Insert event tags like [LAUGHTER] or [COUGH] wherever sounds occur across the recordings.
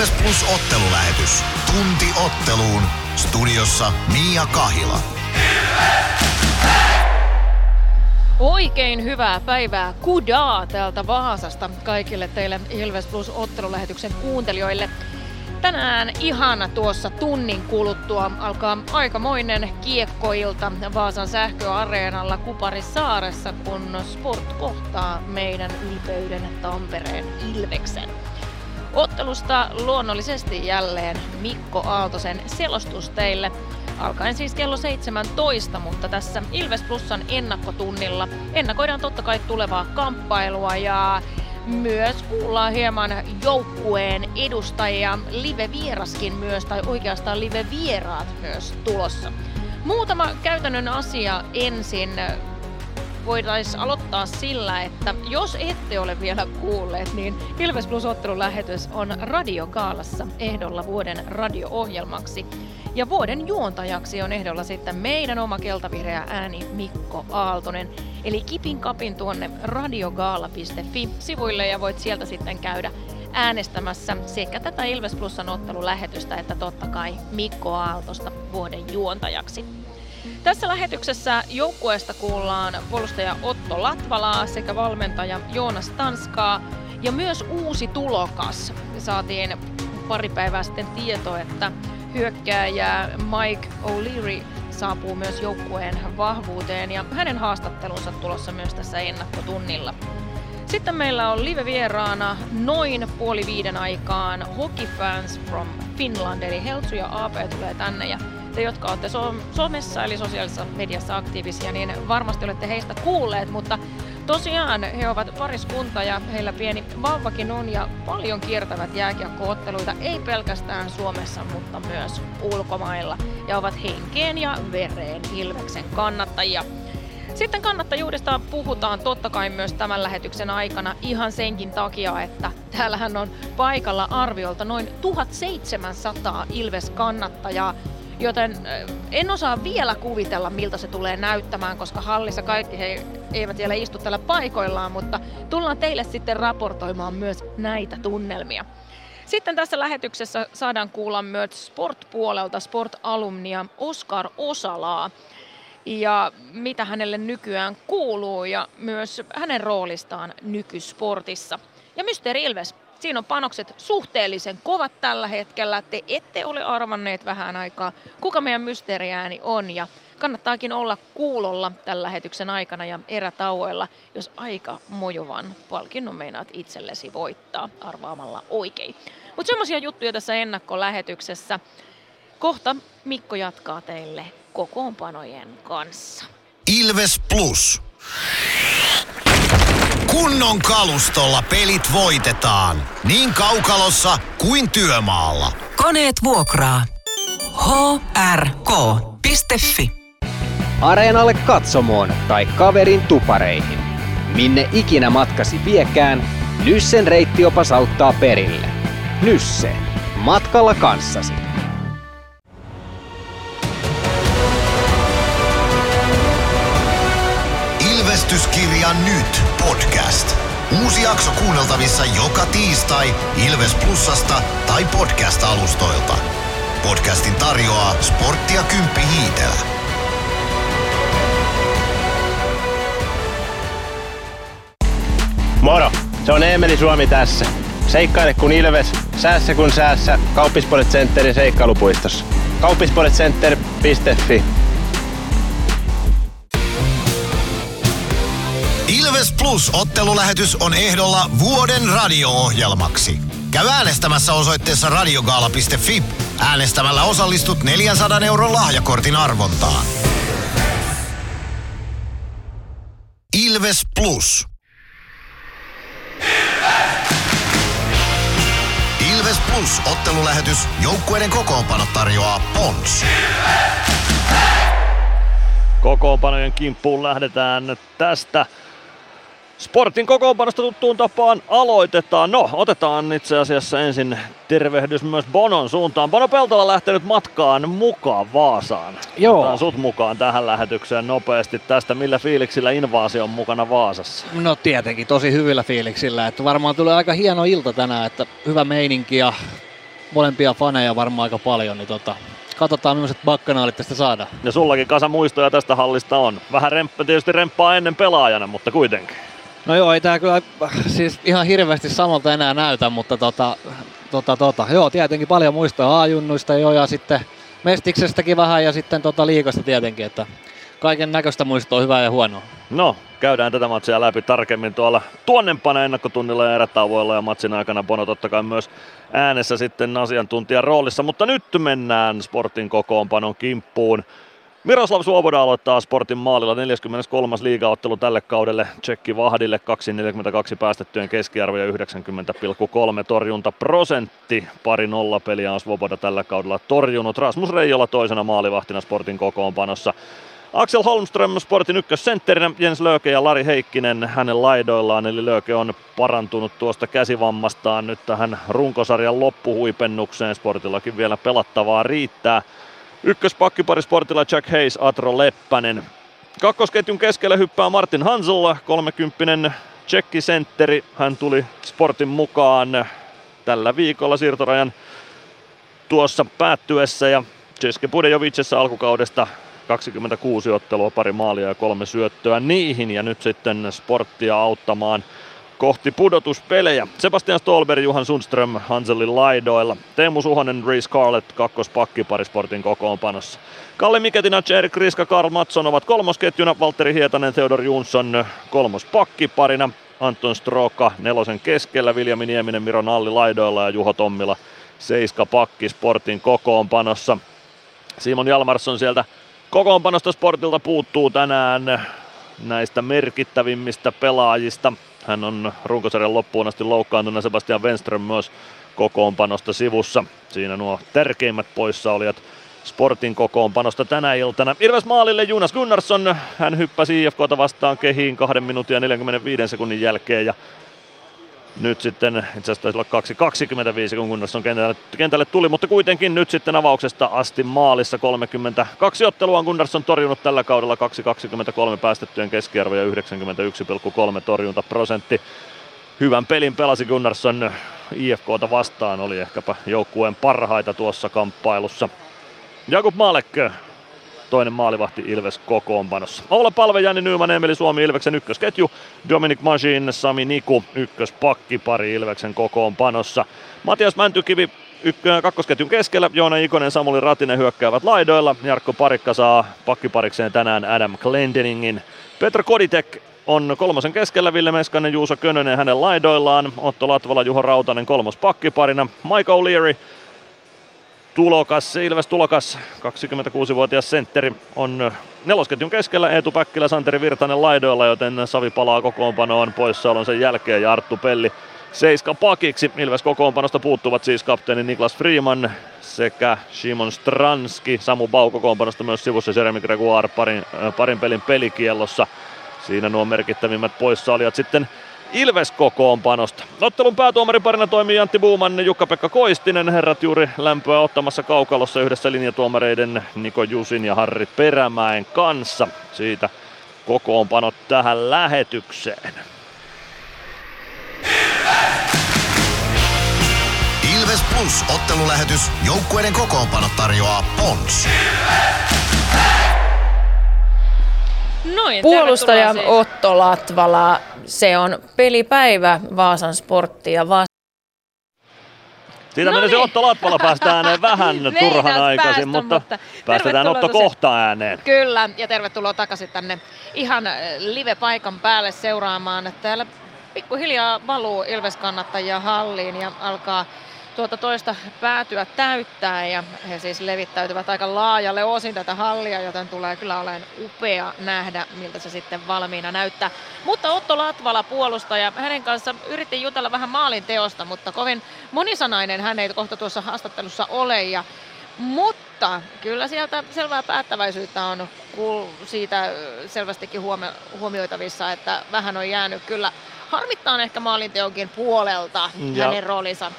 Ilves Plus ottelulähetys. Tunti otteluun. Studiossa Mia Kahila. Oikein hyvää päivää kudaa täältä Vaasasta kaikille teille Ilves Plus ottelulähetyksen kuuntelijoille. Tänään ihana tuossa tunnin kuluttua alkaa aikamoinen kiekkoilta Vaasan sähköareenalla Kuparissaaressa, kun Sport kohtaa meidän ylpeyden Tampereen Ilveksen. Ottelusta luonnollisesti jälleen Mikko Aaltosen selostus teille. Alkaen siis kello 17, mutta tässä Ilves Plusan ennakkotunnilla ennakoidaan totta kai tulevaa kamppailua ja myös kuullaan hieman joukkueen edustajia, live-vieraskin myös, tai oikeastaan live-vieraat myös tulossa. Muutama käytännön asia ensin voitaisiin aloittaa sillä, että jos ette ole vielä kuulleet, niin Ilves Plus ottelun lähetys on Radiokaalassa ehdolla vuoden radio-ohjelmaksi. Ja vuoden juontajaksi on ehdolla sitten meidän oma keltavihreä ääni Mikko Aaltonen. Eli kipin kapin tuonne radiogaala.fi sivuille ja voit sieltä sitten käydä äänestämässä sekä tätä Ilves Plusan ottelulähetystä että totta kai Mikko Aaltosta vuoden juontajaksi. Tässä lähetyksessä joukkueesta kuullaan puolustaja Otto Latvalaa sekä valmentaja Joonas Tanskaa ja myös uusi tulokas. Saatiin pari päivää sitten tieto, että hyökkääjä Mike O'Leary saapuu myös joukkueen vahvuuteen ja hänen haastattelunsa tulossa myös tässä ennakkotunnilla. Sitten meillä on live-vieraana noin puoli viiden aikaan Hockey Fans from Finland, eli Heltsu ja AP tulee tänne ja te, jotka olette somessa eli sosiaalisessa mediassa aktiivisia, niin varmasti olette heistä kuulleet, mutta tosiaan he ovat pariskunta ja heillä pieni vauvakin on ja paljon kiertävät jääkiekkootteluita, ei pelkästään Suomessa, mutta myös ulkomailla ja ovat henkeen ja vereen Ilveksen kannattajia. Sitten kannattajuudesta puhutaan totta kai myös tämän lähetyksen aikana ihan senkin takia, että täällähän on paikalla arviolta noin 1700 Ilves-kannattajaa, Joten en osaa vielä kuvitella, miltä se tulee näyttämään, koska hallissa kaikki he eivät vielä istu tällä paikoillaan, mutta tullaan teille sitten raportoimaan myös näitä tunnelmia. Sitten tässä lähetyksessä saadaan kuulla myös sport-puolelta sport-alumnia Oskar Osalaa ja mitä hänelle nykyään kuuluu ja myös hänen roolistaan nykysportissa. Ja Mysteeri Ilves Siinä on panokset suhteellisen kovat tällä hetkellä. Te ette ole arvanneet vähän aikaa, kuka meidän mysteeriääni on. Ja kannattaakin olla kuulolla tällä lähetyksen aikana ja erätauoilla, jos aika mojuvan palkinnon meinaat itsellesi voittaa arvaamalla oikein. Mutta semmoisia juttuja tässä ennakkolähetyksessä. Kohta Mikko jatkaa teille kokoonpanojen kanssa. Ilves Plus. Kunnon kalustolla pelit voitetaan. Niin kaukalossa kuin työmaalla. Koneet vuokraa. hrk.fi Areenalle katsomoon tai kaverin tupareihin. Minne ikinä matkasi viekään, Nyssen reittiopas auttaa perille. Nysse. Matkalla kanssasi. Ilvestyskirja nyt podcast. Uusi jakso kuunneltavissa joka tiistai Ilves Plusasta tai podcast-alustoilta. Podcastin tarjoaa sporttia Kymppi Hiitelä. Moro! Se on Eemeli Suomi tässä. Seikkaile kun Ilves, säässä kun säässä. Kauppispoilet Centerin seikkailupuistossa. Kauppispoiletcenter.fi Ilves Plus ottelulähetys on ehdolla vuoden radio-ohjelmaksi. Käy äänestämässä osoitteessa radiogaala.fi. Äänestämällä osallistut 400 euron lahjakortin arvontaan. Ilves Plus. Ilves! Ilves Plus ottelulähetys. Joukkueiden kokoonpano tarjoaa Pons. Kokoonpanojen kimppuun lähdetään tästä Sportin kokoonpanosta tuttuun tapaan aloitetaan. No, otetaan itse asiassa ensin tervehdys myös Bonon suuntaan. Bono Peltola lähtenyt matkaan mukaan Vaasaan. Joo. Otetaan sut mukaan tähän lähetykseen nopeasti tästä. Millä fiiliksillä invaasio on mukana Vaasassa? No tietenkin tosi hyvillä fiiliksillä. Että varmaan tulee aika hieno ilta tänään, että hyvä meininki ja molempia faneja varmaan aika paljon, niin tota, katsotaan millaiset bakkanaalit tästä saadaan. Ja sullakin kasa muistoja tästä hallista on. Vähän remppa, tietysti remppaa ennen pelaajana, mutta kuitenkin. No joo, ei tää kyllä siis ihan hirveästi samalta enää näytä, mutta tota, tota, tota, joo, tietenkin paljon muistoja A-junnuista jo ja sitten Mestiksestäkin vähän ja sitten tota liikasta tietenkin, että kaiken näköistä muistoa hyvää ja huonoa. No, käydään tätä matsia läpi tarkemmin tuolla tuonnempana ennakkotunnilla ja erätauvoilla ja matsin aikana Bono totta kai myös äänessä sitten asiantuntijan roolissa, mutta nyt mennään Sportin kokoonpanon kimppuun. Miroslav Suoboda aloittaa Sportin maalilla 43. liigaottelu tälle kaudelle Tsekki Vahdille 2,42 päästettyjen keskiarvo ja 90,3 torjunta prosentti. Pari nolla peliä on Svoboda tällä kaudella torjunut. Rasmus Reijola toisena maalivahtina Sportin kokoonpanossa. Axel Holmström Sportin ykkössentterinä, Jens Lööke ja Lari Heikkinen hänen laidoillaan, eli Lööke on parantunut tuosta käsivammastaan nyt tähän runkosarjan loppuhuipennukseen. Sportillakin vielä pelattavaa riittää. Ykköspakkipari Sportilla Jack Hayes, Atro Leppänen. Kakkosketjun keskellä hyppää Martin Hansel, 30 tsekkisentteri. Hän tuli Sportin mukaan tällä viikolla siirtorajan tuossa päättyessä ja Ceske Budejovicessa alkukaudesta 26 ottelua, pari maalia ja kolme syöttöä niihin ja nyt sitten sporttia auttamaan kohti pudotuspelejä. Sebastian Stolberg, Juhan Sundström Hanselin laidoilla. Teemu Suhonen, Reese Scarlett, kakkospakki parisportin kokoonpanossa. Kalle Miketina, Erik Riska, Karl Matson ovat kolmosketjuna, Valtteri Hietanen, Theodor Jonsson kolmospakki parina. Anton Stroka nelosen keskellä, Viljami Nieminen, Miro Nalli laidoilla ja Juho Tommila seiska pakki Sportin kokoonpanossa. Simon Jalmarsson sieltä kokoonpanosta Sportilta puuttuu tänään näistä merkittävimmistä pelaajista. Hän on runkosarjan loppuun asti loukkaantunut Sebastian Wenström myös kokoonpanosta sivussa. Siinä nuo tärkeimmät poissaolijat Sportin kokoonpanosta tänä iltana. Irves maalille Jonas Gunnarsson. Hän hyppäsi IFKta vastaan kehiin 2 minuutin ja 45 sekunnin jälkeen ja nyt sitten itse asiassa taisi olla 2.25 kun Gunnarsson kentälle, kentälle tuli, mutta kuitenkin nyt sitten avauksesta asti maalissa 32 ottelua on Gunnarsson torjunut tällä kaudella 2.23 päästettyjen keskiarvo ja 91,3 torjuntaprosentti. Hyvän pelin pelasi Gunnarsson IFKta vastaan, oli ehkäpä joukkueen parhaita tuossa kamppailussa. Jakub Malek toinen maalivahti Ilves kokoonpanossa. Oula Palve, Jani Nyyman, Emeli Suomi Ilveksen ykkösketju, Dominic Majin, Sami Niku ykköspakkipari Ilveksen kokoonpanossa. Matias Mäntykivi ykkö, kakkosketjun keskellä, Joona Ikonen, Samuli Ratinen hyökkäävät laidoilla. Jarkko Parikka saa pakkiparikseen tänään Adam Glendeningin. Petro Koditek on kolmosen keskellä, Ville Meskanen, Juuso Könönen hänen laidoillaan. Otto Latvala, Juho Rautanen kolmos pakkiparina. Mike O'Leary tulokas, Ilves tulokas, 26-vuotias sentteri on nelosketjun keskellä, Eetu Päkkilä, Santeri Virtanen laidoilla, joten Savi palaa kokoonpanoon poissaolon sen jälkeen ja Arttu Pelli seiska pakiksi. Ilves kokoonpanosta puuttuvat siis kapteeni Niklas Freeman sekä Simon Stranski. Samu Bau kokoonpanosta myös sivussa Jeremy Gregoire parin, äh, parin pelin pelikiellossa. Siinä nuo merkittävimmät poissaolijat sitten Ilves kokoonpanosta. Ottelun päätuomariparina toimii Antti Buuman ja Jukka-Pekka Koistinen. Herrat juuri lämpöä ottamassa kaukalossa yhdessä linjatuomareiden Niko Jusin ja Harri Perämäen kanssa. Siitä kokoonpanot tähän lähetykseen. Ilves Plus ottelulähetys. Joukkueiden kokoonpanot tarjoaa Pons. Noin, Puolustaja siis. Otto Latvala, se on pelipäivä Vaasan sporttia vastaan. Siitä No no meni se niin. Otto Latvala [LAUGHS] päästä ääneen vähän turhan aikaisin, päästä, mutta, mutta päästetään Otto tosiaan. kohta ääneen. Kyllä, ja tervetuloa takaisin tänne ihan äh, live-paikan päälle seuraamaan. Täällä pikkuhiljaa valuu Ilves-kannattajia halliin ja alkaa tuota toista päätyä täyttää ja he siis levittäytyvät aika laajalle osin tätä hallia, joten tulee kyllä olemaan upea nähdä, miltä se sitten valmiina näyttää. Mutta Otto Latvala puolustaja, hänen kanssa yritin jutella vähän maalin teosta, mutta kovin monisanainen hän ei kohta tuossa haastattelussa ole ja mutta kyllä sieltä selvää päättäväisyyttä on siitä selvästikin huomio- huomioitavissa, että vähän on jäänyt kyllä harmittaa ehkä maalinteonkin puolelta Ja- hänen roolinsa.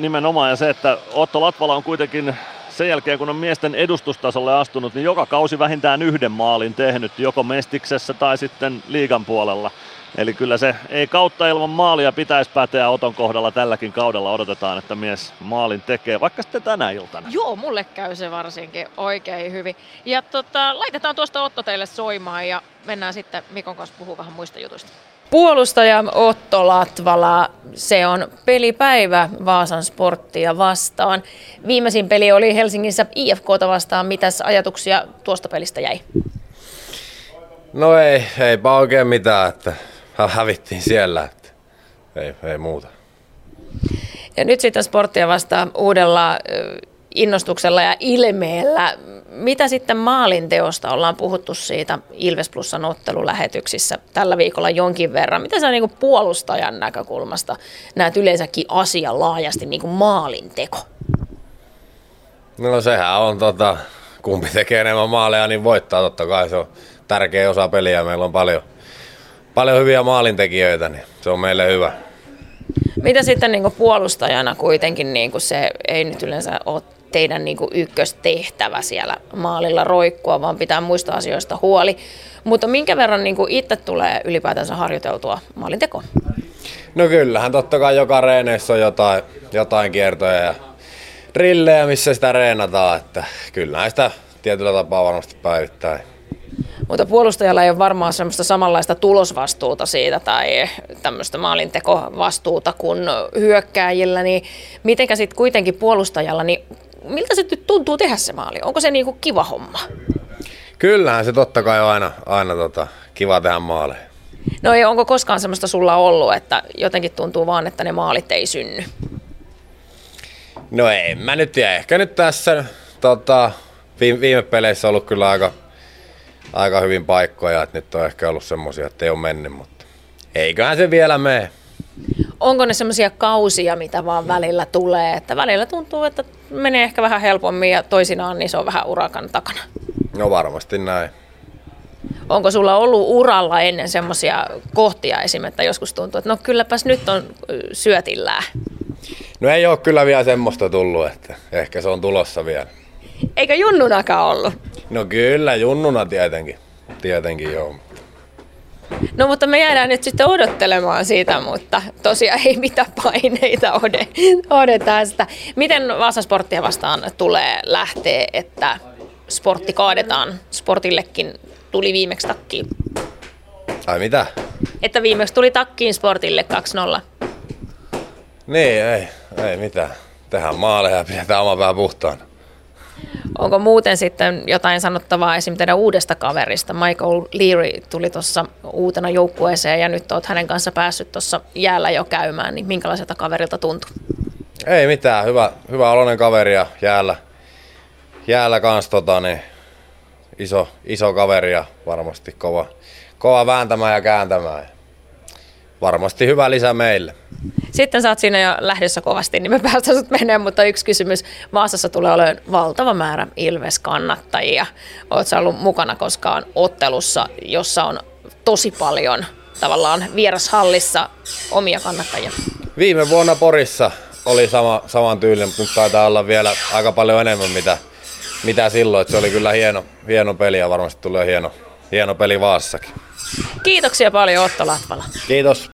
Nimenomaan ja se, että Otto Latvala on kuitenkin sen jälkeen, kun on miesten edustustasolle astunut, niin joka kausi vähintään yhden maalin tehnyt, joko Mestiksessä tai sitten liigan puolella. Eli kyllä se ei kautta ilman maalia pitäisi päteä Oton kohdalla tälläkin kaudella. Odotetaan, että mies maalin tekee, vaikka sitten tänä iltana. Joo, mulle käy se varsinkin oikein hyvin. Ja tota, laitetaan tuosta Otto teille soimaan ja mennään sitten Mikon kanssa puhua vähän muista jutuista. Puolustaja Otto Latvala, se on pelipäivä Vaasan sporttia vastaan. Viimeisin peli oli Helsingissä IFKta vastaan. Mitäs ajatuksia tuosta pelistä jäi? No ei, eipä oikein mitään, että hävittiin siellä, että ei, ei muuta. Ja nyt sitten sporttia vastaan uudella innostuksella ja ilmeellä. Mitä sitten maalinteosta ollaan puhuttu siitä Ilves Plusan ottelulähetyksissä tällä viikolla jonkin verran? Mitä sä niin puolustajan näkökulmasta näet yleensäkin asia laajasti niin kuin maalinteko? No sehän on tota, kumpi tekee enemmän maaleja, niin voittaa totta kai. Se on tärkeä osa peliä. Meillä on paljon, paljon hyviä maalintekijöitä, niin se on meille hyvä. Mitä sitten niin puolustajana kuitenkin niin se ei nyt yleensä ole teidän niin ykköstehtävä siellä maalilla roikkua, vaan pitää muista asioista huoli. Mutta minkä verran niin itse tulee ylipäätänsä harjoiteltua maalintekoa? No kyllähän totta kai joka reeneissä on jotain, jotain kiertoja ja drillejä, missä sitä reenataan. Että kyllähän sitä tietyllä tapaa varmasti päivittäin. Mutta puolustajalla ei ole varmaan semmoista samanlaista tulosvastuuta siitä tai tämmöistä maalintekovastuuta kuin hyökkääjillä, niin mitenkä sitten kuitenkin puolustajalla, niin miltä se nyt tuntuu tehdä se maali? Onko se niinku kiva homma? Kyllähän se totta kai on aina, aina tota, kiva tehdä maaleja. No ei, onko koskaan semmoista sulla ollut, että jotenkin tuntuu vaan, että ne maalit ei synny? No ei, mä nyt tiedä. Ehkä nyt tässä tota, viime, viime peleissä on ollut kyllä aika, aika hyvin paikkoja, että nyt on ehkä ollut semmoisia, että ei ole mennyt, mutta eiköhän se vielä mene. Onko ne semmoisia kausia, mitä vaan välillä tulee, että välillä tuntuu, että menee ehkä vähän helpommin ja toisinaan niin se on vähän urakan takana? No varmasti näin. Onko sulla ollut uralla ennen semmoisia kohtia esimerkiksi, että joskus tuntuu, että no kylläpäs nyt on syötillään? No ei ole kyllä vielä semmoista tullut, että ehkä se on tulossa vielä. Eikä junnunakaan ollut? No kyllä, junnuna tietenkin. Tietenkin joo. No mutta me jäädään nyt sitten odottelemaan siitä, mutta tosiaan ei mitään paineita ode, ode tästä. Miten Sporttia vastaan tulee lähteä, että sportti kaadetaan? Sportillekin tuli viimeksi takkiin. Ai mitä? Että viimeksi tuli takkiin sportille 2-0. Niin, ei, ei mitään. Tehdään maaleja ja pidetään oma pää puhtaana. Onko muuten sitten jotain sanottavaa esim. teidän uudesta kaverista? Michael Leary tuli tuossa uutena joukkueeseen ja nyt olet hänen kanssa päässyt tuossa jäällä jo käymään, niin minkälaiselta kaverilta tuntuu? Ei mitään, hyvä, hyvä oloinen kaveri ja jäällä, jäällä kanssa tota, niin, iso, iso kaveri ja varmasti kova, kova vääntämään ja kääntämään. Varmasti hyvä lisä meille. Sitten sä oot siinä jo lähdössä kovasti, niin me päästään sut menee, mutta yksi kysymys. Vaasassa tulee olemaan valtava määrä Ilves-kannattajia. Oot sä ollut mukana koskaan ottelussa, jossa on tosi paljon tavallaan vierashallissa omia kannattajia? Viime vuonna Porissa oli sama, saman tyylinen, mutta taitaa olla vielä aika paljon enemmän mitä, mitä silloin. Että se oli kyllä hieno, hieno peli ja varmasti tulee hieno, hieno peli Vaassakin. Kiitoksia paljon Otto Latvala. Kiitos.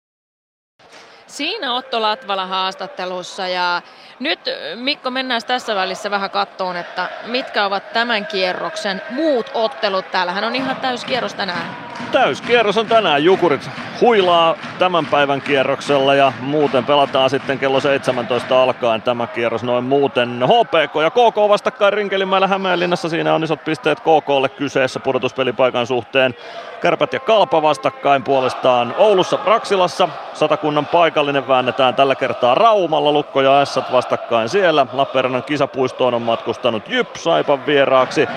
Siinä Otto Latvala haastattelussa ja nyt Mikko mennään tässä välissä vähän kattoon, että mitkä ovat tämän kierroksen muut ottelut. Täällähän on ihan täyskierros tänään. Täyskierros on tänään. Jukurit huilaa tämän päivän kierroksella ja muuten pelataan sitten kello 17 alkaen tämä kierros noin muuten. HPK ja KK vastakkain Rinkelinmäellä Hämeenlinnassa. Siinä on isot pisteet KKlle kyseessä pudotuspelipaikan suhteen. Kärpät ja Kalpa vastakkain puolestaan Oulussa Raksilassa. Satakunnan paikallinen väännetään tällä kertaa Raumalla. Lukko ja Ässät vastakkain siellä. Lappeenrannan kisapuistoon on matkustanut Jyp Saipan vieraaksi.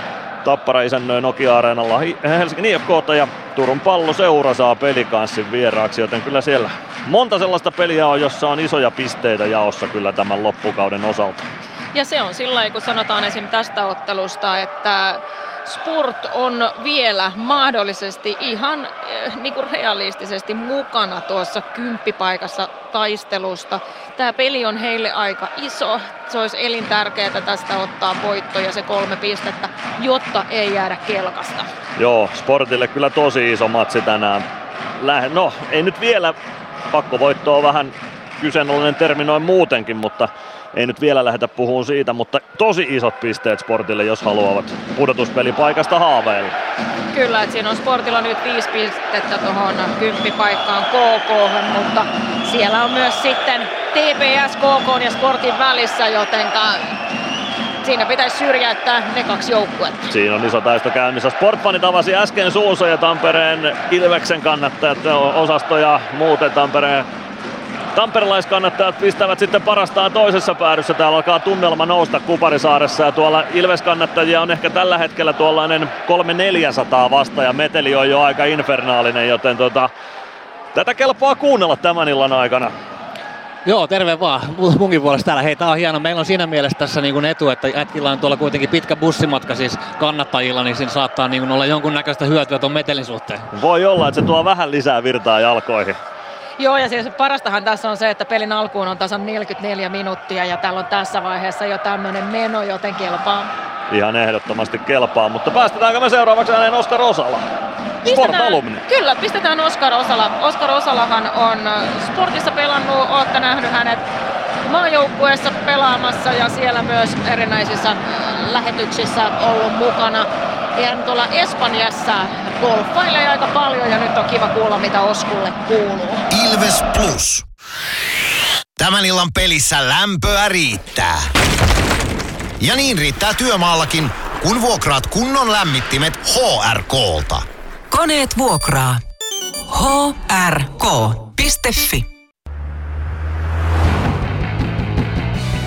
Tappara isännöi Nokia-areenalla Helsingin IFK ja Turun palloseura saa pelikanssin vieraaksi, joten kyllä siellä monta sellaista peliä on, jossa on isoja pisteitä jaossa kyllä tämän loppukauden osalta. Ja se on sillä kun sanotaan esim. tästä ottelusta, että Sport on vielä mahdollisesti ihan eh, niin kuin realistisesti mukana tuossa kymppipaikassa taistelusta. Tämä peli on heille aika iso. Se olisi elintärkeää tästä ottaa voitto ja se kolme pistettä, jotta ei jäädä kelkasta. Joo, Sportille kyllä tosi iso matsi tänään. No, ei nyt vielä pakkovoitto on vähän kyseenalainen termi noin muutenkin, mutta ei nyt vielä lähdetä puhumaan siitä, mutta tosi isot pisteet Sportille, jos haluavat pudotuspelipaikasta haaveilla. Kyllä, että siinä on Sportilla nyt viisi pistettä tuohon kymppipaikkaan KK, mutta siellä on myös sitten TPS KK ja Sportin välissä, jotenka siinä pitäisi syrjäyttää ne kaksi joukkuetta. Siinä on iso taisto käynnissä. Sportfanit avasi äsken suunsa ja Tampereen Ilveksen kannattajat osasto ja muuten Tampereen Tamperelaiskannattajat pistävät sitten parastaan toisessa päädyssä. Täällä alkaa tunnelma nousta Kuparisaaressa ja tuolla Ilves-kannattajia on ehkä tällä hetkellä tuollainen 300-400 vasta ja meteli on jo aika infernaalinen, joten tota, tätä kelpaa kuunnella tämän illan aikana. Joo, terve vaan. Munkin puolesta täällä. Hei, tää on hieno. Meillä on siinä mielessä tässä niin kuin etu, että jätkillä on tuolla kuitenkin pitkä bussimatka siis kannattajilla, niin siinä saattaa niin kuin olla jonkunnäköistä hyötyä tuon metelin suhteen. Voi olla, että se tuo vähän lisää virtaa jalkoihin. Joo, ja siis parastahan tässä on se, että pelin alkuun on tasan 44 minuuttia ja täällä on tässä vaiheessa jo tämmöinen meno, joten kelpaa. Ihan ehdottomasti kelpaa, mutta päästetäänkö me seuraavaksi ääneen Oskar Osala? Sport-alumni. Kyllä, pistetään Oskar Osala. Oskar Osalahan on sportissa pelannut, olette nähnyt hänet maajoukkueessa pelaamassa ja siellä myös erinäisissä lähetyksissä ollut mukana. Hän tuolla Espanjassa golfailee aika paljon ja nyt on kiva kuulla, mitä Oskulle kuuluu. Ilves Plus. Tämän illan pelissä lämpöä riittää. Ja niin riittää työmaallakin, kun vuokraat kunnon lämmittimet HRKlta. Koneet vuokraa. hrk.fi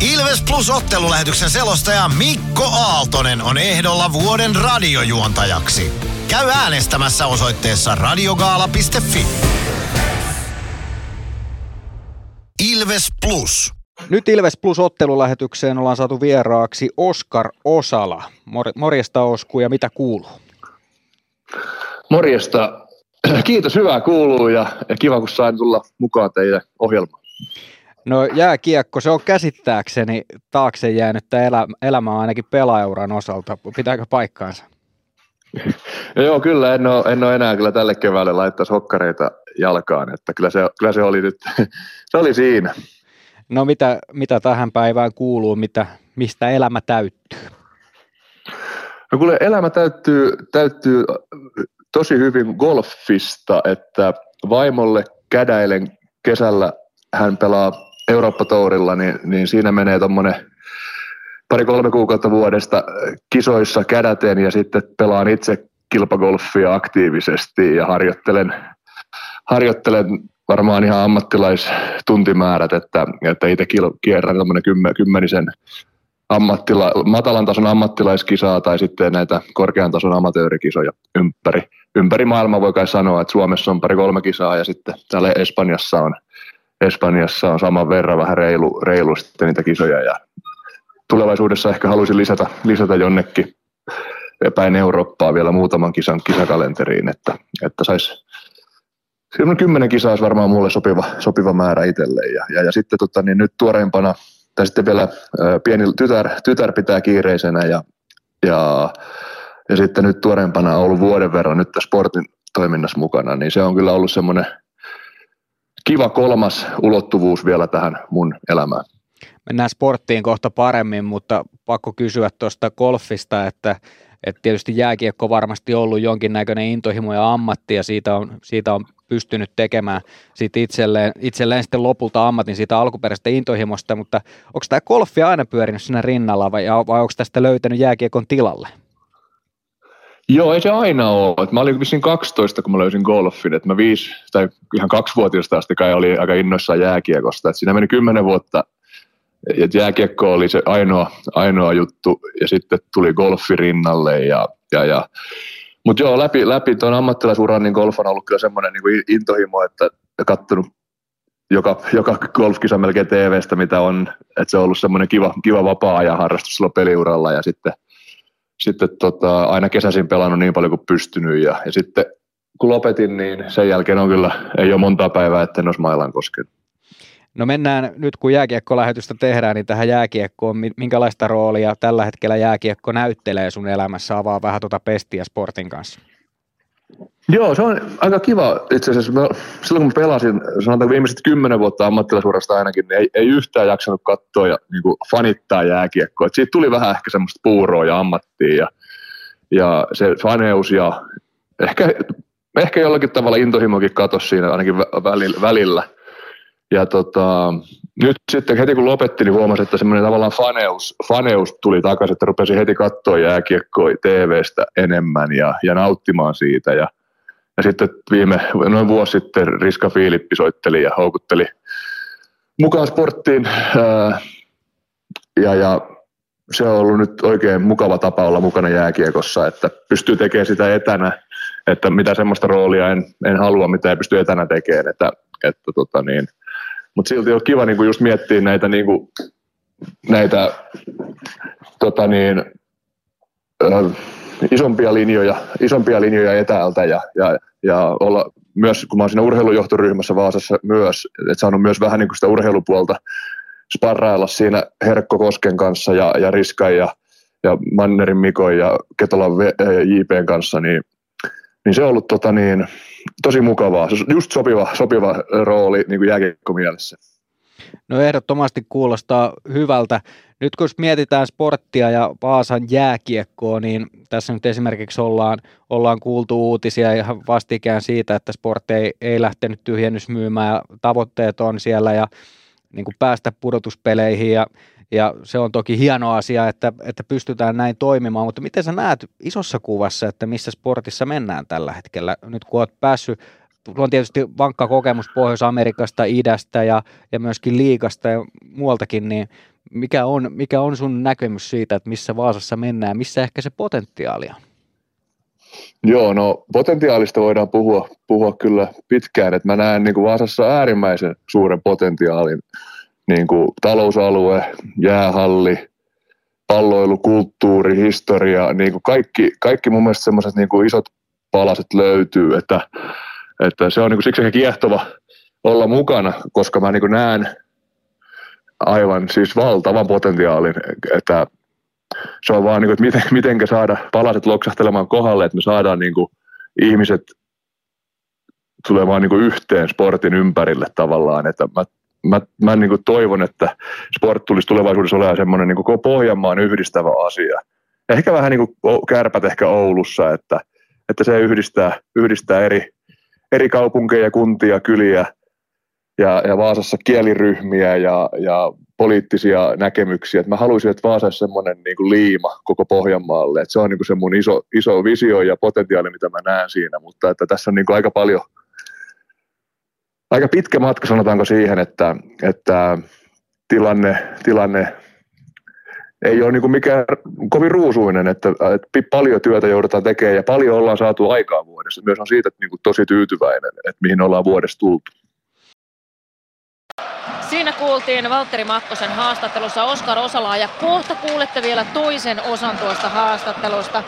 Ilves Plus ottelulähetyksen selostaja Mikko Aaltonen on ehdolla vuoden radiojuontajaksi. Käy äänestämässä osoitteessa radiogaala.fi. Ilves Plus. Nyt Ilves Plus ottelulähetykseen ollaan saatu vieraaksi Oskar Osala. Mor- morjesta Osku ja mitä kuuluu? Morjesta. [CLEARS THROAT] Kiitos, hyvää kuuluu ja, kiva kun sain tulla mukaan teidän ohjelmaan. No jääkiekko, se on käsittääkseni taakse jäänyttä elä, elämää ainakin pelaajauran osalta. Pitääkö paikkaansa? [LAUGHS] Joo, kyllä en ole, en ole enää kyllä tälle keväälle laittaisi hokkareita jalkaan, että kyllä se, kyllä se oli nyt, [LAUGHS] se oli siinä. No mitä, mitä tähän päivään kuuluu, mitä, mistä elämä täyttyy? No kuule, elämä täyttyy, täyttyy tosi hyvin golfista, että vaimolle kädäilen kesällä, hän pelaa Eurooppa-tourilla, niin, niin siinä menee tuommoinen pari-kolme kuukautta vuodesta kisoissa kädäten ja sitten pelaan itse kilpagolfia aktiivisesti ja harjoittelen, harjoittelen varmaan ihan ammattilaistuntimäärät, että, että itse kierrän tämmöinen kymmen, kymmenisen ammattila, matalan tason ammattilaiskisaa tai sitten näitä korkean tason amatöörikisoja ympäri, ympäri maailmaa voi kai sanoa, että Suomessa on pari kolme kisaa ja sitten täällä Espanjassa on, Espanjassa on saman verran vähän reilu, reilu sitten niitä kisoja ja tulevaisuudessa ehkä haluaisin lisätä, lisätä jonnekin päin Eurooppaa vielä muutaman kisan kisakalenteriin, että, että saisi kymmenen kisaa olisi varmaan mulle sopiva, sopiva määrä itselleen. Ja, ja, ja sitten tota, niin nyt tuoreempana, tai sitten vielä ää, pieni tytär, tytär pitää kiireisenä ja, ja, ja sitten nyt tuoreempana on ollut vuoden verran nyt sportin toiminnassa mukana, niin se on kyllä ollut semmoinen kiva kolmas ulottuvuus vielä tähän mun elämään. Mennään sporttiin kohta paremmin, mutta pakko kysyä tuosta golfista, että, että tietysti jääkiekko varmasti ollut jonkinnäköinen intohimo ja ammatti ja siitä on, siitä on pystynyt tekemään siitä itselleen, itselleen sitten lopulta ammatin siitä alkuperäisestä intohimosta, mutta onko tämä golfi aina pyörinyt siinä rinnalla vai, vai onko tästä löytänyt jääkiekon tilalle? Joo, ei se aina ole. Mä olin vissiin 12, kun mä löysin golfin. Et mä viisi, tai ihan kaksivuotiaasta asti kai oli aika innoissaan jääkiekosta. Et siinä meni kymmenen vuotta, että jääkiekko oli se ainoa, ainoa juttu, ja sitten tuli golfi rinnalle. Ja, ja, ja. Mutta joo, läpi, läpi tuon ammattilaisuran niin golf on ollut kyllä semmoinen niin intohimo, että katsonut joka, joka golfkisa melkein TVstä, mitä on, että se on ollut semmoinen kiva, kiva vapaa-ajan harrastus silloin peliuralla ja sitten, sitten tota, aina kesäisin pelannut niin paljon kuin pystynyt ja, ja sitten kun lopetin, niin sen jälkeen on kyllä, ei ole monta päivää, että en olisi mailan koskenut. No mennään nyt, kun jääkiekkolähetystä tehdään, niin tähän jääkiekkoon. Minkälaista roolia tällä hetkellä jääkiekko näyttelee sun elämässä? Avaa vähän tuota pestiä sportin kanssa. Joo, se on aika kiva. Itse asiassa mä, silloin kun mä pelasin, sanotaan viimeiset kymmenen vuotta ammattilaisuudesta ainakin, niin ei, ei yhtään jaksanut katsoa ja niin kuin fanittaa jääkiekkoa. Et siitä tuli vähän ehkä semmoista puuroa ja ammattia ja, ja se faneus ja ehkä, ehkä jollakin tavalla intohimokin katosi siinä ainakin välillä. Ja tota, nyt sitten heti kun lopetti, niin huomasin, että semmoinen tavallaan faneus, faneus tuli takaisin, että rupesin heti katsoa jääkiekkoa TVstä enemmän ja, ja nauttimaan siitä. Ja, ja sitten viime, noin vuosi sitten Riska Fiilippi soitteli ja houkutteli mukaan sporttiin. Ja, ja se on ollut nyt oikein mukava tapa olla mukana jääkiekossa, että pystyy tekemään sitä etänä, että mitä semmoista roolia en, en halua, mitä ei pysty etänä tekemään, että, että tota niin, mutta silti on kiva niinku just miettiä näitä, niinku, näitä tota niin, äh, isompia linjoja, isompia linjoja etäältä ja, ja, ja olla myös, kun mä oon siinä urheilujohtoryhmässä Vaasassa myös, että saanut myös vähän niin kuin sitä urheilupuolta sparrailla siinä Herkko Kosken kanssa ja, ja Riskan ja, ja Mannerin Mikon ja Ketolan JPn kanssa, niin, niin se on ollut tota niin, tosi mukavaa. Se on just sopiva, sopiva rooli niin kuin jääkiekkomielessä. No ehdottomasti kuulostaa hyvältä. Nyt kun mietitään sporttia ja Vaasan jääkiekkoa, niin tässä nyt esimerkiksi ollaan, ollaan kuultu uutisia ihan vastikään siitä, että sport ei, ei lähtenyt tyhjennysmyymään ja tavoitteet on siellä ja niin kuin päästä pudotuspeleihin ja, ja se on toki hieno asia, että, että pystytään näin toimimaan, mutta miten sä näet isossa kuvassa, että missä sportissa mennään tällä hetkellä, nyt kun oot päässyt Sulla on tietysti vankka kokemus Pohjois-Amerikasta, idästä ja, ja myöskin liikasta ja muualtakin, niin mikä on, mikä on sun näkemys siitä, että missä Vaasassa mennään, missä ehkä se potentiaali on? Joo, no potentiaalista voidaan puhua, puhua kyllä pitkään, että mä näen niin kuin Vaasassa äärimmäisen suuren potentiaalin niin kuin talousalue, jäähalli, palloilu, kulttuuri, historia, niin kuin kaikki, kaikki mun mielestä semmoiset niin isot palaset löytyy, että, että se on niin kuin siksi kiehtova olla mukana, koska mä niin kuin näen aivan siis valtavan potentiaalin, että se on vaan niin kuin, että miten, mitenkä saada palaset loksahtelemaan kohdalle, että me saadaan niin kuin ihmiset tulemaan niin kuin yhteen sportin ympärille tavallaan, että mä mä, mä niin kuin toivon, että sport tulisi tulevaisuudessa olemaan semmoinen niin koko Pohjanmaan yhdistävä asia. Ehkä vähän niin kuin kärpät ehkä Oulussa, että, että se yhdistää, yhdistää eri, eri kaupunkeja, kuntia, kyliä ja, ja Vaasassa kieliryhmiä ja, ja poliittisia näkemyksiä. Et mä haluaisin, että Vaasa olisi semmoinen niin liima koko Pohjanmaalle. Et se on niin kuin se mun iso, iso visio ja potentiaali, mitä mä näen siinä, mutta että tässä on niin kuin aika paljon – aika pitkä matka sanotaanko siihen, että, että tilanne, tilanne ei ole niin mikään kovin ruusuinen, että, että paljon työtä joudutaan tekemään ja paljon ollaan saatu aikaa vuodessa. Myös on siitä että niin kuin tosi tyytyväinen, että mihin ollaan vuodessa tultu. Siinä kuultiin Valtteri Makkosen haastattelussa Oskar Osalaa ja kohta kuulette vielä toisen osan tuosta haastattelusta.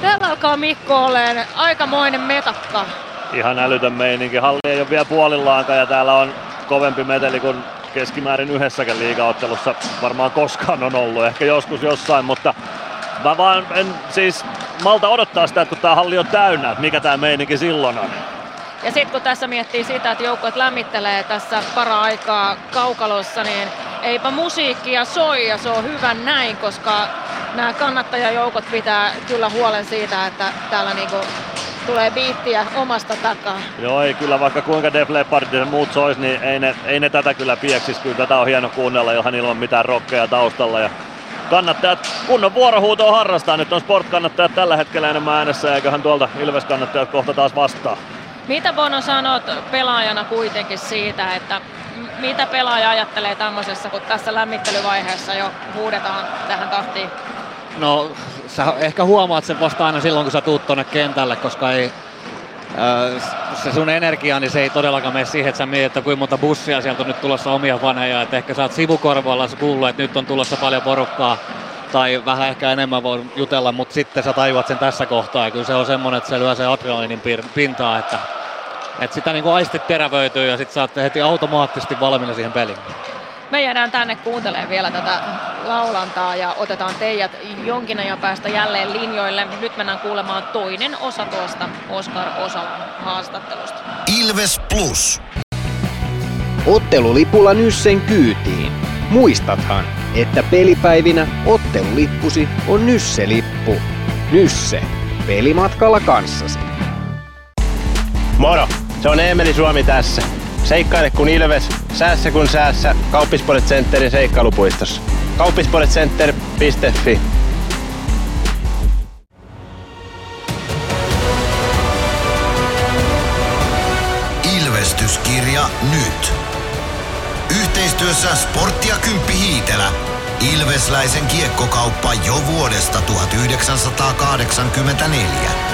Täällä alkaa Mikko olemaan aikamoinen metakka ihan älytön meininki. Halli ei ole vielä puolillaankaan ja täällä on kovempi meteli kuin keskimäärin yhdessäkään liigaottelussa varmaan koskaan on ollut. Ehkä joskus jossain, mutta mä vaan en siis malta odottaa sitä, että kun tää halli on täynnä, että mikä tää meininki silloin on. Ja sitten kun tässä miettii sitä, että joukkueet lämmittelee tässä para-aikaa kaukalossa, niin eipä musiikkia soi ja se on hyvä näin, koska nämä kannattajajoukot pitää kyllä huolen siitä, että täällä niinku tulee biittiä omasta takaa. Joo, ei kyllä vaikka kuinka Def Leppard ja muut sois, niin ei ne, ei ne tätä kyllä pieksis. Kyllä tätä on hieno kuunnella ihan ilman mitään rokkeja taustalla. Ja kannattajat kunnon vuorohuutoa harrastaa. Nyt on sport-kannattajat tällä hetkellä enemmän äänessä, eiköhän tuolta Ilves-kannattajat kohta taas vastaa. Mitä Bono sanot pelaajana kuitenkin siitä, että mitä pelaaja ajattelee tämmöisessä, kun tässä lämmittelyvaiheessa jo huudetaan tähän tahtiin? No, sä ehkä huomaat sen vasta aina silloin, kun sä tuut tonne kentälle, koska ei, äh, se sun energia, niin se ei todellakaan mene siihen, että sä mietit, että kuinka monta bussia sieltä on nyt tulossa omia faneja, että ehkä sä oot sivukorvalla kuullut, että nyt on tulossa paljon porukkaa, tai vähän ehkä enemmän voi jutella, mutta sitten sä tajuat sen tässä kohtaa, ja kyllä se on semmoinen, että se lyö se adrenalinin pintaa, että, että sitä niin aistit terävöityy, ja sitten sä oot heti automaattisesti valmiina siihen peliin. Me jäädään tänne kuuntelemaan vielä tätä laulantaa ja otetaan teidät jonkin ajan päästä jälleen linjoille. Nyt mennään kuulemaan toinen osa tuosta Oskar Osalan haastattelusta. Ilves Plus. Ottelulipulla Nyssen kyytiin. Muistathan, että pelipäivinä ottelulippusi on Nysse-lippu. Nysse. Pelimatkalla kanssasi. Moro! Se on Eemeli Suomi tässä. Seikkaile kun ilves, säässä kun säässä. Kauppispoilet Centerin seikkailupuistossa. Kauppispoiletcenter.fi Ilvestyskirja nyt. Yhteistyössä Sportti ja Kymppi Hiitelä. Ilvesläisen kiekkokauppa jo vuodesta 1984.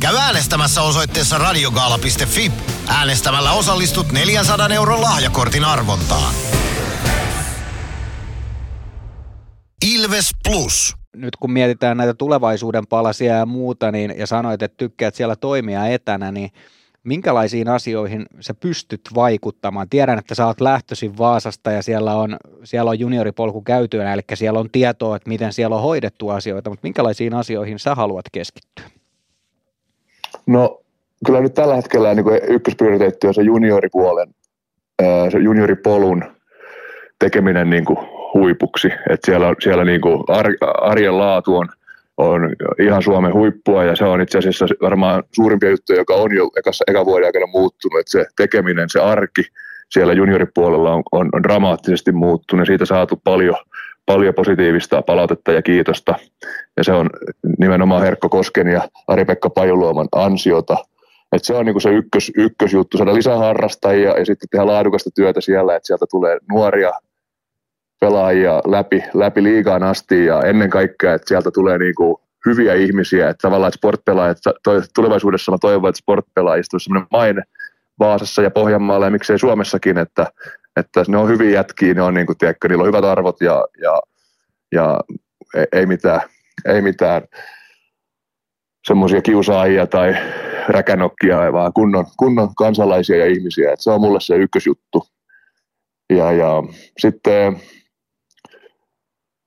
Käy äänestämässä osoitteessa radiogaala.fi. Äänestämällä osallistut 400 euron lahjakortin arvontaan. Ilves Plus. Nyt kun mietitään näitä tulevaisuuden palasia ja muuta, niin, ja sanoit, että tykkäät siellä toimia etänä, niin minkälaisiin asioihin sä pystyt vaikuttamaan? Tiedän, että sä oot lähtöisin Vaasasta ja siellä on, siellä on junioripolku käytyä, eli siellä on tietoa, että miten siellä on hoidettu asioita, mutta minkälaisiin asioihin sä haluat keskittyä? No kyllä nyt tällä hetkellä niin ykkösprioriteetti on se junioripuolen, se junioripolun tekeminen niin kuin huipuksi. Et siellä siellä niin kuin arjen laatu on, on ihan Suomen huippua ja se on itse asiassa varmaan suurimpia juttuja, joka on jo ekassa, eka vuoden aikana muuttunut. Et se tekeminen, se arki siellä junioripuolella on, on, on dramaattisesti muuttunut ja siitä saatu paljon, paljon positiivista palautetta ja kiitosta. Ja se on nimenomaan Herkko Kosken ja Ari-Pekka Pajuluoman ansiota. Et se on niinku se ykkös, ykkösjuttu, saada lisää harrastajia ja sitten tehdä laadukasta työtä siellä, että sieltä tulee nuoria pelaajia läpi, läpi liigaan asti ja ennen kaikkea, että sieltä tulee niinku hyviä ihmisiä, että tavallaan että sportpelaajat, tulevaisuudessa mä toivon, että sportpelaajista on sellainen maine Vaasassa ja Pohjanmaalla ja miksei Suomessakin, että, että ne on hyviä jätkiä, ne on niin kuin, tiedätkö, niillä on hyvät arvot ja, ja, ja ei, ei mitään, ei mitään semmoisia kiusaajia tai räkänokkia, vaan kunnon, kunnon kansalaisia ja ihmisiä. Et se on mulle se ykkösjuttu. Ja, ja sitten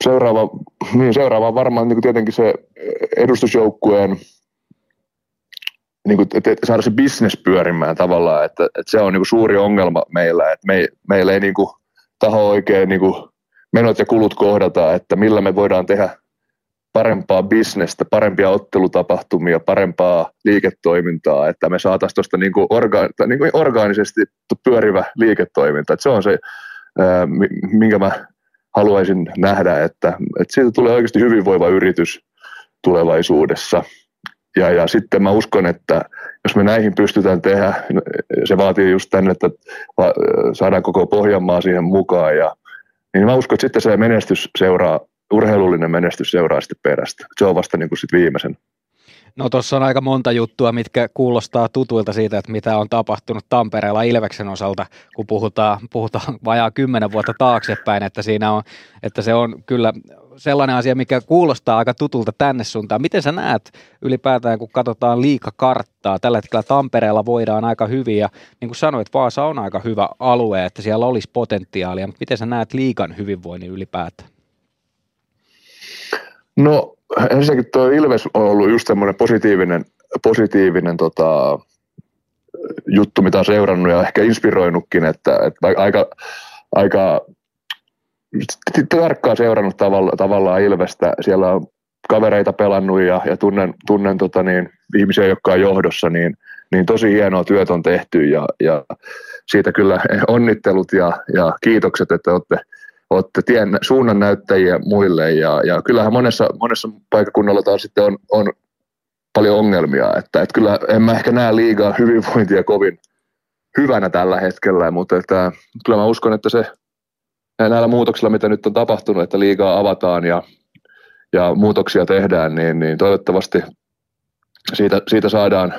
seuraava, niin seuraava on varmaan niin tietenkin se edustusjoukkueen niin kuin, että saada se business pyörimään tavallaan, että, että se on niin suuri ongelma meillä, että me, meillä ei niin kuin, taho oikein niin kuin, menot ja kulut kohdata, että millä me voidaan tehdä parempaa bisnestä, parempia ottelutapahtumia, parempaa liiketoimintaa, että me saataisiin tuosta niin kuin orga, niin kuin orgaanisesti pyörivä liiketoiminta. Että se on se, minkä mä haluaisin nähdä, että, että siitä tulee oikeasti hyvinvoiva yritys tulevaisuudessa. Ja, ja sitten mä uskon, että jos me näihin pystytään tehdä, se vaatii just tänne, että saadaan koko Pohjanmaa siihen mukaan. Ja, niin mä uskon, että sitten se menestys seuraa, urheilullinen menestys seuraa sitten perästä. Se on vasta niin kuin sitten viimeisen No tuossa on aika monta juttua, mitkä kuulostaa tutuilta siitä, että mitä on tapahtunut Tampereella Ilveksen osalta, kun puhutaan, puhutaan vajaa kymmenen vuotta taaksepäin, että siinä on, että se on kyllä sellainen asia, mikä kuulostaa aika tutulta tänne suuntaan. Miten sä näet ylipäätään, kun katsotaan liikakarttaa? Tällä hetkellä Tampereella voidaan aika hyvin ja niin kuin sanoit, Vaasa on aika hyvä alue, että siellä olisi potentiaalia, mutta miten sä näet liikan hyvinvoinnin ylipäätään? No ensinnäkin tuo Ilves on ollut just semmoinen positiivinen, positiivinen tota, juttu, mitä on seurannut ja ehkä inspiroinutkin, että, että aika, aika tarkkaan seurannut tavalla, tavallaan Ilvestä. Siellä on kavereita pelannut ja, ja tunnen, tunnen tota niin, ihmisiä, jotka on johdossa, niin, niin tosi hienoa työt on tehty ja, ja siitä kyllä onnittelut ja, ja kiitokset, että olette, olette tien, suunnan näyttäjiä muille ja, ja kyllähän monessa, monessa paikakunnalla taas sitten on, on paljon ongelmia, että, että kyllä en mä ehkä näe liigaa hyvinvointia kovin hyvänä tällä hetkellä, mutta että, kyllä mä uskon, että se näillä muutoksilla, mitä nyt on tapahtunut, että liigaa avataan ja, ja muutoksia tehdään, niin, niin toivottavasti siitä, siitä saadaan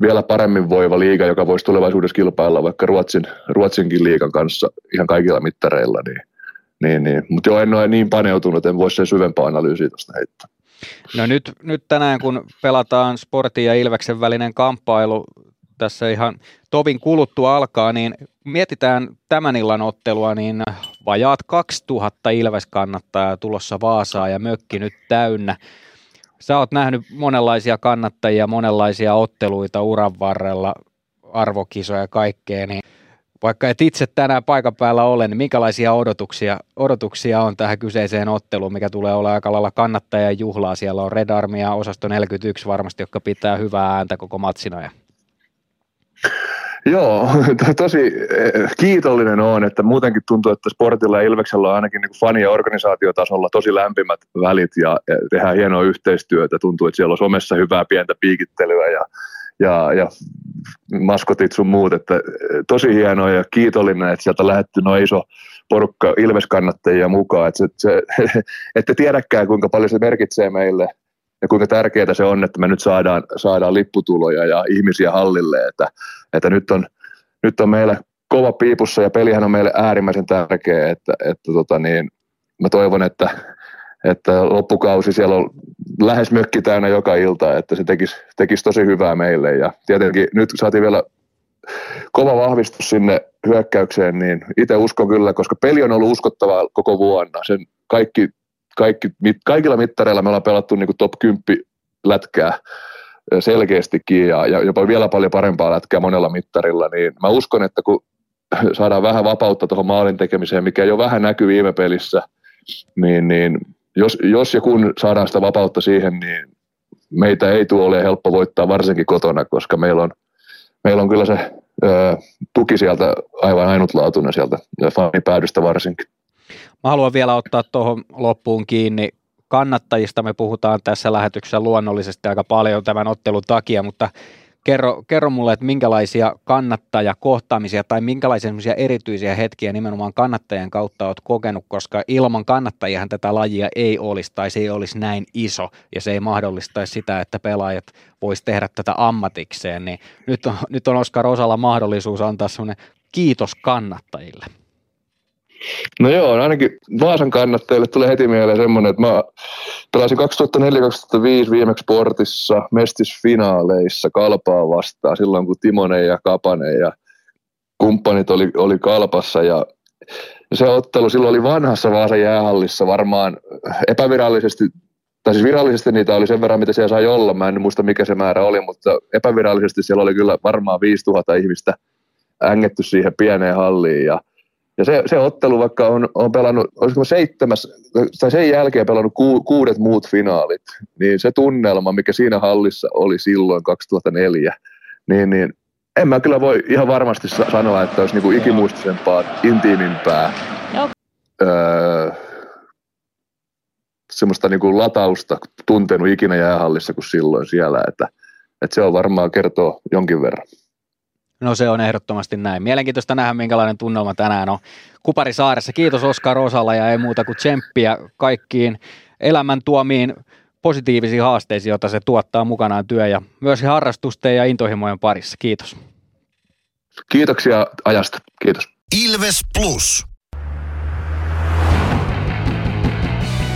vielä paremmin voiva liiga, joka voisi tulevaisuudessa kilpailla vaikka Ruotsin, Ruotsinkin liigan kanssa ihan kaikilla mittareilla. Niin, niin, niin. Mutta jo en ole niin paneutunut, en voi sen syvempää analyysiä tuosta heittää. No nyt, nyt tänään, kun pelataan Sportin ja Ilveksen välinen kamppailu, tässä ihan tovin kuluttua alkaa, niin mietitään tämän illan ottelua, niin vajaat 2000 Ilves-kannattajaa tulossa Vaasaa ja mökki nyt täynnä. Sä oot nähnyt monenlaisia kannattajia, monenlaisia otteluita uran varrella, arvokisoja ja kaikkea, niin vaikka et itse tänään paikan päällä ole, niin minkälaisia odotuksia, odotuksia on tähän kyseiseen otteluun, mikä tulee olla aika lailla kannattajan juhlaa. Siellä on Red Armia osasto 41 varmasti, jotka pitää hyvää ääntä koko matsina. Joo, [LAUGHS] tosi eh, kiitollinen on, että muutenkin tuntuu, että sportilla ja Ilveksellä on ainakin niin fani- ja organisaatiotasolla tosi lämpimät välit ja, ja tehdään hienoa yhteistyötä. Tuntuu, että siellä on somessa hyvää pientä piikittelyä ja, ja, ja maskotit sun muut. Että eh, tosi hienoa ja kiitollinen, että sieltä lähetty noin iso porukka Ilves-kannattajia mukaan. Että, se, se, [LAUGHS] ette tiedäkään, kuinka paljon se merkitsee meille – ja kuinka tärkeää se on, että me nyt saadaan, saadaan lipputuloja ja ihmisiä hallille, että, että nyt, on, nyt on meillä kova piipussa ja pelihän on meille äärimmäisen tärkeä, että, että tota niin, mä toivon, että, että loppukausi siellä on lähes mökki täynnä joka ilta, että se tekisi, tekisi tosi hyvää meille ja tietenkin nyt saatiin vielä kova vahvistus sinne hyökkäykseen, niin itse uskon kyllä, koska peli on ollut uskottavaa koko vuonna. Sen kaikki kaikki, mit, kaikilla mittareilla me ollaan pelattu niin kuin top 10 lätkää selkeästikin ja, ja jopa vielä paljon parempaa lätkää monella mittarilla, niin mä uskon, että kun saadaan vähän vapautta tuohon maalin tekemiseen, mikä jo vähän näkyy viime pelissä, niin, niin jos, jos ja kun saadaan sitä vapautta siihen, niin meitä ei tule ole helppo voittaa varsinkin kotona, koska meillä on, meillä on kyllä se ö, tuki sieltä aivan ainutlaatuinen sieltä fanipäädystä varsinkin. Mä haluan vielä ottaa tuohon loppuun kiinni. Kannattajista me puhutaan tässä lähetyksessä luonnollisesti aika paljon tämän ottelun takia, mutta kerro, kerro mulle, että minkälaisia kannattajakohtaamisia tai minkälaisia erityisiä hetkiä nimenomaan kannattajien kautta olet kokenut, koska ilman kannattajiahan tätä lajia ei olisi tai se ei olisi näin iso ja se ei mahdollistaisi sitä, että pelaajat vois tehdä tätä ammatikseen, niin nyt on, nyt on Oskar Osalla mahdollisuus antaa semmoinen kiitos kannattajille. No joo, ainakin Vaasan kannattajille tulee heti mieleen semmoinen, että mä pelasin 2004-2005 viimeksi sportissa mestisfinaaleissa Kalpaa vastaan silloin, kun Timonen ja Kapanen ja kumppanit oli, oli Kalpassa ja se ottelu silloin oli vanhassa Vaasan jäähallissa varmaan epävirallisesti, tai siis virallisesti niitä oli sen verran, mitä siellä sai olla, mä en muista mikä se määrä oli, mutta epävirallisesti siellä oli kyllä varmaan 5000 ihmistä ängetty siihen pieneen halliin ja ja se, se ottelu, vaikka on, on pelannut, olisiko seitsemäs, tai sen jälkeen pelannut ku, kuudet muut finaalit, niin se tunnelma, mikä siinä hallissa oli silloin 2004, niin, niin en mä kyllä voi ihan varmasti sanoa, että olisi niinku ikimuistisempaa, intiimimpää, öö, semmoista niinku latausta tuntenut ikinä jäähallissa kuin silloin siellä, että, että se on varmaan kertoo jonkin verran. No se on ehdottomasti näin. Mielenkiintoista nähdä, minkälainen tunnelma tänään on Kuparisaaressa. Kiitos Oskar Osalla ja ei muuta kuin tsemppiä kaikkiin elämän tuomiin positiivisiin haasteisiin, joita se tuottaa mukanaan työ ja myös harrastusten ja intohimojen parissa. Kiitos. Kiitoksia ajasta. Kiitos. Ilves Plus.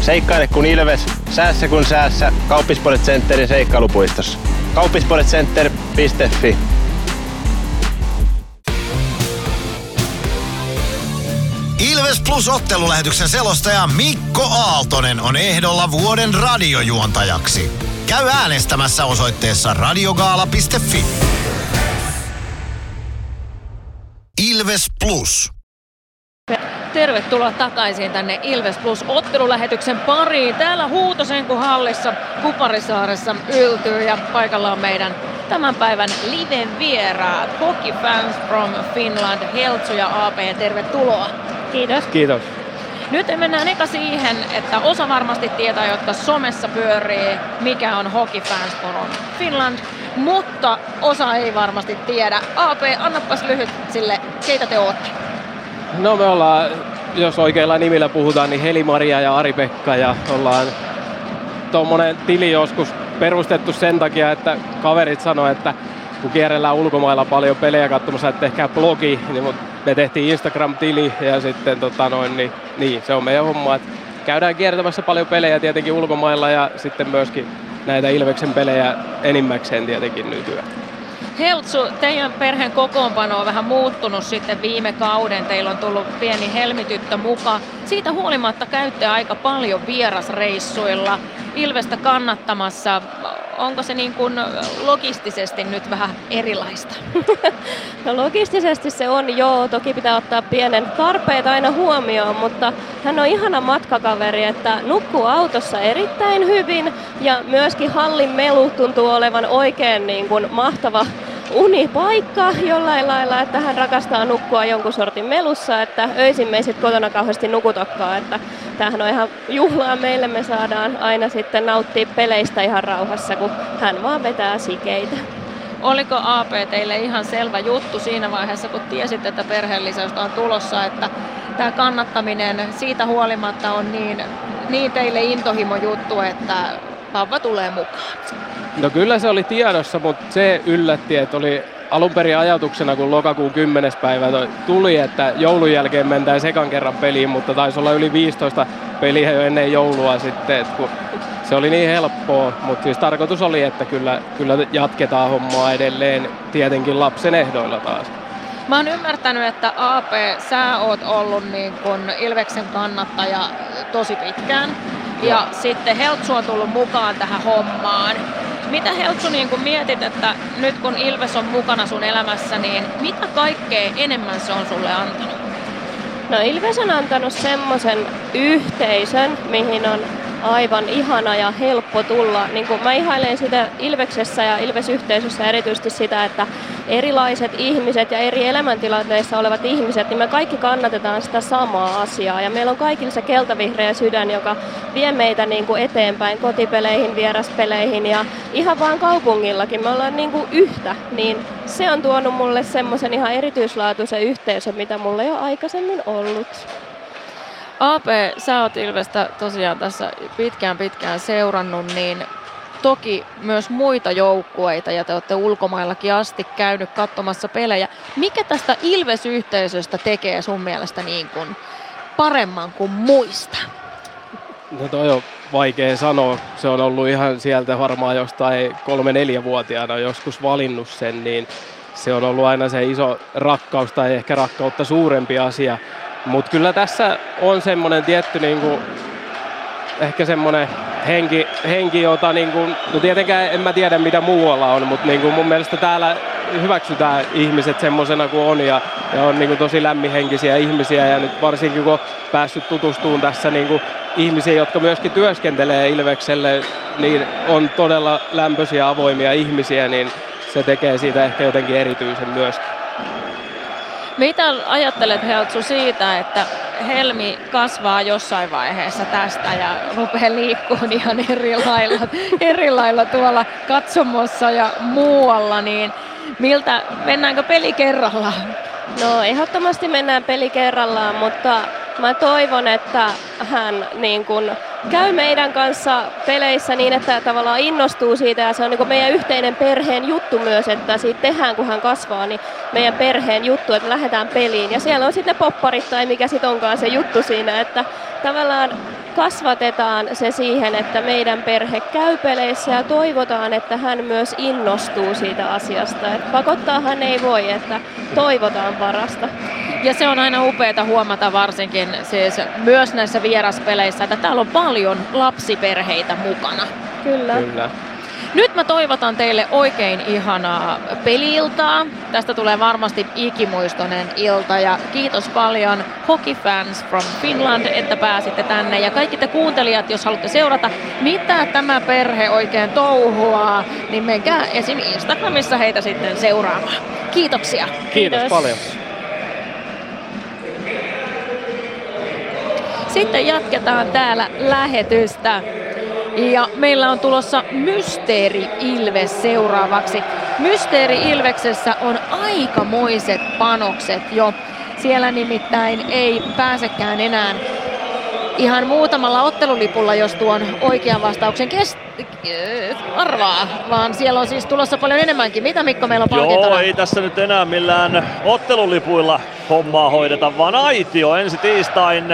Seikkaile kun Ilves, säässä kun säässä, Kauppispoilet Centerin seikkailupuistossa. Kauppispoiletcenter.fi Ilves Plus ottelulähetyksen selostaja Mikko Aaltonen on ehdolla vuoden radiojuontajaksi. Käy äänestämässä osoitteessa radiogaala.fi. Ilves Plus. Tervetuloa takaisin tänne Ilves Plus ottelulähetyksen pariin. Täällä Huutosenku hallissa Kuparisaaressa yltyy ja paikalla on meidän tämän päivän liven vieraat. Hockey Fans from Finland, Heltsu ja AP, tervetuloa. Kiitos. Kiitos. Nyt mennään eka siihen, että osa varmasti tietää, jotka somessa pyörii, mikä on Hockey Fans from Finland, mutta osa ei varmasti tiedä. AP, annapas lyhyt sille, keitä te ootte? No me ollaan, jos oikeilla nimillä puhutaan, niin Heli-Maria ja Ari-Pekka ja ollaan tuommoinen tili joskus perustettu sen takia, että kaverit sanoi, että kun kierrellään ulkomailla paljon pelejä katsomassa, että tehkää blogi, niin me tehtiin Instagram-tili ja sitten tota noin, niin, niin, se on meidän homma, että käydään kiertämässä paljon pelejä tietenkin ulkomailla ja sitten myöskin näitä Ilveksen pelejä enimmäkseen tietenkin nykyään. Heltsu, teidän perheen kokoonpano on vähän muuttunut sitten viime kauden. Teillä on tullut pieni helmityttö mukaan. Siitä huolimatta käytte aika paljon vierasreissuilla Ilvestä kannattamassa. Onko se niin kuin logistisesti nyt vähän erilaista? [LAUGHS] No logistisesti se on joo, toki pitää ottaa pienen tarpeet aina huomioon, mutta hän on ihana matkakaveri, että nukkuu autossa erittäin hyvin ja myöskin hallin melu tuntuu olevan oikein niin kuin mahtava unipaikka jollain lailla, että hän rakastaa nukkua jonkun sortin melussa, että öisin me sit kotona kauheasti nukutokkaan, että tämähän on ihan juhlaa meille, me saadaan aina sitten nauttia peleistä ihan rauhassa, kun hän vaan vetää sikeitä. Oliko AP teille ihan selvä juttu siinä vaiheessa, kun tiesit, että perheellisäystä on tulossa, että tämä kannattaminen siitä huolimatta on niin, niin teille intohimo juttu, että vauva tulee mukaan? No kyllä se oli tiedossa, mutta se yllätti, että oli alun perin ajatuksena, kun lokakuun 10. päivä tuli, että joulun jälkeen mentään sekan kerran peliin, mutta taisi olla yli 15 peliä jo ennen joulua sitten, että kun se oli niin helppoa, mutta siis tarkoitus oli, että kyllä, kyllä jatketaan hommaa edelleen tietenkin lapsen ehdoilla taas. Mä oon ymmärtänyt, että AP, sä oot ollut niin kun Ilveksen kannattaja tosi pitkään. Ja sitten Heltsu on tullut mukaan tähän hommaan. Mitä Heltsu niin kun mietit, että nyt kun Ilves on mukana sun elämässä, niin mitä kaikkea enemmän se on sulle antanut? No Ilves on antanut semmoisen yhteisön, mihin on aivan ihana ja helppo tulla. Niin kuin mä ihailen sitä Ilveksessä ja Ilves-yhteisössä erityisesti sitä, että erilaiset ihmiset ja eri elämäntilanteissa olevat ihmiset, niin me kaikki kannatetaan sitä samaa asiaa. Ja meillä on kaikilla se keltavihreä sydän, joka vie meitä niin kuin eteenpäin kotipeleihin, vieraspeleihin ja ihan vaan kaupungillakin. Me ollaan niin kuin yhtä, niin se on tuonut mulle semmoisen ihan erityislaatuisen yhteisön, mitä mulla ei ole aikaisemmin ollut. AP, sä oot Ilvestä tosiaan tässä pitkään pitkään seurannut, niin toki myös muita joukkueita ja te olette ulkomaillakin asti käynyt katsomassa pelejä. Mikä tästä Ilves-yhteisöstä tekee sun mielestä niin kuin paremman kuin muista? No toi on vaikea sanoa. Se on ollut ihan sieltä varmaan jostain kolme-neljä-vuotiaana joskus valinnut sen, niin se on ollut aina se iso rakkaus tai ehkä rakkautta suurempi asia mutta kyllä tässä on semmoinen tietty niinku, ehkä semmoinen henki, henki jota niinku, no tietenkään en mä tiedä mitä muualla on, mutta niinku mun mielestä täällä hyväksytään ihmiset semmoisena kuin on ja, ja on niinku tosi lämminhenkisiä ihmisiä ja nyt varsinkin kun päässyt tutustumaan tässä niinku ihmisiä, jotka myöskin työskentelee Ilvekselle, niin on todella lämpöisiä avoimia ihmisiä, niin se tekee siitä ehkä jotenkin erityisen myöskin. Mitä ajattelet Heltsu siitä, että Helmi kasvaa jossain vaiheessa tästä ja rupeaa liikkumaan ihan eri lailla, eri lailla tuolla katsomossa ja muualla, niin miltä, mennäänkö peli kerrallaan? No ehdottomasti mennään peli kerrallaan, mutta mä toivon, että hän niin kun käy meidän kanssa peleissä niin, että tavallaan innostuu siitä ja se on niin meidän yhteinen perheen juttu myös, että siitä tehdään kun hän kasvaa, niin meidän perheen juttu, että lähdetään peliin. Ja siellä on sitten ne popparit tai mikä sitten onkaan se juttu siinä, että tavallaan kasvatetaan se siihen, että meidän perhe käy peleissä ja toivotaan, että hän myös innostuu siitä asiasta. Et pakottaahan ei voi, että toivotaan parasta. Ja se on aina upeaa huomata varsinkin siis myös näissä vieraspeleissä, että täällä on paljon lapsiperheitä mukana. Kyllä. Kyllä. Nyt mä toivotan teille oikein ihanaa peliiltaa. Tästä tulee varmasti ikimuistoinen ilta ja kiitos paljon Hockey Fans from Finland, että pääsitte tänne. Ja kaikki te kuuntelijat, jos haluatte seurata, mitä tämä perhe oikein touhuaa, niin menkää esim. Instagramissa heitä sitten seuraamaan. Kiitoksia. Kiitos, Kiitos. paljon. Sitten jatketaan täällä lähetystä. Ja meillä on tulossa Mysteeri Ilves seuraavaksi. Mysteeri Ilveksessä on aikamoiset panokset jo. Siellä nimittäin ei pääsekään enää ihan muutamalla ottelulipulla, jos tuon oikean vastauksen kest- arvaa, vaan siellä on siis tulossa paljon enemmänkin. Mitä Mikko meillä on palkintona? Joo, ei tässä nyt enää millään ottelulipuilla hommaa hoideta, vaan aitio ensi tiistain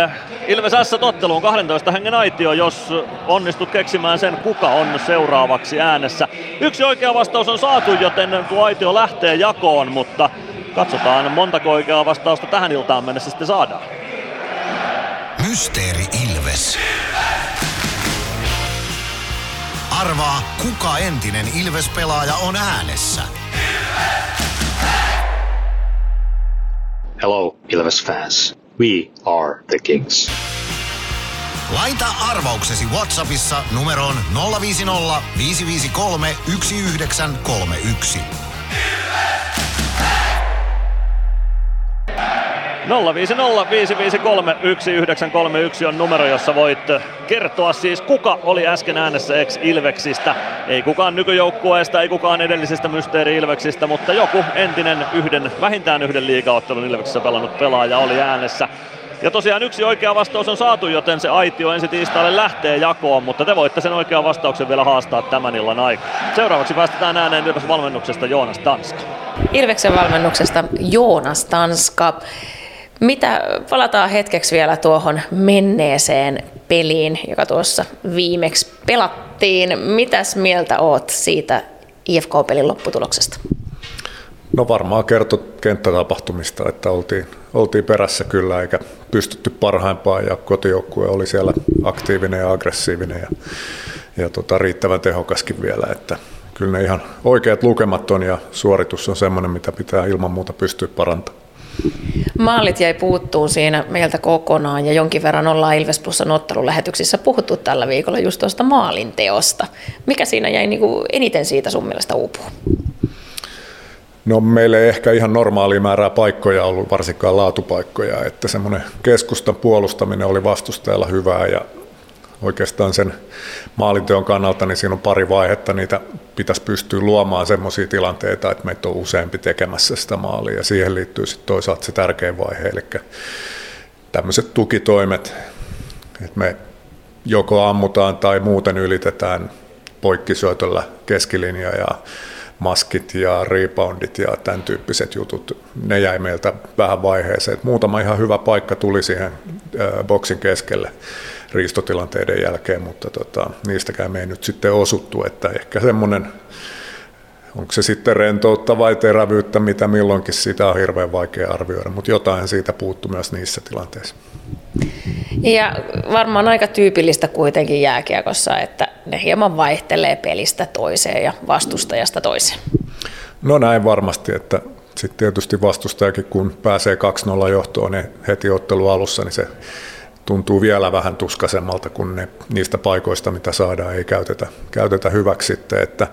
Ilves S-otteluun 12 hengen aitio, jos onnistut keksimään sen, kuka on seuraavaksi äänessä. Yksi oikea vastaus on saatu, joten tuo aitio lähtee jakoon, mutta katsotaan montako oikeaa vastausta tähän iltaan mennessä sitten saadaan. Mysteeri Ilves. Arvaa, kuka entinen Ilves-pelaaja on äänessä. Hello, Ilves fans. We are the Kings. Laita arvauksesi Whatsappissa numeroon 050 553 1931. 050 553 1931 on numero, jossa voit kertoa siis kuka oli äsken äänessä ex Ilveksistä. Ei kukaan nykyjoukkueesta, ei kukaan edellisestä Mysteeri Ilveksistä, mutta joku entinen yhden, vähintään yhden liigaottelun Ilveksessä pelannut pelaaja oli äänessä. Ja tosiaan yksi oikea vastaus on saatu, joten se aitio ensi tiistaille lähtee jakoon, mutta te voitte sen oikean vastauksen vielä haastaa tämän illan aikana. Seuraavaksi päästetään ääneen Ilves valmennuksesta Joonas Tanska. Ilveksen valmennuksesta Joonas Tanska. Mitä, palataan hetkeksi vielä tuohon menneeseen peliin, joka tuossa viimeksi pelattiin. Mitäs mieltä oot siitä IFK-pelin lopputuloksesta? No varmaan kertoi kenttätapahtumista, että oltiin, oltiin perässä kyllä eikä pystytty parhaimpaan ja kotijoukkue oli siellä aktiivinen ja aggressiivinen ja, ja tota, riittävän tehokaskin vielä, että kyllä ne ihan oikeat lukemat on ja suoritus on semmoinen, mitä pitää ilman muuta pystyä parantamaan. Maalit jäi puuttuu siinä meiltä kokonaan ja jonkin verran ollaan Ilves Plusan ottelulähetyksissä puhuttu tällä viikolla just tuosta maalinteosta. Mikä siinä jäi niin kuin eniten siitä sun mielestä uupuu? No meille ei ehkä ihan normaali määrää paikkoja ollut, varsinkaan laatupaikkoja, että semmoinen keskustan puolustaminen oli vastustajalla hyvää ja oikeastaan sen maalinteon kannalta, niin siinä on pari vaihetta, niitä pitäisi pystyä luomaan semmoisia tilanteita, että meitä on useampi tekemässä sitä maalia. Ja siihen liittyy sitten toisaalta se tärkein vaihe, eli tämmöiset tukitoimet, että me joko ammutaan tai muuten ylitetään poikkisyötöllä keskilinja ja maskit ja reboundit ja tämän tyyppiset jutut, ne jäi meiltä vähän vaiheeseen. Muutama ihan hyvä paikka tuli siihen boksin keskelle riistotilanteiden jälkeen, mutta tota, niistäkään me ei nyt sitten osuttu, että ehkä semmoinen Onko se sitten rentoutta vai terävyyttä, mitä milloinkin, sitä on hirveän vaikea arvioida, mutta jotain siitä puuttu myös niissä tilanteissa. Ja varmaan aika tyypillistä kuitenkin jääkiekossa, että ne hieman vaihtelee pelistä toiseen ja vastustajasta toiseen. No näin varmasti, että sitten tietysti vastustajakin kun pääsee 2-0 johtoon niin heti ottelu alussa, niin se tuntuu vielä vähän tuskasemmalta, kun ne, niistä paikoista, mitä saadaan, ei käytetä, käytetä hyväksi sitten, että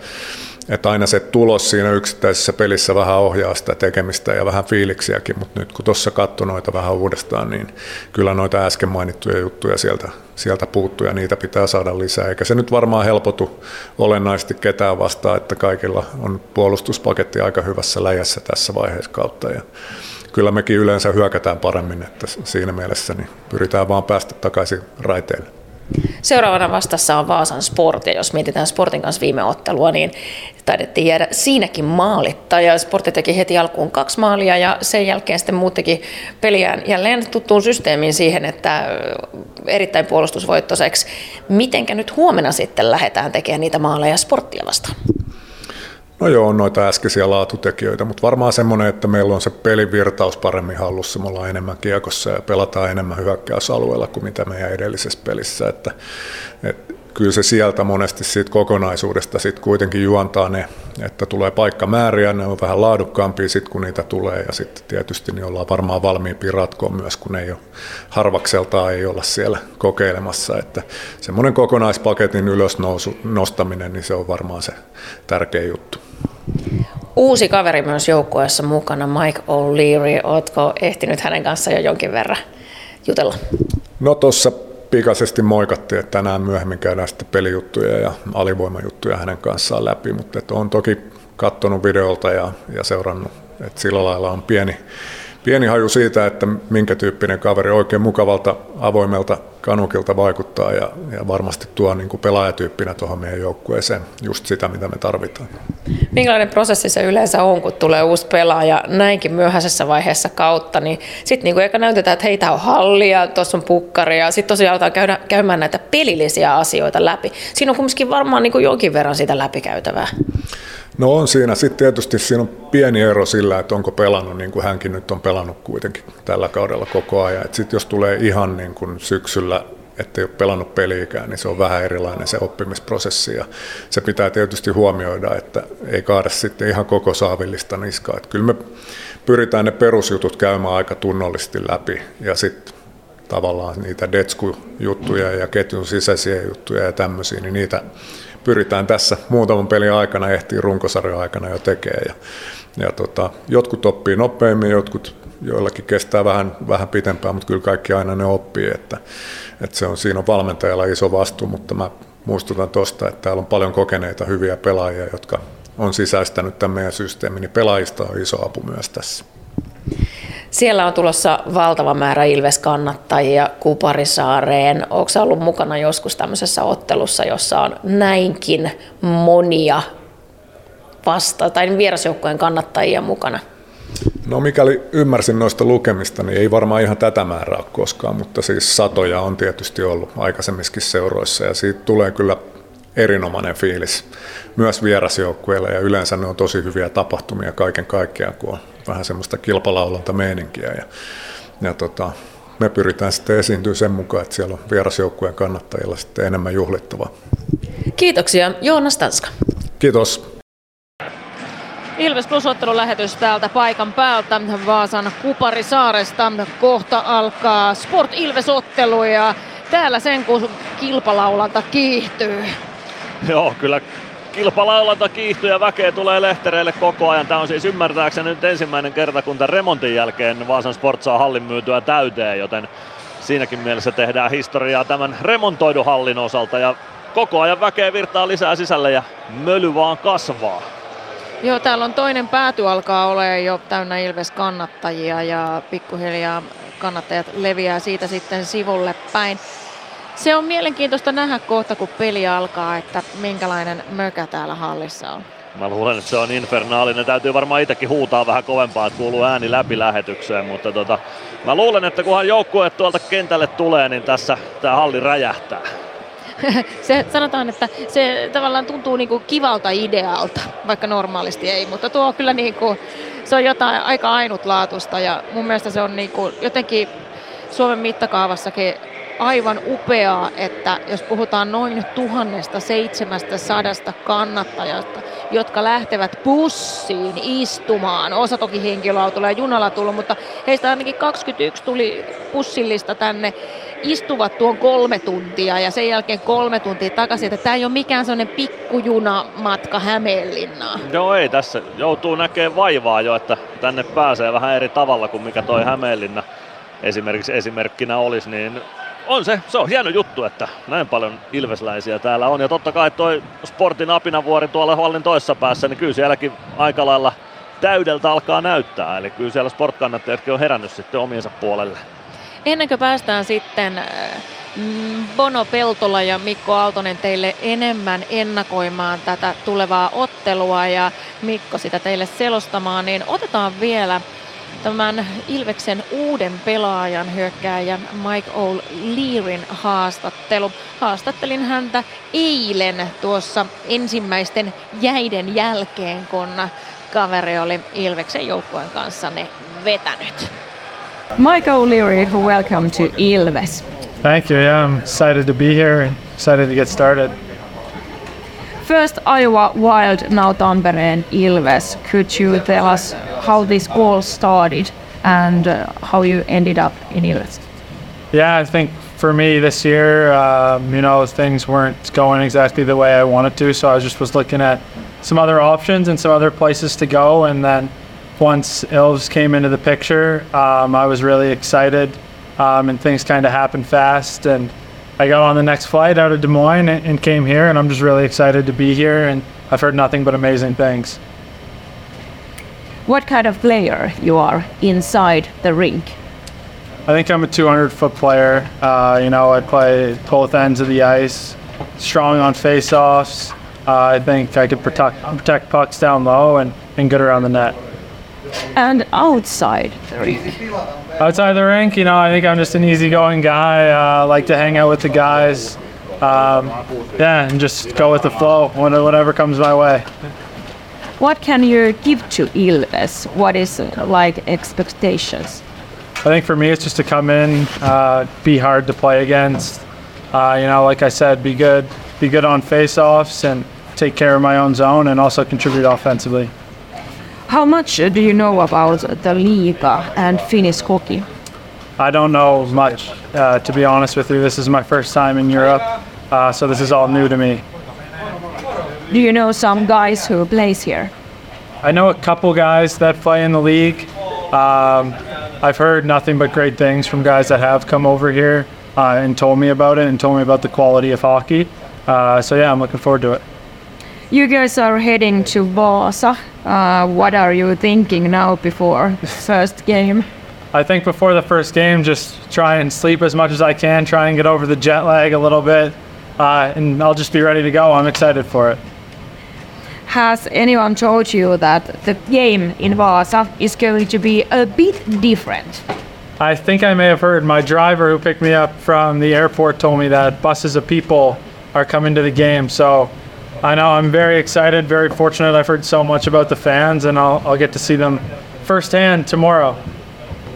että aina se tulos siinä yksittäisessä pelissä vähän ohjaa sitä tekemistä ja vähän fiiliksiäkin, mutta nyt kun tuossa katsoi noita vähän uudestaan, niin kyllä noita äsken mainittuja juttuja sieltä, sieltä puuttuu ja niitä pitää saada lisää. Eikä se nyt varmaan helpotu olennaisesti ketään vastaan, että kaikilla on puolustuspaketti aika hyvässä läjässä tässä vaiheessa kautta. Ja kyllä mekin yleensä hyökätään paremmin, että siinä mielessä niin pyritään vaan päästä takaisin raiteille. Seuraavana vastassa on Vaasan Sport, ja jos mietitään Sportin kanssa viime ottelua, niin taidettiin jäädä siinäkin maalitta, ja Sportti teki heti alkuun kaksi maalia, ja sen jälkeen sitten muut teki peliään jälleen tuttuun systeemiin siihen, että erittäin puolustusvoittoiseksi. Mitenkä nyt huomenna sitten lähdetään tekemään niitä maaleja Sporttia vastaan? No joo, on noita äskeisiä laatutekijöitä, mutta varmaan semmoinen, että meillä on se pelivirtaus paremmin hallussa, me ollaan enemmän kiekossa ja pelataan enemmän hyökkäysalueella kuin mitä meidän edellisessä pelissä, että, että kyllä se sieltä monesti siitä kokonaisuudesta sit kuitenkin juontaa ne, että tulee paikkamääriä, ne on vähän laadukkaampia sitten kun niitä tulee ja sitten tietysti niin ollaan varmaan valmiimpi ratkoa myös, kun ei ole harvakseltaan ei olla siellä kokeilemassa, että semmoinen kokonaispaketin ylösnousu, nostaminen, niin se on varmaan se tärkeä juttu. Uusi kaveri myös joukkueessa mukana, Mike O'Leary. Oletko ehtinyt hänen kanssaan jo jonkin verran jutella? No tuossa pikaisesti moikattiin, että tänään myöhemmin käydään sitten pelijuttuja ja alivoimajuttuja hänen kanssaan läpi, mutta että on toki katsonut videolta ja, ja seurannut, että sillä lailla on pieni, pieni haju siitä, että minkä tyyppinen kaveri. Oikein mukavalta avoimelta kanukilta vaikuttaa ja, ja varmasti tuo niin kuin pelaajatyyppinä tuohon meidän joukkueeseen just sitä, mitä me tarvitaan. Minkälainen prosessi se yleensä on, kun tulee uusi pelaaja näinkin myöhäisessä vaiheessa kautta, niin sitten niin eka näytetään, että heitä on halli ja tuossa on pukkari ja sitten tosiaan aletaan käydä, käymään näitä pelillisiä asioita läpi. Siinä on kumminkin varmaan niin kuin jonkin verran sitä läpikäytävää. No on siinä. Sitten tietysti siinä on pieni ero sillä, että onko pelannut niin kuin hänkin nyt on pelannut kuitenkin tällä kaudella koko ajan. Sitten jos tulee ihan niin kuin syksyllä että ei ole pelannut peliikään, niin se on vähän erilainen se oppimisprosessi. Ja se pitää tietysti huomioida, että ei kaada sitten ihan koko saavillista niskaa. Että kyllä me pyritään ne perusjutut käymään aika tunnollisesti läpi ja sitten tavallaan niitä detsku-juttuja ja ketjun sisäisiä juttuja ja tämmöisiä, niin niitä pyritään tässä muutaman pelin aikana, ehtii runkosarjan aikana jo tekemään. Ja, ja tota, jotkut oppii nopeammin, jotkut joillakin kestää vähän, vähän pitempään, mutta kyllä kaikki aina ne oppii, että, että se on, siinä on valmentajalla iso vastuu, mutta mä muistutan tuosta, että täällä on paljon kokeneita hyviä pelaajia, jotka on sisäistänyt tämän meidän systeemin, niin pelaajista on iso apu myös tässä. Siellä on tulossa valtava määrä Ilves-kannattajia Kuparisaareen. Onko ollut mukana joskus tämmöisessä ottelussa, jossa on näinkin monia vasta- tai vierasjoukkojen kannattajia mukana? No mikäli ymmärsin noista lukemista, niin ei varmaan ihan tätä määrää ole koskaan, mutta siis satoja on tietysti ollut aikaisemmissakin seuroissa ja siitä tulee kyllä erinomainen fiilis myös vierasjoukkueille ja yleensä ne on tosi hyviä tapahtumia kaiken kaikkiaan, kun on vähän semmoista kilpalaulanta meininkiä ja, ja tota, me pyritään sitten esiintyä sen mukaan, että siellä on vierasjoukkueen kannattajilla sitten enemmän juhlittavaa. Kiitoksia Joonas Tanska. Kiitos. Ilves Plus lähetys täältä paikan päältä Vaasan Kuparisaaresta. Kohta alkaa Sport Ilves-ottelu ja täällä sen kun kilpalaulanta kiihtyy. [LAUGHS] Joo, kyllä kilpalaulanta kiihtyy ja väkeä tulee lehtereille koko ajan. Tämä on siis ymmärtääkseni nyt ensimmäinen kerta, kun tämän remontin jälkeen Vaasan Sport saa hallin myytyä täyteen, joten siinäkin mielessä tehdään historiaa tämän remontoidun hallin osalta ja koko ajan väkeä virtaa lisää sisälle ja möly vaan kasvaa. Joo, täällä on toinen pääty alkaa olemaan jo täynnä Ilves-kannattajia ja pikkuhiljaa kannattajat leviää siitä sitten sivulle päin. Se on mielenkiintoista nähdä kohta, kun peli alkaa, että minkälainen mökä täällä hallissa on. Mä luulen, että se on infernaalinen. Täytyy varmaan itsekin huutaa vähän kovempaa, että kuuluu ääni läpi lähetykseen. Mutta tota, mä luulen, että kunhan joukkue tuolta kentälle tulee, niin tässä tämä halli räjähtää. [LAUGHS] se, sanotaan, että se tavallaan tuntuu niinku kivalta idealta, vaikka normaalisti ei, mutta tuo kyllä niinku, se on jotain aika ainutlaatuista ja mun mielestä se on niinku jotenkin Suomen mittakaavassakin aivan upeaa, että jos puhutaan noin 1700 kannattajasta, jotka lähtevät bussiin istumaan, osa toki henkilöautolla ja junalla tullut, mutta heistä ainakin 21 tuli bussillista tänne, istuvat tuon kolme tuntia ja sen jälkeen kolme tuntia takaisin, että tämä ei ole mikään sellainen pikkujunamatka Hämeenlinnaan. Joo ei, tässä joutuu näkemään vaivaa jo, että tänne pääsee vähän eri tavalla kuin mikä toi Hämeenlinna esimerkiksi esimerkkinä olisi, niin on se, se on hieno juttu, että näin paljon ilvesläisiä täällä on. Ja totta kai toi Sportin apinavuori tuolla hallin toisessa päässä, niin kyllä sielläkin aika lailla täydeltä alkaa näyttää. Eli kyllä siellä sportkannattajatkin on herännyt sitten omiensa puolelle. Ennen kuin päästään sitten äh, Bono Peltola ja Mikko Aaltonen teille enemmän ennakoimaan tätä tulevaa ottelua ja Mikko sitä teille selostamaan, niin otetaan vielä tämän Ilveksen uuden pelaajan hyökkääjän Mike O'Learyn haastattelu. Haastattelin häntä eilen tuossa ensimmäisten jäiden jälkeen, kun kaveri oli Ilveksen joukkueen kanssa ne vetänyt. Mike O'Leary, welcome to Ilves. Thank you. Yeah, I'm excited to be here and excited to get started. First, Iowa Wild, now Tampere and Ilves. Could you tell us how this all started and uh, how you ended up in Ilves? Yeah, I think for me this year, um, you know, things weren't going exactly the way I wanted to, so I just was looking at some other options and some other places to go, and then once Ilves came into the picture, um, I was really excited, um, and things kind of happened fast. And I got on the next flight out of Des Moines and, and, came here, and I'm just really excited to be here. And I've heard nothing but amazing things. What kind of player you are inside the rink? I think I'm a 200 foot player. Uh, you know, I play both ends of the ice, strong on face offs. Uh, I think I could protect protect pucks down low and, and good around the net and outside the rink? Outside the rink, you know, I think I'm just an easygoing guy. Uh, like to hang out with the guys. Um, yeah, and just go with the flow, whatever comes my way. What can you give to Ilves? What is like expectations? I think for me, it's just to come in, uh, be hard to play against. Uh, you know, like I said, be good, be good on face-offs, and take care of my own zone, and also contribute offensively. How much do you know about the Liga and Finnish hockey? I don't know much, uh, to be honest with you. This is my first time in Europe, uh, so this is all new to me. Do you know some guys who plays here? I know a couple guys that play in the league. Um, I've heard nothing but great things from guys that have come over here uh, and told me about it and told me about the quality of hockey. Uh, so yeah, I'm looking forward to it. You guys are heading to Vaasa. Uh, what are you thinking now before the first game? I think before the first game, just try and sleep as much as I can, try and get over the jet lag a little bit, uh, and I'll just be ready to go. I'm excited for it. Has anyone told you that the game in Vaasa is going to be a bit different? I think I may have heard my driver who picked me up from the airport told me that buses of people are coming to the game, so I know I'm very excited, very fortunate. I've heard so much about the fans, and I'll, I'll get to see them firsthand tomorrow.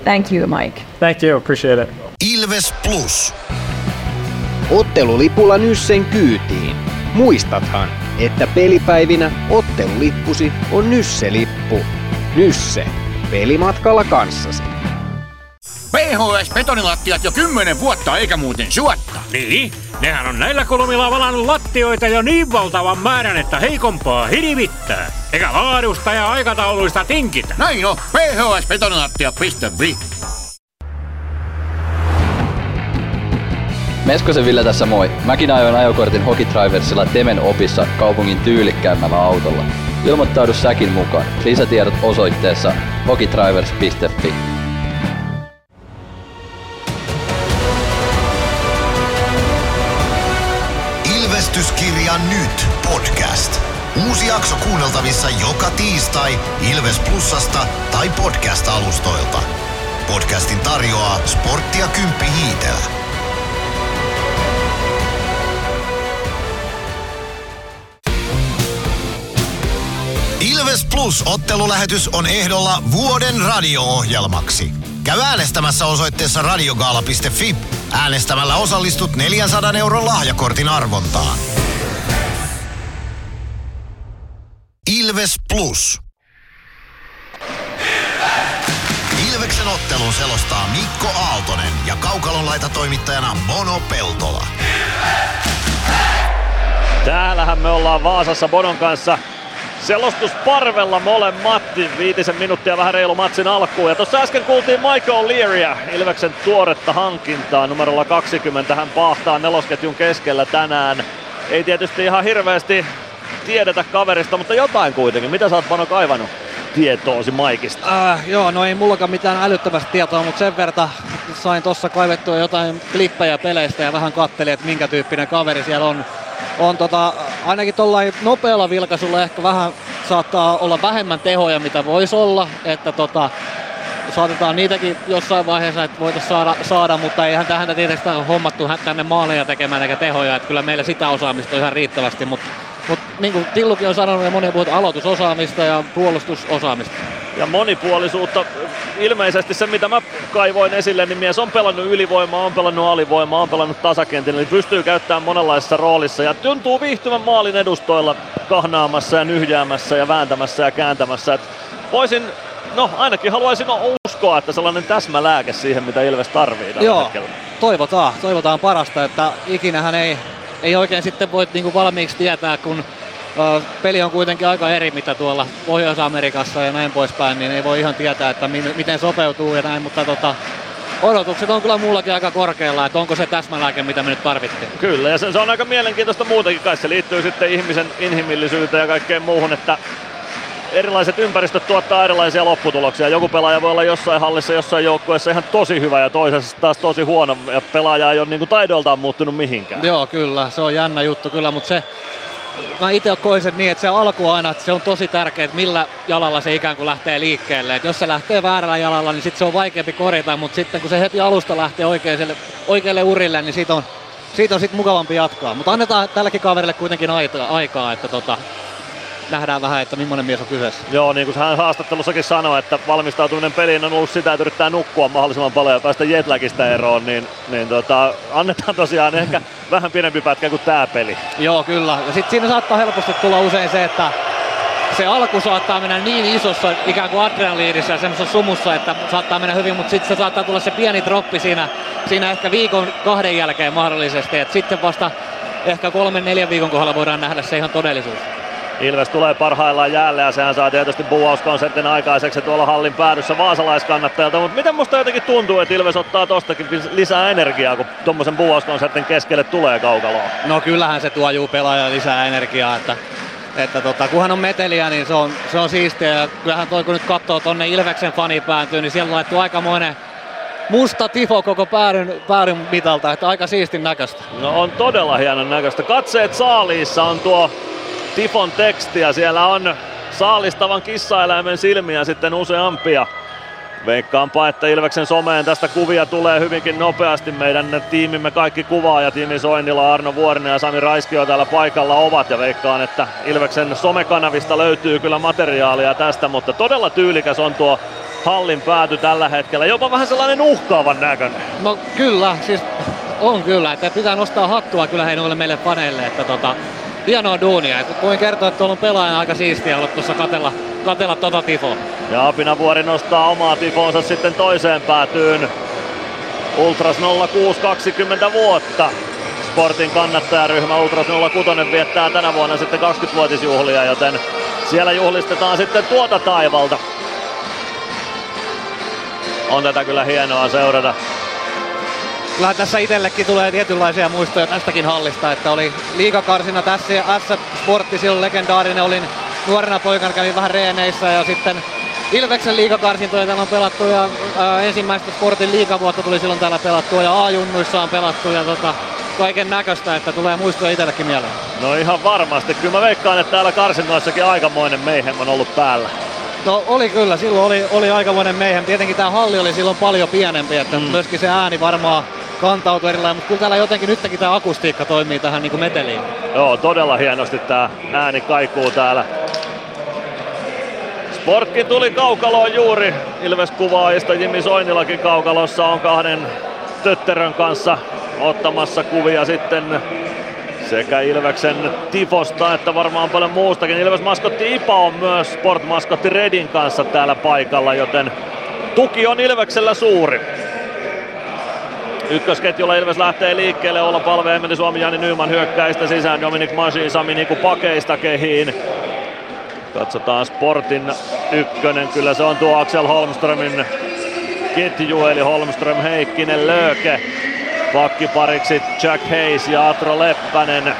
Thank you, Mike. Thank you, appreciate it. Ilves Plus. Ottelulipulla Nyssen kyytiin. Muistathan, että pelipäivinä ottelulippusi on Nysse-lippu. Nysse. Pelimatkalla kanssasi. PHS betonilattiat jo kymmenen vuotta eikä muuten suotta. Niin, nehän on näillä kolmilla valannut lattioita jo niin valtavan määrän, että heikompaa hirvittää. Eikä laadusta ja aikatauluista tinkitä. Näin on, phsbetonilattia.fi. Meskosen Ville tässä moi. Mäkin ajoin ajokortin Hokitriversilla Temen opissa kaupungin tyylikkäämmällä autolla. Ilmoittaudu säkin mukaan. Lisätiedot osoitteessa hokitrivers.fi. Nyt podcast. Uusi jakso kuunneltavissa joka tiistai Ilves Plusasta tai podcast-alustoilta. Podcastin tarjoaa sporttia Kymppi Hiitellä. Ilves Plus ottelulähetys on ehdolla vuoden radio-ohjelmaksi. Käy äänestämässä osoitteessa radiogaala.fi. Äänestämällä osallistut 400 euron lahjakortin arvontaan. Ilves Plus. Ilveksen ottelun selostaa Mikko Aaltonen ja Kaukalon laita toimittajana Mono Peltola. Täällähän me ollaan Vaasassa Bonon kanssa selostusparvella molemmat. Viitisen minuuttia vähän reilu matsin alkuun. Ja tuossa äsken kuultiin Michael Learya, Ilveksen tuoretta hankintaa. Numerolla 20 hän paahtaa nelosketjun keskellä tänään. Ei tietysti ihan hirveästi tiedetä kaverista, mutta jotain kuitenkin. Mitä sä oot Pano kaivannut? tietoosi Maikista? Äh, joo, no ei mullakaan mitään älyttömästä tietoa, mutta sen verran sain tuossa kaivettua jotain klippejä peleistä ja vähän kattelin, että minkä tyyppinen kaveri siellä on. On tota, ainakin tuollain nopealla vilkaisulla ehkä vähän saattaa olla vähemmän tehoja, mitä voisi olla. Että tota, saatetaan niitäkin jossain vaiheessa, että voitaisiin saada, saada, mutta eihän tähän tietysti hommattu tänne maaleja tekemään eikä tehoja, että kyllä meillä sitä osaamista on ihan riittävästi, mutta mutta niin kuin Tillukin on sanonut ja moni puhut aloitusosaamista ja puolustusosaamista. Ja monipuolisuutta. Ilmeisesti se, mitä mä kaivoin esille, niin mies on pelannut ylivoimaa, on pelannut alivoimaa, on pelannut tasakentillä, niin pystyy käyttämään monenlaisessa roolissa ja tuntuu viihtyvän maalin edustoilla kahnaamassa ja nyhjäämässä ja vääntämässä ja kääntämässä. Et voisin, no ainakin haluaisin uskoa, että sellainen täsmälääke siihen, mitä Ilves tarvii tällä Joo, hetkellä. toivotaan, toivotaan parasta, että ikinähän ei ei oikein sitten voi niinku valmiiksi tietää, kun uh, peli on kuitenkin aika eri, mitä tuolla Pohjois-Amerikassa ja näin poispäin, niin ei voi ihan tietää, että mi- miten sopeutuu ja näin, mutta tota, odotukset on kyllä mullakin aika korkealla, että onko se täsmälääke, mitä me nyt tarvittiin. Kyllä, ja se, se on aika mielenkiintoista muutenkin, kai se liittyy sitten ihmisen inhimillisyyteen ja kaikkeen muuhun, että erilaiset ympäristöt tuottaa erilaisia lopputuloksia. Joku pelaaja voi olla jossain hallissa, jossain joukkueessa ihan tosi hyvä ja toisessa taas tosi huono. Ja pelaaja ei ole niin taidoltaan muuttunut mihinkään. Joo, kyllä. Se on jännä juttu kyllä, mutta se, mä itse koin sen niin, että se alku aina, että se on tosi tärkeää, että millä jalalla se ikään kuin lähtee liikkeelle. Et jos se lähtee väärällä jalalla, niin sitten se on vaikeampi korjata, mutta sitten kun se heti alusta lähtee oikealle, oikealle urille, niin siitä on, siitä on sitten mukavampi jatkaa. Mutta annetaan tälläkin kaverille kuitenkin aikaa, että tota, nähdään vähän, että millainen mies on kyseessä. Joo, niin kuin hän haastattelussakin sanoi, että valmistautuminen peliin on ollut sitä, että yrittää nukkua mahdollisimman paljon ja päästä jetlagista eroon, niin, niin tota, annetaan tosiaan ehkä [LAUGHS] vähän pidempi pätkä kuin tämä peli. Joo, kyllä. Ja sitten siinä saattaa helposti tulla usein se, että se alku saattaa mennä niin isossa ikään kuin adrenaliinissa ja semmoisessa sumussa, että saattaa mennä hyvin, mutta sitten se saattaa tulla se pieni droppi siinä, siinä ehkä viikon kahden jälkeen mahdollisesti, että sitten vasta ehkä kolmen neljän viikon kohdalla voidaan nähdä se ihan todellisuus. Ilves tulee parhaillaan jäälle ja sehän saa tietysti buuauskonsertin aikaiseksi tuolla hallin päädyssä vaasalaiskannattajalta, mutta miten musta jotenkin tuntuu, että Ilves ottaa tostakin lisää energiaa, kun tuommoisen buuauskonsertin keskelle tulee kaukaloa? No kyllähän se tuo juu pelaaja lisää energiaa, että että tota, kunhan on meteliä, niin se on, se on siistiä. Ja kyllähän toi, kun nyt katsoo tonne Ilveksen fanipääntyyn, niin siellä on laittu aikamoinen musta tifo koko päädyn, päädyn mitalta, että aika siistin näköistä. No on todella hienon näköistä. Katseet saaliissa on tuo Tifon tekstiä. Siellä on saalistavan kissaeläimen silmiä sitten useampia. Veikkaanpa, että Ilveksen someen tästä kuvia tulee hyvinkin nopeasti. Meidän tiimimme kaikki kuvaa ja tiimi Soinnila, Arno Vuorinen ja Sami Raiskio täällä paikalla ovat. Ja veikkaan, että Ilveksen somekanavista löytyy kyllä materiaalia tästä, mutta todella tyylikäs on tuo hallin pääty tällä hetkellä. Jopa vähän sellainen uhkaavan näköinen. No kyllä, siis on kyllä. Että pitää nostaa hattua kyllä hei noille meille paneille. Että tota, hienoa duunia. Voin kertoa, että tuolla on pelaajan aika siistiä ollut tuossa katella, katella tota tifoa. Ja Apinavuori nostaa omaa tifonsa sitten toiseen päätyyn. Ultras 06 20 vuotta. Sportin kannattajaryhmä Ultras 06 viettää tänä vuonna sitten 20-vuotisjuhlia, joten siellä juhlistetaan sitten tuota taivalta. On tätä kyllä hienoa seurata kyllä tässä itsellekin tulee tietynlaisia muistoja tästäkin hallista, että oli liikakarsina tässä ja S-Sportti silloin legendaarinen, olin nuorena poikana kävin vähän reeneissä ja sitten Ilveksen liikakarsintoja täällä on pelattu ja ää, ensimmäistä Sportin liikavuotta tuli silloin täällä pelattua ja A-junnuissa on pelattu ja tota, kaiken näköistä, että tulee muistoja itsellekin mieleen. No ihan varmasti. Kyllä mä veikkaan, että täällä karsinnoissakin aikamoinen meihem on ollut päällä. No oli kyllä, silloin oli, oli aikamoinen meihem. Tietenkin tämä halli oli silloin paljon pienempi, että mm. myöskin se ääni varmaan kantautuu erilainen, mutta kyllä täällä jotenkin nytkin tämä akustiikka toimii tähän niin kuin meteliin. Joo, todella hienosti tämä ääni kaikuu täällä. Sportkin tuli kaukaloon juuri. Ilves kuvaajista Jimmy Soinilakin kaukalossa on kahden tötterön kanssa ottamassa kuvia sitten sekä Ilveksen Tifosta että varmaan paljon muustakin. Ilves maskotti Ipa on myös Sport-maskotti Redin kanssa täällä paikalla, joten tuki on Ilveksellä suuri. Ykkösketjulla Ilves lähtee liikkeelle, olla palve Emeli Suomi, Jani Nyman hyökkäistä sisään, Dominik Masin, Sami Niku pakeista kehiin. Katsotaan Sportin ykkönen, kyllä se on tuo Axel Holmströmin ketju, eli Holmström, Heikkinen, Lööke. Pakkipariksi Jack Hayes ja Atro Leppänen.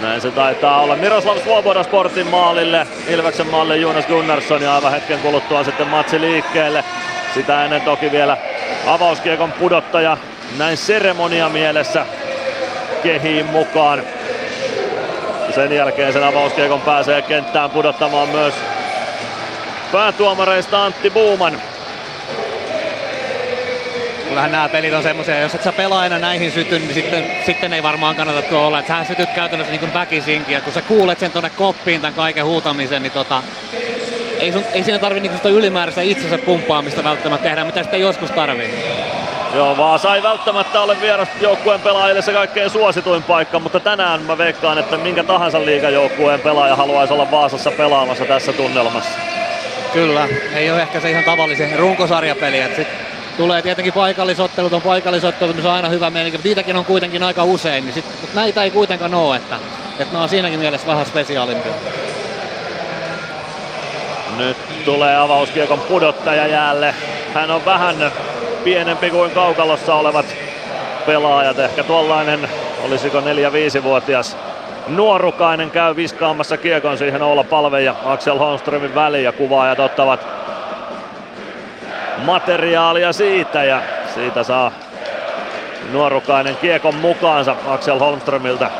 Näin se taitaa olla. Miroslav Svoboda Sportin maalille, Ilveksen maalille Jonas Gunnarsson ja aivan hetken kuluttua sitten matsi liikkeelle. Sitä ennen toki vielä avauskiekon pudottaja näin seremonia mielessä kehiin mukaan. Sen jälkeen sen avauskiekon pääsee kenttään pudottamaan myös päätuomareista Antti Buuman. Kyllähän nämä pelit on semmoisia, jos et sä pelaa aina näihin syty, niin sitten, sitten ei varmaan kannata tuo olla. Sähän sytyt käytännössä niin kuin väkisinkin, ja kun sä kuulet sen tuonne koppiin tämän kaiken huutamisen, niin tota, ei, sun, ei siinä tarvi niinku ylimääräistä itsensä pumppaamista välttämättä tehdä, mitä sitten joskus tarvii. Joo, Vaasa ei välttämättä ole vierasjoukkueen pelaajille se kaikkein suosituin paikka, mutta tänään mä veikkaan, että minkä tahansa liigajoukkueen pelaaja haluaisi olla Vaasassa pelaamassa tässä tunnelmassa. Kyllä, ei ole ehkä se ihan tavallisen runkosarjapeli, että sit tulee tietenkin paikallisottelut, on paikallisottelut, niin se on aina hyvä meininki, mutta niitäkin on kuitenkin aika usein, niin sit, mutta näitä ei kuitenkaan ole, että, että ne on siinäkin mielessä vähän spesiaalimpia. Nyt tulee avauskiekon pudottaja jäälle. Hän on vähän pienempi kuin kaukalossa olevat pelaajat. Ehkä tuollainen, olisiko 4-5-vuotias nuorukainen käy viskaamassa kiekon siihen olla Palve ja Axel Holmströmin väliin ja kuvaajat ottavat materiaalia siitä ja siitä saa nuorukainen kiekon mukaansa Axel Holmströmiltä.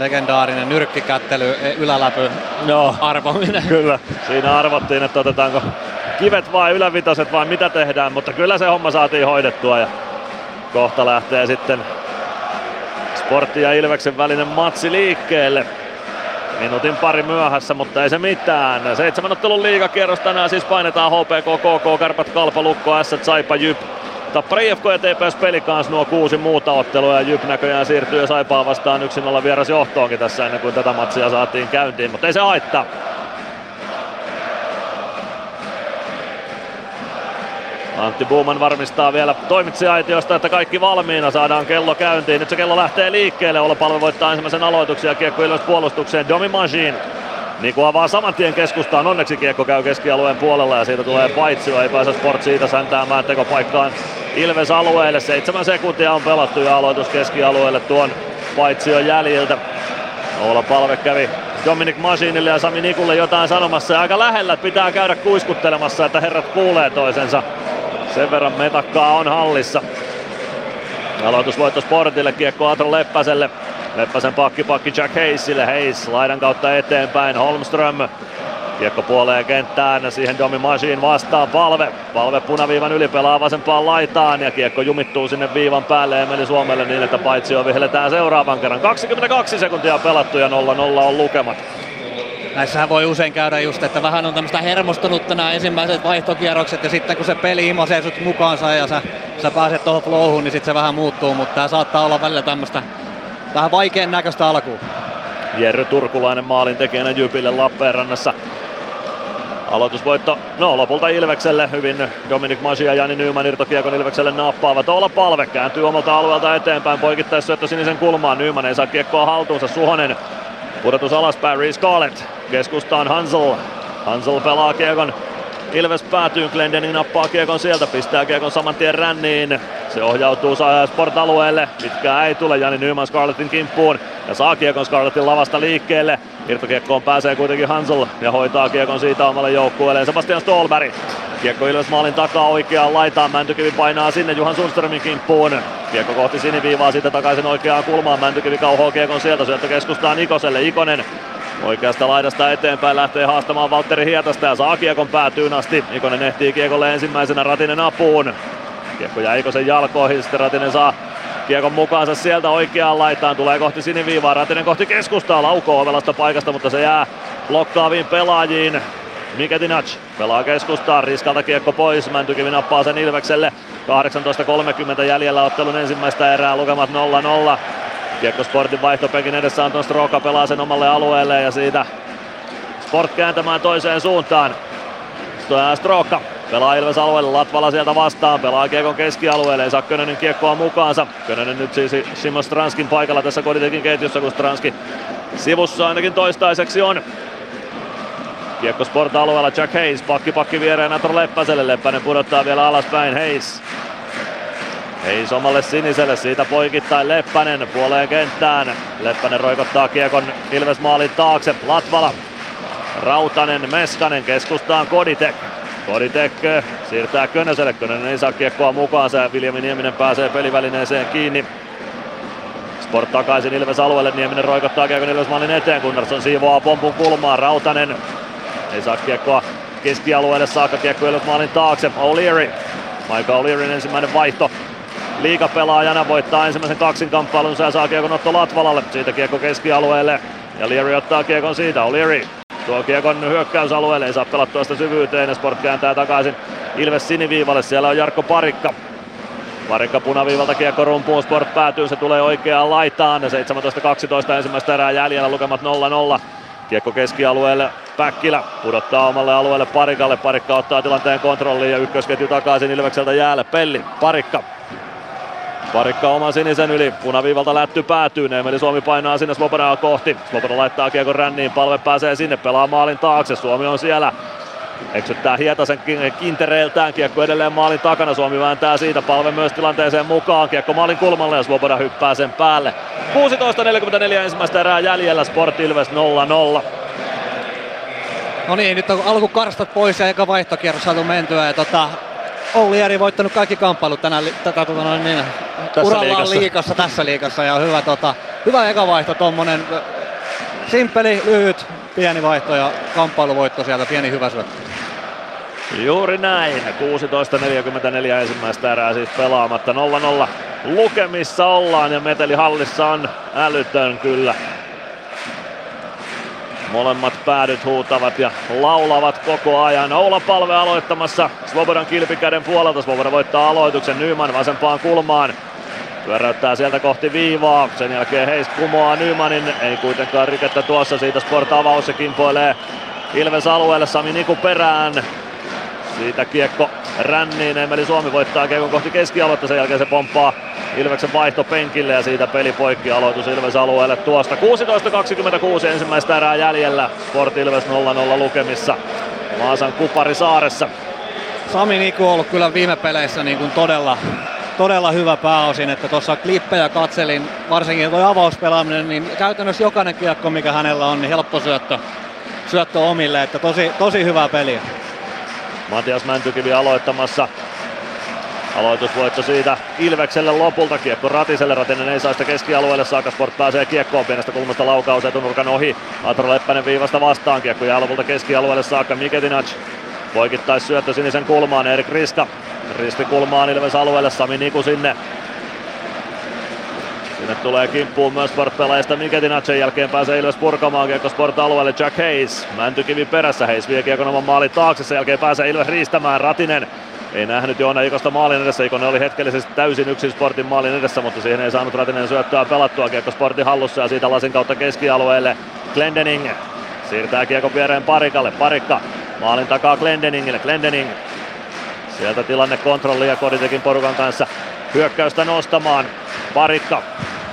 Legendaarinen nyrkkikättely, e, yläläpy, no, arvominen. Kyllä, siinä arvottiin, että otetaanko kivet vai ylävitoset vai mitä tehdään, mutta kyllä se homma saatiin hoidettua ja kohta lähtee sitten Sportti ja Ilveksen välinen matsi liikkeelle. Minuutin pari myöhässä, mutta ei se mitään. Seitsemän ottelun liigakierros tänään siis painetaan HPK, KK, Karpat, Kalpa, Lukko, S, Saipa, Jyp. Tappara IFK ja TPS peli kanssa nuo kuusi muuta ottelua ja Jyp näköjään siirtyy Saipaa vastaan yksin olla vieras johtoonkin tässä ennen kuin tätä matsia saatiin käyntiin, mutta ei se haittaa. Antti Buuman varmistaa vielä toimitsijaitiosta, että kaikki valmiina. Saadaan kello käyntiin. Nyt se kello lähtee liikkeelle. Olla voittaa ensimmäisen aloituksen ja kiekko puolustukseen. Domi Machine Niku avaa saman tien keskustaan. Onneksi kiekko käy keskialueen puolella ja siitä tulee paitsio. Ei pääse Sport siitä säntäämään tekopaikkaan Ilves alueelle. Seitsemän sekuntia on pelattu ja aloitus keskialueelle tuon paitsion jäljiltä. Olla palve kävi Dominic Masinille ja Sami Nikulle jotain sanomassa ja aika lähellä pitää käydä kuiskuttelemassa, että herrat kuulee toisensa. Sen verran metakkaa on hallissa. Aloitusvoitto Sportille, kiekko Atro Leppäselle. Leppäsen pakki pakki Jack Hayesille. Hayes laidan kautta eteenpäin. Holmström Kiekko puoleen kenttään, siihen Domi Machine vastaan palve. Palve punaviivan yli pelaa vasempaan laitaan ja kiekko jumittuu sinne viivan päälle Emeli Suomelle niin, että paitsi jo vihelletään seuraavan kerran. 22 sekuntia pelattu ja 0-0 on lukemat. Näissähän voi usein käydä just, että vähän on tämmöistä hermostunutta nämä ensimmäiset vaihtokierrokset ja sitten kun se peli imosee sut mukaansa ja sä, sä pääset tuohon flowhun, niin sitten se vähän muuttuu, mutta tämä saattaa olla välillä tämmöistä vähän vaikean näköistä alkuun. Jerry Turkulainen maalin tekijänä Jypille Lappeenrannassa. Aloitusvoitto, no lopulta Ilvekselle, hyvin Dominik Masia ja Jani Nyman irtokiekon Ilvekselle nappaavat. Olla palve kääntyy omalta alueelta eteenpäin, poikittaisi syöttö sinisen kulmaan. Nyman ei saa kiekkoa haltuunsa, Suhonen Pudotus alaspäin, Reece Scarlett. Keskustaan Hansel. Hansel pelaa kiekon Ilves päätyy, Glendening nappaa kiekon sieltä, pistää kiekon saman tien ränniin. Se ohjautuu Sport-alueelle, pitkää ei tule, Jani Nyman Scarlettin kimppuun ja saa kiekon Scarlettin lavasta liikkeelle. Irtokiekkoon pääsee kuitenkin Hansel ja hoitaa kiekon siitä omalle joukkueelle. Sebastian Stolberg. Kiekko Ilves maalin takaa oikeaan laitaan, Mäntykivi painaa sinne Juhan Sundströmin kimppuun. Kiekko kohti siniviivaa, siitä takaisin oikeaan kulmaan, Mäntykivi kauhoo kiekon sieltä, syöttö keskustaa Nikoselle, Ikonen Oikeasta laidasta eteenpäin lähtee haastamaan Valtteri Hietasta ja saa kiekon päätyyn asti. Ikonen ehtii kiekolle ensimmäisenä Ratinen apuun. Kiekko jää Ikosen jalkoihin, sitten Ratinen saa kiekon mukaansa sieltä oikeaan laitaan. Tulee kohti siniviivaa, Ratinen kohti keskustaa, laukoo ovelasta paikasta, mutta se jää blokkaaviin pelaajiin. Miketinac pelaa keskustaan, riskalta kiekko pois, Mäntykivi nappaa sen Ilvekselle. 18.30 jäljellä ottelun ensimmäistä erää, lukemat 0-0. Kiekko Sportin vaihtopekin edessä Anton Stroka pelaa sen omalle alueelle ja siitä Sport kääntämään toiseen suuntaan. Stroka pelaa Ilves alueelle, Latvala sieltä vastaan, pelaa Kiekon keskialueelle, ei saa Könönen kiekkoa mukaansa. Könönen nyt siis Simo Stranskin paikalla tässä Koditekin ketjussa, kun Stranski sivussa ainakin toistaiseksi on. Kiekko Sport alueella, Jack Hayes, pakki pakki viereen Natro Leppäselle, Leppänen pudottaa vielä alaspäin, Hayes ei omalle siniselle, siitä poikittain Leppänen puoleen kenttään. Leppänen roikottaa kiekon Ilves maalin taakse, Latvala. Rautanen, Meskanen, keskustaan Koditek. Koditek siirtää Könöselle, Könönen ei saa kiekkoa mukaansa ja Viljami Nieminen pääsee pelivälineeseen kiinni. Sport takaisin Ilves alueelle, Nieminen roikottaa kiekon Ilves maalin eteen, Gunnarsson siivoaa pompun kulmaa, Rautanen ei saa kiekkoa keskialueelle saakka, kiekko Ilves maalin taakse, O'Leary. Michael O'Learyn ensimmäinen vaihto liikapelaajana voittaa ensimmäisen kaksinkamppailunsa ja saa kiekon Otto Latvalalle, siitä kiekko keskialueelle ja Leary ottaa kiekon siitä, O'Leary tuo kiekon hyökkäysalueelle, ei saa pelattua sitä syvyyteen Sport kääntää takaisin Ilves siniviivalle, siellä on Jarkko Parikka. Parikka punaviivalta kiekko rumpuun, Sport päätyy, se tulee oikeaan laitaan. 17-12 ensimmäistä erää jäljellä, lukemat 0-0. Kiekko keskialueelle, Päkkilä pudottaa omalle alueelle Parikalle. Parikka ottaa tilanteen kontrolliin ja ykkösketju takaisin Ilvekseltä jäälle. Pelli, Parikka. Parikka oman sinisen yli, punaviivalta lätty päätyy, Neemeli Suomi painaa sinne Slobodaa kohti. Sloboda laittaa kiekon ränniin, palve pääsee sinne, pelaa maalin taakse, Suomi on siellä. Eksyttää Hietasen kintereiltään, kiekko edelleen maalin takana, Suomi vääntää siitä, palve myös tilanteeseen mukaan, kiekko maalin kulmalle ja Svoboda hyppää sen päälle. 16.44 ensimmäistä erää jäljellä, Sport Ilves 0-0. No niin, nyt on alkukarstat pois ja eka vaihtokierros saatu mentyä. Ja tota, Olli Jari voittanut kaikki kamppailut tänään tätä, tota, niin, tässä urallaan liigassa. liikassa, tässä liikassa ja hyvä, tota, hyvä eka vaihto tommonen simppeli, lyhyt, pieni vaihto ja kamppailuvoitto sieltä, pieni hyvä syöttö. Juuri näin. 16.44 ensimmäistä erää siis pelaamatta. 0-0 lukemissa ollaan ja metelihallissa on älytön kyllä. Molemmat päädyt huutavat ja laulavat koko ajan. Oula palve aloittamassa Svobodan kilpikäden puolelta. Svoboda voittaa aloituksen Nyman vasempaan kulmaan. Pyöräyttää sieltä kohti viivaa. Sen jälkeen Heis kumoaa Nymanin. Ei kuitenkaan rikettä tuossa. Siitä Sport avaus ja kimpoilee Ilves alueelle. Sami Niku perään. Siitä kiekko ränniin. Emeli Suomi voittaa kiekon kohti keskialuetta. Sen jälkeen se pomppaa Ilveksen vaihto penkille ja siitä peli poikki aloitus Ilves alueelle tuosta. 16.26 ensimmäistä erää jäljellä. Sport Ilves 0-0 lukemissa. Vaasan Kupari saaressa. Sami Niku on ollut kyllä viime peleissä niin kuin todella, todella hyvä pääosin, että tuossa klippejä katselin, varsinkin tuo avauspelaaminen, niin käytännössä jokainen kiekko, mikä hänellä on, niin helppo syöttö, syöttö omille, että tosi, tosi hyvää peliä. Matias Mäntykivi aloittamassa. Aloitusvoitto siitä Ilvekselle lopulta. Kiekko Ratiselle. Ratinen ei saa sitä keskialueelle saakka. Sport pääsee kiekkoon pienestä kulmasta laukaus etunurkan ohi. Atro Leppänen viivasta vastaan. Kiekko jää lopulta keskialueelle saakka. Miketinac poikittais syöttö sinisen kulmaan. Erik Riska. Risti kulmaan Ilves alueelle. Sami Niku sinne. Sinne tulee kimppuun myös Sport-pelaajista Miketinac. Sen jälkeen pääsee Ilves purkamaan kiekko Sport-alueelle. Jack Hayes. Mäntykivi perässä. Hayes vie kiekon oman maalin taakse. Sen jälkeen pääsee Ilves riistämään. Ratinen ei nähnyt Joona Ikosta maalin edessä. Ikonen oli hetkellisesti täysin yksin Sportin maalin edessä, mutta siihen ei saanut Ratinen syöttöä pelattua. Kiekko Sportin hallussa ja siitä lasin kautta keskialueelle. Glendening siirtää kiekko viereen Parikalle. Parikka maalin takaa Glendeningille. Glendening sieltä tilanne kontrolli ja Koditekin porukan kanssa hyökkäystä nostamaan. Parikka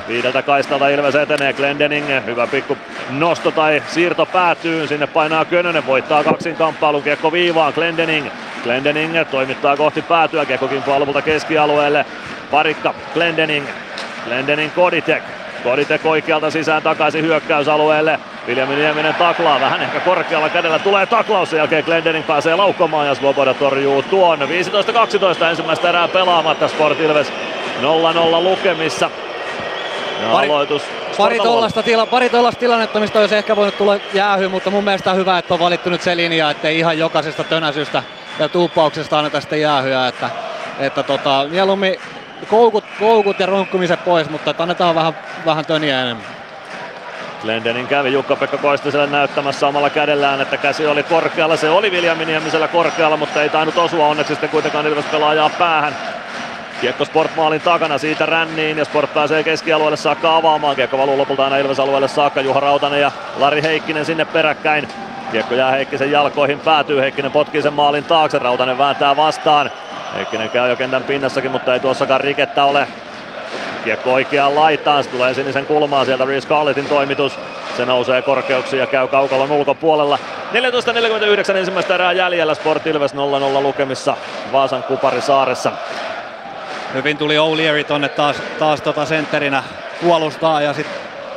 Viideltä kaistalta Ilves etenee, Glendening, hyvä pikku nosto tai siirto päätyy, sinne painaa Könönen, voittaa kaksin kamppailun, kiekko viivaan, Glendening, Glendening toimittaa kohti päätyä, kiekko kimpoaa lopulta keskialueelle, Parikka, Glendening, Glendening Koditek, Koditek oikealta sisään takaisin hyökkäysalueelle. Viljami Nieminen taklaa vähän ehkä korkealla kädellä. Tulee taklaus, sen jälkeen Glendening pääsee laukkomaan ja Svoboda torjuu tuon. 15-12 ensimmäistä erää pelaamatta Sport Ilves 0-0 lukemissa. Ja Pari- aloitus. Pari tollasta, tila, pari tollasta tilannetta, mistä olisi ehkä voinut tulla jäähy, mutta mun mielestä on hyvä, että on valittu nyt se linja, ettei ihan jokaisesta tönäsystä ja tuuppauksesta anneta sitten jäähyä, että, että tota, mieluummin koukut, koukut ja ronkkumiset pois, mutta annetaan vähän, vähän töniä enemmän. Glendening kävi Jukka-Pekka Koistiselle näyttämässä omalla kädellään, että käsi oli korkealla. Se oli Viljami Niemisellä korkealla, mutta ei tainnut osua onneksi sitten kuitenkaan Ilves pelaajaa päähän. Kiekko Sport maalin takana siitä ränniin ja Sport pääsee keskialueelle saakka avaamaan. Kiekko valuu lopulta aina Ilves alueelle saakka. Juha Rautanen ja Lari Heikkinen sinne peräkkäin. Kiekko jää Heikkisen jalkoihin, päätyy Heikkinen potkii sen maalin taakse. Rautanen vääntää vastaan. Heikkinen käy jo kentän pinnassakin, mutta ei tuossakaan rikettä ole. Kiekko oikeaan laitaan, se tulee sinisen kulmaan sieltä Reece Carletin toimitus. Se nousee korkeuksiin ja käy kaukalon ulkopuolella. 14.49 ensimmäistä erää jäljellä Sport Ilves 0-0 lukemissa Vaasan Kupari saaressa. Hyvin tuli O'Leary tonne taas, taas tota sentterinä puolustaa ja sit,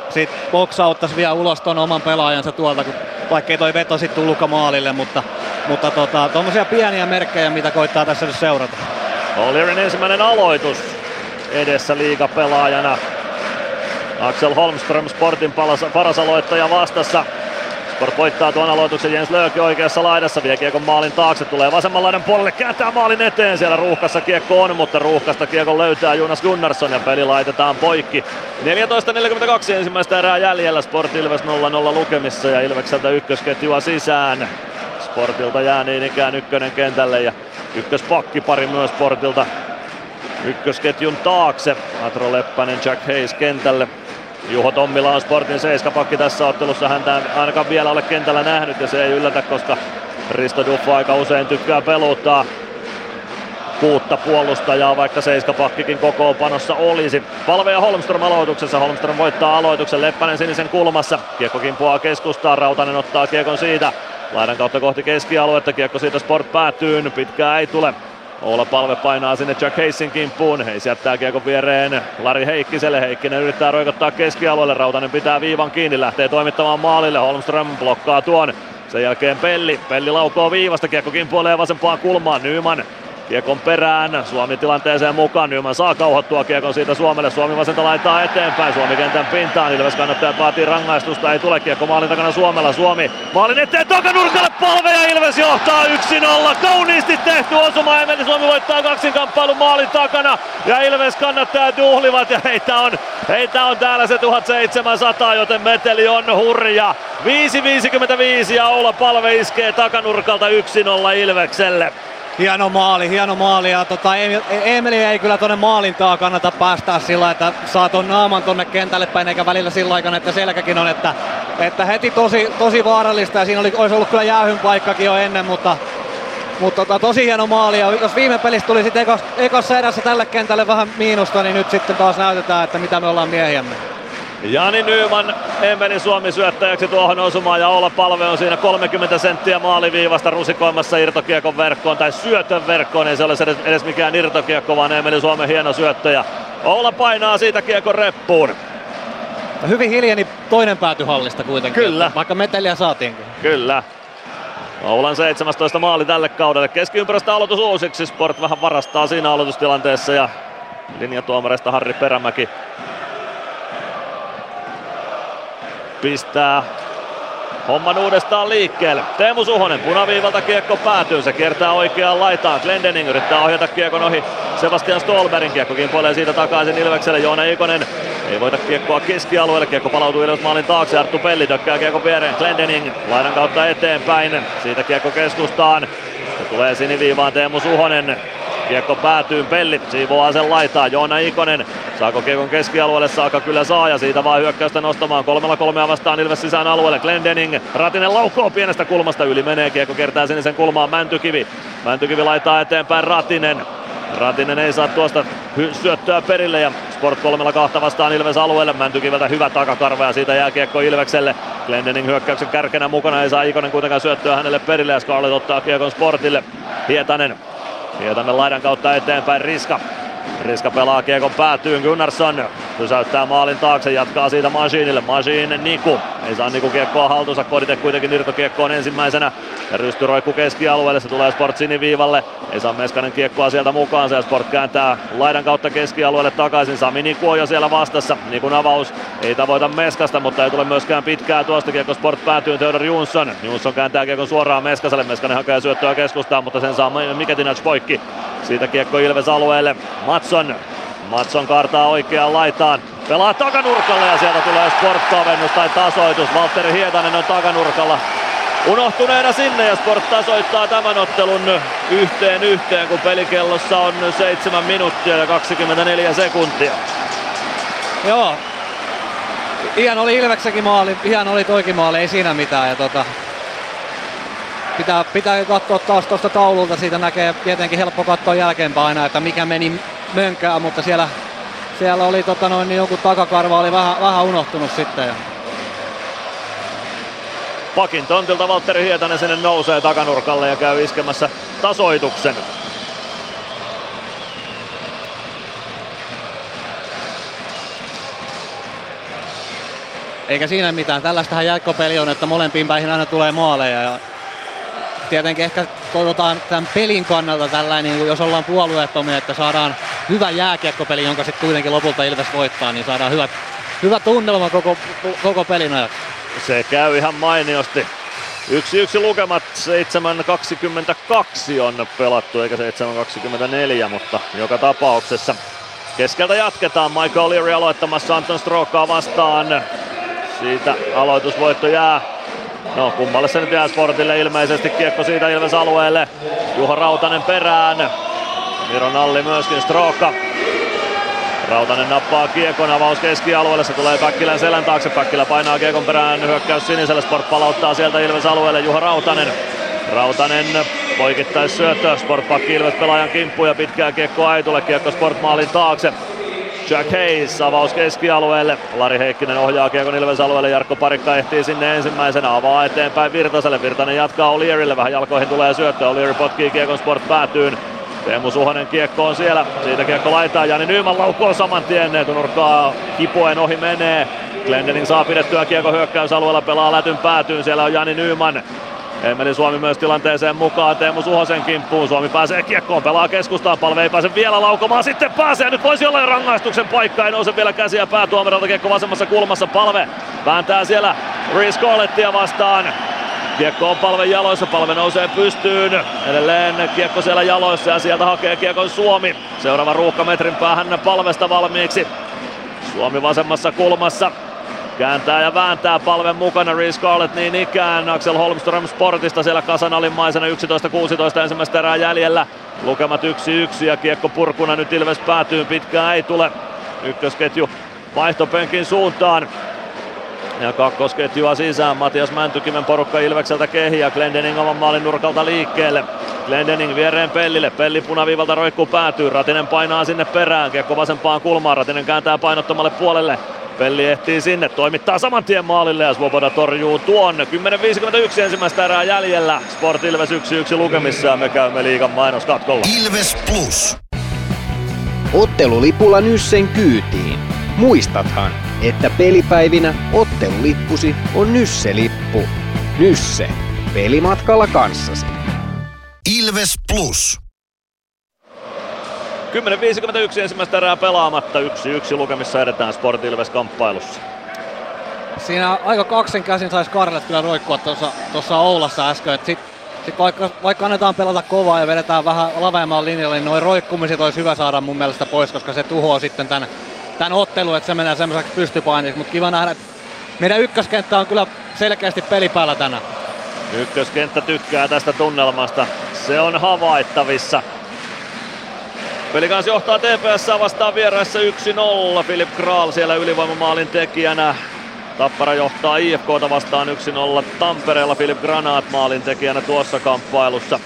sit boksauttaisi vielä ulos ton oman pelaajansa tuolta, kun vaikkei toi veto sitten tullutkaan maalille, mutta, mutta tota, tuommoisia pieniä merkkejä, mitä koittaa tässä nyt seurata. O'Learyn ensimmäinen aloitus edessä liigapelaajana. Axel Holmström Sportin paras aloittaja vastassa. Sport voittaa tuon aloituksen Jens Lööki oikeassa laidassa, vie kiekon maalin taakse, tulee vasemmanlainen puolelle, kääntää maalin eteen, siellä ruuhkassa kiekko on, mutta ruuhkasta kiekon löytää Jonas Gunnarsson ja peli laitetaan poikki. 14.42 ensimmäistä erää jäljellä, Sport Ilves 0-0 lukemissa ja Ilvekseltä ykkösketjua sisään. Sportilta jää niin ikään ykkönen kentälle ja ykköspakkipari myös Sportilta ykkösketjun taakse. Atro Leppänen, Jack Hayes kentälle. Juho Tommila on Sportin seiskapakki tässä ottelussa. Häntä ainakaan vielä ole kentällä nähnyt ja se ei yllätä, koska Risto Duffo aika usein tykkää peluttaa kuutta puolustajaa, vaikka seiskapakkikin kokoonpanossa olisi. Palve ja Holmström aloituksessa. Holmström voittaa aloituksen. Leppänen sinisen kulmassa. Kiekko kimpuaa keskustaan. Rautanen ottaa kiekon siitä. Laidan kautta kohti keskialuetta. Kiekko siitä Sport päätyy. Pitkää ei tule. Oula Palve painaa sinne Jack Heisin kimppuun. Heis jättää kiekon viereen Lari Heikkiselle. Heikkinen yrittää roikottaa keskialueelle. Rautanen pitää viivan kiinni. Lähtee toimittamaan maalille. Holmström blokkaa tuon. Sen jälkeen Pelli. Pelli laukoo viivasta. Kiekko kimpuilee vasempaan kulmaan. Nyman Kiekon perään, Suomi tilanteeseen mukaan, Nyman saa kauhottua Kiekon siitä Suomelle, Suomi vasenta laittaa eteenpäin, Suomi kentän pintaan, Ilves kannattajat vaatii rangaistusta, ei tule Kiekko maalin takana Suomella, Suomi maalin eteen takanurkalle palve ja Ilves johtaa 1-0, kauniisti tehty osuma, Emeli Suomi voittaa kaksinkamppailun maalin takana. Ja Ilves kannattajat juhlivat. Ja heitä on, heitä on täällä se 1700, joten meteli on hurja. 5.55 ja Oula Palve iskee takanurkalta 1-0 Ilvekselle. Hieno maali, hieno maali. Ja tota, Emeli ei kyllä tonne maalin taa kannata päästää sillä, että saa ton naaman tonne kentälle päin eikä välillä sillä aikana, että selkäkin on, että, että heti tosi, tosi vaarallista. Ja siinä oli, olisi ollut kyllä jäähyn paikkakin jo ennen, mutta, mutta tota, tosi hieno maali. Ja jos viime pelissä tuli sitten ekassa erässä tälle kentälle vähän miinusta, niin nyt sitten taas näytetään, että mitä me ollaan miehiämme. Jani Nyman Emeli Suomi syöttäjäksi tuohon osumaan ja Oula Palve on siinä 30 senttiä maaliviivasta rusikoimassa irtokiekon verkkoon tai syötön verkkoon. Ei se ole edes, edes mikään irtokiekko, vaan Emeli Suomen hieno syöttäjä. Oula painaa siitä kiekon reppuun. Hyvin hiljeni toinen pääty hallista kuitenkin. Kyllä. Vaikka meteliä saatiinkin. Kyllä. Oulan 17 maali tälle kaudelle. Keskiympyrästä aloitus uusiksi. Sport vähän varastaa siinä aloitustilanteessa ja linjatuomareista Harri Perämäki pistää homman uudestaan liikkeelle. Teemu Suhonen punaviivalta kiekko päätyy, se kiertää oikeaan laitaan. Glendening yrittää ohjata kiekon ohi Sebastian Stolberin. Kiekko kimpoilee siitä takaisin Ilvekselle. Joona Ikonen ei voita kiekkoa keskialueelle. Kiekko palautuu Ilves maalin taakse. Arttu Pelli tökkää kiekko viereen. Glendening laidan kautta eteenpäin. Siitä kiekko keskustaan. Se tulee siniviivaan Teemu Suhonen. Kiekko päätyy Pelli, siivoaa sen laitaa. Joona Ikonen saako kiekon keskialueelle, saaka kyllä saa ja siitä vaan hyökkäystä nostamaan. Kolmella kolmea vastaan Ilves sisään alueelle. Glendening, Ratinen laukoo pienestä kulmasta yli menee. Kiekko kertaa sinisen kulmaan Mäntykivi. Mäntykivi laittaa eteenpäin Ratinen. Ratinen ei saa tuosta syöttöä perille ja Sport kolmella kahta vastaan Ilves alueelle. Mäntykiveltä hyvä takakarva ja siitä jää kiekko Ilvekselle. Glendening hyökkäyksen kärkenä mukana, ei saa Ikonen kuitenkaan syöttöä hänelle perille ja Scarlett ottaa kiekon Sportille. Hietanen Hietanen laidan kautta eteenpäin Riska. Riska pelaa kiekon päätyyn, Gunnarsson pysäyttää maalin taakse, jatkaa siitä Masiinille, Masiin Niku, ei saa Niku kiekkoa haltuunsa, Kodite kuitenkin irtokiekkoon ensimmäisenä, ja rystyroikku keskialueelle, se tulee Sport siniviivalle, ei saa Meskanen kiekkoa sieltä mukaan, ja Sport kääntää laidan kautta keskialueelle takaisin, Sami Niku on jo siellä vastassa, Nikun avaus ei tavoita Meskasta, mutta ei tule myöskään pitkää tuosta, kiekko Sport päätyy Theodor Jonsson, Jonsson kääntää kiekon suoraan Meskaselle, Meskanen hakee syöttöä keskustaan, mutta sen saa Miketinac poikki, siitä kiekko Ilves alueelle, Matson Matson kartaa oikeaan laitaan. Pelaa takanurkalle ja sieltä tulee sportkavennus tai tasoitus. Valtteri Hietanen on takanurkalla unohtuneena sinne ja Sport tasoittaa tämän ottelun yhteen yhteen, kun pelikellossa on 7 minuuttia ja 24 sekuntia. Joo. Ihan oli Ilveksenkin maali, ihan oli toikin maali, ei siinä mitään. Ja tota, pitää, pitää katsoa taas tuosta taululta, siitä näkee tietenkin helppo katsoa jälkeenpäin aina, että mikä meni mönkää, mutta siellä, siellä oli tota noin, niin joku takakarva oli vähän, vähän unohtunut sitten. Ja. Pakin tontilta Valtteri Hietanen sinne nousee takanurkalle ja käy iskemässä tasoituksen. eikä siinä mitään. Tällaistähän jääkkopeli on, että molempiin päihin aina tulee maaleja. Ja tietenkin ehkä toivotaan tämän pelin kannalta tällainen, niin jos ollaan puolueettomia, että saadaan hyvä jääkiekkopeli, jonka sitten kuitenkin lopulta Ilves voittaa, niin saadaan hyvä, hyvä tunnelma koko, koko pelin ajaksi. Se käy ihan mainiosti. Yksi yksi lukemat, 7.22 on pelattu eikä 7.24, mutta joka tapauksessa keskeltä jatketaan. Michael Leary aloittamassa Anton Strokaa vastaan. Siitä aloitusvoitto jää No kummalle se nyt jää Sportille ilmeisesti kiekko siitä Ilves alueelle. Juho Rautanen perään. Miro Nalli myöskin Stroka. Rautanen nappaa kiekon, avaus keskialueelle, se tulee Päkkilän selän taakse, Päkkilä painaa kiekon perään, hyökkäys siniselle, Sport palauttaa sieltä Ilves alueelle, Juha Rautanen. Rautanen poikittais syöttö, Sport pakki Ilves pelaajan kimppu ja pitkää kiekkoa ei tule, kiekko Sport maalin taakse. Jack Hayes avaus keskialueelle. Lari Heikkinen ohjaa Kiekon Ilves alueelle. Jarkko Parikka ehtii sinne ensimmäisenä. Avaa eteenpäin Virtaselle. Virtanen jatkaa O'Learylle. Vähän jalkoihin tulee syöttö. O'Leary potkii Kiekon Sport päätyyn. Teemu Suhonen kiekko on siellä. Siitä kiekko laitaa. Jani Nyman laukkoo saman tien. Etunurkkaa kipoen ohi menee. Glendening saa pidettyä kiekko hyökkäysalueella. Pelaa lätyn päätyyn. Siellä on Jani Nyman. Emeli Suomi myös tilanteeseen mukaan Teemu Suhosen kimppuun. Suomi pääsee kiekkoon, pelaa keskustaan, palve ei pääse vielä laukomaan, sitten pääsee. Nyt voisi olla jo rangaistuksen paikka, ei nouse vielä käsiä päätuomaralta kiekko vasemmassa kulmassa. Palve vääntää siellä Reese Corlettia vastaan. Kiekko on palven jaloissa, palve nousee pystyyn. Edelleen kiekko siellä jaloissa ja sieltä hakee kiekon Suomi. Seuraava ruuhka metrin päähän palvesta valmiiksi. Suomi vasemmassa kulmassa. Kääntää ja vääntää palven mukana Reece Scarlett niin ikään. Axel Holmström Sportista siellä kasan alimmaisena 11-16 ensimmäistä erää jäljellä. Lukemat 1-1 ja kiekko purkuna nyt Ilves päätyy. Pitkään ei tule. Ykkösketju vaihtopenkin suuntaan. Ja kakkosketjua sisään. Matias Mäntykiven porukka Ilvekseltä kehiä. Glendening oman maalin nurkalta liikkeelle. Glendening viereen Pellille. Pelli punaviivalta roikkuu päätyy. Ratinen painaa sinne perään. Kiekko vasempaan kulmaan. Ratinen kääntää painottomalle puolelle. Pelli ehtii sinne, toimittaa saman tien maalille ja Svoboda torjuu tuon. 10.51 ensimmäistä erää jäljellä. Sport Ilves 1-1 lukemissa ja me käymme liigan mainoskatkolla. Ilves Plus. Ottelulipulla Nyssen kyytiin. Muistathan, että pelipäivinä ottelulippusi on Nysse-lippu. Nysse. Pelimatkalla kanssasi. Ilves Plus. 10.51 ensimmäistä erää pelaamatta. 1-1 lukemissa edetään Sport Ilves kamppailussa. Siinä aika kaksen käsin saisi Karlet kyllä roikkua tuossa Oulassa äsken. Sit, sit vaikka, vaikka annetaan pelata kovaa ja vedetään vähän laveamman linjalle, niin noin roikkumiset olisi hyvä saada mun mielestä pois, koska se tuhoaa sitten tämän, tämän ottelun, että se menee semmoiseksi pystypainiksi. Mutta kiva nähdä, että meidän ykköskenttä on kyllä selkeästi pelipäällä tänään. Ykköskenttä tykkää tästä tunnelmasta. Se on havaittavissa. Peli kanssa johtaa TPS vastaan vieraissa 1-0. Filip Kral siellä ylivoimamaalin tekijänä. Tappara johtaa IFKta vastaan 1-0 Tampereella. Filip Granat maalin tekijänä tuossa kamppailussa.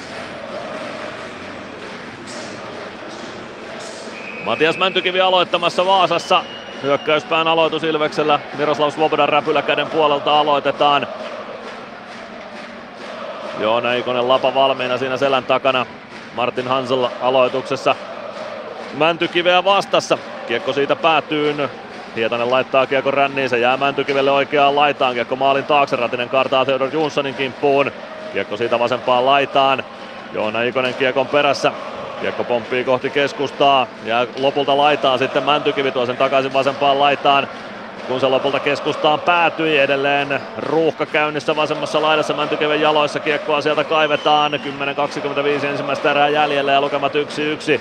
Matias Mäntykivi aloittamassa Vaasassa. Hyökkäyspään aloitus Ilveksellä. Miroslav Svobodan räpylä käden puolelta aloitetaan. Joona Ikonen lapa valmiina siinä selän takana. Martin Hansel aloituksessa. Mäntykiveä vastassa. Kiekko siitä päätyy. Hietanen laittaa kiekko ränniin, se jää Mäntykivelle oikeaan laitaan. Kiekko maalin taakse, Ratinen kartaa Theodor Jonssonin kimppuun. Kiekko siitä vasempaan laitaan. Joona Ikonen kiekon perässä. Kiekko pomppii kohti keskustaa ja lopulta laitaan sitten Mäntykivi tuo sen takaisin vasempaan laitaan. Kun se lopulta keskustaan päätyi edelleen ruuhka käynnissä vasemmassa laidassa Mäntykiven jaloissa. Kiekkoa sieltä kaivetaan. 10.25 ensimmäistä erää jäljellä ja lukemat 1-1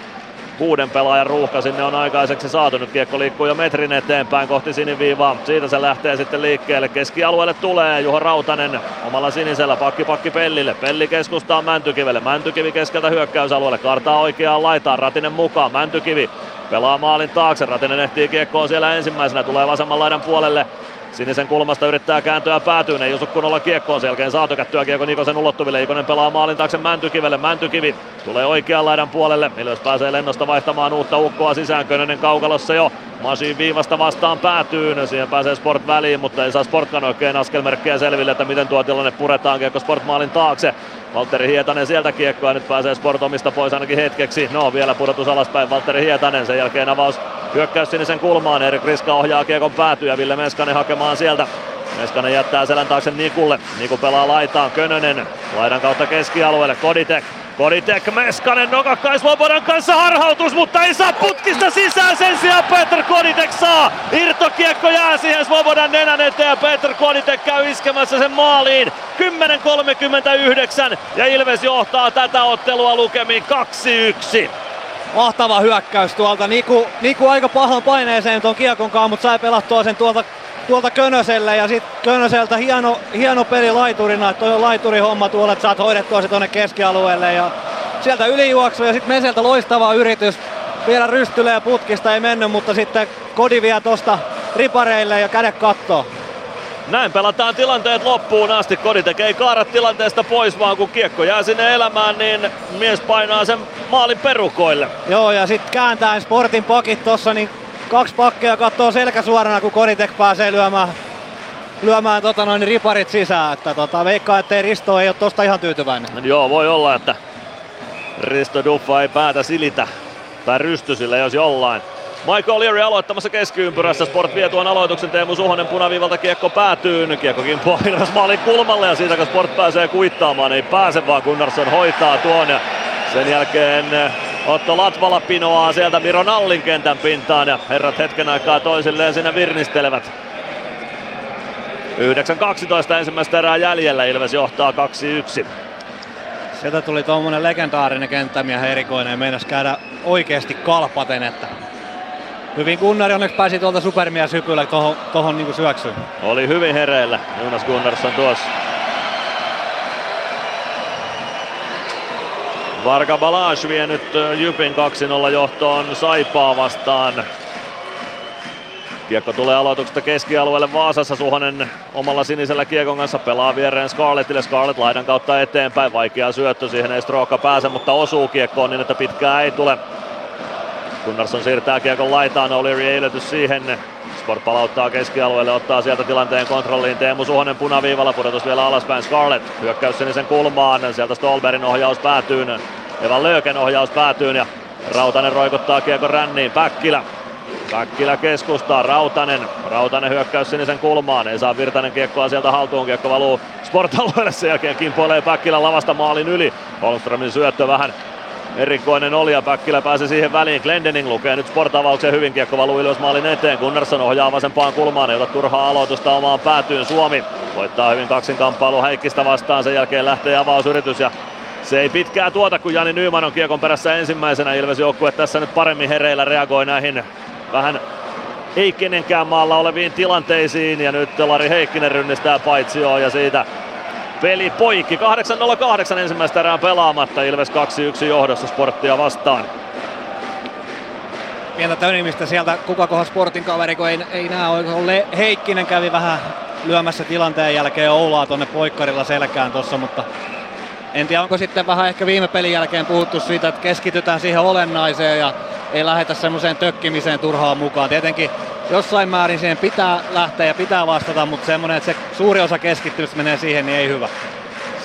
kuuden pelaajan ruuhka sinne on aikaiseksi saatu. Nyt kiekko liikkuu jo metrin eteenpäin kohti siniviivaa. Siitä se lähtee sitten liikkeelle. Keskialueelle tulee Juho Rautanen omalla sinisellä. Pakki pakki Pellille. Pelli keskustaa Mäntykivelle. Mäntykivi keskeltä hyökkäysalueelle. Kartaa oikeaan laitaan. Ratinen mukaan. Mäntykivi pelaa maalin taakse. Ratinen ehtii kiekkoon siellä ensimmäisenä. Tulee vasemman laidan puolelle. Sinisen kulmasta yrittää kääntyä päätyyn, ei osu kunnolla kiekkoon. Sen jälkeen saa tykättyä kiekko Nikosen ulottuville. Ikonen pelaa maalin taakse Mäntykivelle. Mäntykivi tulee oikean laidan puolelle. Ilves pääsee lennosta vaihtamaan uutta ukkoa sisään. Könönen kaukalossa jo. Masiin viivasta vastaan päätyyn. Siihen pääsee Sport väliin, mutta ei saa Sportkan oikein askelmerkkejä selville, että miten tuo tilanne puretaan. Kiekko Sport maalin taakse. Valtteri Hietanen sieltä kiekkoa. Nyt pääsee Sport omista pois ainakin hetkeksi. No vielä pudotus alaspäin. Valtteri Hietanen. Sen jälkeen avaus hyökkäys sinisen kulmaan. Erik Riska ohjaa kiekon päätyä. Ville Meskanen hakemaan sieltä Meskanen jättää selän taakse Nikulle. Niku pelaa laitaan. Könönen laidan kautta keskialueelle. Koditek. Koditek, Meskanen nokakkai Svobodan kanssa harhautus, mutta ei saa putkista sisään. Sen sijaan Peter Koditek saa. Irtokiekko jää siihen Svobodan nenän eteen ja Peter Koditek käy iskemässä sen maaliin. 10.39 ja Ilves johtaa tätä ottelua lukemiin 2-1. Mahtava hyökkäys tuolta. Niku, Niku aika pahan paineeseen tuon kiekon kanssa, mutta sai pelattua sen tuolta tuolta Könöselle ja sitten Könöseltä hieno, hieno peli laiturina, toi on laiturihomma tuolla, että saat hoidettua se tuonne keskialueelle ja sieltä ylijuoksu ja sitten Meseltä loistava yritys. Vielä rystylle ja putkista ei mennyt, mutta sitten Kodi vie ripareille ja kädet kattoo. Näin pelataan tilanteet loppuun asti. Kodi tekee kaarat tilanteesta pois, vaan kun kiekko jää sinne elämään, niin mies painaa sen maalin perukoille. Joo, ja sitten kääntäen Sportin pakit tossa, niin kaksi pakkia katsoo selkä suorana, kun Koditek pääsee lyömään, lyömään tota noin, riparit sisään. Että tota, veikkaa, ettei Risto ei ole tosta ihan tyytyväinen. Joo, voi olla, että Risto Duffa ei päätä silitä. Tai rysty sille, jos jollain. Michael Leary aloittamassa keskiympyrässä. Sport vie tuon aloituksen. Teemu Suhonen punaviivalta kiekko päätyy. Kiekkokin [LAUGHS] poinas maalin kulmalle ja siitä kun Sport pääsee kuittaamaan, ei pääse vaan Gunnarsson hoitaa tuon. Sen jälkeen Otto Latvala pinoaa sieltä Miro Nallin kentän pintaan ja herrat hetken aikaa toisilleen siinä virnistelevät. 9.12 ensimmäistä erää jäljellä, Ilves johtaa 2-1. Sieltä tuli tuommoinen legendaarinen kenttämiehen erikoinen ja meinas käydä oikeasti kalpaten, että hyvin Gunnari onneksi pääsi tuolta supermieshypyllä tohon, tohon niin syöksyyn. Oli hyvin hereillä Jonas Gunnarsson tuossa. Varga Balage vie nyt Jypin 2-0 johtoon Saipaa vastaan. Kiekko tulee aloituksesta keskialueelle Vaasassa. Suhonen omalla sinisellä kiekon kanssa pelaa viereen Scarlettille. Scarlett laidan kautta eteenpäin. Vaikea syöttö, siihen ei Stroka pääse, mutta osuu kiekkoon niin, että pitkää ei tule. Gunnarsson siirtää kiekon laitaan, O'Leary ei siihen. Sport palauttaa keskialueelle, ottaa sieltä tilanteen kontrolliin. Teemu Suhonen punaviivalla, pudotus vielä alaspäin. Scarlett hyökkäys sinisen kulmaan. Sieltä Stolberin ohjaus päätyy. Evan Lööken ohjaus päätyy ja Rautanen roikottaa kiekon ränniin. Päkkilä Päkkilä keskustaa, Rautanen. Rautanen hyökkäys sinisen kulmaan, ei saa Virtanen kiekkoa sieltä haltuun, kiekko valuu Sport-alueelle, sen jälkeen kimpoilee Päkkilä lavasta maalin yli. Holmströmin syöttö vähän erikoinen oli ja Päkkilä pääsi siihen väliin. Glendening lukee nyt sportavauksen hyvin, kiekko valuu ylös maalin eteen. Gunnarsson ohjaa vasempaan kulmaan, ei ota turhaa aloitusta omaan päätyyn. Suomi voittaa hyvin kaksinkamppailu Heikkistä vastaan, sen jälkeen lähtee avausyritys ja se ei pitkää tuota, kun Jani Nyman on kiekon perässä ensimmäisenä. Ilves joukkue tässä nyt paremmin hereillä reagoi näihin vähän ei kenenkään maalla oleviin tilanteisiin. Ja nyt Lari Heikkinen rynnistää paitsioon ja siitä peli poikki. 8.08 ensimmäistä erää pelaamatta. Ilves 2-1 johdossa sporttia vastaan. Pientä tönimistä sieltä, kuka kohan sportin kaveri, kun ei, ei näe ole. Heikkinen kävi vähän lyömässä tilanteen jälkeen Oulaa tonne poikkarilla selkään tuossa, mutta en tiedä, onko sitten vähän ehkä viime pelin jälkeen puhuttu siitä, että keskitytään siihen olennaiseen ja ei lähdetä semmoiseen tökkimiseen turhaan mukaan. Tietenkin jossain määrin siihen pitää lähteä ja pitää vastata, mutta semmoinen, että se suuri osa keskittymistä menee siihen, niin ei hyvä.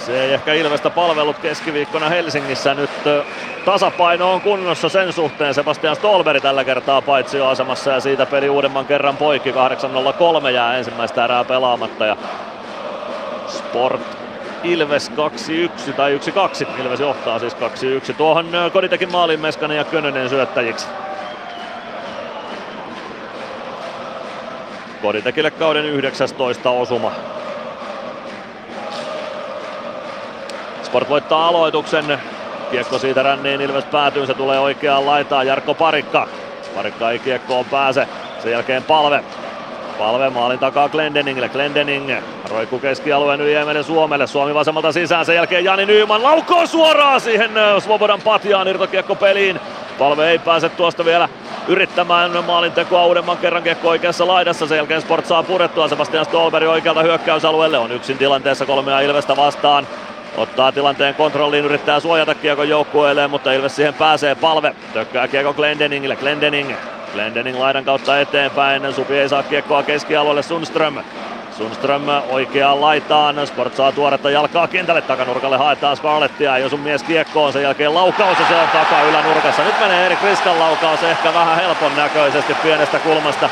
Se ei ehkä Ilvestä palvelut keskiviikkona Helsingissä. Nyt tasapaino on kunnossa sen suhteen. Sebastian Stolberi tällä kertaa paitsi asemassa ja siitä peli uudemman kerran poikki. 8-0-3 jää ensimmäistä erää pelaamatta. Ja Sport Ilves 2-1 tai 1-2. Ilves johtaa siis 2-1. Tuohon Koditekin maalin Meskanen ja Könönen syöttäjiksi. Koditekille kauden 19 osuma. Sport voittaa aloituksen. Kiekko siitä ränniin, Ilves päätyy, se tulee oikeaan laitaan. Jarkko Parikka. Parikka ei kiekkoon pääse. Sen jälkeen palve. Palve maalin takaa Glendeningille. Glendening roikku keskialueen yli Suomelle. Suomi vasemmalta sisään. Sen jälkeen Jani Nyyman laukoo suoraan siihen Svobodan patjaan irtokiekko peliin. Palve ei pääse tuosta vielä yrittämään maalintekoa uudemman kerran kiekko oikeassa laidassa. Sen jälkeen Sport saa purettua Sebastian Stolberg oikealta hyökkäysalueelle. On yksin tilanteessa kolmea Ilvestä vastaan. Ottaa tilanteen kontrolliin, yrittää suojata kiekon joukkueelle, mutta Ilves siihen pääsee. Palve tökkää kiekko Glendeningille. Glendening Glendening laidan kautta eteenpäin. Supi ei saa kiekkoa keskialueelle Sundström. Sundström oikeaan laitaan. Sport saa tuoretta jalkaa kentälle. Takanurkalle haetaan Scarlettia. Jos on mies kiekkoon, sen jälkeen laukaus ja se on taka ylänurkassa. Nyt menee Erik Riskan laukaus ehkä vähän helpon näköisesti pienestä kulmasta.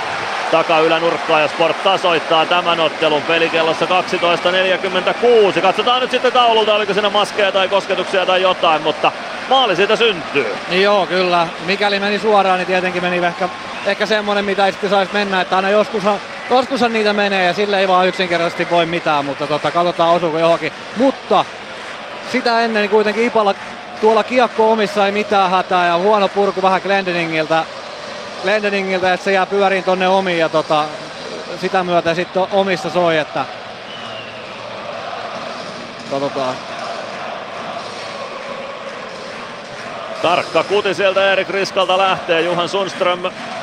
Takaylänurkkaa ja Sport tasoittaa tämän ottelun pelikellossa 12.46. Katsotaan nyt sitten taululta, oliko siinä maskeja tai kosketuksia tai jotain, mutta maali siitä syntyy. Joo, kyllä. Mikäli meni suoraan, niin tietenkin meni ehkä, ehkä semmonen, mitä ei sitten saisi mennä, että aina joskushan, joskushan niitä menee ja sille ei vaan yksinkertaisesti voi mitään, mutta tota, katsotaan osuuko johonkin. Mutta sitä ennen niin kuitenkin Ipalla tuolla kiekko omissa ei mitään hätää ja huono purku vähän Glendeningiltä, Glendeningiltä että se jää pyöriin tonne omiin ja tota, sitä myötä sitten omissa soi, että katsotaan. Tarkka kuti sieltä Erik Riskalta lähtee. Juhan Sundström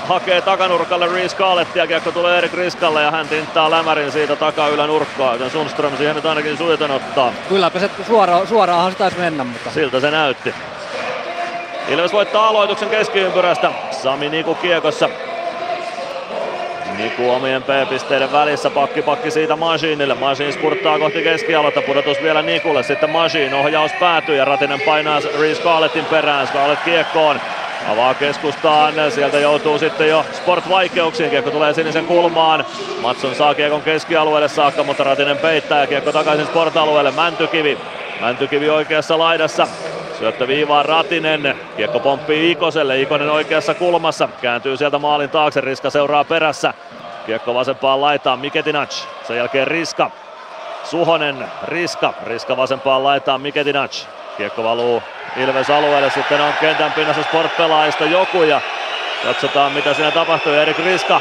hakee takanurkalle Reese Carlettia. Kiekko tulee Erik Riskalle ja hän tinttaa lämärin siitä takaylänurkkaa. Joten Sundström siihen nyt ainakin suiten ottaa. Kylläpä se suora, suoraanhan se taisi mennä, mutta... Siltä se näytti. Ilves voittaa aloituksen keskiympyrästä. Sami Niku kiekossa. Niku omien P-pisteiden välissä, pakki pakki siitä Masiinille. Masiin spurttaa kohti keskialoita, pudotus vielä Nikulle. Sitten Masiin, ohjaus päätyy ja Ratinen painaa Reese Scarlettin perään. Scarlett kiekkoon, avaa keskustaan, sieltä joutuu sitten jo Sport vaikeuksiin, kiekko tulee sinisen kulmaan. Matson saa kiekon keskialueelle saakka, mutta Ratinen peittää ja kiekko takaisin Sport-alueelle. Mäntykivi, Mäntykivi oikeassa laidassa, Syöttö viivaan Ratinen. Kiekko pomppii Ikoselle. Ikonen oikeassa kulmassa. Kääntyy sieltä maalin taakse. Riska seuraa perässä. Kiekko vasempaan laitaan. Miketinac. Sen jälkeen Riska. Suhonen. Riska. Riska vasempaan laitaan. Miketinac. Kiekko valuu Ilves alueelle. Sitten on kentän pinnassa sportpelaajista joku ja katsotaan mitä siinä tapahtuu. Erik Riska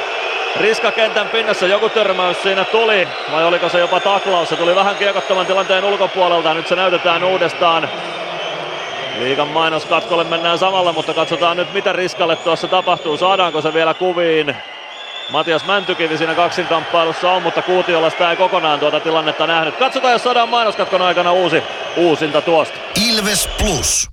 Riska kentän pinnassa, joku törmäys siinä tuli, vai oliko se jopa taklaus? Se tuli vähän kiekottoman tilanteen ulkopuolelta, nyt se näytetään uudestaan. Liikan mainoskatkolle mennään samalla, mutta katsotaan nyt mitä Riskalle tuossa tapahtuu. Saadaanko se vielä kuviin? Matias Mäntykivi siinä kaksinkamppailussa on, mutta Kuutiolla sitä ei kokonaan tuota tilannetta nähnyt. Katsotaan, jos saadaan mainoskatkon aikana uusi uusinta tuosta. Ilves Plus.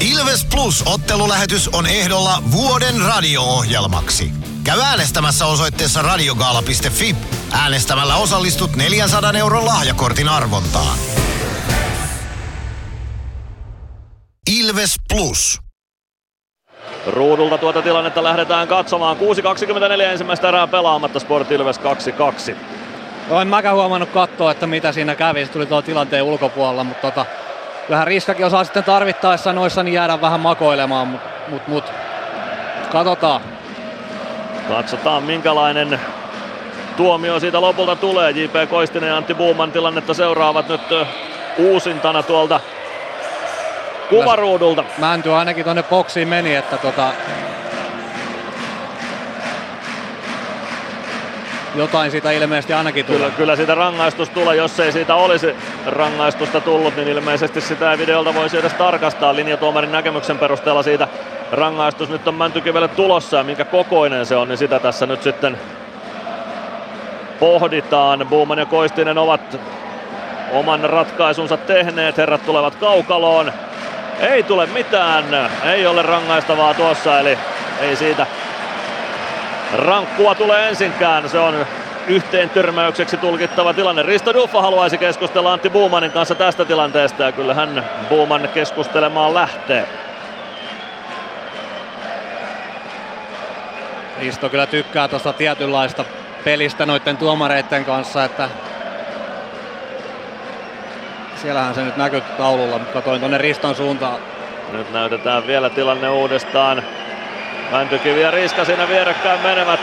Ilves Plus ottelulähetys on ehdolla vuoden radio-ohjelmaksi. Käy äänestämässä osoitteessa radiogaala.fi. Äänestämällä osallistut 400 euron lahjakortin arvontaan. Ilves Plus. Ruudulta tuota tilannetta lähdetään katsomaan. 6.24 ensimmäistä erää pelaamatta Sport Ilves 2-2. No en mäkään huomannut katsoa, että mitä siinä kävi. Se tuli tuo tilanteen ulkopuolella, mutta tota, vähän riskakin osaa sitten tarvittaessa noissa niin jäädä vähän makoilemaan, mutta mut, mut. katsotaan. Katsotaan minkälainen tuomio siitä lopulta tulee. J.P. Koistinen ja Antti Buuman tilannetta seuraavat nyt uusintana tuolta kuvaruudulta. Mänty ainakin tonne boksiin meni, että tota, jotain siitä ilmeisesti ainakin tulee. Kyllä, kyllä siitä rangaistus tulee, jos ei siitä olisi rangaistusta tullut, niin ilmeisesti sitä ei videolta voisi edes tarkastaa linjatuomarin näkemyksen perusteella siitä rangaistus nyt on Mäntykivelle tulossa ja minkä kokoinen se on, niin sitä tässä nyt sitten pohditaan. Buuman ja Koistinen ovat oman ratkaisunsa tehneet, herrat tulevat kaukaloon. Ei tule mitään, ei ole rangaistavaa tuossa, eli ei siitä rankkua tule ensinkään. Se on yhteen törmäykseksi tulkittava tilanne. Risto Duffa haluaisi keskustella Antti Buumanin kanssa tästä tilanteesta ja kyllä hän Buuman keskustelemaan lähtee. Risto kyllä tykkää tuosta tietynlaista pelistä noiden tuomareiden kanssa, että siellähän se nyt näkyy taululla, mutta katoin tuonne Riston suuntaan. Nyt näytetään vielä tilanne uudestaan. Mäntykivi ja Riska siinä vierekkäin menevät.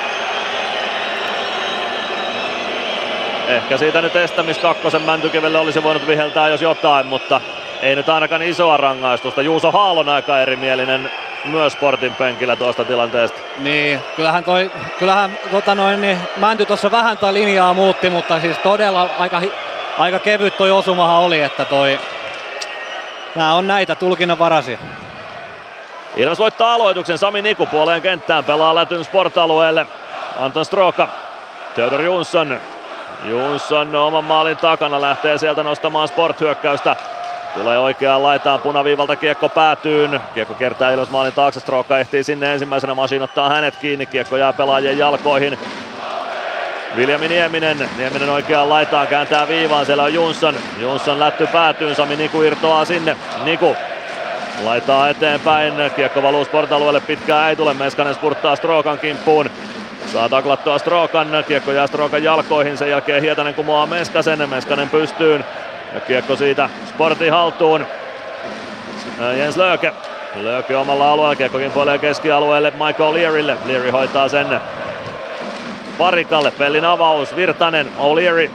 Ehkä siitä nyt estämis kakkosen Mäntykivelle olisi voinut viheltää jos jotain, mutta ei nyt ainakaan isoa rangaistusta. Juuso Haalon aika erimielinen myös Sportin penkillä tuosta tilanteesta. Niin, kyllähän toi, kyllähän tota noin, niin Mänty tuossa vähän tai linjaa muutti, mutta siis todella aika, aika kevyt toi osumahan oli, että toi, Nämä on näitä tulkinnanvaraisia. Ilves voittaa aloituksen Sami Niku puoleen kenttään, pelaa lätyn sport-alueelle. Anton Stroka, Theodor Jonsson. Jonsson oman maalin takana lähtee sieltä nostamaan sport-hyökkäystä. Tulee oikeaan laitaan punaviivalta kiekko päätyyn. Kiekko kertaa Ilves maalin taakse. Stroka ehtii sinne ensimmäisenä. Masin ottaa hänet kiinni. Kiekko jää pelaajien jalkoihin. Viljami Nieminen, Nieminen oikeaan laitaan, kääntää viivaan, siellä on Jonsson. Jonsson lätty päätyyn, Sami Niku irtoaa sinne. Niku Laitaa eteenpäin, kiekko valuu sportalueelle, pitkään ei tule, Meskanen spurttaa Strokan kimppuun. Saa taklattua Strokan, kiekko jää Strokan jalkoihin, sen jälkeen Hietanen kumoaa Meskasen, Meskanen pystyyn. Ja kiekko siitä Sportin haltuun. Jens Lööke. Lööke omalla alueella, kiekko kimpoilee keskialueelle Michael Learylle. Leary hoitaa sen Parikalle, pellin avaus, Virtanen, O'Leary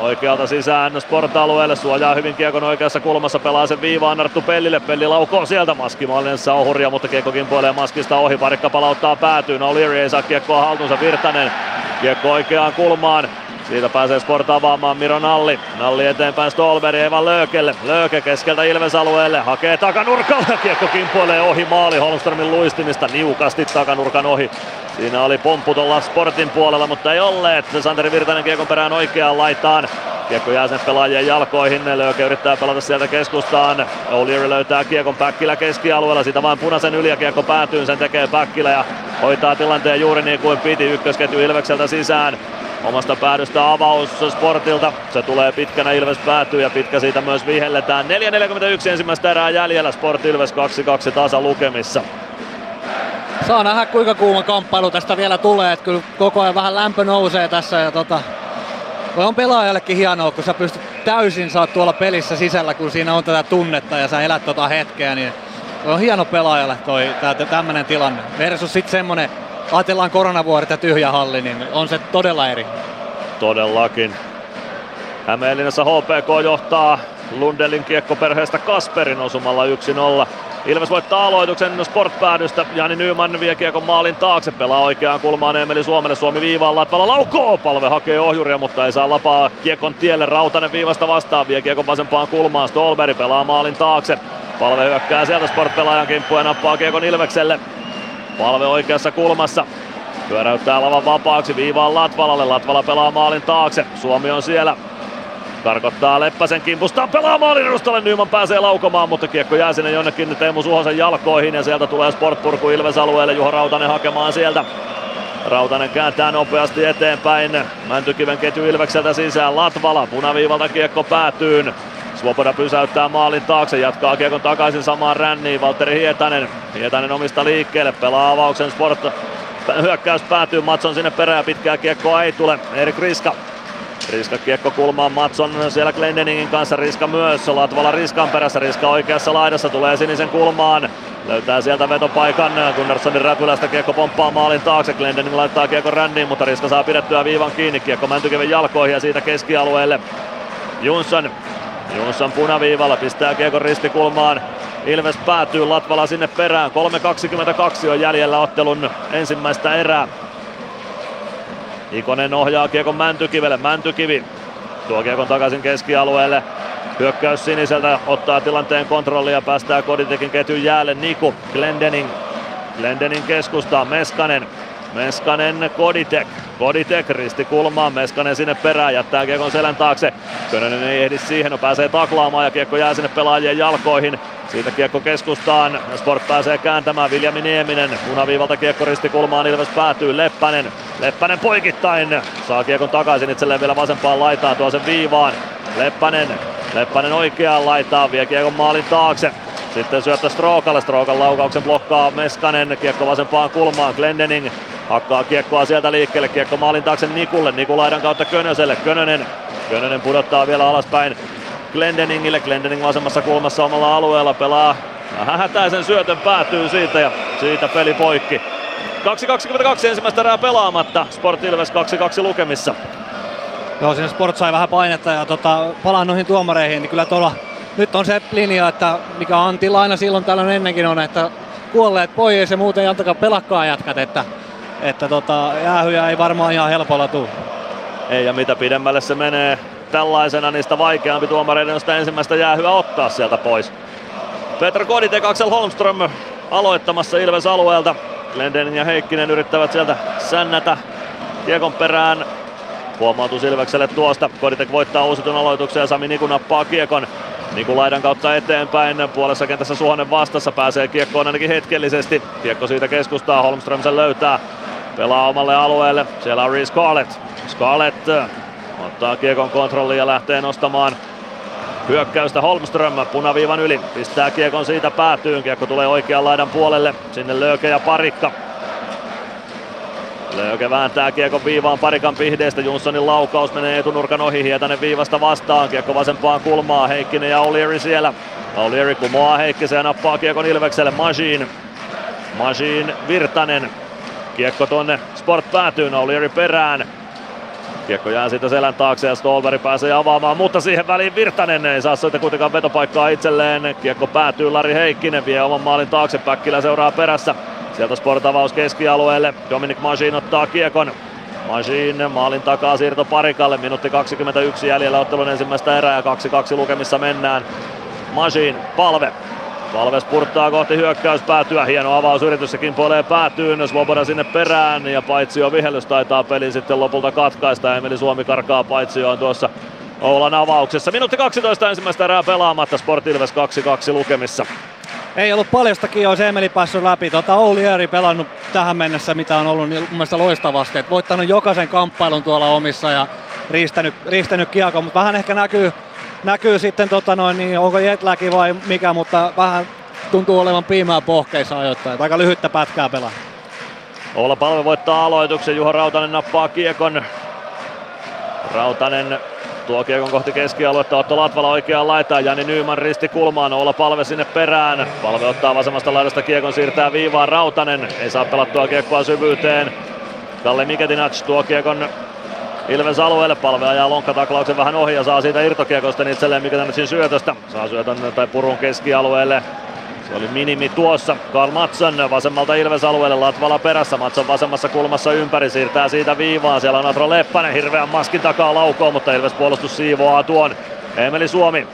Oikealta sisään sport-alueelle, suojaa hyvin kiekon oikeassa kulmassa, pelaa sen viivaan Narttu Pellille, Pelli laukoo sieltä, Maski on hurja, mutta kiekko kimpoilee Maskista ohi, Parikka palauttaa päätyyn, O'Leary ei saa kiekkoa haltuunsa, Virtanen, kiekko oikeaan kulmaan, siitä pääsee Sport avaamaan Miro Nalli. Nalli eteenpäin Stolberg Evan Löökelle. Lööke keskeltä Ilves-alueelle. Hakee takanurkalle. Kiekko kimpoilee ohi maali Holmströmin luistimista. Niukasti takanurkan ohi. Siinä oli pomppu tuolla Sportin puolella, mutta ei olleet. Santeri Virtanen kiekon perään oikeaan laitaan. Kiekko jää sen pelaajien jalkoihin. Lööke yrittää pelata sieltä keskustaan. O'Leary löytää kiekon Päkkilä keskialueella. Sitä vain punaisen yli ja kiekko päätyy. Sen tekee Päkkilä ja hoitaa tilanteen juuri niin kuin piti. Ykkösketju Ilvekseltä sisään. Omasta päädystä avaus Sportilta. Se tulee pitkänä Ilves päätyy ja pitkä siitä myös vihelletään. 4.41 ensimmäistä erää jäljellä. Sport Ilves 2-2 tasa lukemissa. Saa nähdä kuinka kuuma kamppailu tästä vielä tulee. Että kyllä koko ajan vähän lämpö nousee tässä ja tota, on pelaajallekin hienoa, kun sä pystyt täysin saat tuolla pelissä sisällä, kun siinä on tätä tunnetta ja sä elät tota hetkeä, niin on hieno pelaajalle toi tämmönen tilanne. Versus sitten semmonen ajatellaan koronavuoret ja tyhjä halli, niin on se todella eri. Todellakin. Hämeenlinnassa HPK johtaa Lundelin kiekkoperheestä Kasperin osumalla 1-0. Ilves voittaa aloituksen sportpäädystä. Jani Nyman vie kiekon maalin taakse. Pelaa oikeaan kulmaan Emeli Suomelle. Suomi viivaan Latvala laukoo. Palve hakee ohjuria, mutta ei saa lapaa kiekon tielle. Rautanen viivasta vastaan. Vie kiekon vasempaan kulmaan. Stolberg pelaa maalin taakse. Palve hyökkää sieltä sportpelaajan kimppuun ja nappaa kiekon Ilvekselle. Palve oikeassa kulmassa. Pyöräyttää lavan vapaaksi viivaan Latvalalle. Latvala pelaa maalin taakse. Suomi on siellä. Karkottaa Leppäsen kimpusta, pelaa maalin edustalle, Nyman pääsee laukomaan, mutta kiekko jää sinne jonnekin Teemu Suhosen jalkoihin ja sieltä tulee Sportpurku Ilves alueelle, Juho Rautanen hakemaan sieltä. Rautanen kääntää nopeasti eteenpäin, Mäntykiven ketju Ilvekseltä sisään, Latvala, punaviivalta kiekko päätyyn. Svoboda pysäyttää maalin taakse, jatkaa kiekon takaisin samaan ränniin, Valtteri Hietanen. Hietanen omista liikkeelle, pelaa avauksen Sport hyökkäys päätyy, Matson sinne perään, pitkää kiekkoa ei tule, Erik Riska. Riska kiekko kulmaan Matson siellä Glendeningin kanssa, Riska myös, Latvala Riskan perässä, Riska oikeassa laidassa, tulee sinisen kulmaan, löytää sieltä vetopaikan, Gunnarssonin räpylästä kiekko pomppaa maalin taakse, Glendening laittaa kiekko ränniin, mutta Riska saa pidettyä viivan kiinni, kiekko Mäntykiven jalkoihin ja siitä keskialueelle. Jonsson Jonsson punaviivalla pistää kiekon ristikulmaan. Ilves päätyy Latvala sinne perään. 3.22 on jäljellä ottelun ensimmäistä erää. Ikonen ohjaa kiekon Mäntykivelle. Mäntykivi tuo kiekon takaisin keskialueelle. Hyökkäys siniseltä ottaa tilanteen kontrollia ja päästää Koditekin ketjun jäälle Niku. Glendening. Glendening keskustaa. Meskanen. Meskanen Koditek. Koditek risti kulmaan, Meskanen sinne perään, jättää kiekon selän taakse. Könönen ei ehdi siihen, no pääsee taklaamaan ja kiekko jää sinne pelaajien jalkoihin. Siitä kiekko keskustaan, Sport pääsee kääntämään, Viljami Nieminen, punaviivalta kiekko risti kulmaan, Ilves päätyy, Leppänen, Leppänen poikittain, saa kiekon takaisin itselleen vielä vasempaan laitaan, tuo sen viivaan, Leppänen, Leppänen oikeaan laitaan, vie kiekon maalin taakse, sitten syöttö Strookalle, Strookan laukauksen blokkaa Meskanen, kiekko vasempaan kulmaan, Glendening Hakkaa kiekkoa sieltä liikkeelle, kiekko maalin taakse Nikulle, Niku laidan kautta Könöselle, Könönen, Könönen pudottaa vielä alaspäin Glendeningille, Glendening vasemmassa kulmassa omalla alueella pelaa. Vähän hätäisen syötön päätyy siitä ja siitä peli poikki. 2.22 ensimmäistä erää pelaamatta, Sport Ilves 2-2 lukemissa. Joo, siinä Sport sai vähän painetta ja tota, palaan noihin tuomareihin, niin kyllä tuolla nyt on se linja, että mikä Antilla aina silloin tällöin ennenkin on, että kuolleet pois ja muuten antakaa pelakkaa jatkat, että että tota, jäähyjä ei varmaan ihan helpolla tule. Ei, ja mitä pidemmälle se menee tällaisena, niistä vaikeampi tuomareiden on sitä ensimmäistä jäähyä ottaa sieltä pois. Petra Koditek, Axel Holmström aloittamassa Ilves alueelta. Glendening ja Heikkinen yrittävät sieltä sännätä kiekon perään. Huomautus Ilvekselle tuosta. Koditek voittaa uusitun aloituksen ja Sami Niku nappaa kiekon. Niku laidan kautta eteenpäin, puolessa kentässä Suhonen vastassa, pääsee kiekkoon ainakin hetkellisesti. Kiekko siitä keskustaa, Holmström sen löytää. Pelaa omalle alueelle. Siellä on Reece Scarlett. Scarlett äh, ottaa kiekon kontrolli ja lähtee nostamaan hyökkäystä Holmström punaviivan yli. Pistää kiekon siitä päätyyn. Kiekko tulee oikean laidan puolelle. Sinne Lööke ja Parikka. Lööke vääntää kiekon viivaan parikan pihdeestä. Jonssonin laukaus menee etunurkan ohi. Hietanen viivasta vastaan. Kiekko vasempaan kulmaa. Heikkinen ja Olieri siellä. Olieri kumoaa Heikkisen ja nappaa kiekon Ilvekselle. Majin. Majin Virtanen. Kiekko tonne Sport päätyy. Olieri perään. Kiekko jää siitä selän taakse ja Stolberg pääsee avaamaan, mutta siihen väliin Virtanen ei saa siitä kuitenkaan vetopaikkaa itselleen. Kiekko päätyy Lari Heikkinen, vie oman maalin taakse, Päkkilä seuraa perässä. Sieltä sportavaus keskialueelle, Dominic Majin ottaa kiekon. Majin maalin takaa siirto parikalle, minuutti 21 jäljellä ottelun ensimmäistä erää ja 2-2 lukemissa mennään. Majin, palve, Valve spurttaa kohti hyökkäyspäätyä. Hieno avausyritys ja kimpoilee päätyyn. Svoboda sinne perään ja Paitsio vihellys taitaa pelin sitten lopulta katkaista. Emeli Suomi karkaa Paitsioon tuossa Oulan avauksessa. Minuutti 12 ensimmäistä erää pelaamatta. Sport Ilves 2-2 lukemissa. Ei ollut paljostakin, jos Emeli päässyt läpi. Tota, Ouli Eeri pelannut tähän mennessä, mitä on ollut, niin mun mielestä loistavasti. Et voittanut jokaisen kamppailun tuolla omissa ja riistänyt, riistänyt kiekon, mutta vähän ehkä näkyy näkyy sitten, tota noin, niin onko jetläki vai mikä, mutta vähän tuntuu olevan piimää pohkeissa ajoittain. Aika lyhyttä pätkää pelaa. Olla palve voittaa aloituksen, Juha Rautanen nappaa kiekon. Rautanen tuo kiekon kohti keskialuetta, Otto Latvala oikeaan laitaan, Jani Nyyman risti kulmaan, olla palve sinne perään. Palve ottaa vasemmasta laidasta kiekon, siirtää viivaan Rautanen, ei saa pelattua kiekkoa syvyyteen. Kalle Miketinac tuo kiekon Ilves alueelle, palve ajaa lonkkataklauksen vähän ohi ja saa siitä irtokiekosta itselleen mikä tänne syötöstä. Saa syötön tai purun keskialueelle. Se oli minimi tuossa. Karl Matson vasemmalta Ilves alueelle, Latvala perässä. Matson vasemmassa kulmassa ympäri, siirtää siitä viivaan. Siellä on Atro Leppänen, hirveän maskin takaa laukoo, mutta Ilves puolustus siivoaa tuon. Emeli Suomi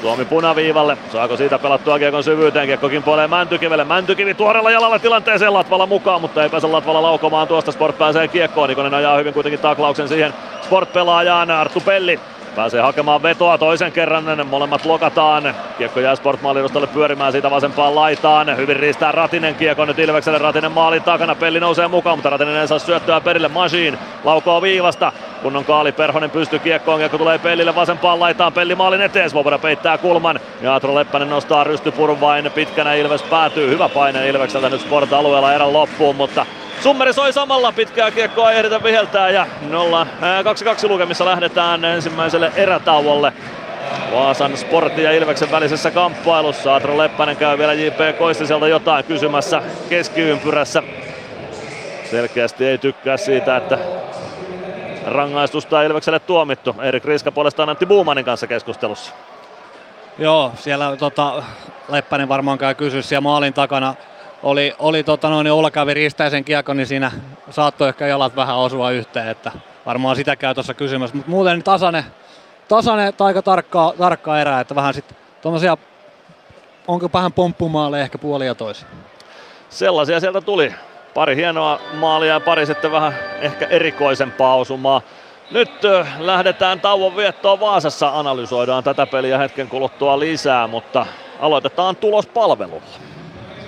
Suomi punaviivalle. Saako siitä pelattua kiekon syvyyteen? Kiekko kimpoilee Mäntykivelle. Mäntykivi tuorella jalalla tilanteeseen Latvala mukaan, mutta ei pääse Latvala laukomaan tuosta. Sport pääsee kiekkoon. Nikonen ajaa hyvin kuitenkin taklauksen siihen Sport-pelaajaan. Arttu Pelli Pääsee hakemaan vetoa toisen kerran, molemmat lokataan. Kiekko jää Sportmaalirustalle pyörimään siitä vasempaan laitaan. Hyvin riistää Ratinen kiekko nyt Ilvekselle. Ratinen maalin takana, Pelli nousee mukaan, mutta Ratinen ei saa syöttöä perille. Masiin laukoo viivasta. Kunnon Kaali Perhonen pystyy kiekkoon, kiekko tulee Pellille vasempaan laitaan. Pelli maalin eteen, Svoboda peittää kulman. Ja Atro Leppänen nostaa rystypurun vain pitkänä Ilves päätyy. Hyvä paine Ilvekseltä nyt Sport-alueella erän loppuun, mutta Summeri soi samalla, pitkää kiekkoa ei ehditä viheltää ja 2-2 lukemissa lähdetään ensimmäiselle erätauolle. Vaasan Sportin ja Ilveksen välisessä kamppailussa. Atro Leppänen käy vielä JP Koistiselta jotain kysymässä keskiympyrässä. Selkeästi ei tykkää siitä, että rangaistusta Ilvekselle tuomittu. Erik Riska puolestaan Antti Buumanin kanssa keskustelussa. Joo, siellä tota, Leppänen varmaan käy kysyä siellä maalin takana oli, oli tota noin, Oula kävi riistää sen kiekon, niin siinä saattoi ehkä jalat vähän osua yhteen, että varmaan sitä käy tuossa kysymässä. Mutta muuten tasainen, tasainen tai aika tarkkaa, tarkkaa erää, että vähän sitten tuommoisia, onko vähän pomppumaaleja ehkä puolia toisia. Sellaisia sieltä tuli. Pari hienoa maalia ja pari sitten vähän ehkä erikoisempaa osumaa. Nyt lähdetään tauon viettoon Vaasassa, analysoidaan tätä peliä hetken kuluttua lisää, mutta aloitetaan tulospalvelulla.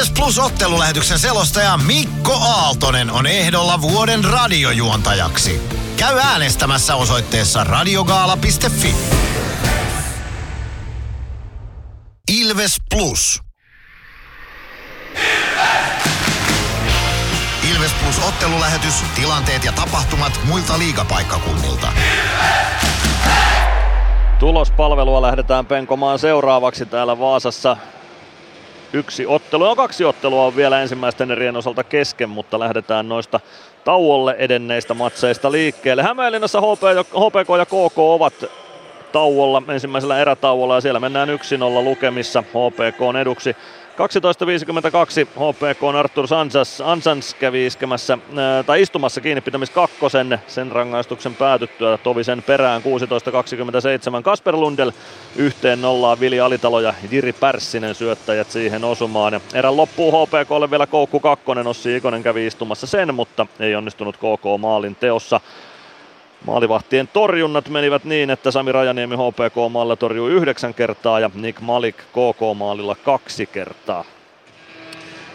Ilves Plus ottelulähetyksen selostaja Mikko Aaltonen on ehdolla vuoden radiojuontajaksi. Käy äänestämässä osoitteessa radiogaala.fi. Ilves Plus. Ilves Plus ottelulähetys, tilanteet ja tapahtumat muilta liigapaikkakunnilta. Tulospalvelua lähdetään penkomaan seuraavaksi täällä Vaasassa yksi ottelu. No kaksi ottelua on vielä ensimmäisten erien osalta kesken, mutta lähdetään noista tauolle edenneistä matseista liikkeelle. Hämeenlinnassa HPK ja KK ovat tauolla, ensimmäisellä erätauolla ja siellä mennään 1-0 lukemissa HPK on eduksi. 12.52 HPK on Artur Ansans, Ansans kävi iskemässä, ää, tai istumassa kiinni pitämis kakkosen sen rangaistuksen päätyttyä Tovisen perään 16.27 Kasper Lundel yhteen nollaan Vili Alitalo ja Jiri Pärssinen syöttäjät siihen osumaan. Erän loppuu HPKlle vielä Koukku kakkonen, Ossi Ikonen kävi istumassa sen, mutta ei onnistunut KK maalin teossa. Maalivahtien torjunnat menivät niin, että Sami Rajaniemi HPK-maalla torjui yhdeksän kertaa ja Nick Malik KK-maalilla kaksi kertaa.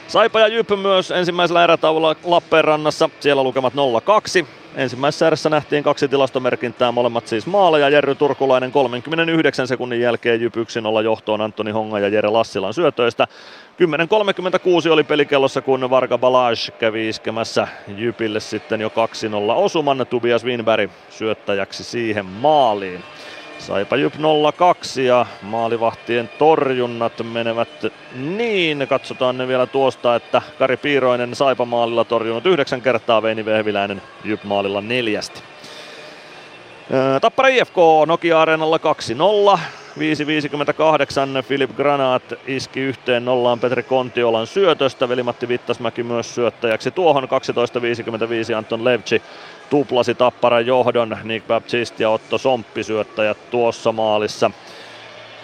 Saipa ja Jyp myös ensimmäisellä erätaululla Lappeenrannassa, siellä lukemat 0-2. Ensimmäisessä erässä nähtiin kaksi tilastomerkintää, molemmat siis maaleja. Jerry Turkulainen 39 sekunnin jälkeen Jyp 1-0 johtoon Antoni Honga ja Jere Lassilan syötöistä. 10.36 oli pelikellossa, kun Varga Balaj kävi iskemässä Jypille sitten jo 2-0 osuman. Tobias Winberg syöttäjäksi siihen maaliin. Saipa Jyp 0-2 ja maalivahtien torjunnat menevät niin. Katsotaan ne vielä tuosta, että Kari Piiroinen Saipa maalilla torjunut yhdeksän kertaa, Veini Vehviläinen Jyp maalilla neljästi. Tappara IFK Nokia Areenalla 2-0. 5.58 Filip Granat iski yhteen nollaan Petri Kontiolan syötöstä. Veli-Matti Vittasmäki myös syöttäjäksi tuohon 12.55 Anton Levci tuplasi Tapparan johdon. Nick Baptiste ja Otto Somppi syöttäjät tuossa maalissa.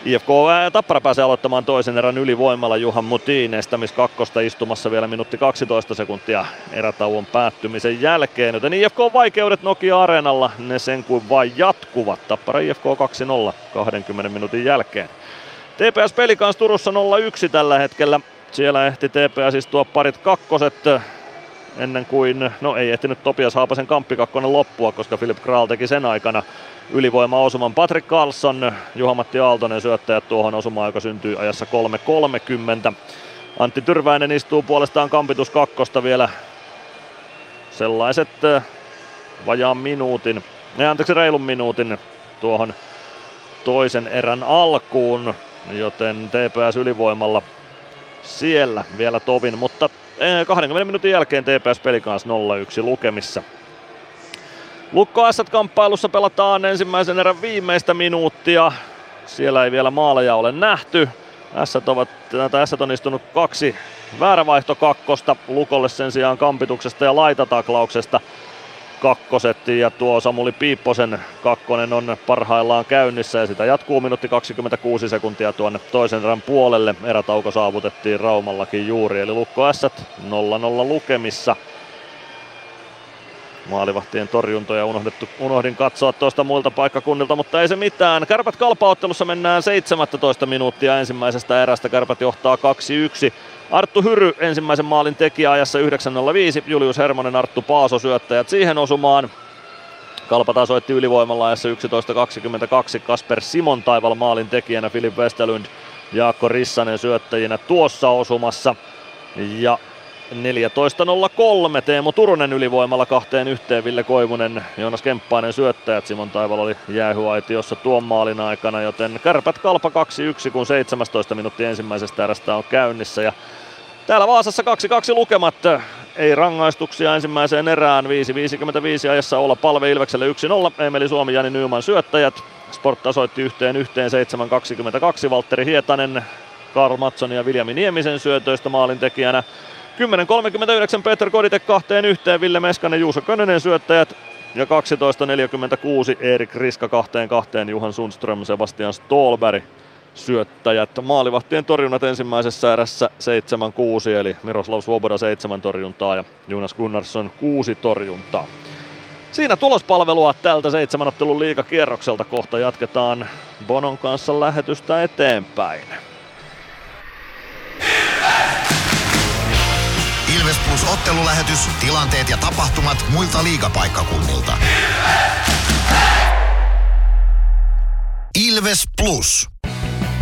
IFK Tappara pääsee aloittamaan toisen erän ylivoimalla Juhan Mutiin estämis kakkosta istumassa vielä minuutti 12 sekuntia erätauon päättymisen jälkeen. Joten IFK vaikeudet Nokia Areenalla, ne sen kuin vain jatkuvat. Tappara IFK 2-0 20 minuutin jälkeen. TPS Pelikans Turussa 0-1 tällä hetkellä. Siellä ehti TPS istua parit kakkoset ennen kuin, no ei ehtinyt Topias Haapasen kamppikakkonen loppua, koska Philip Kral teki sen aikana ylivoima-osuman. Patrick Carlson, Juha-Matti Aaltonen syöttäjät tuohon osumaan, joka syntyy ajassa 3.30. Antti Tyrväinen istuu puolestaan kampitus kakkosta vielä sellaiset vajaan minuutin, ne anteeksi reilun minuutin tuohon toisen erän alkuun, joten TPS ylivoimalla siellä vielä tovin, mutta 20 minuutin jälkeen TPS peli kanssa 0-1 lukemissa. Lukko kamppailussa pelataan ensimmäisen erän viimeistä minuuttia. Siellä ei vielä maaleja ole nähty. Ässät, ovat, Ässät on istunut kaksi väärävaihto kakkosta. Lukolle sen sijaan kampituksesta ja laitataklauksesta kakkoset ja tuo Samuli Piipposen kakkonen on parhaillaan käynnissä ja sitä jatkuu minuutti 26 sekuntia tuonne toisen erän puolelle. Erätauko saavutettiin Raumallakin juuri eli Lukko S 0-0 lukemissa maalivahtien torjuntoja unohdettu, unohdin katsoa tuosta muilta paikkakunnilta, mutta ei se mitään. Kärpät kalpaottelussa mennään 17 minuuttia ensimmäisestä erästä. Kärpät johtaa 2-1. Arttu Hyry ensimmäisen maalin tekijä ajassa 9.05. Julius Hermonen, Arttu Paaso syöttäjät siihen osumaan. Kalpa tasoitti ylivoimalla ajassa 11.22. Kasper Simon taival maalin tekijänä, Filip Westerlund, Jaakko Rissanen syöttäjinä tuossa osumassa. Ja 14.03 Teemu Turunen ylivoimalla kahteen yhteen, Ville Koivunen, Joonas Kemppainen syöttäjät, Simon Taival oli jäähyaitiossa tuon maalin aikana, joten kärpät kalpa 2-1, kun 17 minuuttia ensimmäisestä erästä on käynnissä. Ja täällä Vaasassa 2-2 lukemat, ei rangaistuksia ensimmäiseen erään, 5.55 ajassa olla palve Ilvekselle 1-0, Emeli Suomi, Jani Nyyman syöttäjät, Sport tasoitti yhteen yhteen 7.22, Valtteri Hietanen, Karl Matson ja Viljami Niemisen syötöistä maalintekijänä. 10.39 Peter Koditek kahteen yhteen, Ville Meskanen, Juuso Könönen syöttäjät. Ja 12.46 Erik Riska kahteen kahteen, Juhan Sundström, Sebastian Stolberg syöttäjät. Maalivahtien torjunnat ensimmäisessä erässä 7-6, eli Miroslav Svoboda 7 torjuntaa ja Jonas Gunnarsson 6 torjuntaa. Siinä tulospalvelua tältä seitsemänottelun liikakierrokselta kohta jatketaan Bonon kanssa lähetystä eteenpäin. Ilves Plus ottelulähetys, tilanteet ja tapahtumat muilta liigapaikkakunnilta. Ilves Plus.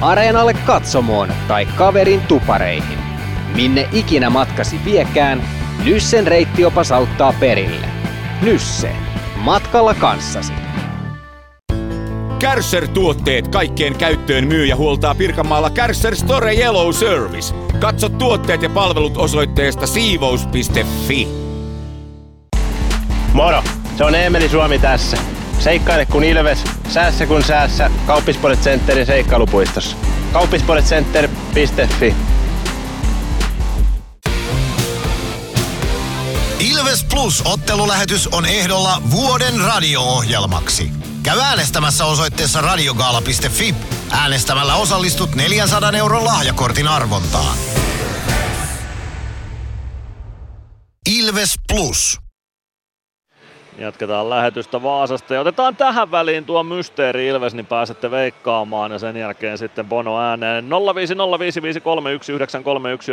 Areenalle katsomoon tai kaverin tupareihin. Minne ikinä matkasi viekään, Nyssen reittiopas auttaa perille. Nysse. Matkalla kanssasi. Kärsser-tuotteet kaikkeen käyttöön myy ja huoltaa Pirkanmaalla Kärsser Store Yellow Service. Katso tuotteet ja palvelut osoitteesta siivous.fi. Moro! Se on Eemeli Suomi tässä. Seikkaile kun ilves, säässä kun säässä. Kauppispoilet Centerin seikkailupuistossa. Kauppispoiletcenter.fi Ilves Plus ottelulähetys on ehdolla vuoden radio-ohjelmaksi. Käy äänestämässä osoitteessa radiogaala.fi. Äänestämällä osallistut 400 euron lahjakortin arvontaan. Ilves Plus. Jatketaan lähetystä Vaasasta ja otetaan tähän väliin tuo Mysteeri Ilves, niin pääsette veikkaamaan ja sen jälkeen sitten Bono ääneen. 0505531931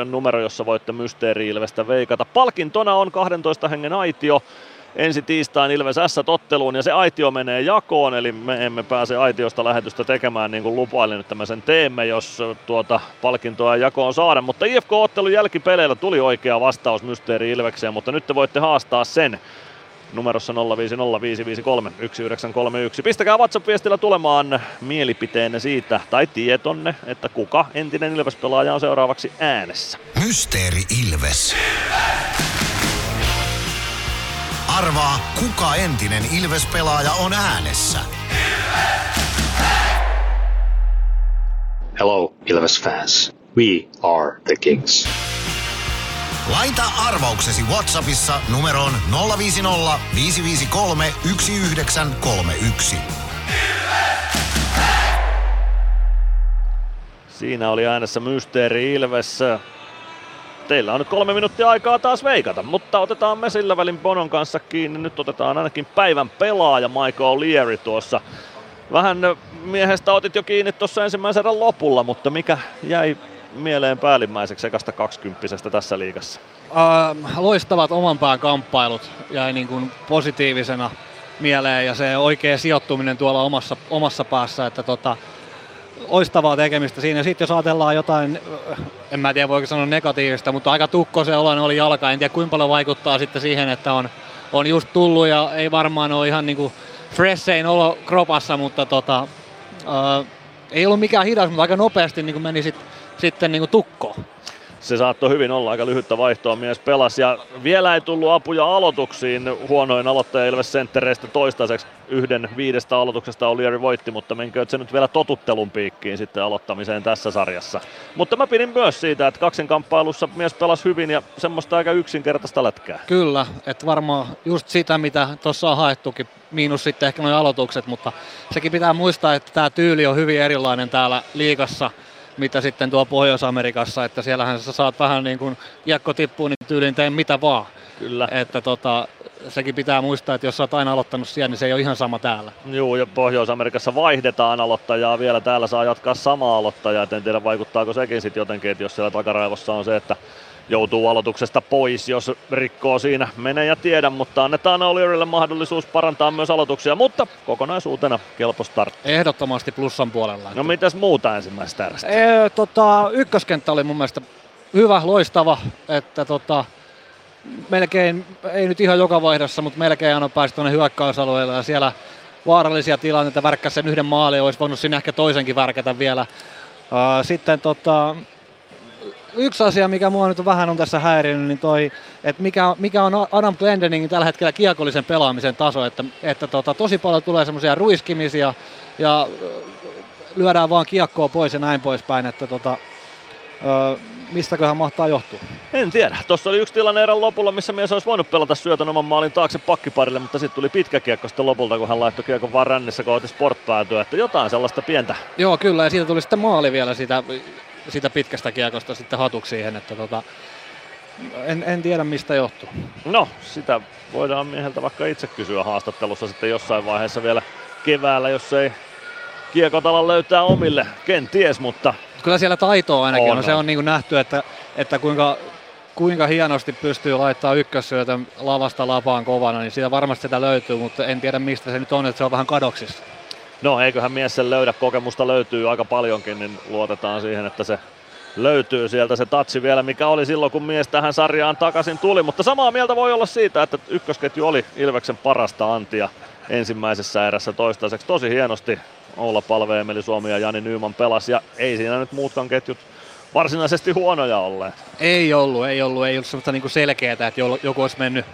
on numero, jossa voitte Mysteeri Ilvestä veikata. Palkintona on 12 hengen aitio ensi tiistain Ilves S-totteluun ja se aitio menee jakoon, eli me emme pääse aitiosta lähetystä tekemään niin kuin lupailin, että me sen teemme, jos tuota palkintoa jakoon saada. Mutta IFK-ottelun jälkipeleillä tuli oikea vastaus Mysteeri Ilvekseen, mutta nyt te voitte haastaa sen numerossa 0505531931. Pistäkää WhatsApp-viestillä tulemaan mielipiteenne siitä tai tietonne, että kuka entinen Ilves-pelaaja on seuraavaksi äänessä. Mysteeri Ilves. Arvaa, kuka entinen Ilves-pelaaja on äänessä. Hello, Ilves fans. We are the Kings. Laita arvauksesi Whatsappissa numeroon 050 553 1931. Siinä oli äänessä Mysteeri Ilves. Teillä on nyt kolme minuuttia aikaa taas veikata, mutta otetaan me sillä välin Bonon kanssa kiinni. Nyt otetaan ainakin päivän pelaaja Michael Leary tuossa. Vähän miehestä otit jo kiinni tuossa ensimmäisen erän lopulla, mutta mikä jäi mieleen päällimmäiseksi ekasta 20 tässä liigassa? Äh, loistavat oman pään kamppailut jäi niin kuin positiivisena mieleen ja se oikea sijoittuminen tuolla omassa, omassa päässä, että tota, loistavaa tekemistä siinä. Sitten jos ajatellaan jotain, en mä tiedä voiko sanoa negatiivista, mutta aika tukko se oloinen oli jalka. En tiedä kuinka paljon vaikuttaa sitten siihen, että on, on just tullut ja ei varmaan ole ihan niinku freshein olo kropassa, mutta tota, äh, ei ollut mikään hidas, mutta aika nopeasti niin meni sit, sitten niin tukkoon se saattoi hyvin olla aika lyhyttä vaihtoa mies pelas. Ja vielä ei tullut apuja aloituksiin. Huonoin aloittaja Ilves Centereistä toistaiseksi yhden viidestä aloituksesta Olieri voitti, mutta menkö se nyt vielä totuttelun piikkiin sitten aloittamiseen tässä sarjassa. Mutta mä pidin myös siitä, että kaksin kamppailussa mies pelasi hyvin ja semmoista aika yksinkertaista lätkää. Kyllä, että varmaan just sitä, mitä tuossa on haettukin, miinus sitten ehkä nuo aloitukset, mutta sekin pitää muistaa, että tämä tyyli on hyvin erilainen täällä liikassa – mitä sitten tuo Pohjois-Amerikassa, että siellähän sä saat vähän niin kuin kiekko tippuu, niin tyyliin tee mitä vaan. Kyllä. Että tota, sekin pitää muistaa, että jos sä oot aina aloittanut siellä, niin se ei ole ihan sama täällä. Joo, ja Pohjois-Amerikassa vaihdetaan aloittajaa vielä. Täällä saa jatkaa samaa aloittajaa. En tiedä, vaikuttaako sekin sitten jotenkin, että jos siellä takaraivossa on se, että joutuu aloituksesta pois, jos rikkoo siinä. Mene ja tiedä, mutta annetaan O'Learylle mahdollisuus parantaa myös aloituksia, mutta kokonaisuutena kelpo startti. Ehdottomasti plussan puolella. No mitäs muuta ensimmäistä erästä? Ee, tota, ykköskenttä oli mun mielestä hyvä, loistava, että tota, melkein, ei nyt ihan joka vaihdossa, mutta melkein aina pääsi tuonne hyökkäysalueelle ja siellä vaarallisia tilanteita, värkkäsi sen yhden maalin, olisi voinut sinne ehkä toisenkin värkätä vielä. Sitten tota, yksi asia, mikä mua nyt vähän on tässä häirinyt, niin toi, että mikä, mikä on Adam Glendeningin tällä hetkellä kiekollisen pelaamisen taso, että, että tota, tosi paljon tulee semmoisia ruiskimisia ja lyödään vaan kiekkoa pois ja näin poispäin, että tota, ö, mistäköhän mahtaa johtua? En tiedä. Tuossa oli yksi tilanne erän lopulla, missä mies olisi voinut pelata syötön oman maalin taakse pakkiparille, mutta sitten tuli pitkä kiekko sitten lopulta, kun hän laittoi kiekon vaan rännissä kohti sportpäätyä, että jotain sellaista pientä. Joo, kyllä, ja siitä tuli sitten maali vielä siitä siitä pitkästä kiekosta sitten hatuksi siihen, että tota, en, en tiedä mistä johtuu. No, sitä voidaan mieheltä vaikka itse kysyä haastattelussa sitten jossain vaiheessa vielä keväällä, jos ei kiekotala löytää omille, kenties, mutta... Kyllä siellä taitoa ainakin on. on. Se on niin kuin nähty, että, että kuinka, kuinka hienosti pystyy laittaa ykkössyötön lavasta lapaan kovana, niin siitä varmasti sitä löytyy, mutta en tiedä mistä se nyt on, että se on vähän kadoksissa. No eiköhän mies sen löydä, kokemusta löytyy aika paljonkin, niin luotetaan siihen, että se löytyy sieltä se tatsi vielä, mikä oli silloin, kun mies tähän sarjaan takaisin tuli. Mutta samaa mieltä voi olla siitä, että ykkösketju oli Ilveksen parasta antia ensimmäisessä erässä toistaiseksi. Tosi hienosti olla Palve, Emeli Suomi ja Jani Nyyman pelasi ja ei siinä nyt muutkaan ketjut varsinaisesti huonoja olleet. Ei ollut, ei ollut, ei ollut semmoista niinku selkeää, että joku olisi mennyt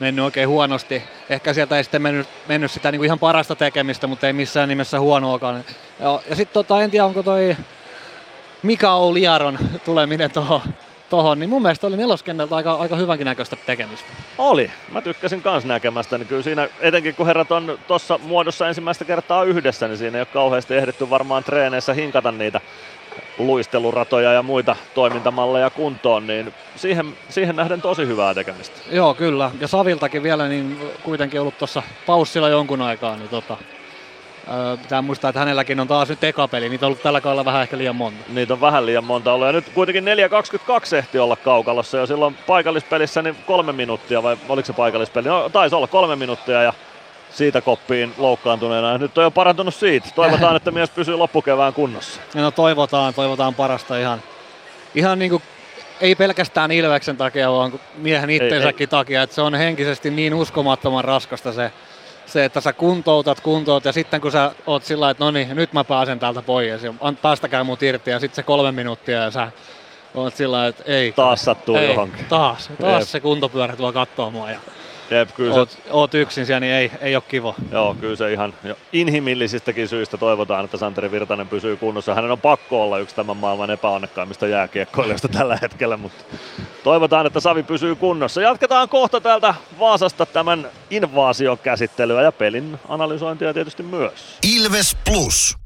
mennyt oikein huonosti. Ehkä sieltä ei sitten mennyt, mennyt sitä niin kuin ihan parasta tekemistä, mutta ei missään nimessä huonoakaan. Ja, ja sitten tota, en tiedä, onko toi Mika Ouliaron tuleminen tuohon tohon, niin mun mielestä oli neloskentältä aika, aika hyvänkin näköistä tekemistä. Oli. Mä tykkäsin kans näkemästä. Niin kyllä siinä, etenkin kun herrat on tuossa muodossa ensimmäistä kertaa yhdessä, niin siinä ei ole kauheasti ehditty varmaan treeneissä hinkata niitä luisteluratoja ja muita toimintamalleja kuntoon, niin siihen, siihen nähden tosi hyvää tekemistä. Joo, kyllä. Ja Saviltakin vielä niin kuitenkin ollut tuossa paussilla jonkun aikaa, niin tota, pitää muistaa, että hänelläkin on taas nyt ekapeli. Niitä on ollut tällä kaudella vähän ehkä liian monta. Niitä on vähän liian monta ollut. Ja nyt kuitenkin 4.22 ehti olla kaukalossa ja silloin paikallispelissä niin kolme minuuttia, vai oliko se paikallispeli? No taisi olla kolme minuuttia ja siitä koppiin loukkaantuneena. Nyt on jo parantunut siitä. Toivotaan, että mies pysyy loppukevään kunnossa. [LAUGHS] No toivotaan, toivotaan parasta ihan, ihan niin kuin ei pelkästään Ilveksen takia, vaan miehen itsensäkin ei, takia, että se on henkisesti niin uskomattoman raskasta se, se, että sä kuntoutat, kuntoutat ja sitten kun sä oot sillä että no niin, nyt mä pääsen täältä pois ja päästäkää mut irti ja sitten se kolme minuuttia ja sä oot sillä että ei. Taas sattuu ei, johonkin. Taas, taas Jep. se kuntopyörä tuo kattoo mua ja Jep, kyllä oot, se... oot yksin siellä, niin ei, ei ole kiva. Joo, kyllä se ihan inhimillisistäkin syistä toivotaan, että Santeri Virtanen pysyy kunnossa. Hänen on pakko olla yksi tämän maailman epäonnekkaimmista jääkiekkoilijoista tällä hetkellä, mutta toivotaan, että Savi pysyy kunnossa. Jatketaan kohta täältä Vaasasta tämän invaasiokäsittelyä ja pelin analysointia tietysti myös. Ilves Plus.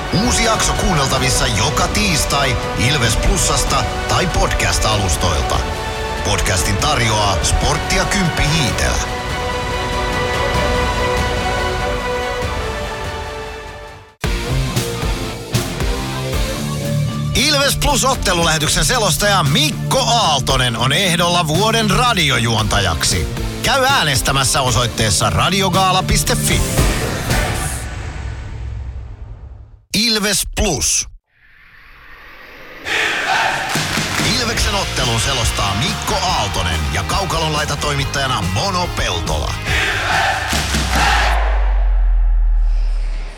Uusi jakso kuunneltavissa joka tiistai Ilves Plusasta tai podcast-alustoilta. Podcastin tarjoaa sporttia Kymppi Hiitelä. Ilves Plus ottelulähetyksen selostaja Mikko Aaltonen on ehdolla vuoden radiojuontajaksi. Käy äänestämässä osoitteessa radiogaala.fi. Ilves Plus. Ilveksen ottelun selostaa Mikko Aaltonen ja Kaukalon laita toimittajana Mono Peltola.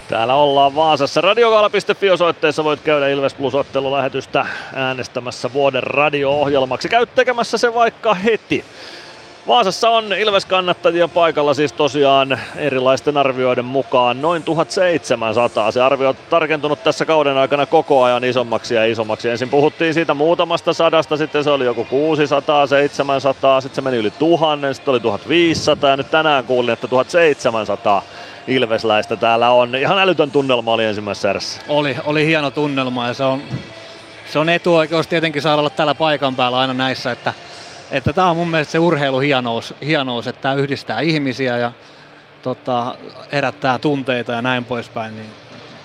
Täällä ollaan Vaasassa. Radiogaala.fi osoitteessa voit käydä Ilves Plus ottelulähetystä äänestämässä vuoden radio-ohjelmaksi. Käy tekemässä se vaikka heti. Vaasassa on Ilves-kannattajia paikalla siis tosiaan erilaisten arvioiden mukaan noin 1700. Se arvio on tarkentunut tässä kauden aikana koko ajan isommaksi ja isommaksi. Ensin puhuttiin siitä muutamasta sadasta, sitten se oli joku 600, 700, sitten se meni yli tuhannen, sitten oli 1500 ja nyt tänään kuulin, että 1700 Ilvesläistä täällä on. Ihan älytön tunnelma oli ensimmäisessä erässä. Oli, oli hieno tunnelma ja se on, se on etuoikeus tietenkin saada olla täällä paikan päällä aina näissä, että että tämä on mun mielestä se urheiluhienous, hienous, että tämä yhdistää ihmisiä ja tota, herättää tunteita ja näin poispäin. Niin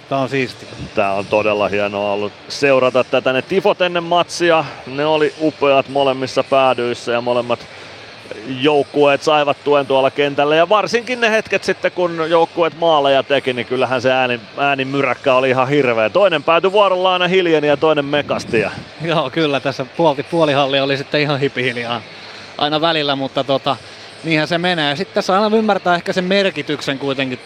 Tämä on siisti. Tämä on todella hienoa ollut seurata tätä. Ne tifot ennen matsia, ne oli upeat molemmissa päädyissä ja molemmat joukkueet saivat tuen tuolla kentällä. Ja varsinkin ne hetket sitten, kun joukkueet maaleja teki, niin kyllähän se ääni, äänin myräkkä oli ihan hirveä. Toinen päätyi vuorolla aina hiljeni ja toinen mekasti. Joo, kyllä tässä puoli, puolihalli oli sitten ihan hipihiljaa aina välillä, mutta tota, niinhän se menee. Sitten tässä aina ymmärtää ehkä sen merkityksen kuitenkin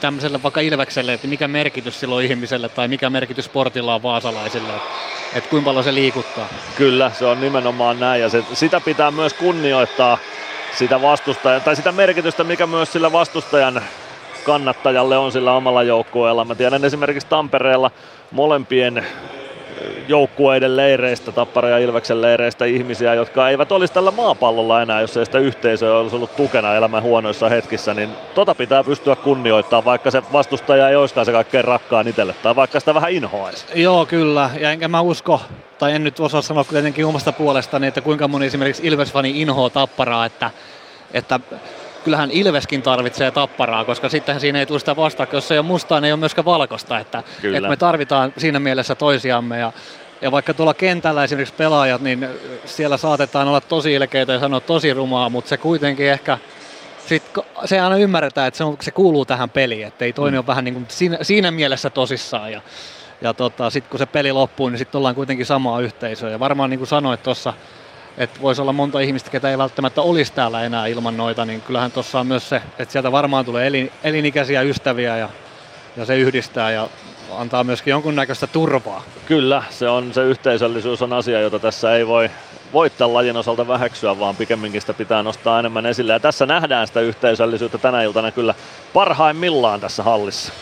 tämmöiselle vaikka Ilvekselle, että mikä merkitys sillä on ihmiselle tai mikä merkitys sportilla on vaasalaisille. Että et kuinka paljon se liikuttaa. Kyllä, se on nimenomaan näin ja se, sitä pitää myös kunnioittaa sitä vastustajan, tai sitä merkitystä, mikä myös sillä vastustajan kannattajalle on sillä omalla joukkueella. Mä tiedän esimerkiksi Tampereella molempien joukkueiden leireistä, Tappara ja Ilveksen leireistä ihmisiä, jotka eivät olisi tällä maapallolla enää, jos ei sitä yhteisöä olisi ollut tukena elämän huonoissa hetkissä, niin tota pitää pystyä kunnioittamaan, vaikka se vastustaja ei olisikaan se kaikkein rakkaan itselle, tai vaikka sitä vähän inhoaisi. Joo, kyllä, ja enkä mä usko, tai en nyt osaa sanoa kuitenkin omasta puolestani, että kuinka moni esimerkiksi Ilves-fani inhoa Tapparaa, että, että kyllähän Ilveskin tarvitsee tapparaa, koska sittenhän siinä ei tule sitä vastaan, jos se ei ole mustaa, niin ei ole myöskään valkoista. Että, että me tarvitaan siinä mielessä toisiamme ja ja vaikka tuolla kentällä esimerkiksi pelaajat, niin siellä saatetaan olla tosi ilkeitä ja sanoa tosi rumaa, mutta se kuitenkin ehkä sit, se aina ymmärretään, että se, on, se kuuluu tähän peliin, että ei toinen mm. ole vähän niin kuin siinä, siinä mielessä tosissaan. Ja, ja tota, sitten kun se peli loppuu, niin sitten ollaan kuitenkin samaa yhteisöä. Ja varmaan niin kuin sanoit tuossa, että voisi olla monta ihmistä, ketä ei välttämättä olisi täällä enää ilman noita, niin kyllähän tuossa on myös se, että sieltä varmaan tulee elin, elinikäisiä ystäviä ja, ja se yhdistää ja antaa myöskin jonkunnäköistä turvaa. Kyllä, se on se yhteisöllisyys on asia, jota tässä ei voi voittaa lajin osalta väheksyä, vaan pikemminkin sitä pitää nostaa enemmän esille. Ja tässä nähdään sitä yhteisöllisyyttä tänä iltana kyllä parhaimmillaan tässä hallissa.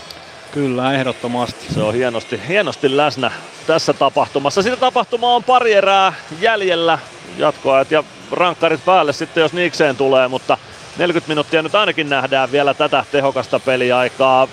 Kyllä, ehdottomasti. Se on hienosti, hienosti läsnä tässä tapahtumassa. Sitä tapahtumaa on pari erää jäljellä. Jatkoajat ja rankkarit päälle sitten, jos niikseen tulee, mutta 40 minuuttia nyt ainakin nähdään vielä tätä tehokasta peliaikaa.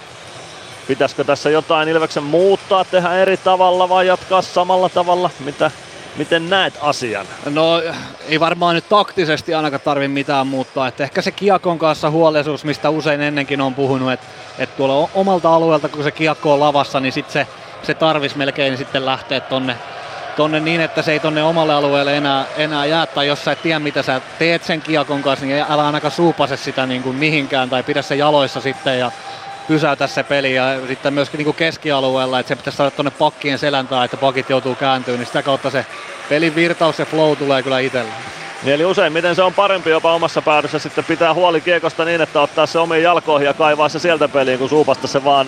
Pitäisikö tässä jotain Ilveksen muuttaa, tehdä eri tavalla vai jatkaa samalla tavalla? Mitä, miten näet asian? No ei varmaan nyt taktisesti ainakaan tarvi mitään muuttaa. Että ehkä se kiekon kanssa huolellisuus, mistä usein ennenkin on puhunut, että, että tuolla omalta alueelta kun se kiekko on lavassa, niin sit se, se tarvis melkein sitten lähteä tonne, tonne niin, että se ei tonne omalle alueelle enää, enää jää. Tai jos sä et tiedä mitä sä teet sen kiekon kanssa, niin älä ainakaan suupase sitä niin kuin mihinkään tai pidä se jaloissa sitten ja pysäytä se peli ja sitten myöskin niin kuin keskialueella, että se pitäisi saada tuonne pakkien selän tai että pakit joutuu kääntyä, niin sitä kautta se pelin virtaus ja flow tulee kyllä itselle. Niin eli useimmiten se on parempi jopa omassa päädyssä sitten pitää huoli kiekosta niin, että ottaa se omiin jalkoihin ja kaivaa se sieltä peliin, kun suupasta se vaan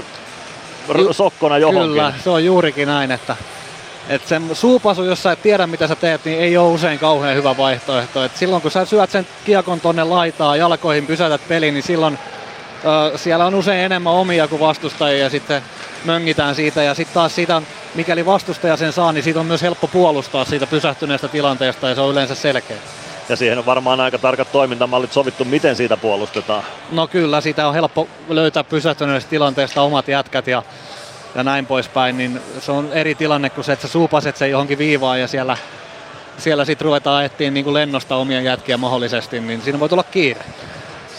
Ju- sokkona johonkin. Kyllä, se on juurikin näin, että että sen suupasu, jos sä et tiedä mitä sä teet, niin ei ole usein kauhean hyvä vaihtoehto. Et silloin kun sä syöt sen kiekon tonne laitaa jalkoihin, pysäytät pelin, niin silloin siellä on usein enemmän omia kuin vastustajia ja sitten möngitään siitä ja sitten taas siitä, mikäli vastustaja sen saa, niin siitä on myös helppo puolustaa siitä pysähtyneestä tilanteesta ja se on yleensä selkeä. Ja siihen on varmaan aika tarkat toimintamallit sovittu, miten siitä puolustetaan. No kyllä, siitä on helppo löytää pysähtyneestä tilanteesta omat jätkät ja, ja näin poispäin, niin se on eri tilanne kuin se, että sä suupaset sen johonkin viivaan ja siellä, siellä sitten ruvetaan etsiä niin kuin lennosta omia jätkiä mahdollisesti, niin siinä voi tulla kiire.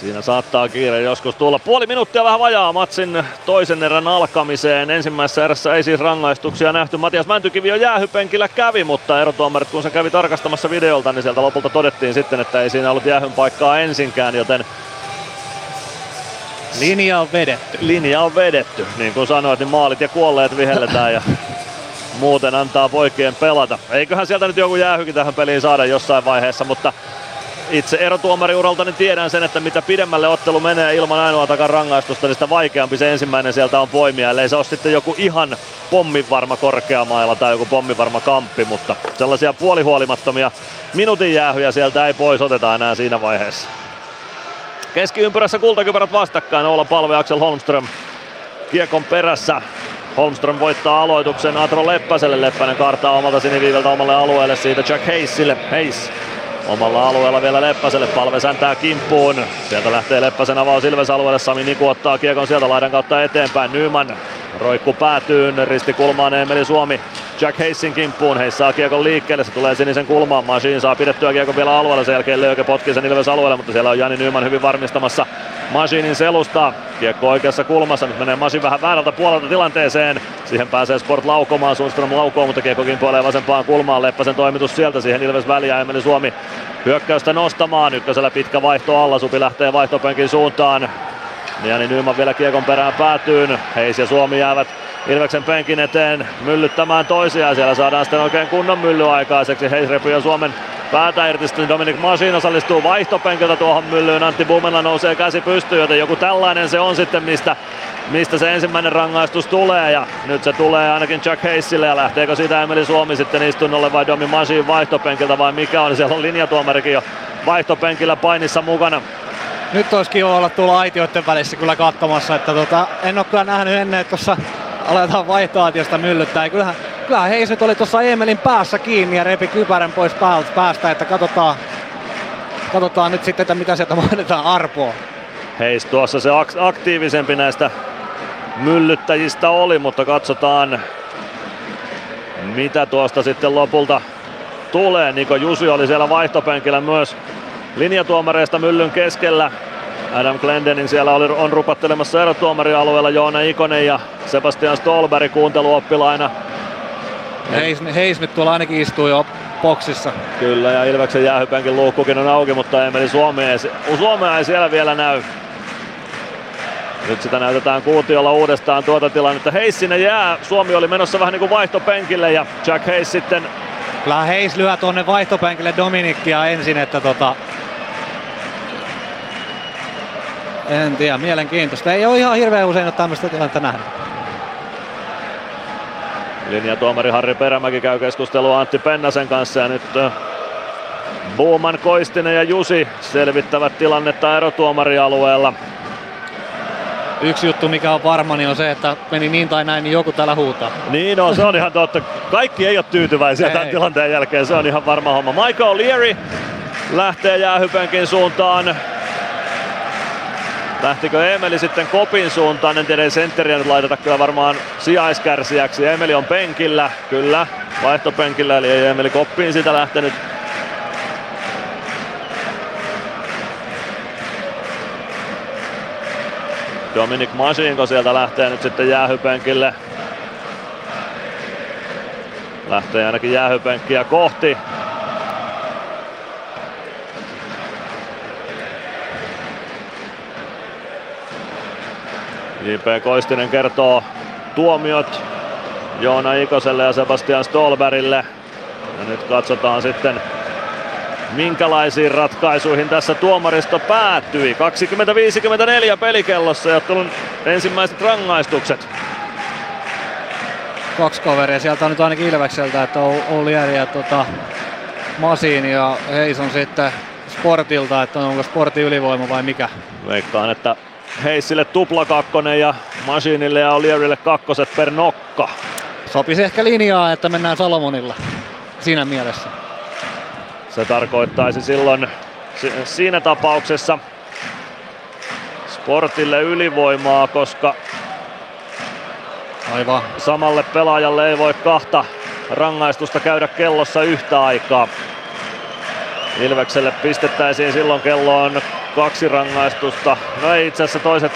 Siinä saattaa kiire joskus tulla. Puoli minuuttia vähän vajaa matsin toisen erän alkamiseen. Ensimmäisessä erässä ei siis rangaistuksia nähty. Matias Mäntykivi jo jäähypenkillä kävi, mutta erotuomarit kun se kävi tarkastamassa videolta, niin sieltä lopulta todettiin sitten, että ei siinä ollut jäähyn paikkaa ensinkään, joten Linja on vedetty. Linja on vedetty. Niin kuin sanoit, niin maalit ja kuolleet vihelletään ja muuten antaa poikien pelata. Eiköhän sieltä nyt joku jäähykin tähän peliin saada jossain vaiheessa, mutta itse erotuomariuralta niin tiedän sen, että mitä pidemmälle ottelu menee ilman ainoatakaan rangaistusta, niin sitä vaikeampi se ensimmäinen sieltä on poimia. Ellei se ole sitten joku ihan pomminvarma korkeamailla tai joku pomminvarma kamppi, mutta sellaisia puolihuolimattomia minuutin jäähyjä sieltä ei pois oteta enää siinä vaiheessa. Keskiympyrässä kultakypärät vastakkain, Oula Palve, Axel Holmström kiekon perässä. Holmström voittaa aloituksen Atro Leppäselle. Leppänen kartaa omalta siniviiveltä omalle alueelle siitä Jack Hayesille. Hayes Omalla alueella vielä Leppäselle, palve säntää kimppuun. Sieltä lähtee Leppäsen avaus Ilves alueelle, Sami Niku ottaa kiekon sieltä laidan kautta eteenpäin. Nyman roikku päätyyn, ristikulmaan Emeli Suomi Jack Heissin kimppuun. Heis saa kiekon liikkeelle, se tulee sinisen kulmaan. Machine saa pidettyä kiekon vielä alueella, sen jälkeen Löyke potkii sen Ilves alueelle, mutta siellä on Jani Nyman hyvin varmistamassa Machinin selusta. Kiekko oikeassa kulmassa, nyt menee Masin vähän väärältä puolelta tilanteeseen. Siihen pääsee Sport laukomaan, Sundström laukoo, mutta kiekko kimpoilee vasempaan kulmaan. Leppäsen toimitus sieltä, siihen Ilves väliä, Emeli Suomi hyökkäystä nostamaan. Ykkösellä pitkä vaihto alla, Supi lähtee vaihtopenkin suuntaan. Jani Nyman vielä kiekon perään päätyyn. Heis ja Suomi jäävät Ilveksen penkin eteen myllyttämään toisiaan. Siellä saadaan sitten oikein kunnon mylly aikaiseksi. Heis repii Suomen päätä irti. Sitten Dominic Masin osallistuu vaihtopenkiltä tuohon myllyyn. Antti Bumela nousee käsi pystyyn, joten joku tällainen se on sitten, mistä, mistä se ensimmäinen rangaistus tulee. Ja nyt se tulee ainakin Jack Heissille ja lähteekö siitä Emeli Suomi sitten istunnolle vai Domi Masin vaihtopenkiltä vai mikä on. Siellä on linjatuomarikin jo vaihtopenkillä painissa mukana nyt olisi kiva olla tuolla aitioiden välissä kyllä katsomassa, että tota, en ole kyllä nähnyt ennen, että tuossa aletaan vaihtoaatiosta myllyttää. Kyllähän, kyllähän Heiset oli tuossa Emelin päässä kiinni ja repi kypärän pois päältä, päästä, että katsotaan, katsotaan nyt sitten, että mitä sieltä mainitaan arpoa. Heis tuossa se aktiivisempi näistä myllyttäjistä oli, mutta katsotaan mitä tuosta sitten lopulta tulee. Niko Jusi oli siellä vaihtopenkillä myös linjatuomareista myllyn keskellä. Adam Glendening siellä oli, on rupattelemassa erotuomarialueella Joona Ikonen ja Sebastian Stolberg kuunteluoppilaina. Heis, Heis nyt tuolla ainakin istuu jo boksissa. Kyllä, ja Ilveksen jäähypenkin luukkukin on auki, mutta Emeli Suomea ei, Suomea ei siellä vielä näy. Nyt sitä näytetään kuutiolla uudestaan tuota tilannetta. Heis sinne jää. Suomi oli menossa vähän niin kuin vaihtopenkille ja Jack Heis sitten... Kyllä Heis lyö tuonne vaihtopenkille Dominikkia ensin, että tota... En tiedä, mielenkiintoista. Ei ole ihan hirveän usein ole tämmöistä tilannetta nähnyt. Linjatuomari Harri Perämäki käy keskustelua Antti Pennasen kanssa ja nyt Buuman, Koistinen ja Jusi selvittävät tilannetta erotuomarialueella. Yksi juttu, mikä on varma, niin on se, että meni niin tai näin, niin joku täällä huutaa. Niin on, se on ihan totta. Kaikki ei ole tyytyväisiä ei. tämän tilanteen jälkeen, se on ihan varma homma. Michael Leary lähtee jäähypenkin suuntaan. Lähtikö Emeli sitten kopin suuntaan? En tiedä, ei sentteriä nyt laiteta kyllä varmaan sijaiskärsijäksi. Emeli on penkillä, kyllä, vaihtopenkillä, eli ei Emeli koppiin sitä lähtenyt. Dominic Masinko sieltä lähtee nyt sitten jäähypenkille. Lähtee ainakin jäähypenkkiä kohti. J.P. Koistinen kertoo tuomiot Joona Ikoselle ja Sebastian Stolberille. Ja nyt katsotaan sitten minkälaisiin ratkaisuihin tässä tuomaristo päättyi. 20-54 pelikellossa ja tullut ensimmäiset rangaistukset. Kaksi kaveria sieltä on nyt ainakin Ilvekseltä, että Oulieri ja tota, Masin ja Heison sitten Sportilta, että onko Sportin ylivoima vai mikä? Veikkaan, että Heissille tuplakakkonen ja Masinille ja Olierille kakkoset per nokka. Sopisi ehkä linjaa, että mennään Salomonilla siinä mielessä. Se tarkoittaisi silloin siinä tapauksessa Sportille ylivoimaa, koska Aivan. samalle pelaajalle ei voi kahta rangaistusta käydä kellossa yhtä aikaa. Ilvekselle pistettäisiin silloin kelloon kaksi rangaistusta. No ei itse asiassa toiset,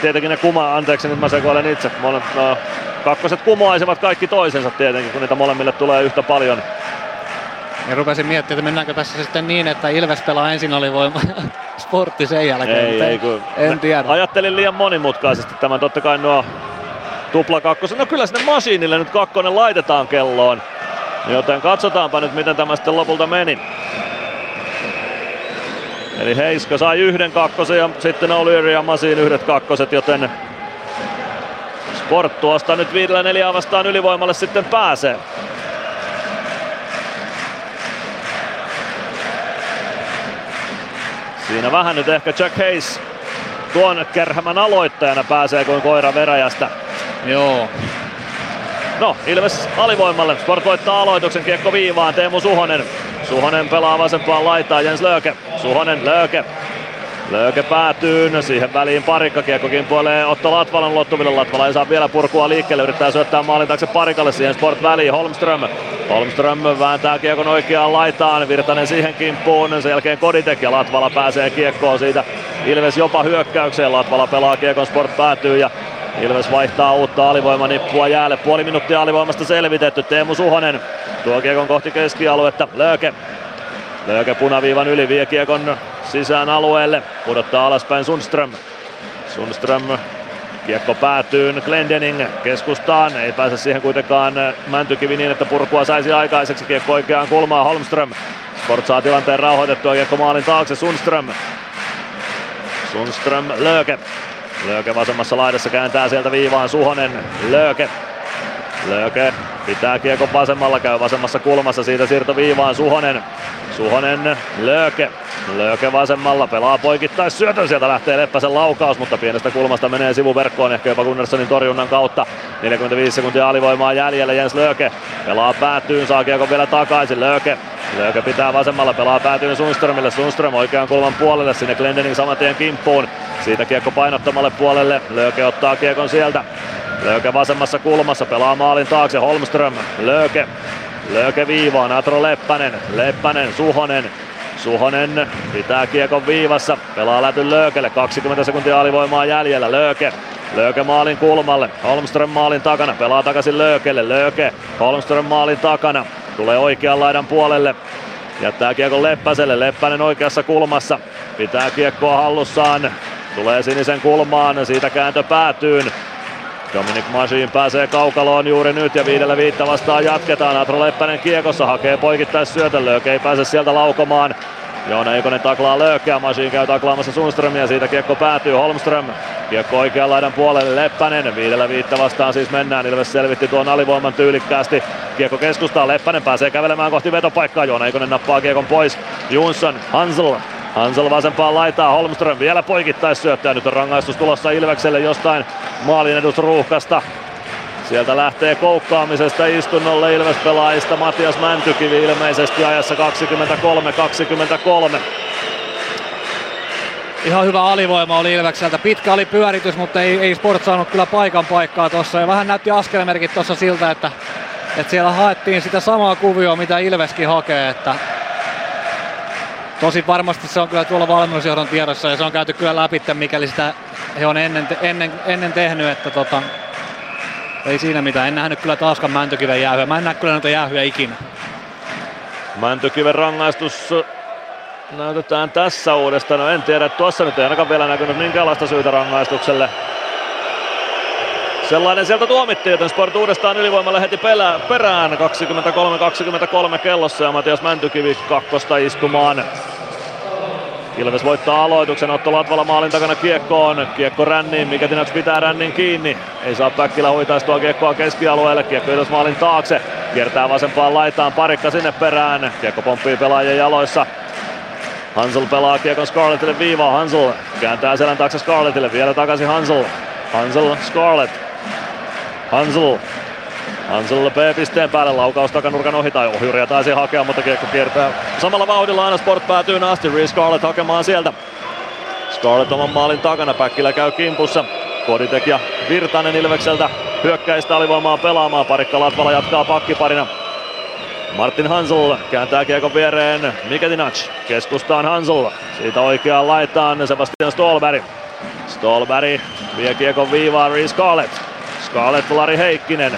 tietenkin ne kuma, anteeksi nyt mä sekoilen itse. Molemmat, no, kakkoset kumoaisivat kaikki toisensa tietenkin, kun niitä molemmille tulee yhtä paljon. Ja rupesin miettimään, että mennäänkö tässä sitten niin, että Ilves pelaa ensin alivoima [LAUGHS] sportti sen jälkeen. Ei, ei, kun en tiedä. Ajattelin liian monimutkaisesti tämän. Totta kai nuo tupla kakkosen. No kyllä sinne masiinille nyt kakkonen laitetaan kelloon. Joten katsotaanpa nyt miten tämä sitten lopulta meni. Eli Heiska sai yhden kakkosen ja sitten O'Leary ja Masin yhdet kakkoset, joten Sport tuosta nyt viidellä neljää vastaan ylivoimalle sitten pääsee. Siinä vähän nyt ehkä Jack Hayes tuon kärhämän aloittajana pääsee kuin koira veräjästä. Joo. No, Ilves alivoimalle. Sport voittaa aloituksen kiekko viivaan. Teemu Suhonen. Suhonen pelaa vasempaan laitaan. Jens Lööke. Suhonen, Lööke. Lööke päätyy, siihen väliin parikka kiekko kimpoilee Otto Latvalan ulottuville. Latvala ei saa vielä purkua liikkeelle, yrittää syöttää maalin taakse parikalle siihen Sport väliin. Holmström. Holmström vääntää kiekon oikeaan laitaan, Virtanen siihen kimppuun, sen jälkeen Koditek ja Latvala pääsee kiekkoon siitä. Ilves jopa hyökkäykseen, Latvala pelaa kiekon, Sport päätyy ja Ilves vaihtaa uutta alivoimanippua jäälle. Puoli minuuttia alivoimasta selvitetty. Teemu Suhonen tuo kiekon kohti keskialuetta. Lööke. Lööke punaviivan yli vie kiekon sisään alueelle. Pudottaa alaspäin Sundström. Sundström Kiekko päätyy Glendening keskustaan, ei pääse siihen kuitenkaan Mäntykivi niin, että purkua saisi aikaiseksi. Kiekko oikeaan kulmaan Holmström. Sport saa tilanteen rauhoitettua, kiekko maalin taakse Sundström. Sundström Lööke. Lööke vasemmassa laidassa kääntää sieltä viivaan Suhonen. Lööke. Lööke pitää kiekon vasemmalla, käy vasemmassa kulmassa, siitä siirto viivaan Suhonen. Suhonen, Lööke. Lööke vasemmalla, pelaa poikittais syötön, sieltä lähtee Leppäsen laukaus, mutta pienestä kulmasta menee sivuverkkoon, ehkä jopa Gunnarssonin torjunnan kautta. 45 sekuntia alivoimaa jäljellä, Jens Lööke pelaa päätyyn, saa kiekon vielä takaisin, Lööke. Lööke pitää vasemmalla, pelaa päätyyn Sundströmille, Sundström oikean kulman puolelle, sinne Glendening saman tien kimppuun. Siitä kiekko painottomalle puolelle, Lööke ottaa kiekon sieltä. Lööke vasemmassa kulmassa, pelaa maalin taakse, Holmström, Lööke. Lööke viivaan, Atro Leppänen, Leppänen, Suhonen, Suhonen pitää kiekon viivassa, pelaa lätyn Löökelle, 20 sekuntia alivoimaa jäljellä, Lööke. Lööke maalin kulmalle. Holmström maalin takana. Pelaa takaisin Löökelle. Lööke. Holmström maalin takana. Tulee oikean laidan puolelle. Jättää kiekon Leppäselle. Leppänen oikeassa kulmassa. Pitää kiekkoa hallussaan. Tulee sinisen kulmaan. Siitä kääntö päätyyn. Dominic Masin pääsee kaukaloon juuri nyt ja viidellä viittä vastaan jatketaan. Atro Leppänen kiekossa hakee poikittais syötön. Ei pääse sieltä laukomaan. Joona Ikonen taklaa Löökeä, Masin käy taklaamassa Sundströmiä, siitä kiekko päätyy Holmström. Kiekko oikean laidan puolelle Leppänen, viidellä viittä vastaan siis mennään. Ilves selvitti tuon alivoiman tyylikkäästi. Kiekko keskustaa, Leppänen pääsee kävelemään kohti vetopaikkaa, Joona Ikonen nappaa kiekon pois. Jonsson, Hansel, Hansel vasempaan laitaa, Holmström vielä poikittais syöttää. Nyt on rangaistus tulossa Ilvekselle jostain maalin edusruuhkasta. Sieltä lähtee koukkaamisesta istunnolle Ilves pelaajista Matias Mäntykivi ilmeisesti ajassa 23-23. Ihan hyvä alivoima oli Ilvekseltä. Pitkä oli pyöritys, mutta ei, ei Sport saanut kyllä paikan paikkaa tuossa. Ja vähän näytti askelmerkit tuossa siltä, että, että siellä haettiin sitä samaa kuvioa, mitä Ilveskin hakee. Että Tosi varmasti se on kyllä tuolla valmennusjohdon tiedossa ja se on käyty kyllä läpi, mikäli sitä he on ennen, ennen, ennen tehnyt, että tota, ei siinä mitään. En nähnyt kyllä taaskaan Mäntykiven jäähyä. Mä en näe kyllä noita jäähyä ikinä. Mäntykiven rangaistus näytetään tässä uudestaan. No en tiedä, tuossa nyt ei ainakaan vielä näkynyt minkäänlaista syytä rangaistukselle. Sellainen sieltä tuomittiin, joten Sport uudestaan ylivoimalle heti pelää, perään. 23-23 kellossa ja Matias Mäntykivi kakkosta istumaan. Ilves voittaa aloituksen, Otto Latvala maalin takana kiekkoon. Kiekko ränniin, mikä Tinax pitää rännin kiinni. Ei saa Päkkilä huitaistua kiekkoa keskialueelle. Kiekko Ilves maalin taakse. Kiertää vasempaan laitaan, parikka sinne perään. Kiekko pomppii pelaajien jaloissa. Hansel pelaa kiekon Scarlettille viivaa. Hansel kääntää selän taakse Scarlettille. Vielä takaisin Hansel. Hansel, Scarlett. Hansel. Hansel B-pisteen päälle, laukaus takanurkan ohi tai ohjuria taisi hakea, mutta kiekko kiertää samalla vauhdilla aina Sport päätyy asti. Reece Scarlett hakemaan sieltä. Scarlett oman maalin takana, Päkkilä käy kimpussa. Koditek ja Virtanen Ilvekseltä hyökkäistä alivoimaa pelaamaan. Parikka Latvala jatkaa pakkiparina. Martin Hansel kääntää kiekon viereen Miketinac. Keskustaan Hansel. Siitä oikeaan laitaan Sebastian Stolberg. Stolberg vie kiekon viivaan Reece Scarlett. Scarlett Lari Heikkinen.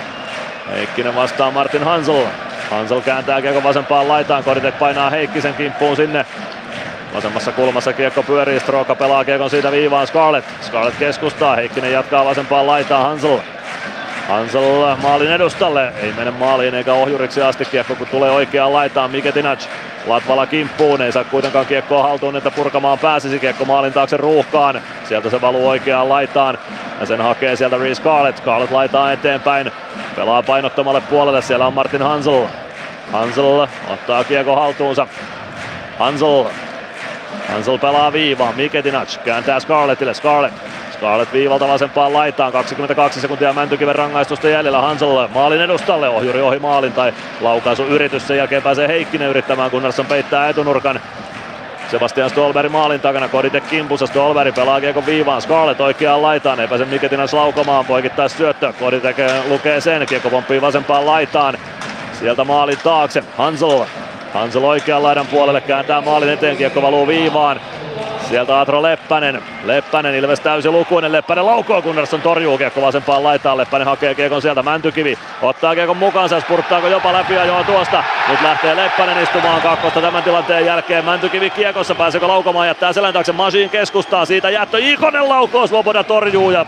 Heikkinen vastaa Martin Hansel. Hansel kääntää kiekko vasempaan laitaan. Koditek painaa Heikkisen kimppuun sinne. Vasemmassa kulmassa kiekko pyörii, Stroka pelaa kiekon siitä viivaan Scarlett. Scarlett keskustaa, Heikkinen jatkaa vasempaan laitaan Hansel. Hansel maalin edustalle, ei mene maaliin eikä ohjuriksi asti kiekko kun tulee oikeaan laitaan Miketinac. Latvala kimppuun, ei saa kuitenkaan kiekkoa haltuun, että purkamaan pääsisi kiekko maalin taakse ruuhkaan. Sieltä se valuu oikeaan laitaan ja sen hakee sieltä Reece Scarlett. Scarlett laitaa eteenpäin, pelaa painottomalle puolelle, siellä on Martin Hansel. Hansel ottaa kiekko haltuunsa. Hansel Hansel pelaa viivaan, Miketinac kääntää Scarlettille, Scarlett Scarlett viivalta vasempaan laitaan, 22 sekuntia Mäntykiven rangaistusta jäljellä Hansel maalin edustalle, ohjuri ohi maalin tai laukaisu yritys, sen jälkeen pääsee Heikkinen yrittämään, Gunnarsson peittää etunurkan. Sebastian Stolberg maalin takana, Koditek kimpussa, Stolberg pelaa kiekon viivaan, Scarlett oikeaan laitaan, ei pääse Miketinas laukomaan, poikittaa syöttö, Koditek lukee sen, kiekko pomppii vasempaan laitaan, sieltä maalin taakse, Hansel Hansel oikean laidan puolelle kääntää maalin eteen, kiekko valuu viivaan. Sieltä Atro Leppänen. Leppänen Ilves täysi lukuinen. Leppänen laukoo, Gunnarsson torjuu kiekko vasempaan laitaan. Leppänen hakee kiekon sieltä. Mäntykivi ottaa kiekon mukaansa. Spurttaako jopa läpi ja joo tuosta. Nyt lähtee Leppänen istumaan kakkosta tämän tilanteen jälkeen. Mäntykivi kiekossa. Pääseekö laukomaan? Jättää selän taakse Masiin keskustaa. Siitä jättö. Ikonen laukoo. Svoboda torjuu ja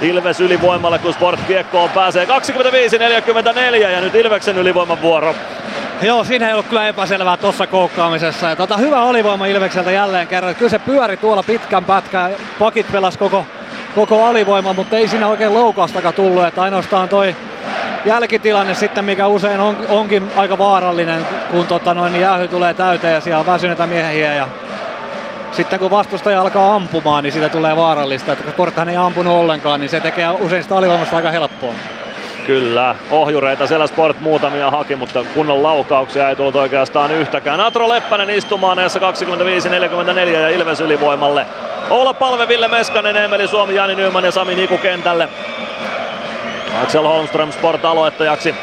Ilves ylivoimalle, kun Sport kiekkoon pääsee 25-44 ja nyt Ilveksen ylivoiman vuoro. Joo, siinä ei ollut kyllä epäselvää tuossa koukkaamisessa. Ja tota, hyvä alivoima Ilvekseltä jälleen kerran. Kyllä se pyöri tuolla pitkän pätkän. Pakit pelas koko, koko alivoima, mutta ei siinä oikein loukaustakaan tullut. Että ainoastaan toi jälkitilanne sitten, mikä usein on, onkin aika vaarallinen, kun tota noin, niin jäähy tulee täyteen ja siellä on väsyneitä miehiä. Ja sitten kun vastustaja alkaa ampumaan, niin siitä tulee vaarallista. Että kun Sporthan ei ampunut ollenkaan, niin se tekee usein sitä alivoimasta aika helppoa. Kyllä, ohjureita siellä Sport muutamia haki, mutta kunnon laukauksia ei tullut oikeastaan yhtäkään. Atro Leppänen istumaan näissä 25-44 ja Ilves ylivoimalle. Oula Palve, Ville Meskanen, Emeli Suomi, Jani Nyman ja Sami Niku kentälle. Axel Holmström Sport aloittajaksi.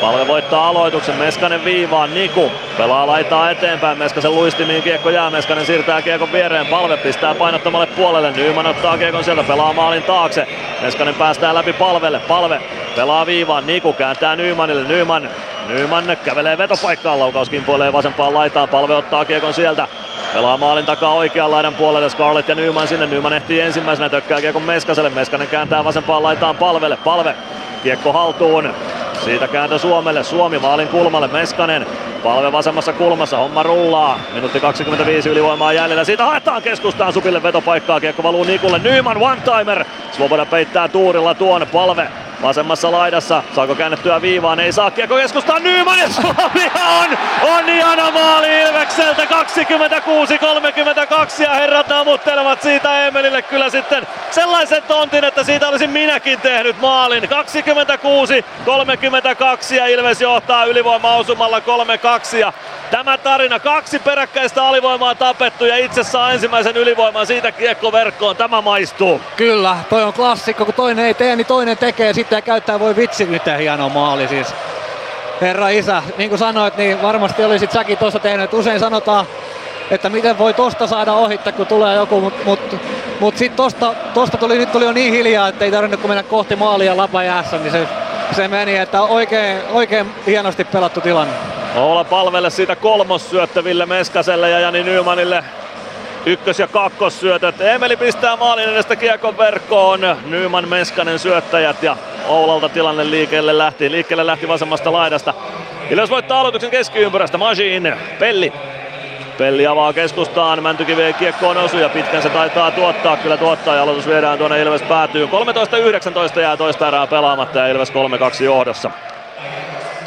Palve voittaa aloituksen, Meskanen viivaan, Niku pelaa laitaa eteenpäin, Meskasen luistimiin kiekko jää, Meskanen siirtää kiekon viereen, Palve pistää painottomalle puolelle, Nyman ottaa kiekon sieltä, pelaa maalin taakse, Meskanen päästää läpi Palvelle, Palve pelaa viivaan, Niku kääntää Nymanille, Nyman Nyman kävelee vetopaikkaan, laukaus kimpoilee vasempaan laitaan, Palve ottaa kiekon sieltä, Pelaa maalin takaa oikean laidan puolelle. Scarlett ja Nyman sinne. Nyman ehtii ensimmäisenä. Tökkää kiekon Meskaselle. Meskanen kääntää vasempaan laitaan palvelle. Palve kiekko haltuun. Siitä kääntö Suomelle. Suomi maalin kulmalle. Meskanen. Palve vasemmassa kulmassa. Homma rullaa. Minuutti 25 ylivoimaa jäljellä. Siitä haetaan keskustaan Supille vetopaikkaa. Kiekko valuu Nikulle. Nyman one-timer. Svoboda peittää tuurilla tuon. Palve vasemmassa laidassa. Saako käännettyä viivaan? Ei saa kiekko keskustaan Nyman ja on, on ihana maali Ilvekseltä 26-32 ja herrat namuttelevat siitä Emelille kyllä sitten sellaisen tontin, että siitä olisin minäkin tehnyt maalin. 26-32 ja Ilves johtaa ylivoimaosumalla 3-2 ja tämä tarina, kaksi peräkkäistä alivoimaa tapettu ja itse saa ensimmäisen ylivoiman siitä kiekko verkkoon. Tämä maistuu. Kyllä, toi on klassikko, kun toinen ei tee, niin toinen tekee sitten ja käyttää voi vitsi, miten hieno maali siis. Herra isä, niin kuin sanoit, niin varmasti olisit säkin tuossa tehnyt, usein sanotaan, että miten voi tosta saada ohittaa, kun tulee joku, mutta mut, mut sitten tosta, tosta tuli, nyt tuli jo niin hiljaa, että ei tarvinnut kun mennä kohti maalia lapa jäässä, niin se, se meni, että oikein, oikein hienosti pelattu tilanne. Olla palvelle siitä kolmossyöttö Ville Meskaselle ja Jani Nymanille ykkös- ja kakkossyötöt. Emeli pistää maalin edestä kiekon verkkoon. Nyman Meskanen syöttäjät ja Oulalta tilanne liikkeelle lähti. Liikkeelle lähti vasemmasta laidasta. Ilves voittaa aloituksen keskiympyrästä. Majin, Pelli. Pelli avaa keskustaan, Mäntykivi kiekkoon osu ja pitkän se taitaa tuottaa, kyllä tuottaa ja aloitus viedään tuonne Ilves päätyy. 13-19 jää toista erää pelaamatta ja Ilves 3-2 johdossa.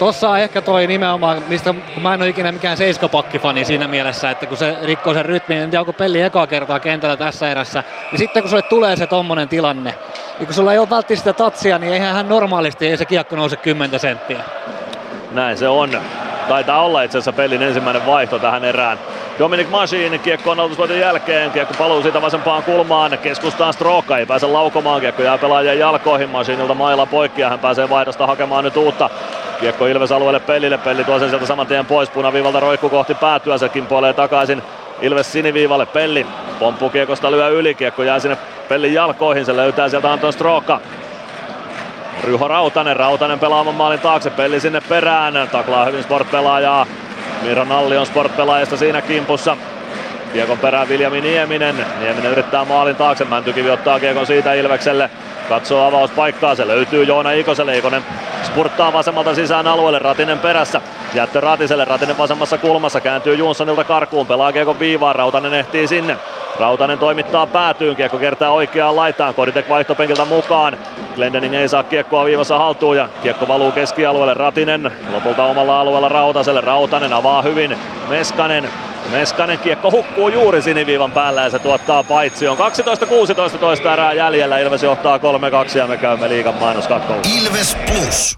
Tossa ehkä toi nimenomaan, mistä mä en ole ikinä mikään seiskapakkifani siinä mielessä, että kun se rikkoo sen rytmin, en tiedä onko Pelli ekaa kertaa kentällä tässä erässä, niin sitten kun sulle tulee se tommonen tilanne, niin kun sulla ei ole välttämättä sitä tatsia, niin eihän hän normaalisti, ei se kiekko nouse 10 senttiä. Näin se on. Taitaa olla itse asiassa pelin ensimmäinen vaihto tähän erään. Dominic Machine kiekko on aloitusvoiton jälkeen. Kiekko paluu siitä vasempaan kulmaan. Keskustaan Stroka ei pääse laukomaan. Kiekko jää pelaajien jalkoihin. Machinilta mailla poikki ja hän pääsee vaihdosta hakemaan nyt uutta. Kiekko Ilves alueelle Pellille. Pelli tuo sen sieltä saman tien pois. Punaviivalta roikku kohti päätyä. Se kimpoilee takaisin Ilves siniviivalle. Pelli pomppuu kiekosta lyö yli. Kiekko jää sinne Pellin jalkoihin. Se löytää sieltä Anton Stroka. Ryho Rautanen, Rautanen pelaamaan maalin taakse, Pelli sinne perään, taklaa hyvin sportpelaajaa. Miro Nalli on sportpelaajasta siinä kimpussa. Kiekon perään Viljami Nieminen. Nieminen yrittää maalin taakse, Mäntykivi ottaa kiekon siitä Ilvekselle. Katsoo avauspaikkaa, se löytyy Joona Ikoselle. Ikonen spurttaa vasemmalta sisään alueelle, Ratinen perässä. Jättö Ratiselle, Ratinen vasemmassa kulmassa, kääntyy Jonssonilta karkuun, pelaa kiekon viivaan, Rautanen ehtii sinne. Rautanen toimittaa päätyyn, kiekko kertaa oikeaan laitaan, Koditek vaihtopenkiltä mukaan. Glendening ei saa kiekkoa viivassa haltuun ja kiekko valuu keskialueelle, Ratinen lopulta omalla alueella Rautaselle, Rautanen avaa hyvin, Meskanen Meskanen kiekko hukkuu juuri siniviivan päällä ja se tuottaa paitsion. 12-16 toista erää jäljellä. Ilves johtaa 3-2 ja me käymme liigan mainoskatkolla. Ilves Plus.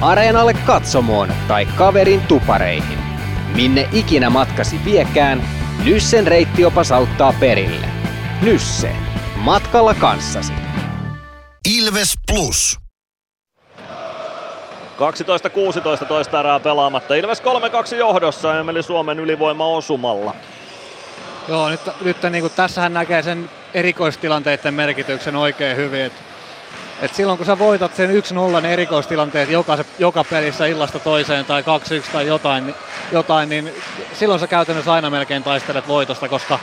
Areenalle katsomoon tai kaverin tupareihin. Minne ikinä matkasi viekään, Nyssen reittiopas auttaa perille. Nysse. Matkalla kanssasi. Ilves Plus. 12-16 toista erää pelaamatta. Ilves 3-2 johdossa Emeli Suomen ylivoima osumalla. Joo, nyt, nyt niin kuin tässähän näkee sen erikoistilanteiden merkityksen oikein hyvin. Et, et silloin kun sä voitat sen 1-0 ne erikoistilanteet joka, joka pelissä illasta toiseen tai 2-1 tai jotain, niin- jotain, niin silloin sä käytännössä aina melkein taistelet voitosta, koska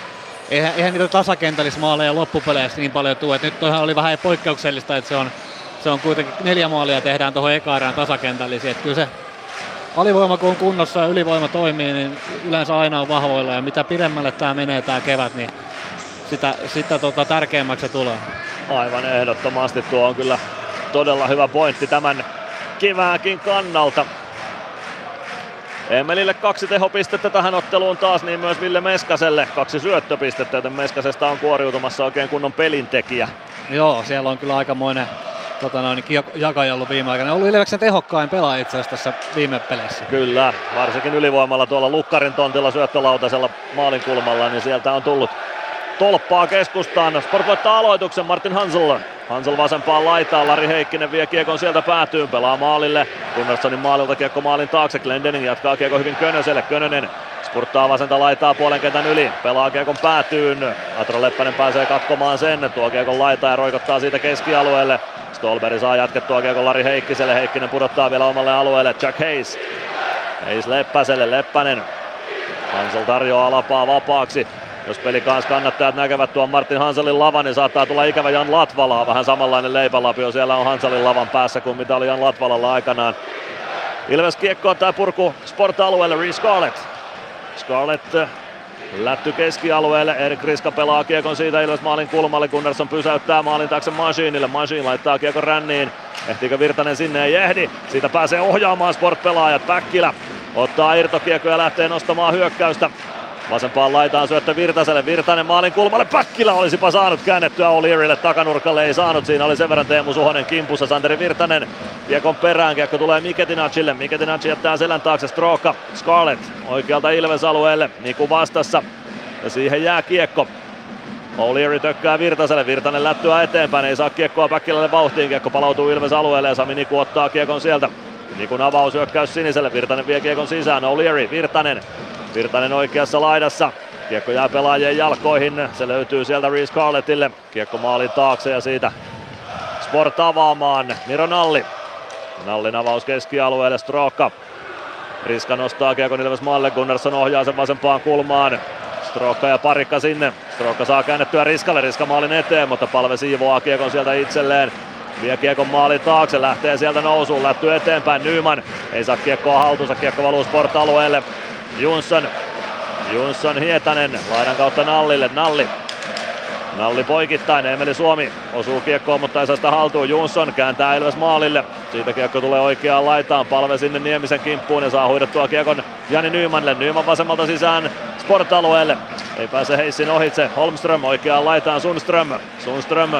eihän, eihän niitä tasakentällismaaleja loppupeleissä niin paljon tule. Et nyt toihan oli vähän poikkeuksellista, että se on, se on kuitenkin neljä maalia tehdään tuohon eka tasakentällisiin. Kyllä se alivoima kun on kunnossa ja ylivoima toimii, niin yleensä aina on vahvoilla ja mitä pidemmälle tämä menee tämä kevät, niin sitä, sitä tota, tärkeämmäksi se tulee. Aivan ehdottomasti tuo on kyllä todella hyvä pointti tämän keväänkin kannalta. Emelille kaksi tehopistettä tähän otteluun taas, niin myös Ville Meskaselle kaksi syöttöpistettä, joten Meskasesta on kuoriutumassa oikein kunnon pelintekijä. Joo, siellä on kyllä aikamoinen tota noin, jakaja ollut viime aikoina. Ollut Ilveksen tehokkain pelaaja itse asiassa tässä viime peleissä. Kyllä, varsinkin ylivoimalla tuolla Lukkarin tontilla syöttölautasella maalin kulmalla, niin sieltä on tullut tolppaa keskustaan. Sport voittaa aloituksen Martin Hansel. Hansel vasempaan laitaan, Lari Heikkinen vie kiekon sieltä päätyyn, pelaa maalille. Gunnarssonin maalilta kiekko maalin taakse, Glendening jatkaa kiekko hyvin Könöselle, Könönen spurttaa vasenta laitaa puolen kentän yli, pelaa kiekon päätyyn. Atro Leppänen pääsee katkomaan sen, tuo kiekon laitaa ja roikottaa siitä keskialueelle. Stolberg saa jatkettua kiekon Lari Heikkiselle, Heikkinen pudottaa vielä omalle alueelle, Jack Hayes. Hayes Leppäselle, Leppänen. Hansel tarjoaa alapaa vapaaksi. Jos pelikans kannattajat näkevät tuon Martin Hanselin lavan, niin saattaa tulla ikävä Jan Latvalaa. Vähän samanlainen leipälapio siellä on Hanselin lavan päässä kuin mitä oli Jan Latvalalla aikanaan. Ilves kiekko tai purku sport-alueelle, Reece Scarlett. Scarlett äh, lätty keskialueelle, Erik Riska pelaa kiekon siitä Ilves maalin kulmalle, Gunnarsson pysäyttää maalin taakse Masiinille, Masiin laittaa kiekon ränniin, ehtiikö Virtanen sinne, ei ehdi, siitä pääsee ohjaamaan sport-pelaajat, Päkkilä ottaa irtokiekko ja lähtee nostamaan hyökkäystä. Vasempaan laitaan syöttö Virtaselle, Virtanen maalin kulmalle, Päkkilä olisipa saanut käännettyä O'Learylle takanurkalle, ei saanut, siinä oli sen verran Teemu Suhonen kimpussa, Santeri Virtanen kiekon perään, kiekko tulee Miketinacille, Miketinac jättää selän taakse, Stroka, Scarlett oikealta Ilves-alueelle, Niku vastassa. Ja siihen jää kiekko. O'Leary tökkää Virtaselle, Virtanen lättyä eteenpäin, ei saa kiekkoa Päkkilälle vauhtiin, kiekko palautuu Ilves alueelle ja Sami Niku ottaa kiekon sieltä. Nikun avaus hyökkäys siniselle, Virtanen vie kiekon sisään, O'Leary, Virtanen, Virtanen oikeassa laidassa. Kiekko jää pelaajien jalkoihin. Se löytyy sieltä Reece Carlettille. Kiekko maalin taakse ja siitä Sport avaamaan. Miro Nalli. Nallin avaus keskialueelle. Stroka. Riska nostaa kiekon Ilves maalle. Gunnarsson ohjaa sen vasempaan kulmaan. Stroka ja parikka sinne. Stroka saa käännettyä Riskalle. Riska maalin eteen, mutta palve siivoaa kiekon sieltä itselleen. Vie kiekon maalin taakse, lähtee sieltä nousuun, lähtyy eteenpäin, Nyman ei saa kiekkoa haltuunsa, kiekko valuu sport-alueelle, Jonsson. Jonsson Hietanen laidan kautta Nallille. Nalli. Nalli poikittain, Emeli Suomi osuu kiekkoon, mutta ei saa sitä haltuun. Jonsson kääntää Ilves maalille. Siitä kiekko tulee oikeaan laitaan. Palve sinne Niemisen kimppuun ja saa huidettua kiekon Jani Nymanille. Nyman vasemmalta sisään sport-alueelle. Ei pääse Heissin ohitse. Holmström oikeaan laitaan Sundström. Sundström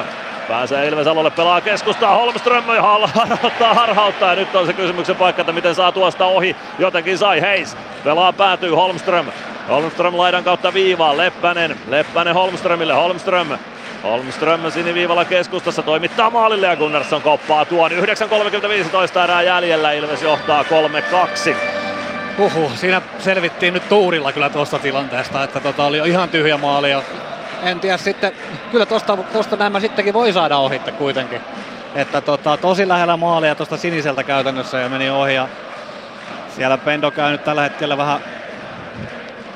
Pääsee Ilves alueelle, pelaa keskustaa, Holmström [LAUGHS] harhauttaa, harhauttaa ja nyt on se kysymyksen paikka, että miten saa tuosta ohi. Jotenkin sai Heis, pelaa päätyy Holmström. Holmström laidan kautta viivaan, Leppänen, Leppänen Holmströmille, Holmström. Holmström siniviivalla keskustassa toimittaa maalille ja Gunnarsson koppaa tuon. 9.35 erää jäljellä, Ilves johtaa 3-2. Huhu, siinä selvittiin nyt tuurilla kyllä tuosta tilanteesta, että tota oli ihan tyhjä maali ja en tiedä sitten, kyllä tosta, tosta nämä sittenkin voi saada ohitte kuitenkin. Että tota, tosi lähellä maalia tuosta siniseltä käytännössä ja meni ohi ja siellä Pendo käy nyt tällä hetkellä vähän,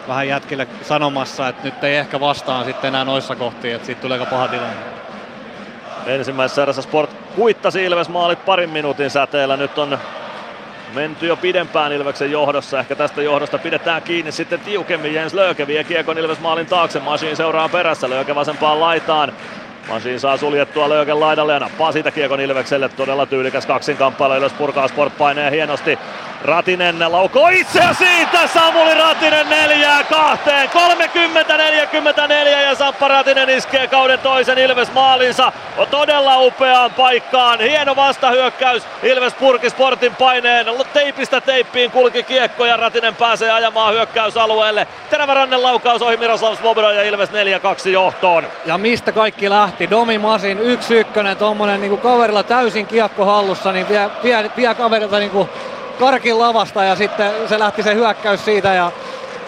vähän jätkille sanomassa, että nyt ei ehkä vastaan sitten enää noissa kohtiin, että siitä tulee aika paha tilanne. Ensimmäisessä erässä Sport kuittasi Ilves maalit parin minuutin säteellä. Nyt on menty jo pidempään Ilveksen johdossa. Ehkä tästä johdosta pidetään kiinni sitten tiukemmin. Jens Lööke vie kiekon Ilves maalin taakse. Masiin seuraa perässä. Lööke vasempaan laitaan. Masiin saa suljettua Lööken laidalle ja nappaa siitä kiekon Ilvekselle. Todella tyylikäs kaksinkamppailu. Ilves purkaa Sport painee hienosti. Ratinen laukoo itse ja siitä Samuli Ratinen neljää kahteen. 30-44 ja Sampa Ratinen iskee kauden toisen Ilves maalinsa. On todella upeaan paikkaan. Hieno vastahyökkäys. Ilves purki Sportin paineen. Teipistä teippiin kulki kiekko ja Ratinen pääsee ajamaan hyökkäysalueelle. Terävä rannen laukaus ohi Miroslav Svoboda ja Ilves 4-2 johtoon. Ja mistä kaikki lähti? Domi Masin 1-1, tommonen niinku kaverilla täysin kiekko hallussa, niin vie, vie, vie kaverilta niinku karkin lavasta ja sitten se lähti se hyökkäys siitä ja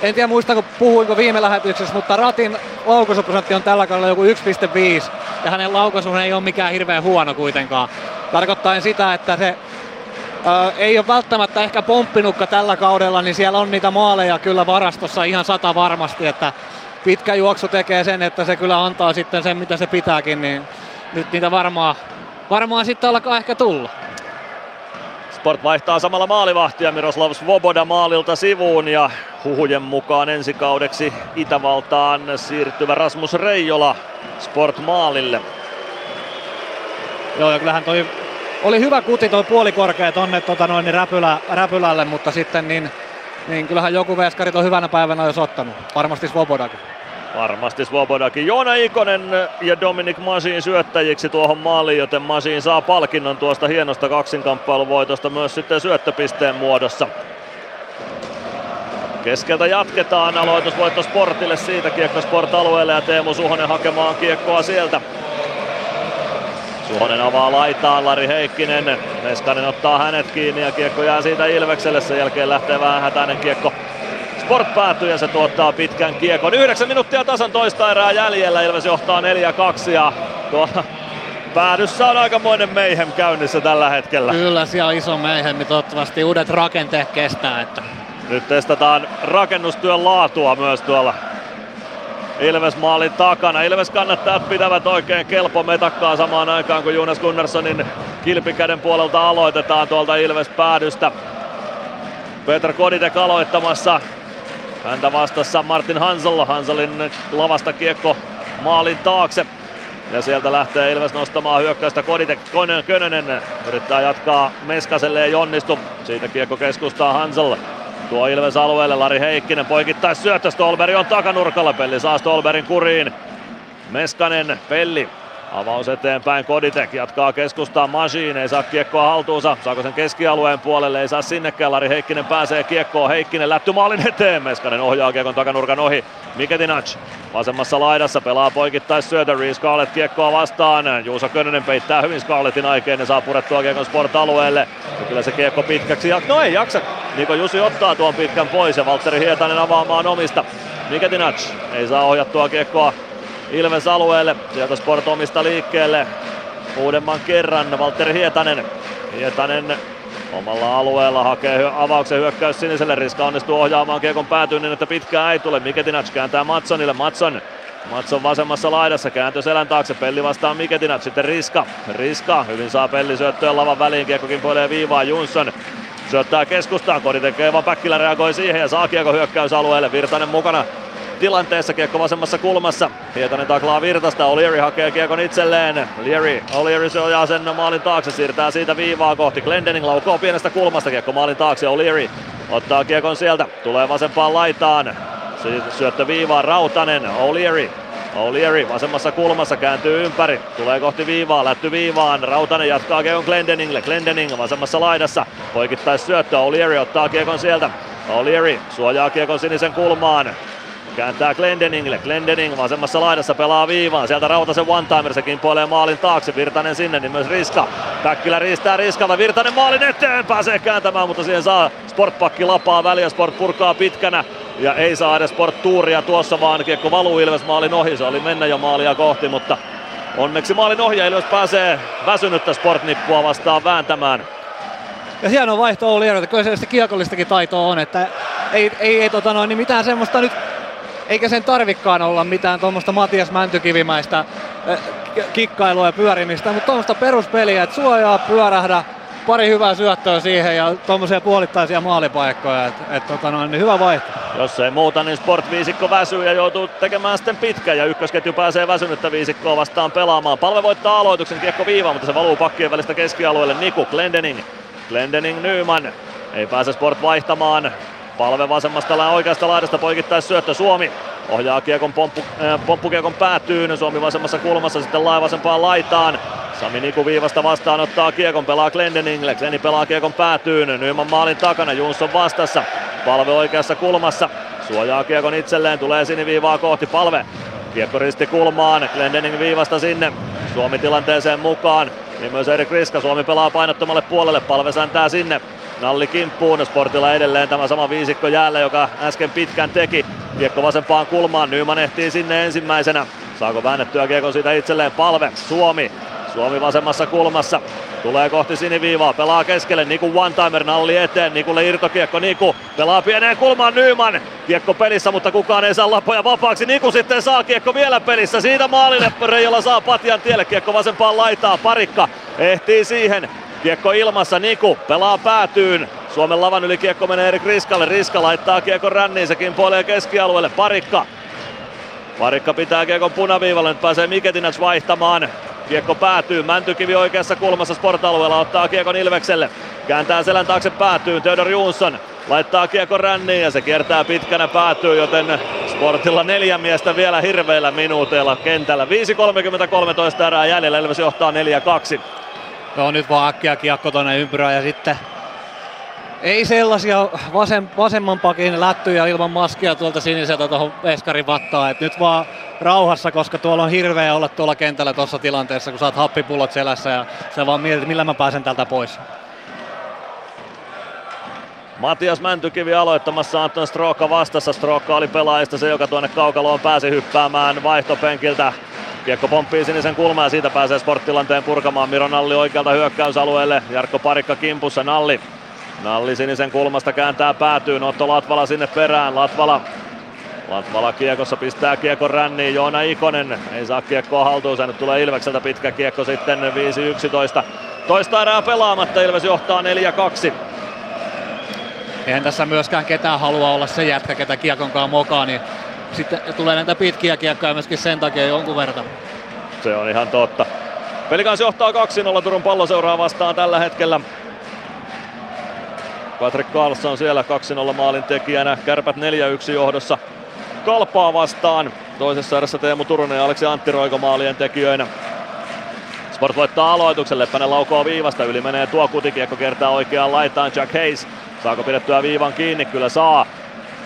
en tiedä muistanko puhuinko viime lähetyksessä, mutta Ratin laukaisuprosentti on tällä kaudella joku 1,5 ja hänen laukaisunsa ei ole mikään hirveän huono kuitenkaan. Tarkoittaen sitä, että se ää, ei ole välttämättä ehkä pomppinukka tällä kaudella, niin siellä on niitä maaleja kyllä varastossa ihan sata varmasti, että pitkä juoksu tekee sen, että se kyllä antaa sitten sen, mitä se pitääkin, niin nyt niitä varmaan, varmaan sitten alkaa ehkä tulla. Sport vaihtaa samalla maalivahtia Miroslav Svoboda maalilta sivuun ja huhujen mukaan ensi kaudeksi Itävaltaan siirtyvä Rasmus Reijola Sport maalille. Joo ja kyllähän toi oli hyvä kuti toi puolikorkea tonne tota noin, niin räpylä, räpylälle, mutta sitten niin, niin kyllähän joku veskarit on hyvänä päivänä jos ottanut. Varmasti Svobodakin. Varmasti Svobodakin. Joona Ikonen ja Dominic Masin syöttäjiksi tuohon maaliin, joten Masin saa palkinnon tuosta hienosta kaksinkamppailuvoitosta myös sitten syöttöpisteen muodossa. Keskeltä jatketaan, aloitusvoitto Sportille siitä kiekko Sport-alueelle ja Teemu Suhonen hakemaan kiekkoa sieltä. Suhonen avaa laitaan, Lari Heikkinen. Meskanen ottaa hänet kiinni ja kiekko jää siitä Ilvekselle. Sen jälkeen lähtee vähän hätäinen kiekko Sport päätyy ja se tuottaa pitkän kiekon. 9 minuuttia tasan toista erää jäljellä. Ilves johtaa 4-2 ja tuolla päädyssä on aikamoinen meihem käynnissä tällä hetkellä. Kyllä, siellä on iso meihem, toivottavasti uudet rakenteet kestää. Että... Nyt testataan rakennustyön laatua myös tuolla Ilves maalin takana. Ilves kannattaa pitävät oikein kelpo metakkaa samaan aikaan kun Jonas Gunnarssonin kilpikäden puolelta aloitetaan tuolta Ilves päädystä. Peter Koditek aloittamassa. Häntä vastassa Martin Hansel. Hanselin lavasta kiekko maalin taakse. Ja sieltä lähtee Ilves nostamaan hyökkäystä Koditek. Könönen yrittää jatkaa Meskaselle ei onnistu. Siitä kiekko keskustaa Hansel. Tuo Ilves alueelle Lari Heikkinen poikittais syöttö. Stolberg on takanurkalla. Pelli saa Stolberin kuriin. Meskanen, Pelli Avaus eteenpäin, Koditek jatkaa keskustaa Masiin, ei saa kiekkoa haltuunsa, saako sen keskialueen puolelle, ei saa sinnekään, Lari Heikkinen pääsee kiekkoon, Heikkinen lätty maalin eteen, Meskanen ohjaa kiekon takanurkan ohi, Miketinac vasemmassa laidassa pelaa poikittais Reece Scarlett kiekkoa vastaan, Juuso Könönen peittää hyvin Scarlettin aikeen ja saa purettua kiekon Sport-alueelle, ja kyllä se kiekko pitkäksi, ja no ei jaksa, Niko Jusi ottaa tuon pitkän pois ja Valtteri Hietanen avaamaan omista, Miketinac ei saa ohjattua kiekkoa Ilves alueelle. Sieltä Sport omista liikkeelle. Uudemman kerran Valtteri Hietanen. Hietanen omalla alueella hakee avauksen hyökkäys siniselle. Riska onnistuu ohjaamaan kiekon päätyyn niin, että pitkään ei tule. Miketinac kääntää Matsonille. Matson Matson vasemmassa laidassa kääntyy selän taakse, Pelli vastaan Miketinac, sitten Riska. Riska, hyvin saa Pelli syöttöä lavan väliin, kiekko kimpoilee viivaa, Jonsson syöttää keskustaan, Kodi tekee vaan Päkkilä reagoi siihen ja saa kiekko hyökkäysalueelle, Virtanen mukana tilanteessa, kiekko vasemmassa kulmassa. Hietanen taklaa Virtasta, O'Leary hakee kiekon itselleen. Leary, O'Leary sojaa sen maalin taakse, siirtää siitä viivaa kohti. Glendening laukoo pienestä kulmasta, kiekko maalin taakse, O'Leary ottaa kiekon sieltä, tulee vasempaan laitaan. Syöttö viivaan, Rautanen, O'Leary O'Leary vasemmassa kulmassa kääntyy ympäri, tulee kohti viivaa, lätty viivaan, Rautanen jatkaa kiekon Glendeningille, Glendening vasemmassa laidassa, poikittais syöttö, O'Leary ottaa kiekon sieltä, O'Leary suojaa kiekon sinisen kulmaan, Kääntää Glendeningille. Glendening vasemmassa laidassa pelaa viivaan. Sieltä Rautasen one-timer, se kimpoilee maalin taakse. Virtanen sinne, niin myös Riska. Päkkilä riistää Riskalta. Virtanen maalin eteen, pääsee kääntämään, mutta siihen saa Sportpakki lapaa väliä. Sport purkaa pitkänä ja ei saa edes Sport tuuria tuossa, vaan kiekko valuu Ilves maalin ohi. Se oli mennä jo maalia kohti, mutta onneksi maalin ohi ja Ilves pääsee väsynyttä Sportnippua vastaan vääntämään. Ja hieno vaihto oli, että kyllä se kiekollistakin taitoa on, että ei, ei, ei tota noin, niin mitään semmoista nyt eikä sen tarvikkaan olla mitään tuommoista Matias Mäntykivimäistä kikkailua ja pyörimistä, mutta tuommoista peruspeliä, että suojaa, pyörähdä, pari hyvää syöttöä siihen ja tuommoisia puolittaisia maalipaikkoja, että et, tota noin, niin hyvä vaihto. Jos ei muuta, niin Sport viisikko väsyy ja joutuu tekemään sitten pitkä ja ykkösketju pääsee väsynyttä viisikkoa vastaan pelaamaan. Palve voittaa aloituksen kiekko viivaan, mutta se valuu pakkien välistä keskialueelle Niku Glendening. Glendening Nyman. Ei pääse Sport vaihtamaan. Palve vasemmasta oikeasta laidasta poikittais syöttö Suomi. Ohjaa kiekon pomppu, äh, pomppukiekon päätyyn. Suomi vasemmassa kulmassa sitten lai vasempaan laitaan. Sami Niku viivasta vastaan ottaa kiekon, pelaa Glendeningille. Gleni pelaa kiekon päätyyn. Nyman maalin takana, Jonsson vastassa. Palve oikeassa kulmassa. Suojaa kiekon itselleen, tulee siniviivaa kohti Palve. Kiekko risti kulmaan, Glendening viivasta sinne. Suomi tilanteeseen mukaan. Niin myös Erik Riska, Suomi pelaa painottomalle puolelle, palve säntää sinne. Nalli kimppuun, Sportilla edelleen tämä sama viisikko jäällä, joka äsken pitkän teki. Kiekko vasempaan kulmaan, Nyman ehtii sinne ensimmäisenä. Saako väännettyä kiekko siitä itselleen palve, Suomi. Suomi vasemmassa kulmassa. Tulee kohti siniviivaa, pelaa keskelle, Niku one-timer, nalli eteen, Nikulle irtokiekko, Niku pelaa pieneen kulmaan Nyman. Kiekko pelissä, mutta kukaan ei saa lapoja vapaaksi. Niku sitten saa kiekko vielä pelissä, siitä maalille Reijola saa patjan tielle, kiekko vasempaan laitaa, parikka ehtii siihen. Kiekko ilmassa, Niku pelaa päätyyn. Suomen lavan yli kiekko menee Erik Riskalle. Riska laittaa kiekko ränniin, se kimpoilee keskialueelle. Parikka. Parikka pitää kiekon punaviivalle, nyt pääsee Miketinac vaihtamaan. Kiekko päätyy, Mäntykivi oikeassa kulmassa sportalueella ottaa kiekon Ilvekselle. Kääntää selän taakse päätyy, Theodor Jonsson laittaa kiekko ränniin ja se kiertää pitkänä päätyy, joten Sportilla neljä miestä vielä hirveillä minuuteilla kentällä. 5.33 erää jäljellä, Ilves johtaa 4-2. Joo, nyt vaan äkkiä kiekko tuonne ympyrään ja sitten ei sellaisia vasem, vasemman pakin lättyjä ilman maskia tuolta siniseltä tuohon Veskarin vattaan. Et nyt vaan rauhassa, koska tuolla on hirveä olla tuolla kentällä tuossa tilanteessa, kun saat happipullot selässä ja se vaan mietit, millä mä pääsen täältä pois. Matias Mäntykivi aloittamassa Anton Strookka vastassa. Strookka oli pelaajista se, joka tuonne kaukaloon pääsi hyppäämään vaihtopenkiltä. Kiekko pomppii sinisen kulmaa ja siitä pääsee sporttilanteen purkamaan. Miro Nalli oikealta hyökkäysalueelle. Jarkko Parikka kimpussa. Nalli. Nalli sinisen kulmasta kääntää päätyyn. Otto Latvala sinne perään. Latvala Latvala kiekossa pistää kiekon ränniin. Joona Ikonen ei saa kiekkoa haltuun. Se nyt tulee Ilvekseltä pitkä kiekko sitten 5-11. Toista erää pelaamatta. Ilves johtaa 4-2. Eihän tässä myöskään ketään halua olla se jätkä, ketä kiekonkaan mokaa, niin sitten tulee näitä pitkiä kiekkoja myöskin sen takia jonkun verran. Se on ihan totta. Pelikans johtaa 2-0 Turun palloseuraa vastaan tällä hetkellä. Patrick Carlson siellä 2-0 maalin tekijänä. Kärpät 4-1 johdossa. Kalpaa vastaan. Toisessa erässä Teemu Turunen ja Aleksi Antti Roiko maalien tekijöinä. Sport voittaa aloituksen, Leppänen laukoo viivasta, yli menee tuo kutikiekko kertaa oikeaan laitaan Jack Hayes. Saako pidettyä viivan kiinni? Kyllä saa.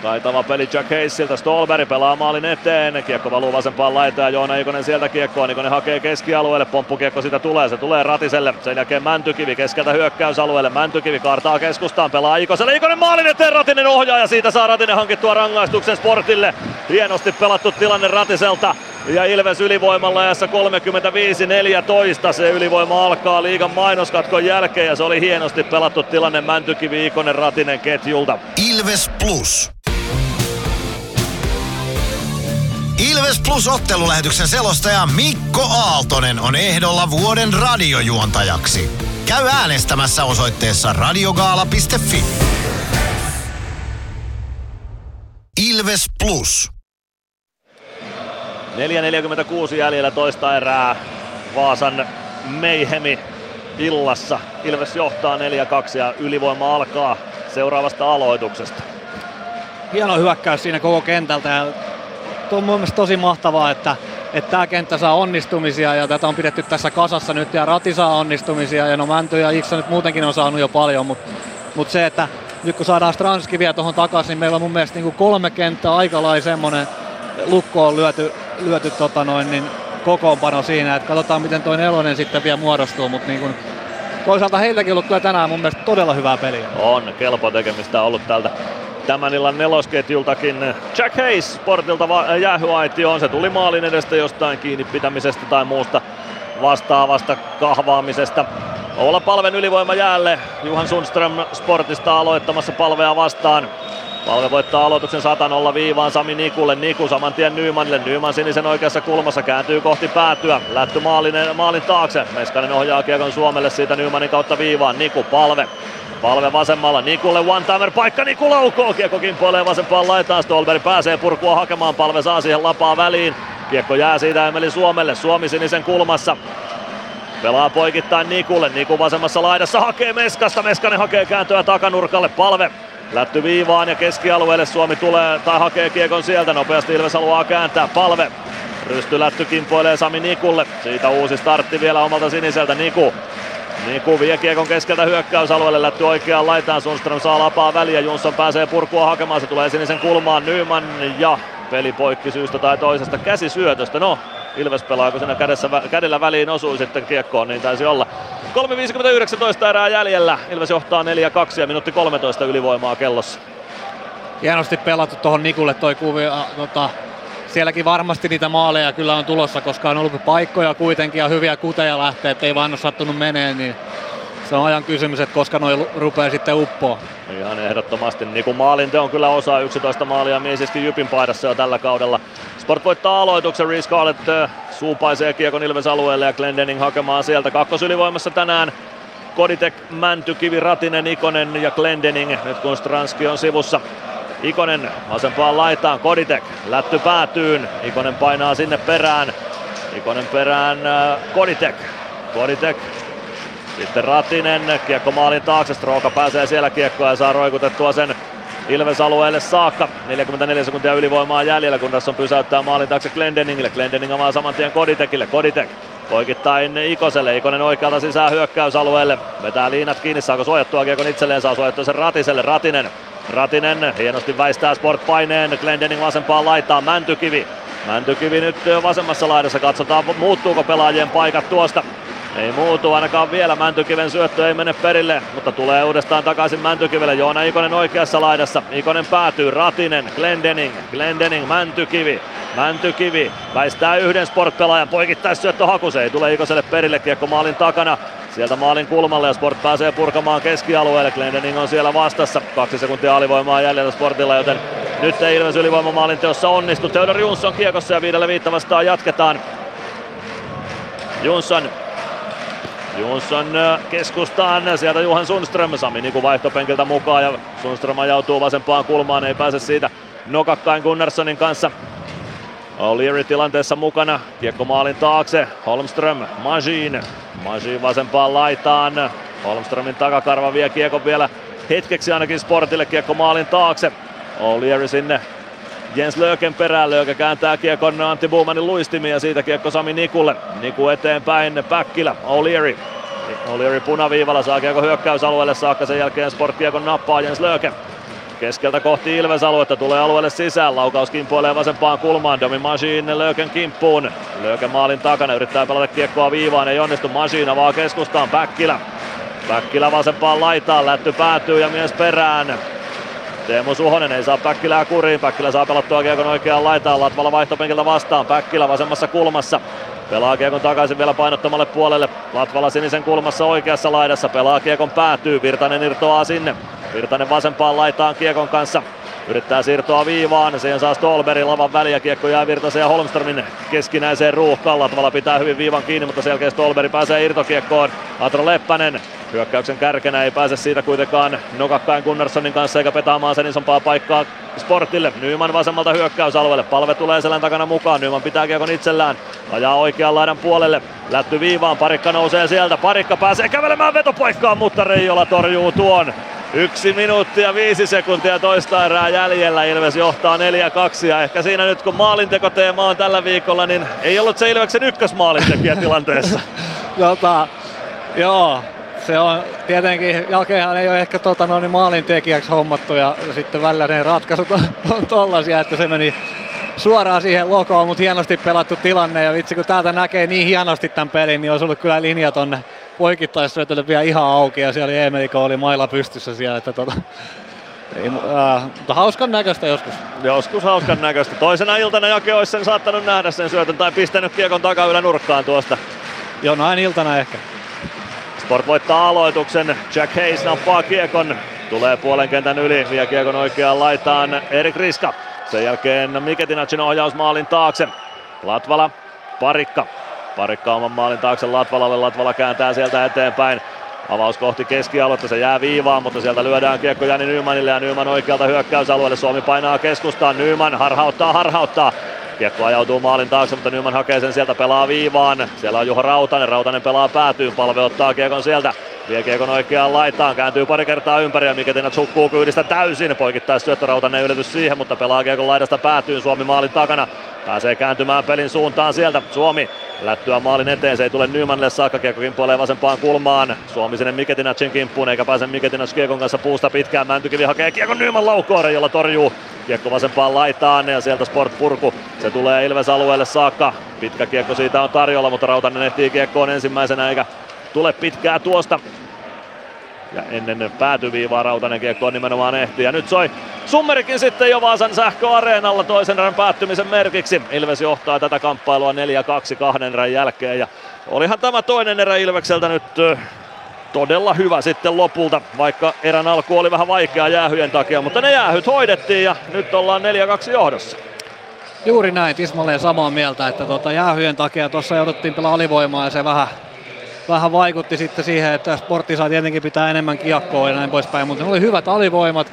Taitava peli Jack Hayesilta. Stolberg pelaa maalin eteen. Kiekko valuu vasempaan laitaan Joona Ikonen sieltä kiekkoa. Ikonen hakee keskialueelle. Pomppukiekko sitä tulee. Se tulee Ratiselle. Sen jälkeen Mäntykivi keskeltä hyökkäysalueelle. Mäntykivi kaartaa keskustaan. Pelaa Ikoselle. Ikonen maalin eteen. Ratinen ohjaa ja siitä saa Ratinen hankittua rangaistuksen Sportille. Hienosti pelattu tilanne Ratiselta. Ja Ilves ylivoimalla ajassa 35-14. Se ylivoima alkaa liigan mainoskatkon jälkeen ja se oli hienosti pelattu tilanne Mäntykivi Ikonen Ratinen ketjulta. Ilves Plus. Ilves Plus ottelulähetyksen selostaja Mikko Aaltonen on ehdolla vuoden radiojuontajaksi. Käy äänestämässä osoitteessa radiogaala.fi. Ilves Plus. 4.46 jäljellä toista erää. Vaasan Meihemi illassa. Ilves johtaa 4-2 ja ylivoima alkaa seuraavasta aloituksesta. Hieno hyökkäys siinä koko kentältä ja on mun mielestä tosi mahtavaa, että, että tämä kenttä saa onnistumisia ja tätä on pidetty tässä kasassa nyt ja Rati saa onnistumisia ja no Mänty ja Iksa nyt muutenkin on saanut jo paljon, mutta, mutta se, että nyt kun saadaan Stranski vielä tuohon takaisin, niin meillä on mun mielestä niin kuin kolme kenttää aika lailla semmoinen lukko on lyöty, lyöty tota noin, niin kokoonpano siinä, että katsotaan miten toi nelonen sitten vielä muodostuu, mutta niin toisaalta heiltäkin ollut kyllä tänään mun mielestä todella hyvää peliä. On, kelpo tekemistä ollut tältä tämän illan nelosketjultakin. Jack Hayes Sportilta jäähyaitioon. Se tuli maalin edestä jostain kiinni pitämisestä tai muusta vastaavasta kahvaamisesta. Olla palven ylivoima jäälle. Juhan Sundström Sportista aloittamassa palvea vastaan. Palve voittaa aloituksen 100 viivaan Sami Nikulle. Niku saman tien Nymanille. Nyman sinisen oikeassa kulmassa kääntyy kohti päätyä. Lätty maalin, maalin taakse. Meskanen ohjaa kiekon Suomelle siitä Nymanin kautta viivaan. Niku palve. Palve vasemmalla, Nikulle one-timer paikka, Niku laukoo, kiekko kimpoilee vasempaan laitaan, Stolberg pääsee purkua hakemaan, Palve saa siihen lapaa väliin, kiekko jää siitä Emeli Suomelle, Suomi sinisen kulmassa, Pelaa poikittain Nikulle, Niku vasemmassa laidassa hakee Meskasta, Meskanen hakee kääntöä takanurkalle, Palve Lätty viivaan ja keskialueelle. Suomi tulee tai hakee kiekon sieltä. Nopeasti Ilves haluaa kääntää. Palve. Rystylätty kimpoilee Sami Nikulle. Siitä uusi startti vielä omalta siniseltä. Niku Niku vie kiekon keskeltä hyökkäysalueelle, lätty oikeaan laitaan, Sundström saa lapaa väliä, Jonsson pääsee purkua hakemaan, se tulee sinisen kulmaan, Nyman ja peli poikki syystä tai toisesta. Käsisyötöstä, no Ilves pelaa, kun siinä kädessä, kädellä väliin osui sitten kiekkoon, niin taisi olla. 3.59 erää jäljellä, Ilves johtaa 4-2 ja minuutti 13 ylivoimaa kellossa. Hienosti pelattu tuohon Nikulle toi kuvio, tota, sielläkin varmasti niitä maaleja kyllä on tulossa, koska on ollut paikkoja kuitenkin ja hyviä kuteja lähtee, ettei vaan ole sattunut menee, niin se on ajan kysymys, että koska noin rupeaa sitten uppoa. Ihan ehdottomasti. Niin kuin maalinte on kyllä osa 11 maalia miesiskin Jypin paidassa jo tällä kaudella. Sport voittaa aloituksen, Reece Scarlett suupaisee kiekon Ilves alueelle ja Glendening hakemaan sieltä kakkosylivoimassa tänään. Koditek, Mänty, Kivi, Ratinen, Ikonen ja Glendening, nyt kun Stranski on sivussa. Ikonen vasempaan laitaan, Koditek, lätty päätyyn, Ikonen painaa sinne perään. Ikonen perään, äh, Koditek, Koditek sitten Ratinen, kiekko maalin taakse, Stroka pääsee siellä kiekkoa ja saa roikutettua sen Ilves alueelle saakka. 44 sekuntia ylivoimaa jäljellä, kun tässä on pysäyttää maalin taakse Glendeningille. Glendening avaa saman tien Koditekille. Koditek poikittain Ikoselle. Ikonen oikealta sisään hyökkäysalueelle. Vetää liinat kiinni, saako suojattua kiekon itselleen, saa suojattua sen Ratiselle. Ratinen Ratinen hienosti väistää Sport paineen, Glendening vasempaan laitaan, Mäntykivi. Mäntykivi nyt vasemmassa laidassa. Katsotaan, muuttuuko pelaajien paikat tuosta. Ei muutu ainakaan vielä. Mäntykiven syöttö ei mene perille, mutta tulee uudestaan takaisin Mäntykivelle. Joona Ikonen oikeassa laidassa. Ikonen päätyy. Ratinen, Glendening, Glendening, Mäntykivi. Mäntykivi väistää yhden sportpelaajan. Poikittais syöttö Hakuse. Ei tule Ikoselle perille. Kiekko maalin takana. Sieltä maalin kulmalle ja Sport pääsee purkamaan keskialueelle. Glendening on siellä vastassa. Kaksi sekuntia alivoimaa jäljellä Sportilla, joten nyt ei Ilves ylivoimamaalin teossa onnistu. Theodor Jonsson kiekossa ja viidellä viittä vastaan jatketaan. Jonsson Jonsson keskustaan, sieltä Juhan Sundström, Sami Niku vaihtopenkiltä mukaan ja Sundström ajautuu vasempaan kulmaan, ei pääse siitä nokakkain Gunnarssonin kanssa. O'Leary tilanteessa mukana, kiekko maalin taakse, Holmström, Majin, Majin vasempaan laitaan, Holmströmin takakarva vie kiekko vielä hetkeksi ainakin Sportille, kiekko maalin taakse, O'Leary sinne Jens Löken perään, Löke kääntää kiekon Antti Buumanin luistimiin ja siitä kiekko Sami Nikulle. Niku eteenpäin, Päkkilä, O'Leary. O'Leary punaviivalla saa kiekko hyökkäysalueelle saakka, sen jälkeen Sport kiekon nappaa Jens Löke. Keskeltä kohti Ilves-aluetta, tulee alueelle sisään, laukaus kimpoilee vasempaan kulmaan, Domi Machine Löken kimppuun. Löken maalin takana, yrittää pelata kiekkoa viivaan, ei onnistu, Machine vaan keskustaan, Päkkilä. Päkkilä vasempaan laitaan, lätty päätyy ja mies perään. Teemu Suhonen ei saa Päkkilää kuriin. Päkkilä saa pelattua kiekon oikeaan laitaan. Latvala vaihtopenkiltä vastaan. Päkkilä vasemmassa kulmassa. Pelaa kiekon takaisin vielä painottomalle puolelle. Latvala sinisen kulmassa oikeassa laidassa. Pelaa kiekon päätyy. Virtanen irtoaa sinne. Virtanen vasempaan laitaan kiekon kanssa. Yrittää siirtoa viivaan, siihen saa Stolberin lavan väliä, kiekko jää Virtasen ja Holmströmin keskinäiseen ruuhkaan. Latvala pitää hyvin viivan kiinni, mutta selkeä Stolberi pääsee irtokiekkoon. Atro Leppänen hyökkäyksen kärkenä ei pääse siitä kuitenkaan nokakkain Gunnarssonin kanssa eikä petaamaan sen isompaa paikkaa Sportille. Nyman vasemmalta hyökkäysalueelle. Palve tulee selän takana mukaan. Nyman pitää kiekon itsellään. Ajaa oikean laidan puolelle. Lätty viivaan. Parikka nousee sieltä. Parikka pääsee kävelemään vetopaikkaan, mutta Reijola torjuu tuon. Yksi minuutti ja viisi sekuntia toista erää jäljellä. Ilves johtaa 4-2 ja ehkä siinä nyt kun maalintekoteema on tällä viikolla, niin ei ollut se Ilveksen ykkösmaalintekijä tilanteessa. [LAUGHS] Jota, joo, se on tietenkin, jälkeenhän ei ole ehkä tota, noin maalintekijäksi hommattu ja sitten välillä ne ratkaisut on, on tollasia, että se meni suoraan siihen lokoon, mutta hienosti pelattu tilanne ja vitsi kun täältä näkee niin hienosti tämän pelin, niin olisi ollut kyllä linja tonne poikittaisyötölle vielä ihan auki ja siellä oli Emeliko oli mailla pystyssä siellä, että tota, ei, äh, mutta hauskan näköistä joskus. Joskus hauskan näköistä. Toisena iltana Jake olisi sen saattanut nähdä sen syötön tai pistänyt kiekon takaylä nurkkaan tuosta. Joo, näin iltana ehkä. Sport voittaa aloituksen. Jack Hayes nappaa kiekon. Tulee puolen kentän yli, vie kiekon oikeaan laitaan Erik Riska. Sen jälkeen Miketinacin ohjaus maalin taakse. Latvala, Parikka. Parikka oman maalin taakse Latvalalle. Latvala kääntää sieltä eteenpäin. Avaus kohti keskialuetta, se jää viivaan, mutta sieltä lyödään kiekko Jani Nymanille ja Nyman oikealta hyökkäysalueelle. Suomi painaa keskustaan, Nyman harhauttaa, harhauttaa. Kiekko ajautuu maalin taakse, mutta Nyman hakee sen sieltä, pelaa viivaan. Siellä on Juha Rautanen, Rautanen pelaa päätyyn, palve ottaa kiekon sieltä. Vie kiekon oikeaan laitaan, kääntyy pari kertaa ympäri ja Miketinat sukkuu kyydistä täysin. Poikittais syöttö Rautanen ylitys siihen, mutta pelaa kiekon laidasta päätyyn Suomi maalin takana. Pääsee kääntymään pelin suuntaan sieltä. Suomi lättyä maalin eteen, se ei tule Nymanille saakka, kiekko kimpoilee vasempaan kulmaan. Suomi sinne Miketinacin kimppuun, eikä pääse Miketinac kiekon kanssa puusta pitkään. Mäntykivi hakee kiekon Nyman laukkoon, jolla torjuu Kiekko vasempaan laitaan ja sieltä Sport Purku. Se tulee Ilves alueelle saakka. Pitkä kiekko siitä on tarjolla, mutta Rautanen ehtii kiekkoon ensimmäisenä eikä tule pitkää tuosta. Ja ennen päätyviivaa Rautanen kiekkoon nimenomaan ehti. Ja nyt soi Summerikin sitten jo Vaasan sähköareenalla toisen erän päättymisen merkiksi. Ilves johtaa tätä kamppailua 4-2 kahden erän jälkeen. Ja olihan tämä toinen erä Ilvekseltä nyt todella hyvä sitten lopulta, vaikka erän alku oli vähän vaikea jäähyjen takia, mutta ne jäähyt hoidettiin ja nyt ollaan 4-2 johdossa. Juuri näin, tismalleen samaa mieltä, että tuota, jäähyjen takia tuossa jouduttiin pelaa alivoimaa ja se vähän, vähän vaikutti sitten siihen, että sportti saa tietenkin pitää enemmän kiekkoa ja näin poispäin, mutta ne oli hyvät alivoimat,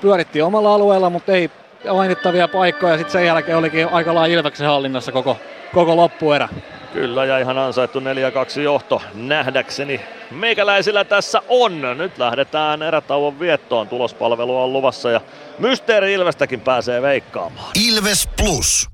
pyörittiin omalla alueella, mutta ei mainittavia paikkoja, sitten sen jälkeen olikin aika lailla Ilveksen hallinnassa koko, koko loppuerä. Kyllä ja ihan ansaittu 4-2 johto nähdäkseni. Meikäläisillä tässä on. Nyt lähdetään erätauon viettoon. Tulospalvelu on luvassa ja Mysteeri Ilvestäkin pääsee veikkaamaan. Ilves Plus.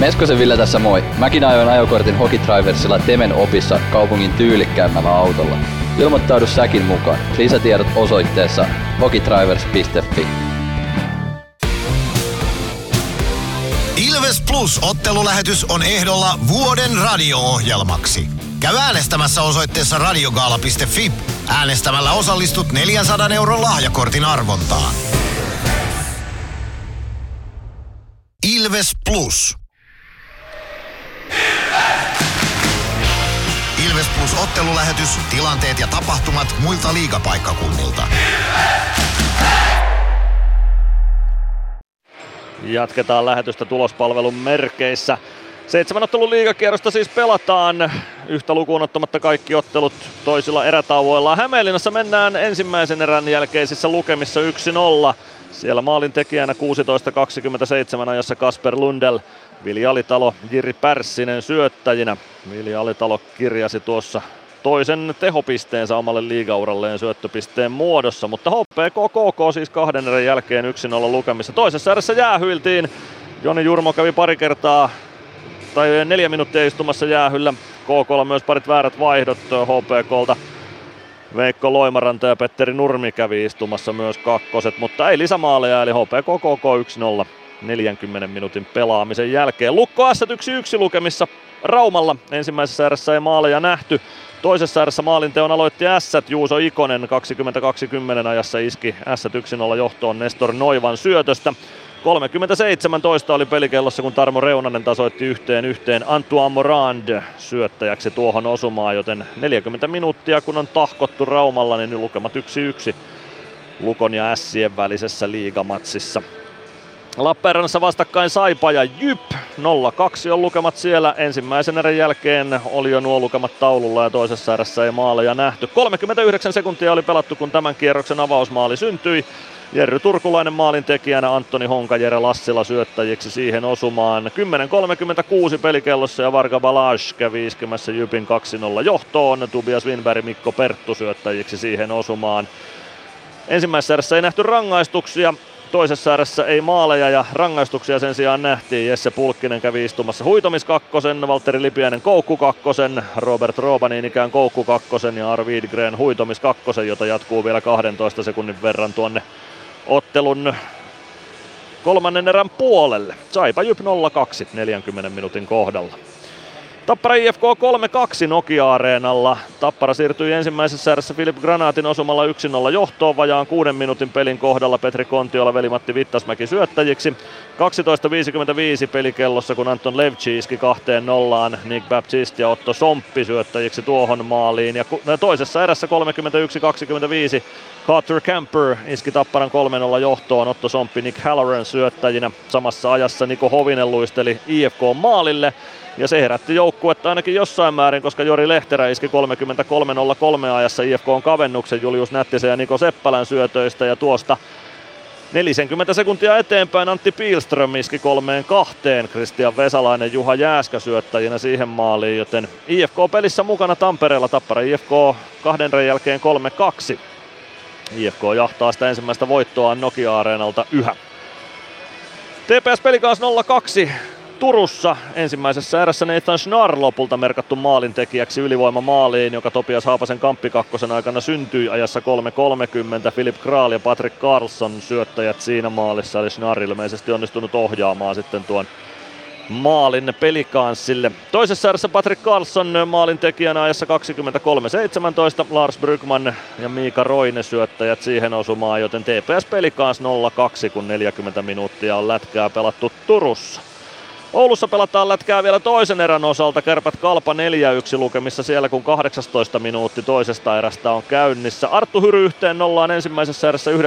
Meskosen Ville tässä moi. Mäkin ajoin ajokortin Hokitriversilla Temen opissa kaupungin tyylikkäämmällä autolla. Ilmoittaudu säkin mukaan. Lisätiedot osoitteessa hokitrivers.fi. Ilves Plus ottelulähetys on ehdolla vuoden radio-ohjelmaksi. Käy äänestämässä osoitteessa radiogaala.fi. Äänestämällä osallistut 400 euron lahjakortin arvontaan. Ilves Plus. Ilves Plus ottelulähetys, tilanteet ja tapahtumat muilta liigapaikkakunnilta. Jatketaan lähetystä tulospalvelun merkeissä. Seitsemän ottelun liigakierrosta siis pelataan. Yhtä lukuun ottamatta kaikki ottelut toisilla erätauoilla. Hämeenlinnassa mennään ensimmäisen erän jälkeisissä lukemissa 1-0. Siellä maalin tekijänä 16.27 ajassa Kasper Lundell. Vilja Alitalo, Jiri Pärssinen syöttäjinä. Vilja Alitalo kirjasi tuossa toisen tehopisteensä omalle liigauralleen syöttöpisteen muodossa, mutta HPK KK siis kahden erän jälkeen 1-0 lukemissa. Toisessa erässä jäähyiltiin. Joni Jurmo kävi pari kertaa tai neljä minuuttia istumassa jäähyllä. KKlla myös parit väärät vaihdot HPKlta. Veikko Loimaranta ja Petteri Nurmi kävi istumassa myös kakkoset, mutta ei lisämaaleja, eli HPK KK 1-0 40 minuutin pelaamisen jälkeen. Lukko S 1-1 lukemissa Raumalla. Ensimmäisessä erässä ei maaleja nähty. Toisessa erässä maalinteon aloitti S. Juuso Ikonen 2020 ajassa iski S 1-0 johtoon Nestor Noivan syötöstä. 37 toista oli pelikellossa, kun Tarmo Reunanen tasoitti yhteen yhteen Antoine Morand syöttäjäksi tuohon osumaan, joten 40 minuuttia kun on tahkottu Raumalla, niin lukemat 1-1 Lukon ja Sien välisessä liigamatsissa. Lappeenrannassa vastakkain Saipa ja Jyp. 0-2 on lukemat siellä. Ensimmäisen erän jälkeen oli jo nuo lukemat taululla ja toisessa erässä ei maaleja nähty. 39 sekuntia oli pelattu, kun tämän kierroksen avausmaali syntyi. Jerry Turkulainen maalin tekijänä, Antoni Honka, Jere Lassila syöttäjiksi siihen osumaan. 10.36 pelikellossa ja Varga Balaj kävi iskemässä Jypin 2-0 johtoon. Tobias Winberg, Mikko Perttu syöttäjiksi siihen osumaan. Ensimmäisessä erässä ei nähty rangaistuksia. Toisessa erässä ei maaleja ja rangaistuksia sen sijaan nähtiin. Jesse Pulkkinen kävi istumassa huitomis kakkosen, Valtteri Lipiäinen koukku kakkosen, Robert Robanin ikään koukku kakkosen ja Arvid Gren huitomis kakkosen, jota jatkuu vielä 12 sekunnin verran tuonne ottelun kolmannen erän puolelle. Saipa Jyp 0-2 40 minuutin kohdalla. Tappara IFK 3-2 Nokia-areenalla. Tappara siirtyi ensimmäisessä erässä Filip Granaatin osumalla 1-0 johtoon vajaan kuuden minuutin pelin kohdalla Petri Kontiola veli-Matti Vittasmäki syöttäjiksi. 12.55 pelikellossa kun Anton Levci iski kahteen nollaan Nick Baptiste ja Otto Somppi syöttäjiksi tuohon maaliin. Ja toisessa erässä 31-25 Carter Camper iski Tapparan 3-0 johtoon Otto Somppi Nick Halloran syöttäjinä. Samassa ajassa Niko Hovinen luisteli IFK maalille. Ja se herätti joukkuetta ainakin jossain määrin, koska Jori Lehterä iski 33.03 ajassa IFK on kavennuksen Julius Nättisen ja Niko Seppälän syötöistä ja tuosta 40 sekuntia eteenpäin Antti Pielström iski kolmeen kahteen, Kristian Vesalainen, Juha Jääskä syöttäjinä siihen maaliin, joten IFK pelissä mukana Tampereella Tappara IFK kahden jälkeen 3-2. IFK jahtaa sitä ensimmäistä voittoa Nokia-areenalta yhä. TPS Pelikaas 02 Turussa ensimmäisessä erässä Nathan Schnarr lopulta merkattu maalintekijäksi ylivoimamaaliin, joka Topias Haapasen kamppikakkosen aikana syntyi ajassa 3.30. Philip Kral ja Patrick Carlson syöttäjät siinä maalissa, eli Schnarr ilmeisesti onnistunut ohjaamaan sitten tuon maalin pelikanssille. Toisessa erässä Patrick Carlson maalin tekijänä ajassa 23.17. Lars Brygman ja Miika Roine syöttäjät siihen osumaan, joten TPS pelikans 0-2, kun 40 minuuttia on lätkää pelattu Turussa. Oulussa pelataan lätkää vielä toisen erän osalta. Kärpät Kalpa 4-1 lukemissa siellä, kun 18 minuutti toisesta erästä on käynnissä. Arttu Hyry yhteen nollaan ensimmäisessä erässä 9.05.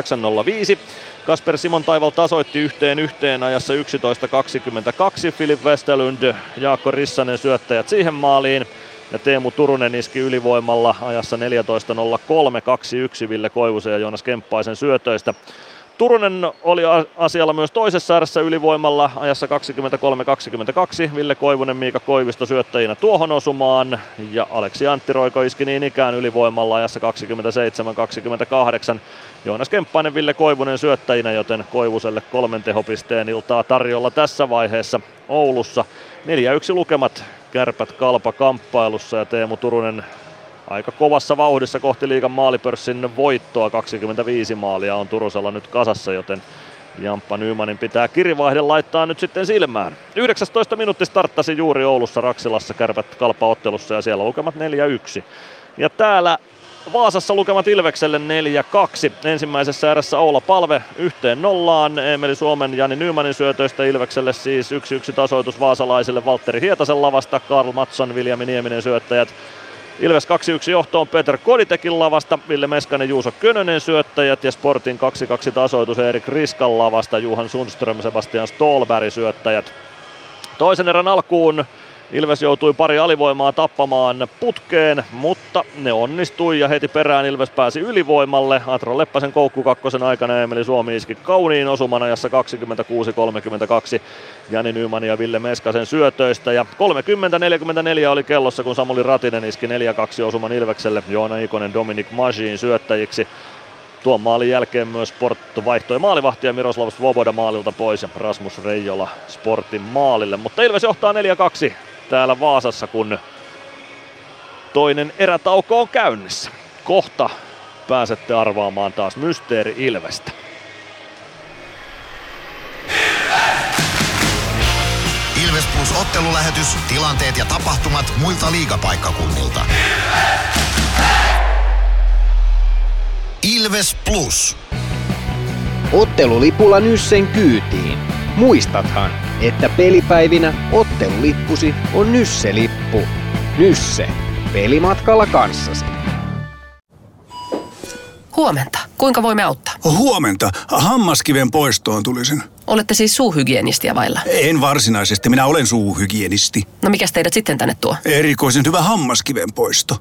Kasper Simon Taival tasoitti yhteen yhteen ajassa 11.22. Filip Westerlund, Jaakko Rissanen syöttäjät siihen maaliin. Ja Teemu Turunen iski ylivoimalla ajassa 14.03 2-1 Ville Koivusen ja Joonas Kemppaisen syötöistä. Turunen oli asialla myös toisessa erässä ylivoimalla ajassa 23-22. Ville Koivunen, Miika Koivisto syöttäjinä tuohon osumaan. Ja Aleksi Antti Roiko iski niin ikään ylivoimalla ajassa 27-28. Joonas Kemppainen, Ville Koivunen syöttäjinä, joten Koivuselle kolmen tehopisteen iltaa tarjolla tässä vaiheessa Oulussa. 4-1 lukemat kärpät kalpa kamppailussa ja Teemu Turunen aika kovassa vauhdissa kohti liigan maalipörssin voittoa. 25 maalia on Turusella nyt kasassa, joten Jamppa Nymanin pitää kirivaihde laittaa nyt sitten silmään. 19 minuutti starttasi juuri Oulussa Raksilassa kärpät kalpaottelussa ja siellä lukemat 4-1. Ja täällä Vaasassa lukemat Ilvekselle 4-2. Ensimmäisessä erässä Oula Palve yhteen nollaan. Emeli Suomen Jani Nymanin syötöistä Ilvekselle siis 1-1 tasoitus vaasalaisille Valtteri Hietasen lavasta. Karl Matson, Viljami Nieminen syöttäjät. Ilves 2-1 johtoon Peter Koditekin lavasta, Ville Meskanen, Juuso Könönen syöttäjät ja Sportin 2-2 tasoitus Erik Riskan lavasta, Juhan Sundström, Sebastian Stolberg syöttäjät. Toisen erän alkuun Ilves joutui pari alivoimaa tappamaan putkeen, mutta ne onnistui ja heti perään Ilves pääsi ylivoimalle. Atro Leppäsen koukku kakkosen aikana Emeli Suomi iski kauniin osuman ajassa 26-32 Jani Nyman ja Ville Meskasen syötöistä. Ja 30-44 oli kellossa, kun Samuli Ratinen iski 4-2 osuman Ilvekselle. Joona Ikonen Dominic Majin syöttäjiksi. Tuon maalin jälkeen myös Sport vaihtoi maalivahtia Miroslav Svoboda maalilta pois ja Rasmus Reijola Sportin maalille. Mutta Ilves johtaa 4-2 täällä Vaasassa, kun toinen erätauko on käynnissä. Kohta pääsette arvaamaan taas Mysteeri Ilvestä. Ilves Plus ottelulähetys, tilanteet ja tapahtumat muilta liigapaikkakunnilta. Ilves Plus. Ottelulipulla Nyssen kyytiin. Muistathan, että pelipäivinä ottelulippusi on Nysse-lippu. Nysse. Pelimatkalla kanssasi. Huomenta. Kuinka voimme auttaa? Huomenta. Hammaskiven poistoon tulisin. Olette siis suuhygienistia vailla? En varsinaisesti. Minä olen suuhygienisti. No mikä teidät sitten tänne tuo? Erikoisen hyvä hammaskiven poisto.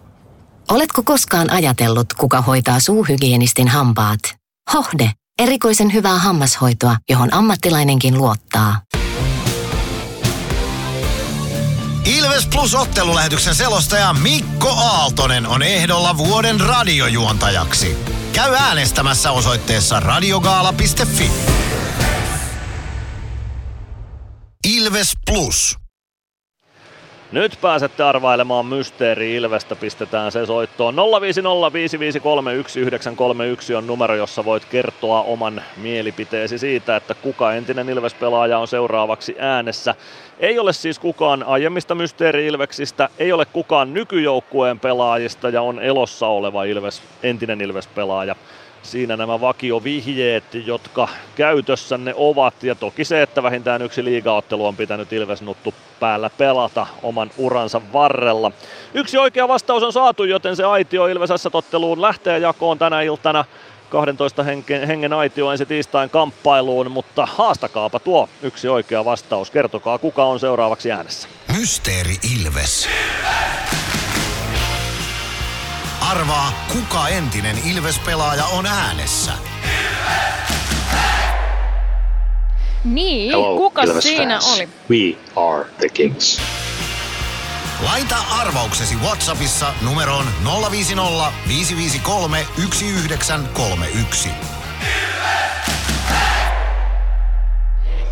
Oletko koskaan ajatellut, kuka hoitaa suuhygienistin hampaat? Hohde. Erikoisen hyvää hammashoitoa, johon ammattilainenkin luottaa. Ilves Plus ottelulähetyksen selostaja Mikko Aaltonen on ehdolla vuoden radiojuontajaksi. Käy äänestämässä osoitteessa radiogaala.fi. Ilves Plus. Nyt pääsette arvailemaan Mysteeri Ilvestä, pistetään se soittoon. 050 on numero, jossa voit kertoa oman mielipiteesi siitä, että kuka entinen Ilves-pelaaja on seuraavaksi äänessä. Ei ole siis kukaan aiemmista Mysteeri Ilveksistä, ei ole kukaan nykyjoukkueen pelaajista ja on elossa oleva Ilves, entinen Ilves-pelaaja siinä nämä vakiovihjeet, jotka käytössänne ovat. Ja toki se, että vähintään yksi liigaottelu on pitänyt Ilves Nuttu päällä pelata oman uransa varrella. Yksi oikea vastaus on saatu, joten se aitio Ilves totteluun lähtee jakoon tänä iltana. 12 hengen, aitio ensi tiistain kamppailuun, mutta haastakaapa tuo yksi oikea vastaus. Kertokaa kuka on seuraavaksi äänessä. Mysteeri Ilves. Arvaa, kuka entinen Ilves-pelaaja on äänessä. Niin, Hello, kuka Ilves siinä fans. oli? We are the Kings. Laita arvauksesi Whatsappissa numeroon 050 553 1931.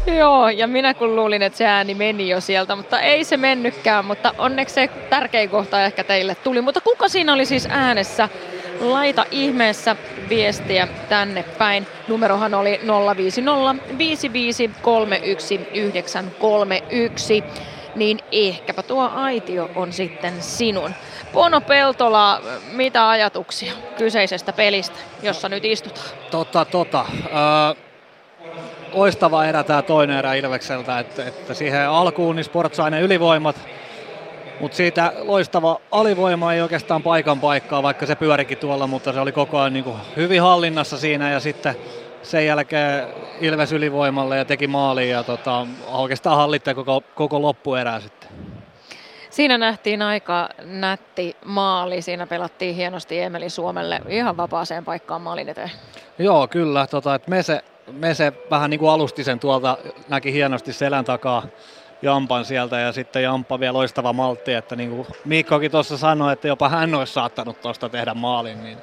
Joo, ja minä kun luulin, että se ääni meni jo sieltä, mutta ei se mennytkään, mutta onneksi se tärkein kohta ehkä teille tuli. Mutta kuka siinä oli siis äänessä? Laita ihmeessä viestiä tänne päin. Numerohan oli 050 5531 Niin ehkäpä tuo aitio on sitten sinun. Pono Peltola, mitä ajatuksia kyseisestä pelistä, jossa nyt istutaan? Tota, tota. Äh, loistava erä tämä toinen erä Ilvekseltä, että, että siihen alkuun niin Sport sai ne ylivoimat, mutta siitä loistava alivoima ei oikeastaan paikan paikkaa, vaikka se pyörikin tuolla, mutta se oli koko ajan niin kuin hyvin hallinnassa siinä ja sitten sen jälkeen Ilves ylivoimalle ja teki maaliin ja tota, oikeastaan hallitte koko, koko loppuerää sitten. Siinä nähtiin aika nätti maali. Siinä pelattiin hienosti Emeli Suomelle ihan vapaaseen paikkaan maalin eteen. Joo, kyllä. Tota, et Mese, Mese vähän niin kuin alusti sen tuolta, näki hienosti selän takaa Jampan sieltä ja sitten Jampa vielä loistava maltti, että niin kuin Mikkokin tuossa sanoi, että jopa hän olisi saattanut tuosta tehdä maalin, niin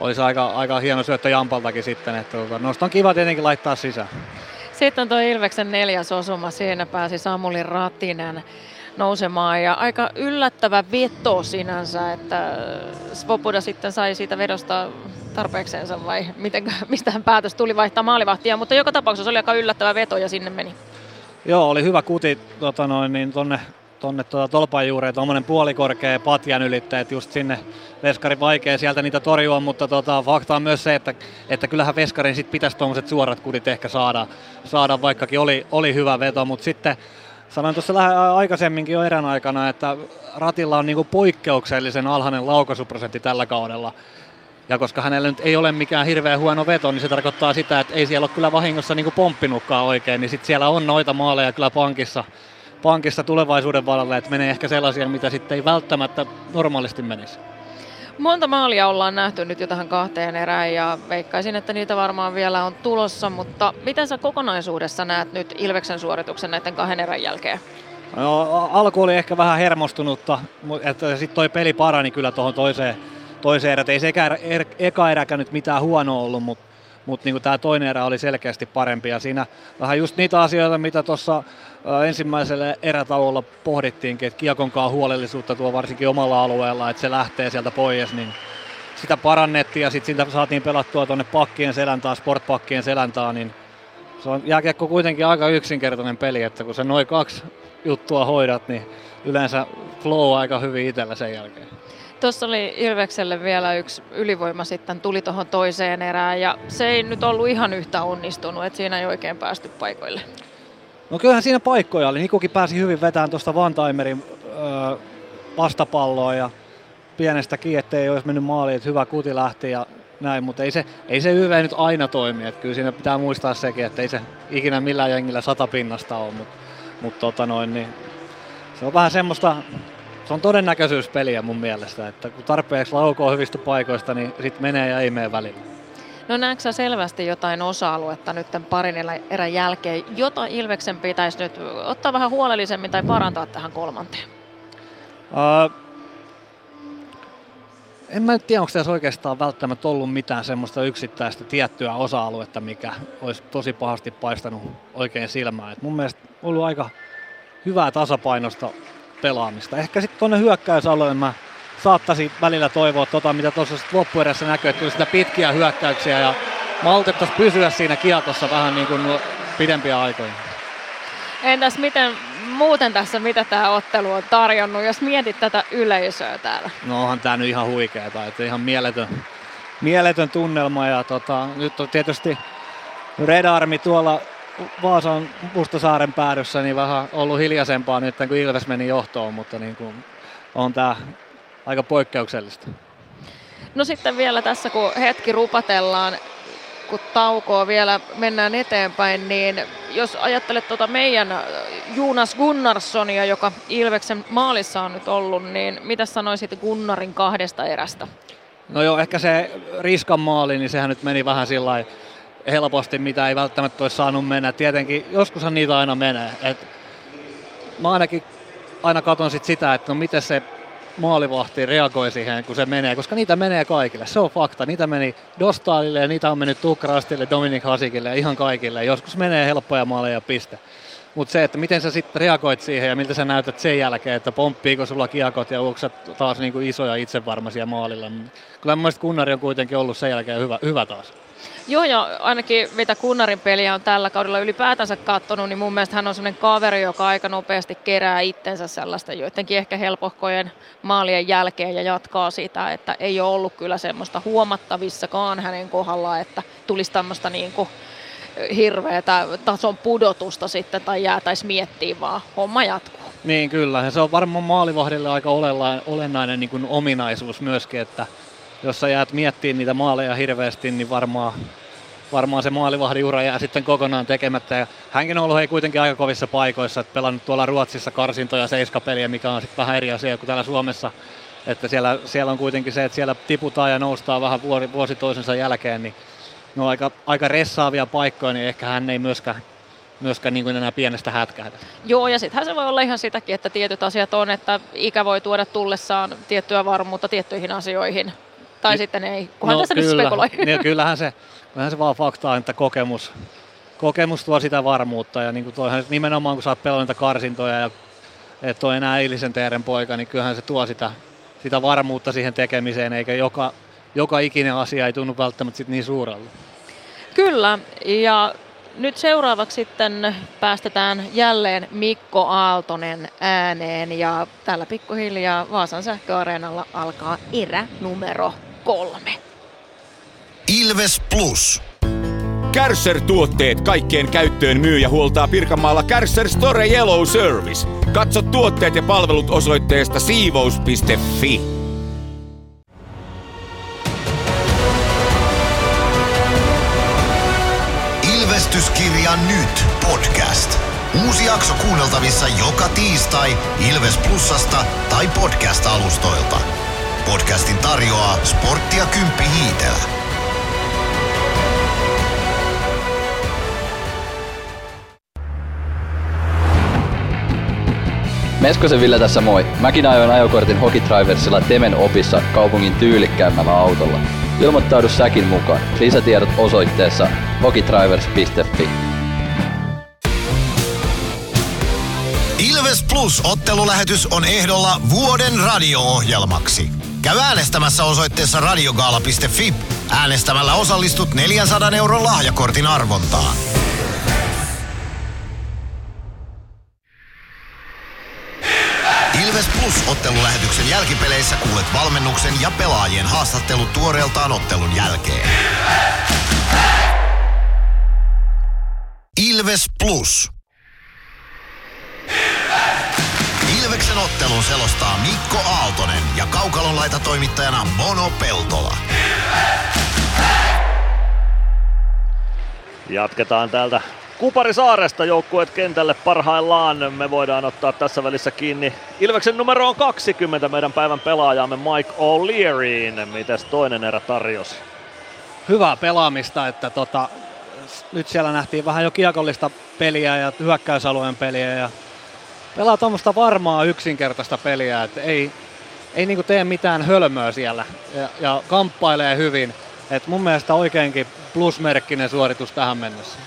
olisi aika, aika hieno syöttö Jampaltakin sitten, että tota, noista on kiva tietenkin laittaa sisään. Sitten tuo Ilveksen neljäs osuma, siinä pääsi Samuli Ratinen nousemaan ja aika yllättävä veto sinänsä, että Svoboda sitten sai siitä vedosta tarpeeksensa vai miten, mistä hän päätös tuli vaihtaa maalivahtia, mutta joka tapauksessa oli aika yllättävä veto ja sinne meni. Joo, oli hyvä kuti tota noin, niin tonne, tonne tuota tolpan juureen, tuommoinen puolikorkea patjan ylittäjä, että just sinne Veskari vaikea sieltä niitä torjua, mutta tota, fakta on myös se, että, että kyllähän Veskarin sit pitäisi tuommoiset suorat kudit ehkä saada, saada vaikkakin oli, oli hyvä veto, mutta sitten Sanoin tuossa aikaisemminkin jo erän aikana, että Ratilla on niinku poikkeuksellisen alhainen laukaisuprosentti tällä kaudella. Ja koska hänellä nyt ei ole mikään hirveän huono veto, niin se tarkoittaa sitä, että ei siellä ole kyllä vahingossa niinku pomppinutkaan oikein. Niin sitten siellä on noita maaleja kyllä pankissa, pankissa tulevaisuuden varalle, että menee ehkä sellaisia, mitä sitten ei välttämättä normaalisti menisi. Monta maalia ollaan nähty nyt jo tähän kahteen erään ja veikkaisin, että niitä varmaan vielä on tulossa, mutta miten sä kokonaisuudessa näet nyt Ilveksen suorituksen näiden kahden erän jälkeen? No, alku oli ehkä vähän hermostunutta, että sitten toi peli parani kyllä tuohon toiseen, toiseen erään. Ei se eka, er, eka eräkään nyt mitään huonoa ollut, mutta mutta niin tämä toinen erä oli selkeästi parempi ja siinä vähän just niitä asioita, mitä tuossa ensimmäisellä erätauolla pohdittiinkin, että kiekonkaan huolellisuutta tuo varsinkin omalla alueella, että se lähtee sieltä pois, niin sitä parannettiin ja sitten siitä saatiin pelattua tuonne pakkien seläntaan, sportpakkien seläntaan, niin se on jääkiekko kuitenkin aika yksinkertainen peli, että kun se noin kaksi juttua hoidat, niin yleensä flow aika hyvin itsellä sen jälkeen. Tuossa oli Ilvekselle vielä yksi ylivoima sitten tuli tuohon toiseen erään ja se ei nyt ollut ihan yhtä onnistunut, että siinä ei oikein päästy paikoille. No kyllähän siinä paikkoja oli. Nikokin pääsi hyvin vetämään tuosta Vantaimerin öö, vastapalloa ja pienestä ettei olisi mennyt maaliin, että hyvä kuti lähti ja näin, mutta ei se, ei se YV nyt aina toimi. Että kyllä siinä pitää muistaa sekin, että ei se ikinä millään jengillä sata pinnasta ole, mutta, mutta tota noin, niin se on vähän semmoista, se on todennäköisyyspeliä mun mielestä, että kun tarpeeksi laukoo hyvistä paikoista, niin sitten menee ja ei mene välillä. No näetkö selvästi jotain osa-aluetta nyt tämän parin erän jälkeen, jota Ilveksen pitäisi nyt ottaa vähän huolellisemmin tai parantaa tähän kolmanteen? Uh, en mä nyt tiedä, onko tässä oikeastaan välttämättä ollut mitään semmoista yksittäistä tiettyä osa-aluetta, mikä olisi tosi pahasti paistanut oikein silmään. Et mun mielestä ollut aika hyvää tasapainosta pelaamista. Ehkä sitten tuonne hyökkäysalueen mä saattaisi välillä toivoa tota, mitä tuossa loppuerässä näkyy, että tuli sitä pitkiä hyökkäyksiä ja maltettaisiin pysyä siinä kiekossa vähän niin kuin pidempiä aikoja. Entäs miten muuten tässä, mitä tämä ottelu on tarjonnut, jos mietit tätä yleisöä täällä? No onhan tämä nyt ihan huikeeta, että ihan mieletön, mieletön tunnelma ja tota, nyt on tietysti Red Army tuolla Vaasan Mustasaaren päädyssä niin vähän ollut hiljaisempaa nyt, kun Ilves meni johtoon, mutta niin kuin on tämä aika poikkeuksellista. No sitten vielä tässä, kun hetki rupatellaan, kun taukoa vielä mennään eteenpäin, niin jos ajattelet tuota meidän äh, Jonas Gunnarssonia, joka Ilveksen maalissa on nyt ollut, niin mitä sanoisit Gunnarin kahdesta erästä? No joo, ehkä se Riskan maali, niin sehän nyt meni vähän sillä helposti, mitä ei välttämättä olisi saanut mennä. Tietenkin joskushan niitä aina menee. Et mä ainakin aina katon sit sitä, että no miten se maalivahti reagoi siihen, kun se menee, koska niitä menee kaikille. Se on fakta. Niitä meni Dostalille ja niitä on mennyt Tukrastille, Dominik Hasikille ja ihan kaikille. Joskus menee helppoja maaleja piste. Mutta se, että miten sä sitten reagoit siihen ja miltä sä näytät sen jälkeen, että pomppiiko sulla kiekot ja onko taas niinku isoja itsevarmaisia maalilla. Kyllä mun mielestä Kunnari on kuitenkin ollut sen jälkeen hyvä, hyvä taas. Joo, ja ainakin mitä Kunnarin peliä on tällä kaudella ylipäätänsä katsonut, niin mun mielestä hän on sellainen kaveri, joka aika nopeasti kerää itsensä sellaista joidenkin ehkä helpohkojen maalien jälkeen ja jatkaa sitä, että ei ole ollut kyllä semmoista huomattavissakaan hänen kohdallaan, että tulisi tämmöistä niin kuin hirveätä tason pudotusta sitten tai jäätäisi miettiä, vaan homma jatkuu. Niin kyllä, ja se on varmaan maalivahdille aika olennainen niin kuin ominaisuus myöskin, että jos sä jäät miettimään niitä maaleja hirveästi, niin varmaan, varmaan se maalivahdin ura jää sitten kokonaan tekemättä. Ja hänkin on ollut hei kuitenkin aika kovissa paikoissa, että pelannut tuolla Ruotsissa karsintoja seiskapeliä, mikä on sitten vähän eri asia kuin täällä Suomessa. Että siellä, siellä on kuitenkin se, että siellä tiputaan ja noustaan vähän vuosi, vuosi toisensa jälkeen, niin ne on aika, aika ressaavia paikkoja, niin ehkä hän ei myöskään, myöskään niin kuin enää pienestä hätkähdä. Joo, ja sittenhän se voi olla ihan sitäkin, että tietyt asiat on, että ikä voi tuoda tullessaan tiettyä varmuutta tiettyihin asioihin. Tai Ni- sitten ei, kunhan tässä nyt spekuloi. niin, kyllähän, se, kyllähän se vaan fakta on, että kokemus, kokemus tuo sitä varmuutta. Ja niin kuin toihan, nimenomaan kun sä oot pelannut niitä karsintoja ja et ole enää eilisen teeren poika, niin kyllähän se tuo sitä, sitä varmuutta siihen tekemiseen, eikä joka, joka ikinen asia ei tunnu välttämättä sit niin suurella. Kyllä, ja nyt seuraavaksi sitten päästetään jälleen Mikko Aaltonen ääneen ja täällä pikkuhiljaa Vaasan sähköareenalla alkaa erä numero kolme. Ilves Plus. Kärsser-tuotteet kaikkeen käyttöön myy ja huoltaa Pirkanmaalla Kärsser Store Yellow Service. Katso tuotteet ja palvelut osoitteesta siivous.fi. Ilvestyskirja nyt podcast. Uusi jakso kuunneltavissa joka tiistai Ilves Plusasta tai podcast-alustoilta. Podcastin tarjoaa sporttia Kymppi Hiitelä. Meskosen Ville tässä moi. Mäkin ajoin ajokortin Hokitriversilla Temen opissa kaupungin tyylikkäämmällä autolla. Ilmoittaudu säkin mukaan. Lisätiedot osoitteessa hokitrivers.fi. Ilves Plus ottelulähetys on ehdolla vuoden radio-ohjelmaksi. Käy äänestämässä osoitteessa radiogaala.fi. Äänestämällä osallistut 400 euron lahjakortin arvontaan. Ilves Plus ottelulähetyksen jälkipeleissä kuulet valmennuksen ja pelaajien haastattelut tuoreeltaan ottelun jälkeen. Ilves Plus. Ilveksen ottelun selostaa Mikko Aaltonen ja Kaukalon laitatoimittajana Mono Peltola. Jatketaan täältä Kuparisaaresta joukkueet kentälle parhaillaan. Me voidaan ottaa tässä välissä kiinni Ilveksen numero on 20 meidän päivän pelaajamme Mike O'Learyin. Mites toinen erä tarjosi? Hyvää pelaamista, että tota, nyt siellä nähtiin vähän jo kiekollista peliä ja hyökkäysalueen peliä ja pelaa tuommoista varmaa yksinkertaista peliä, että ei, ei niinku tee mitään hölmöä siellä ja, ja kamppailee hyvin. Et mun mielestä oikeinkin plusmerkkinen suoritus tähän mennessä.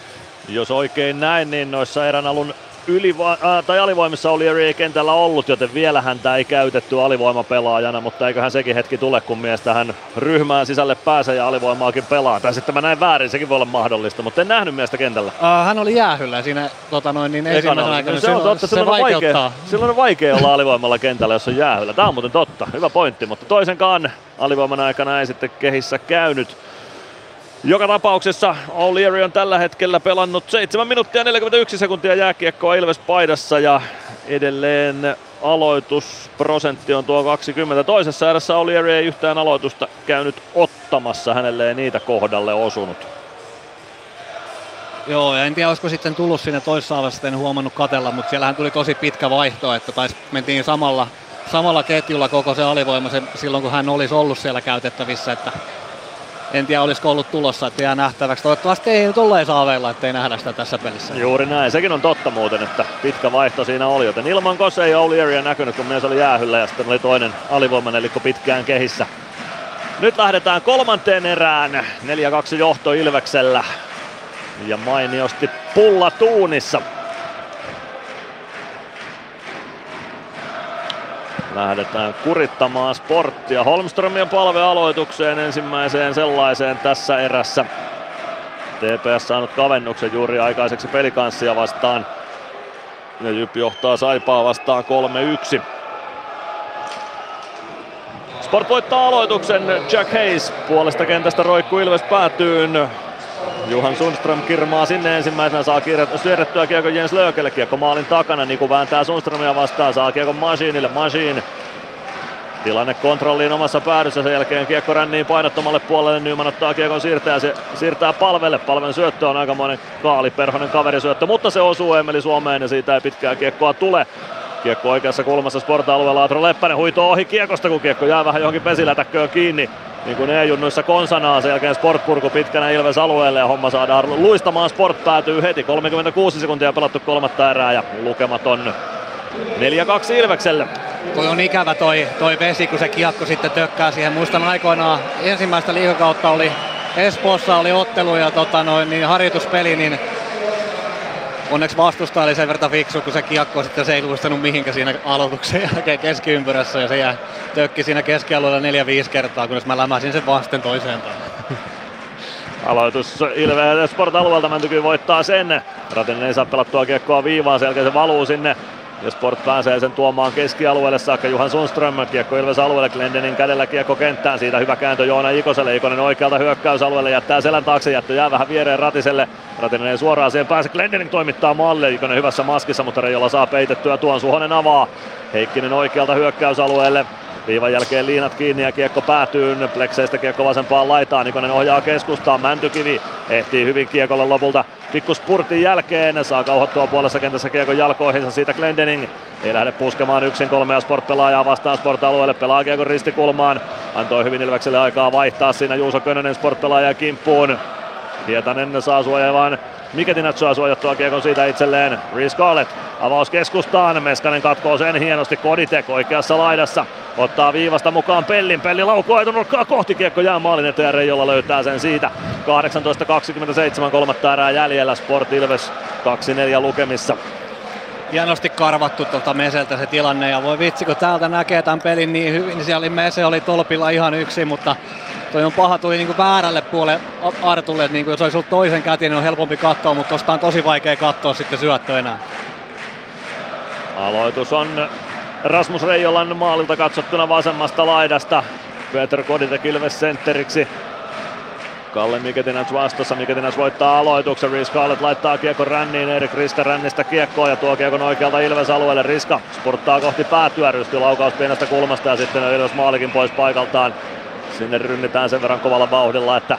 Jos oikein näin, niin noissa erän alun yliva- äh, tai alivoimissa oli eri kentällä ollut, joten vielä häntä ei käytetty alivoimapelaajana, mutta eiköhän sekin hetki tule, kun mies tähän ryhmään sisälle pääsee ja alivoimaakin pelaa. Tai sitten mä näin väärin, sekin voi olla mahdollista, mutta en nähnyt miestä kentällä. Uh, hän oli jäähyllä siinä tota noin, niin Ekana ensimmäisen oli. aikana. No se on totta, se silloin on, vaikea, silloin on vaikea olla alivoimalla kentällä, jos on jäähyllä. Tämä on muuten totta, hyvä pointti, mutta toisenkaan alivoiman aikana ei sitten kehissä käynyt. Joka tapauksessa O'Leary on tällä hetkellä pelannut 7 minuuttia 41 sekuntia jääkiekkoa Ilves paidassa ja edelleen aloitusprosentti on tuo 20. Toisessa erässä O'Leary ei yhtään aloitusta käynyt ottamassa, hänelle ei niitä kohdalle osunut. Joo, ja en tiedä olisiko sitten tullut sinne toisessa avassa, en huomannut katella, mutta siellähän tuli tosi pitkä vaihto, että tais mentiin samalla, samalla ketjulla koko se alivoima se, silloin, kun hän olisi ollut siellä käytettävissä, että en tiedä olisiko ollut tulossa, että jää nähtäväksi. Toivottavasti ei nyt ole saaveilla, ettei nähdä sitä tässä pelissä. Juuri näin, sekin on totta muuten, että pitkä vaihto siinä oli, joten ilman Kose ei O'Learya näkynyt, kun mies oli jäähyllä ja sitten oli toinen alivoimanelikko pitkään kehissä. Nyt lähdetään kolmanteen erään, 4-2 johto Ilveksellä ja mainiosti pulla tuunissa. Lähdetään kurittamaan sporttia. Holmströmien palve aloitukseen ensimmäiseen sellaiseen tässä erässä. TPS saanut kavennuksen juuri aikaiseksi pelikanssia vastaan. Ja Jyp johtaa Saipaa vastaan 3-1. Sport voittaa aloituksen. Jack Hayes puolesta kentästä roikkuu Ilves päätyyn. Juhan Sundström kirmaa sinne ensimmäisenä, saa siirrettyä kiekko Jens Löökelle, kiekko maalin takana, Niku vääntää Sundströmia vastaan, saa kiekko Machineille, Machine Tilanne kontrolliin omassa päädyssä, sen jälkeen kiekko ränniin painottomalle puolelle, Nyman ottaa kiekon siirtää, se siirtää palvelle, palven syöttö on aikamoinen kaali, perhonen kaverisyöttö, mutta se osuu Emeli Suomeen ja siitä ei pitkää kiekkoa tule. Kiekko oikeassa kulmassa sporta-alueella, Atro Leppänen huitoo ohi kiekosta, kun kiekko jää vähän johonkin pesilätäkköön kiinni. niin kuin E-junnuissa konsanaan. Sen jälkeen Sportpurku pitkänä Ilves alueelle ja homma saadaan luistamaan. Sport päätyy heti. 36 sekuntia pelattu kolmatta erää ja lukematon 4-2 Ilvekselle. Toi on ikävä toi, toi vesi, kun se kiekko sitten tökkää siihen. Muistan aikoinaan ensimmäistä liikakautta oli Espoossa oli ottelu ja tota noin, niin harjoituspeli, niin onneksi vastustaja oli sen verran fiksu, kun se kiekko sitten se ei luistanut mihinkä siinä aloituksen jälkeen keskiympyrässä ja se jää tökki siinä keskialueella neljä viisi kertaa, kunnes mä lämäsin sen vasten toiseen päin. Aloitus Ilveen Sport alueelta Mäntykyy voittaa sen. Ratinen ei saa pelattua kiekkoa viivaan, sen jälkeen se valuu sinne ja Sport pääsee sen tuomaan keskialueelle saakka. Juhan Sundström, kiekko Ilves alueelle, Glendenin kädellä kiekko kenttään, siitä hyvä kääntö Joona Ikoselle, Ikonen oikealta hyökkäysalueelle, jättää selän taakse, jättö jää vähän viereen Ratiselle, Ratinen ei suoraan siihen pääse, Glendening toimittaa maalle, Ikonen hyvässä maskissa, mutta Reijola saa peitettyä tuon, Suhonen avaa, Heikkinen oikealta hyökkäysalueelle, Viivan jälkeen liinat kiinni ja kiekko päätyy. Plekseistä kiekko vasempaan laitaan. Nikonen ohjaa keskustaan. Mäntykivi ehtii hyvin kiekolle lopulta. Pikku spurtin jälkeen saa kauhottua puolessa kentässä kiekon jalkoihinsa. Siitä Glendening ei lähde puskemaan yksin kolmea sport-pelaajaa vastaan sport-alueelle. Pelaa kiekon ristikulmaan. Antoi hyvin Ilvekselle aikaa vaihtaa siinä Juuso Könönen sport-pelaaja kimppuun. Hietanen saa suojaavan Miketinat saa suojattua kiekon siitä itselleen. Reece Scarlett avaus keskustaan. Meskanen katkoo sen hienosti. Koditek oikeassa laidassa. Ottaa viivasta mukaan Pellin. Pelli laukoo etunurkkaa kohti kiekko jää maalin eteen. Reijolla löytää sen siitä. 18.27 kolmatta erää jäljellä. Sport Ilves 2-4 lukemissa hienosti karvattu tuolta Meseltä se tilanne ja voi vitsi kun täältä näkee tämän pelin niin hyvin, niin siellä Mese oli tolpilla ihan yksin, mutta toi on paha, tuli niinku väärälle puolelle Artulle, että niinku jos olisi ollut toisen kätin, niin on helpompi katsoa, mutta tosta on tosi vaikea katsoa sitten syöttö enää. Aloitus on Rasmus Reijolan maalilta katsottuna vasemmasta laidasta. Peter Koditek Ilves sentteriksi. Kalle Miketinäs vastassa, Miketinäs voittaa aloituksen, Scarlett laittaa kiekko ränniin, Erik Riska rännistä kiekkoa ja tuo kiekon oikealta Ilves alueelle, Riska spurttaa kohti päätyä, rystyy laukaus pienestä kulmasta ja sitten Ilves maalikin pois paikaltaan. Sinne rynnitään sen verran kovalla vauhdilla, että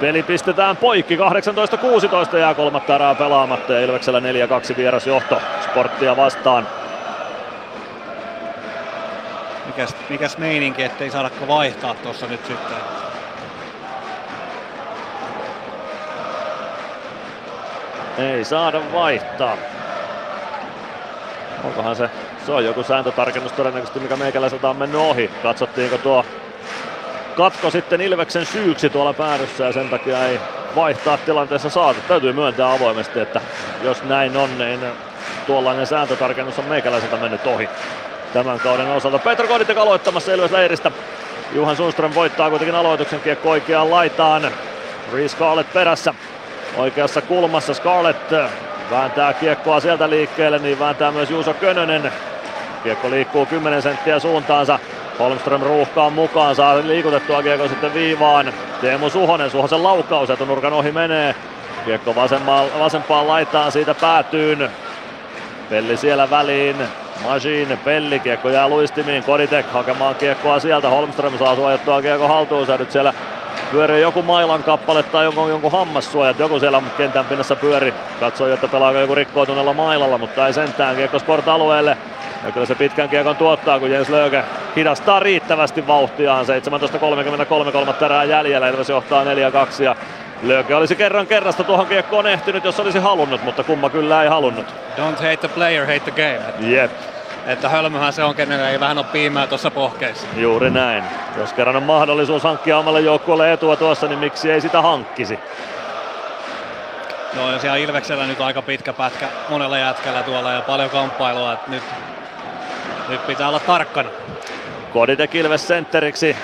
peli pistetään poikki. 18-16 jää kolmatta erää pelaamatta ja Ilveksellä 4-2 vierasjohto sporttia vastaan. Mikäs, mikäs meininki, ettei saadako vaihtaa tuossa nyt sitten? Ei saada vaihtaa. Onkohan se, se on joku sääntötarkennus todennäköisesti, mikä meikäläiseltä on mennyt ohi. Katsottiinko tuo katko sitten Ilveksen syyksi tuolla päädyssä ja sen takia ei vaihtaa tilanteessa saatu. Täytyy myöntää avoimesti, että jos näin on, niin tuollainen sääntötarkennus on meikäläiseltä mennyt ohi tämän kauden osalta. Petro Koditek aloittamassa Ilves leiristä. Juhan Sundström voittaa kuitenkin aloituksen kiekko oikeaan laitaan. Reece Scarlett perässä oikeassa kulmassa. Scarlett vääntää kiekkoa sieltä liikkeelle, niin vääntää myös Juuso Könönen. Kiekko liikkuu 10 senttiä suuntaansa. Holmström ruuhkaa mukaan, saa liikutettua kiekko sitten viivaan. Teemu Suhonen, Suhosen laukaus, nurkan ohi menee. Kiekko vasempaan, vasempaan laitaan, siitä päätyyn. Pelli siellä väliin. Machine, Pelli, kiekko jää luistimiin, Koditek hakemaan kiekkoa sieltä, Holmström saa suojattua kiekko haltuunsa, nyt siellä pyörii joku mailan kappale tai jonkun, jonkun hammassuojat, joku siellä kentän pinnassa pyöri. Katsoi, että pelaako joku rikkoutuneella mailalla, mutta ei sentään kiekko Sport-alueelle. Ja kyllä se pitkän kiekon tuottaa, kun Jens Lööke hidastaa riittävästi vauhtiaan. 17.33 kolmatta erää jäljellä, Ilves johtaa 4-2 ja Lööke olisi kerran kerrasta tuohon kiekkoon ehtinyt, jos olisi halunnut, mutta kumma kyllä ei halunnut. Don't hate the player, hate the game. Jep. Että hölmöhän se on, kenellä ei vähän ole piimää tuossa pohkeissa. Juuri näin. Jos kerran on mahdollisuus hankkia omalle joukkueelle etua tuossa, niin miksi ei sitä hankkisi? No ja siellä Ilveksellä nyt aika pitkä pätkä monella jätkällä tuolla ja paljon kamppailua, että nyt, nyt pitää olla tarkkana. Koditek Ilves sentteriksi.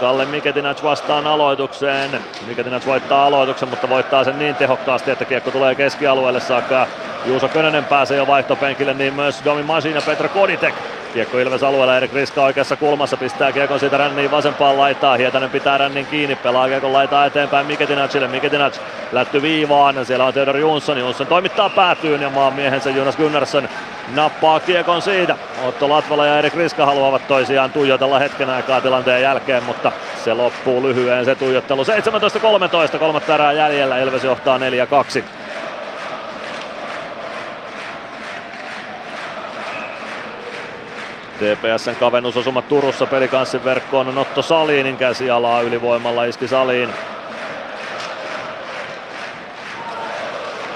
Kalle Miketinac vastaan aloitukseen. Miketinac voittaa aloituksen, mutta voittaa sen niin tehokkaasti, että kiekko tulee keskialueelle saakka. Juuso Könönen pääsee jo vaihtopenkille, niin myös Domi Masin ja Petra Koditek. Kiekko Ilves alueella, Erik Riska oikeassa kulmassa pistää kiekon siitä ränniin vasempaan laitaa. Hietanen pitää rännin kiinni, pelaa kiekon laitaa eteenpäin Miketinacille. Miketinac lätty viivaan, siellä on Theodor Jonsson. Jonsson toimittaa päätyyn ja maan miehensä Jonas Gunnarsson nappaa kiekon siitä. Otto Latvala ja Erik Riska haluavat toisiaan tuijotella hetken aikaa tilanteen jälkeen, mutta se loppuu lyhyen se tuijottelu. 17-13, kolmatta erää jäljellä, Ilves johtaa 4-2. TPSn kavennusosuma Turussa pelikanssin verkkoon Otto Salinin käsialaa ylivoimalla iski Saliin.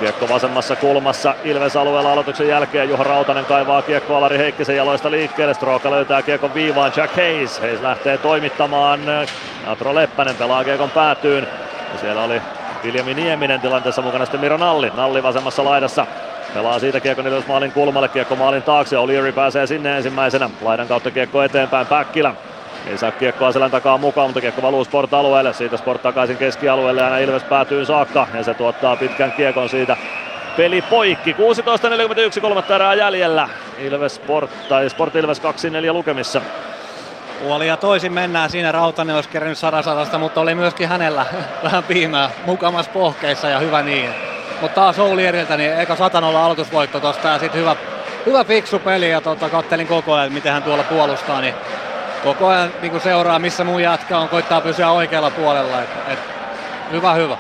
Kiekko vasemmassa kulmassa Ilves alueella aloituksen jälkeen. Juha Rautanen kaivaa kiekko Alari Heikkisen jaloista liikkeelle. Stroka löytää kiekon viivaan Jack Hayes. Hayes lähtee toimittamaan. Atro Leppänen pelaa kiekon päätyyn. Ja siellä oli Viljami Nieminen tilanteessa mukana sitten Miro Nalli. Nalli vasemmassa laidassa. Pelaa siitä kiekko maalin kulmalle. Kiekko maalin taakse. O'Leary pääsee sinne ensimmäisenä. Laidan kautta kiekko eteenpäin. Päkkilä ei saa kiekkoa selän takaa mukaan, mutta kiekko valuu Sport-alueelle. Siitä Sport takaisin keskialueelle ja Ilves päätyy saakka. Ja se tuottaa pitkän kiekon siitä. Peli poikki. 16.41 kolmatta erää jäljellä. Ilves Sport tai Sport Ilves 2-4 lukemissa. Puoli ja toisin mennään siinä. Rautanen olisi kerännyt sadasta, mutta oli myöskin hänellä [LAUGHS] vähän piimää mukamas pohkeissa ja hyvä niin. Mutta taas Oulieriltä, niin eka satanolla aloitusvoitto tosta ja sitten hyvä, hyvä fiksu peli ja tota, kattelin koko ajan, miten hän tuolla puolustaa, niin koko ajan niin seuraa, missä muu jatka on, koittaa pysyä oikealla puolella. Et, et, hyvä, hyvä.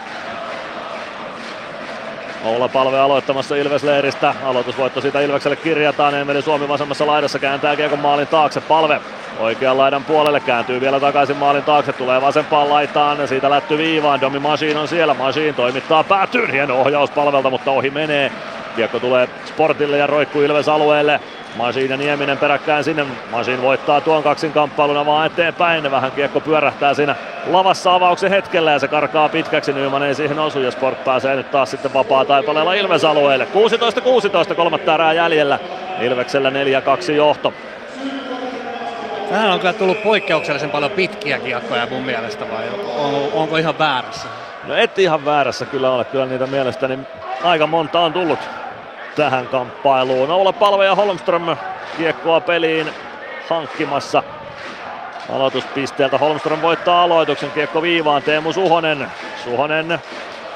Oula palve aloittamassa Ilves-leiristä. Aloitusvoitto siitä Ilvekselle kirjataan. Emeli Suomi vasemmassa laidassa kääntää kiekon maalin taakse. Palve oikean laidan puolelle kääntyy vielä takaisin maalin taakse. Tulee vasempaan laitaan. Siitä lätty viivaan. Domi Machine on siellä. Machine toimittaa päätyyn. Hieno ohjaus palvelta, mutta ohi menee. Kiekko tulee Sportille ja roikkuu Ilves alueelle. Masin ja Nieminen peräkkäin sinne. Masin voittaa tuon kaksin kamppailuna vaan eteenpäin. Vähän kiekko pyörähtää siinä lavassa avauksen hetkellä ja se karkaa pitkäksi. Nyman ei siihen osu ja Sport pääsee nyt taas sitten vapaa taipaleella Ilves alueelle. 16-16 kolmatta erää jäljellä. Ilveksellä 4-2 johto. Tähän on kyllä tullut poikkeuksellisen paljon pitkiä kiekkoja mun mielestä vai on, onko ihan väärässä? No et ihan väärässä kyllä ole. Kyllä niitä mielestäni aika monta on tullut tähän kamppailuun. Oula Palve ja Holmström kiekkoa peliin hankkimassa. Aloituspisteeltä Holmström voittaa aloituksen, kiekko viivaan, Teemu Suhonen. Suhonen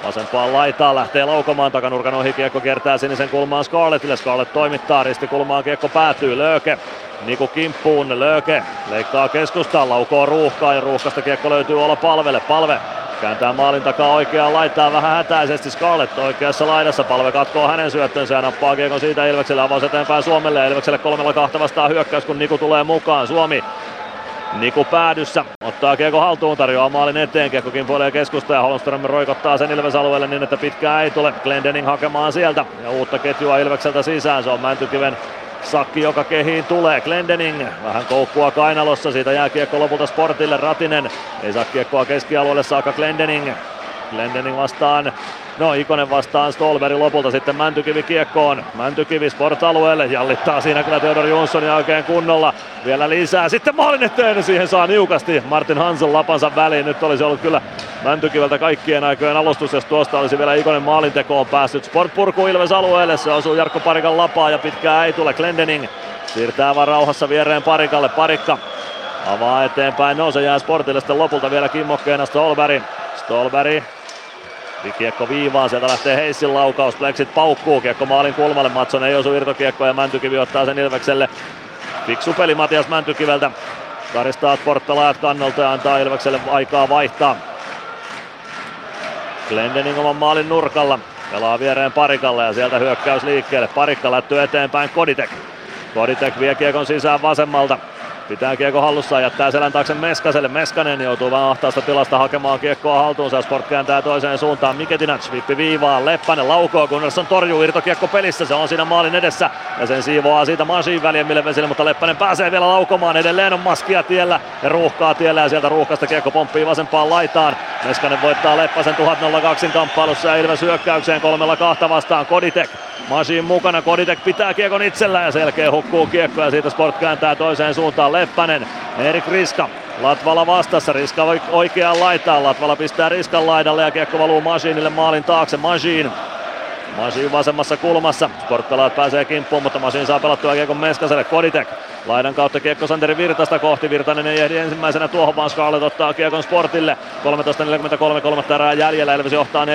vasempaan laitaan lähtee laukomaan takanurkan ohi, kiekko kertaa sinisen kulmaan Scarlettille. Scarlett toimittaa, ristikulmaan kiekko päätyy, Lööke. Niku kimppuun, Lööke leikkaa keskustaan, laukoo ruuhkaa ja ruuhkasta kiekko löytyy olla palvelle. Palve Kääntää maalin takaa oikeaan laittaa vähän hätäisesti Scarlett oikeassa laidassa. Palve katkoo hänen syöttönsä ja nappaa kiekon siitä Ilvekselle. Avaus eteenpäin Suomelle Ilvekselle kolmella kahta vastaan hyökkäys kun Niku tulee mukaan. Suomi Niku päädyssä, ottaa kiekko haltuun, tarjoaa maalin eteen, kiekko kimpoilee keskusta ja Holmström roikottaa sen Ilves alueelle niin, että pitkää ei tule. Glendening hakemaan sieltä ja uutta ketjua Ilvekseltä sisään, se on Mäntykiven Sakki, joka kehiin tulee. Glendening vähän koukkua kainalossa. Siitä jää kiekko lopulta Sportille. Ratinen ei saa kiekkoa keskialueelle saakka Glendening. Glendening vastaan No Ikonen vastaan Stolberi lopulta sitten Mäntykivi kiekkoon. Mäntykivi sport-alueelle, jallittaa siinä kyllä Theodor Jonssonia oikein kunnolla. Vielä lisää, sitten maalin eteen, siihen saa niukasti Martin Hansel lapansa väliin. Nyt olisi ollut kyllä Mäntykiveltä kaikkien aikojen alustus, jos tuosta olisi vielä Ikonen maalintekoon päässyt. Sport purku Ilves alueelle, se osuu Jarkko Parikan lapaa ja pitkää ei tule. Glendening siirtää vaan rauhassa viereen Parikalle. Parikka avaa eteenpäin, no se jää Sportille sitten lopulta vielä kimmokkeena Stolberg. Stolberg Kiekko viivaan, sieltä lähtee Heissin laukaus, Plexit paukkuu, kiekko maalin kulmalle, Matson ei osu irtokiekko ja Mäntykivi ottaa sen Ilvekselle. Fiksu peli Matias Mäntykiveltä, karistaa porttalaajat kannalta ja antaa Ilvekselle aikaa vaihtaa. Glendening oman maalin nurkalla, pelaa viereen Parikalle ja sieltä hyökkäys liikkeelle. Parikka lättyy eteenpäin Koditek. Koditek vie kiekon sisään vasemmalta. Pitää kiekko hallussa jättää selän taakse Meskaselle. Meskanen joutuu vähän ahtaasta tilasta hakemaan kiekkoa haltuunsa. Sport kääntää toiseen suuntaan. Miketinac vippi viivaan. Leppänen laukoo. Gunnarsson torjuu irtokiekko pelissä. Se on siinä maalin edessä. Ja sen siivoaa siitä Masin väljemmille vesille. Mutta Leppänen pääsee vielä laukomaan. Edelleen on maskia tiellä ja ruuhkaa tiellä. Ja sieltä ruuhkasta kiekko pomppii vasempaan laitaan. Meskanen voittaa Leppäsen 1002 kamppailussa ja Ilves hyökkäykseen kolmella kahta vastaan. Koditek Masin mukana, Koditek pitää kiekon itsellään ja selkeä hukkuu kiekko ja siitä Sport kääntää toiseen suuntaan. Leppänen, Erik Riska, Latvala vastassa, Riska oikeaan laitaan, Latvala pistää Riskan laidalle ja kiekko valuu Masinille maalin taakse, Masin Masin vasemmassa kulmassa. Sporttalaat pääsee kimppuun, mutta Masin saa pelattua kiekon Meskaselle. Koditek. Laidan kautta kiekko Santeri Virtasta kohti. Virtanen ei ehdi ensimmäisenä tuohon, vaan Scarlett ottaa kiekon Sportille. 13.43 kolmatta erää jäljellä. Elvis johtaa 4-2.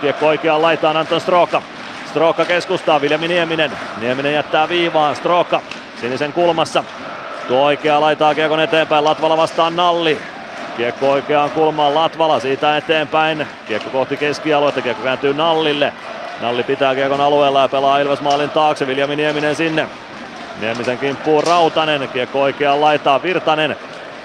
Kiekko oikeaan laitaan Anton Stroka. Stroka keskustaa, Viljami Nieminen. Nieminen jättää viivaan, Stroka sinisen kulmassa. Tuo oikea laitaa kiekon eteenpäin, Latvala vastaan Nalli. Kiekko oikeaan kulmaan Latvala, siitä eteenpäin. Kiekko kohti keskialuetta, kiekko kääntyy Nallille. Nalli pitää kiekon alueella ja pelaa Ilves maalin taakse, Viljami Nieminen sinne. Niemisen kimppuun Rautanen, kiekko oikeaan laitaan Virtanen.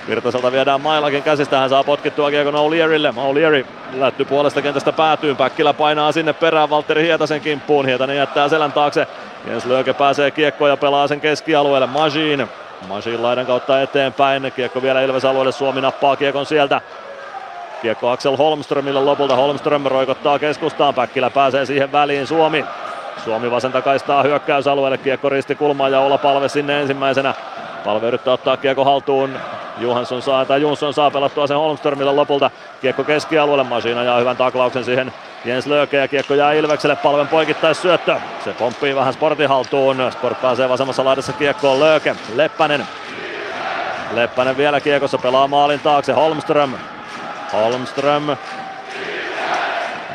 Virtaselta viedään mailakin käsistä, hän saa potkittua kiekon O'Learylle. O'Leary lätty puolesta kentästä päätyyn, Päkkilä painaa sinne perään Valtteri Hietasen kimppuun. Hietanen jättää selän taakse. Jens Lööke pääsee kiekkoon ja pelaa sen keskialueelle. Majin. Majin laidan kautta eteenpäin. Kiekko vielä Ilves alueelle. Suomi nappaa kiekon sieltä. Kiekko Axel Holmströmille lopulta. Holmström roikottaa keskustaan. Päkkilä pääsee siihen väliin. Suomi. Suomi vasenta kaistaa hyökkäysalueelle. Kiekko risti kulmaan ja olla palve sinne ensimmäisenä. Palve yrittää ottaa kiekko haltuun. Johansson saa, tai Jonsson saa pelattua sen Holmströmille lopulta. Kiekko keskialueelle, Masina ja hyvän taklauksen siihen Jens Lööke ja kiekko jää Ilvekselle, palven poikittais syöttö. Se pomppii vähän Sportin haltuun. Sport pääsee vasemmassa laidassa kiekkoon Lööke. Leppänen. Leppänen vielä kiekossa pelaa maalin taakse. Holmström. Holmström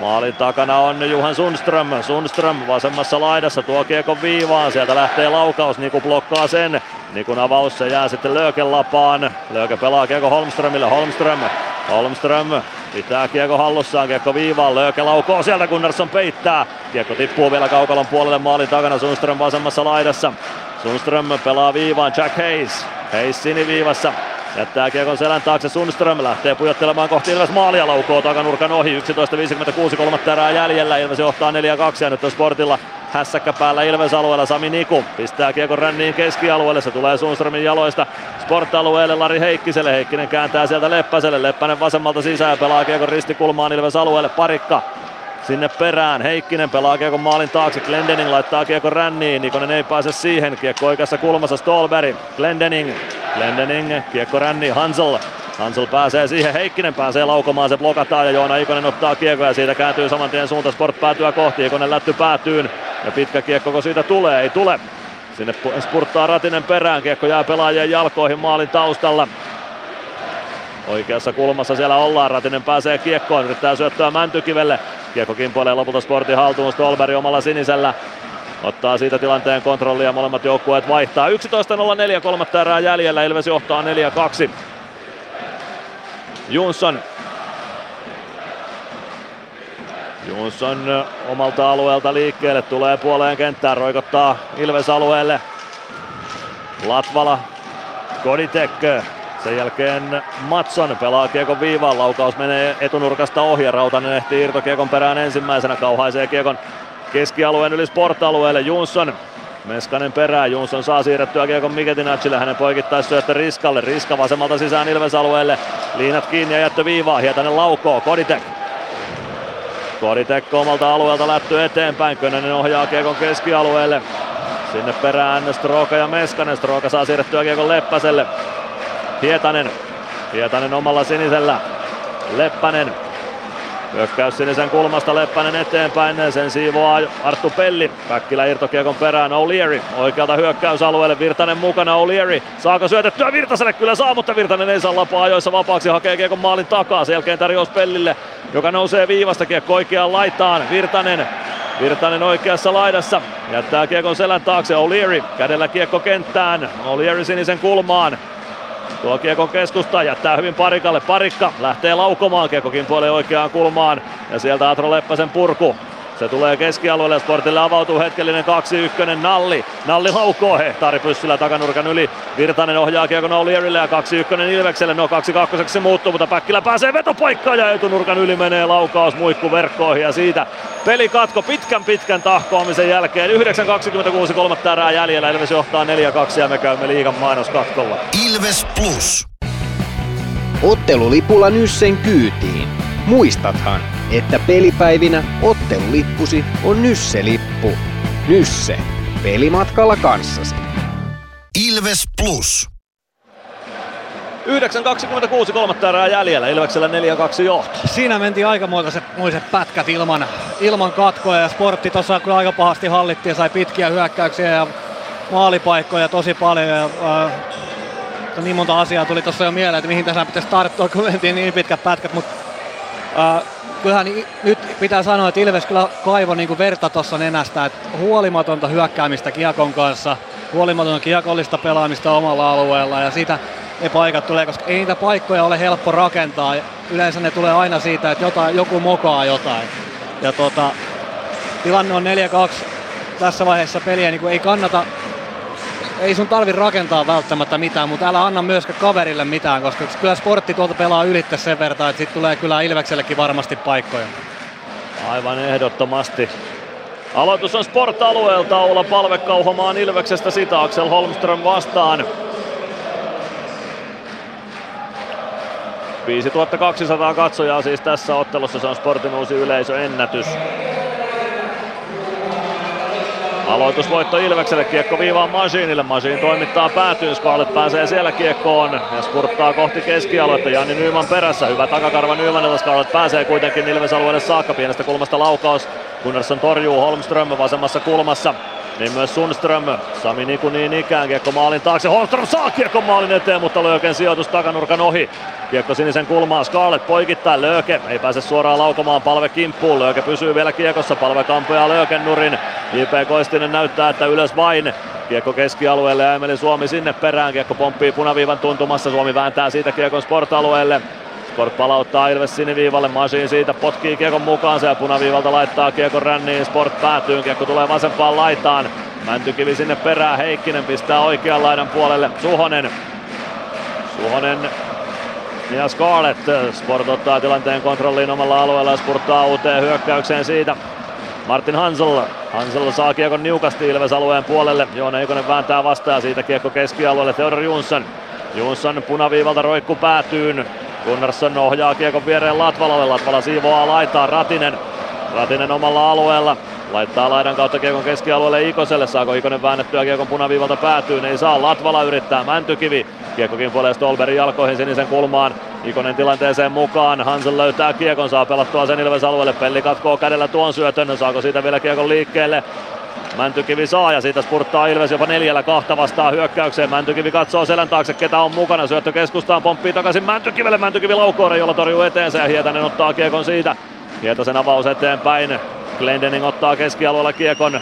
Maalin takana on Juhan Sundström. Sundström vasemmassa laidassa tuo kiekon viivaan. Sieltä lähtee laukaus. Niku blokkaa sen. Nikun avaus se jää sitten Lööken lapaan. Lööke pelaa kiekko Holmströmille. Holmström. Holmström pitää kiekko hallussaan. Kiekko viivaan. Lööke laukoo sieltä Gunnarsson peittää. Kiekko tippuu vielä kaukalon puolelle maalin takana. Sundström vasemmassa laidassa. Sundström pelaa viivaan. Jack Hayes. Hayes siniviivassa. Jättää kiekon selän taakse. Sundström, lähtee pujottelemaan kohti Ilves maalia, laukoo takanurkan ohi, 11.56 kolmatta erää jäljellä, Ilves johtaa 4-2 ja nyt on Sportilla hässäkkä päällä Ilves alueella. Sami Niku pistää kiekon ränniin keskialueelle, se tulee Sundströmin jaloista Sport-alueelle. Lari Heikkiselle, Heikkinen kääntää sieltä Leppäselle, Leppänen vasemmalta sisään pelaa kiekon ristikulmaan Ilves alueelle, parikka sinne perään. Heikkinen pelaa kiekon maalin taakse. Glendening laittaa kiekon ränniin. Nikonen ei pääse siihen. Kiekko oikeassa kulmassa Stolberg. Glendening. Glendening. Kiekko ränniin. Hansel. Hansel pääsee siihen, Heikkinen pääsee laukomaan, se blokataan ja Joona Ikonen ottaa kiekko ja siitä kääntyy saman tien suunta Sport päätyä kohti. Ikonen lätty päätyyn ja pitkä kiekko kun siitä tulee, ei tule. Sinne spurttaa Ratinen perään, kiekko jää pelaajien jalkoihin maalin taustalla. Oikeassa kulmassa siellä ollaan, Ratinen pääsee kiekkoon, yrittää syöttöä Mäntykivelle. Kiekko kimpoilee lopulta Sportin haltuun, Stolberg omalla sinisellä. Ottaa siitä tilanteen kontrollia, molemmat joukkueet vaihtaa. 11.04, kolmatta erää jäljellä, Ilves johtaa 4-2. Jonsson. Jonsson omalta alueelta liikkeelle, tulee puoleen kenttään, roikottaa Ilves alueelle. Latvala, Koditek, sen jälkeen Matson pelaa kiekon viivaan, laukaus menee etunurkasta ohi ja Rautanen ehtii irtokiekon perään ensimmäisenä, kauhaisee kiekon keskialueen yli sportalueelle. Jonsson. Meskanen perään, Jonsson saa siirrettyä kiekon Miketinacille, hänen poikittaisi syöttö Riskalle, Riska vasemmalta sisään Ilves alueelle, liinat kiinni ja jättö viivaa, Hietanen laukoo, Koditek. Koditek omalta alueelta lätty eteenpäin, Könönen ohjaa kiekon keskialueelle. Sinne perään Stroka ja Meskanen, Stroka saa siirrettyä kiekon Leppäselle. Hietanen. Hietanen omalla sinisellä. Leppänen. Hyökkäys sinisen kulmasta Leppänen eteenpäin, sen siivoaa Arttu Pelli. Päkkilä irtokiekon perään O'Leary. Oikealta hyökkäysalueelle Virtanen mukana O'Leary. Saako syötettyä Virtaselle? Kyllä saa, mutta Virtanen ei saa lapaa ajoissa vapaaksi. Hakee kiekon maalin takaa. Sen jälkeen tarjous Pellille, joka nousee viivasta kiekko oikeaan laitaan. Virtanen Virtanen oikeassa laidassa. Jättää kiekon selän taakse O'Leary. Kädellä kiekko kenttään. O'Leary sinisen kulmaan. Tuo kiekon keskusta jättää hyvin parikalle. Parikka lähtee laukomaan kiekokin puoleen oikeaan kulmaan. Ja sieltä Atro Leppäsen purku. Se tulee keskialueelle, Sportille avautuu hetkellinen 2-1 Nalli. Nalli laukoo hehtaari pyssyllä takanurkan yli. Virtanen ohjaa kiekon O'Learylle ja 2-1 Ilvekselle. No 2-2 se muuttuu, mutta Päkkilä pääsee vetopaikkaan ja etunurkan yli menee laukaus muikku verkkoihin ja siitä pelikatko pitkän pitkän tahkoamisen jälkeen. 9.26 kolmatta erää jäljellä. Ilves johtaa 4-2 ja me käymme liigan mainoskatkolla. Ilves Plus. Ottelulipulla Nyssen kyytiin. Muistathan, että pelipäivinä ottelulippusi on Nysse-lippu. Nysse. Pelimatkalla kanssasi. Ilves Plus. 9.26 kolmatta erää jäljellä, Ilveksellä 4-2 johto. Siinä mentiin aikamoiset pätkät ilman, ilman katkoja ja sportti tuossa kyllä aika pahasti hallittiin ja sai pitkiä hyökkäyksiä ja maalipaikkoja tosi paljon. Ja, äh, niin monta asiaa tuli tuossa jo mieleen, että mihin tässä pitäisi tarttua, kun mentiin niin pitkät pätkät, mutta äh, kyllähän nyt pitää sanoa, että Ilves kyllä kaivoi niin verta tuossa nenästä, että huolimatonta hyökkäämistä kiekon kanssa, huolimatonta kiekollista pelaamista omalla alueella ja siitä ne paikat tulee, koska ei niitä paikkoja ole helppo rakentaa. Yleensä ne tulee aina siitä, että jotain, joku mokaa jotain. Ja tota, tilanne on 4-2 tässä vaiheessa peliä, niin ei kannata ei sun tarvi rakentaa välttämättä mitään, mutta älä anna myöskään kaverille mitään, koska kyllä sportti tuolta pelaa ylittä sen verran, että sitten tulee kyllä Ilveksellekin varmasti paikkoja. Aivan ehdottomasti. Aloitus on Sport-alueelta, olla palve kauhomaan Ilveksestä sitä Axel Holmström vastaan. 5200 katsojaa siis tässä ottelussa, se on Sportin uusi yleisöennätys. Aloitusvoitto Ilvekselle, kiekko viivaan Masiinille. Masiin toimittaa päätyyn, Scarlett pääsee siellä kiekkoon ja spurttaa kohti keskialuetta. Janni Nyman perässä, hyvä takakarva Nymanilta, Scarlett pääsee kuitenkin Ilves alueelle saakka, pienestä kulmasta laukaus. Gunnarsson torjuu Holmström vasemmassa kulmassa. Niin myös Sundström, Sami Niku niin ikään, kiekko maalin taakse, Holmström saa kiekko maalin eteen, mutta Lööken sijoitus takanurkan ohi. Kiekko sinisen kulmaan, Scarlett poikittain, Lööke ei pääse suoraan laukomaan, palve kimppuun, Lööke pysyy vielä kiekossa, palve kampoja Lööken nurin. J.P. Koistinen näyttää, että ylös vain, Kiekko keskialueelle ja Emeli Suomi sinne perään. Kiekko pomppii punaviivan tuntumassa. Suomi vääntää siitä kiekon sport-alueelle. Sport palauttaa Ilves siniviivalle, Masiin siitä potkii kiekon mukaan ja punaviivalta laittaa kiekon ränniin, Sport päätyy, kiekko tulee vasempaan laitaan. Mäntykivi sinne perään, Heikkinen pistää oikean laidan puolelle, Suhonen. Suhonen ja Scarlett. Sport ottaa tilanteen kontrolliin omalla alueella ja spurttaa uuteen hyökkäykseen siitä. Martin Hansel. Hansel saa kiekon niukasti Ilves alueen puolelle. Joona Ikonen vääntää vastaan siitä kiekko keskialueelle Theodor Jonsson. Jonsson punaviivalta roikku päätyyn. Gunnarsson ohjaa kiekon viereen Latvalalle. Latvala siivoaa laitaa Ratinen. Ratinen omalla alueella. Laittaa laidan kautta kiekon keskialueelle Ikoselle. Saako Ikonen väännettyä kiekon punaviivalta päätyyn? Ei saa. Latvala yrittää. Mäntykivi. Kiekkokin puolee Stolberin jalkoihin sinisen kulmaan. Ikonen tilanteeseen mukaan. Hansel löytää kiekon. Saa pelattua sen Ilves alueelle. Pelli katkoo kädellä tuon syötön. Saako siitä vielä kiekon liikkeelle? Mäntykivi saa ja siitä spurttaa Ilves jopa neljällä kahta vastaan hyökkäykseen. Mäntykivi katsoo selän taakse, ketä on mukana. Syöttö keskustaan, pomppii takaisin Mäntykivelle. Mäntykivi laukkoore, jolla torjuu eteensä ja Hietanen ottaa kiekon siitä. Hietasen avaus eteenpäin. Glendening ottaa keskialueella kiekon.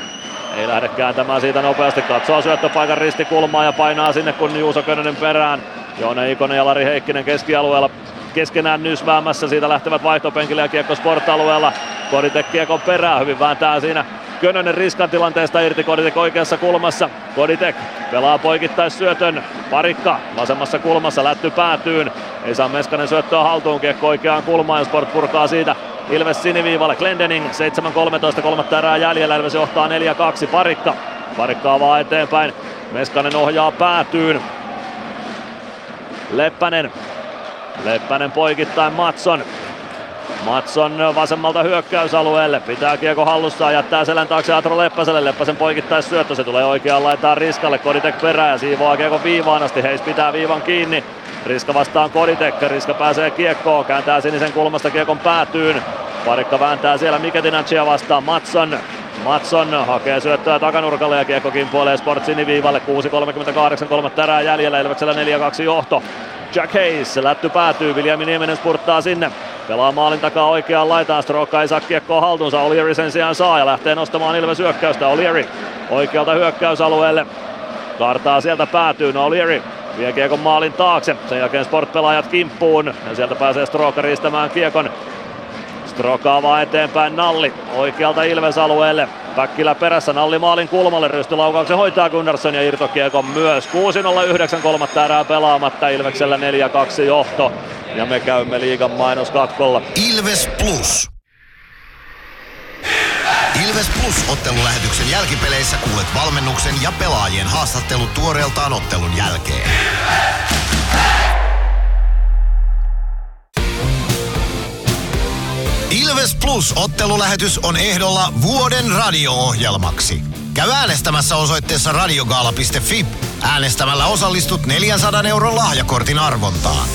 Ei lähde kääntämään siitä nopeasti. Katsoo syöttöpaikan ristikulmaa ja painaa sinne kun Juuso Könönen perään. Joone Ikonen ja Lari Heikkinen keskialueella keskenään nysväämässä. Siitä lähtevät vaihtopenkille ja kiekko sport-alueella. Koditek kiekon perään, hyvin vääntää siinä Könönen riskan tilanteesta irti Koditek oikeassa kulmassa. Koditek pelaa poikittais syötön. Parikka vasemmassa kulmassa lätty päätyyn. Ei saa Meskanen syöttöä haltuun kiekko oikeaan kulmaan ja Sport purkaa siitä Ilves siniviivalle. Glendening 7-13 kolmatta erää jäljellä. Ilves johtaa 4-2. Parikka. Parikka avaa eteenpäin. Meskanen ohjaa päätyyn. Leppänen. Leppänen poikittain Matson. Matson vasemmalta hyökkäysalueelle. Pitää kiekko hallussaan, jättää selän taakse Atro Leppäselle. Leppäsen poikittais syöttö, se tulee oikeaan laitaan Riskalle. Koditek perään ja siivoaa kiekko viivaan asti. Heis pitää viivan kiinni. Riska vastaan Koditek. Riska pääsee kiekkoon, kääntää sinisen kulmasta kiekon päätyyn. Parikka vääntää siellä Miketinacia vastaan. Matson Matson hakee syöttöä takanurkalle ja kiekko kimpoilee Sport siniviivalle. 6.38 kolmatta erää jäljellä. Ilveksellä 4-2 johto. Jack Hayes, lätty päätyy, Viljami Nieminen spurttaa sinne. Pelaa maalin takaa oikeaan laitaan, Strokka ei saa kiekkoa haltuunsa, Olieri sen sijaan saa ja lähtee nostamaan Ilves hyökkäystä. Olieri oikealta hyökkäysalueelle, kartaa sieltä päätyy, no Olieri vie kiekon maalin taakse, sen jälkeen sportpelaajat kimppuun ja sieltä pääsee Stroka riistämään kiekon. Stroka avaa eteenpäin Nalli oikealta Ilves alueelle. Päkkilä perässä Nalli maalin kulmalle, rystylaukauksen hoitaa Gunnarsson ja irtokiekon myös. 6-0-9 kolmatta erää pelaamatta, Ilveksellä 4-2 johto. Ja me käymme liigan mainoskatkolla. Ilves Plus. Ilves Plus ottelulähetyksen jälkipeleissä kuulet valmennuksen ja pelaajien haastattelut tuoreeltaan ottelun jälkeen. Ilves Plus ottelulähetys on ehdolla vuoden radio-ohjelmaksi. Käy äänestämässä osoitteessa radiogaala.fi. Äänestämällä osallistut 400 euron lahjakortin arvontaan.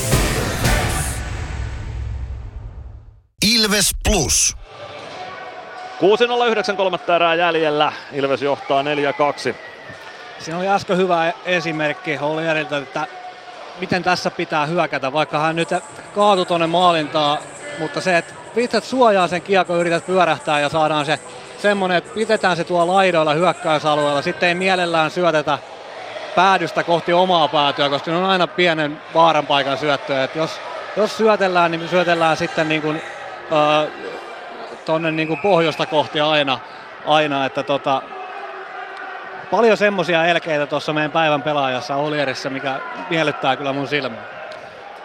Ilves Plus. 6-0-9 kolmatta erää jäljellä. Ilves johtaa 4-2. Siinä oli äsken hyvä esimerkki Hollierilta, että miten tässä pitää hyökätä, vaikka hän nyt kaatui tuonne maalintaan, mutta se, että pistät suojaa sen kiekko, yrität pyörähtää ja saadaan se semmonen, että pidetään se tuolla laidoilla hyökkäysalueella. Sitten ei mielellään syötetä päädystä kohti omaa päätyä, koska ne on aina pienen vaaran paikan syöttöä. Et jos, jos syötellään, niin syötellään sitten niin kuin, äh, tonne niin kuin pohjoista kohti aina, aina että tota, paljon semmoisia elkeitä tuossa meidän päivän pelaajassa Olierissa, mikä miellyttää kyllä mun silmää.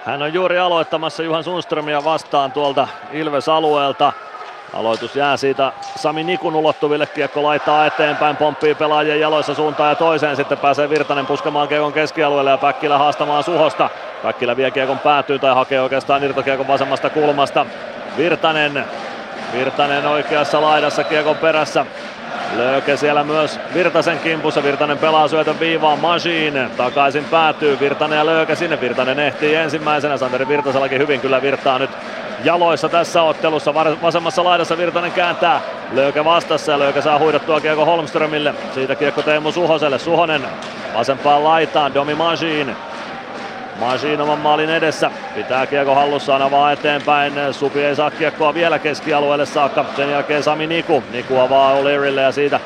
Hän on juuri aloittamassa Juhan Sundströmiä vastaan tuolta Ilves-alueelta. Aloitus jää siitä Sami Nikun ulottuville, kiekko laittaa eteenpäin, pomppii pelaajien jaloissa suuntaan ja toiseen, sitten pääsee Virtanen puskemaan kiekon keskialueelle ja Päkkilä haastamaan Suhosta. Päkkilä vie kiekon päätyy tai hakee oikeastaan irtokiekon vasemmasta kulmasta. Virtanen, Virtanen oikeassa laidassa kiekon perässä, Lööke siellä myös Virtasen kimpussa. Virtanen pelaa syötön viivaan. Machine takaisin päätyy. Virtanen ja Lööke sinne. Virtanen ehtii ensimmäisenä. Santeri Virtasellakin hyvin kyllä virtaa nyt jaloissa tässä ottelussa. Vasemmassa laidassa Virtanen kääntää. Lööke vastassa ja Lööke saa huidettua kiekko Holmströmille. Siitä kiekko Teemu Suhoselle. Suhonen vasempaan laitaan. Domi Machine Machine oman maalin edessä. Pitää kiekko hallussaan avaa eteenpäin. Supi ei saa kiekkoa vielä keskialueelle saakka. Sen jälkeen Sami Niku. Niku avaa O'Learylle ja siitä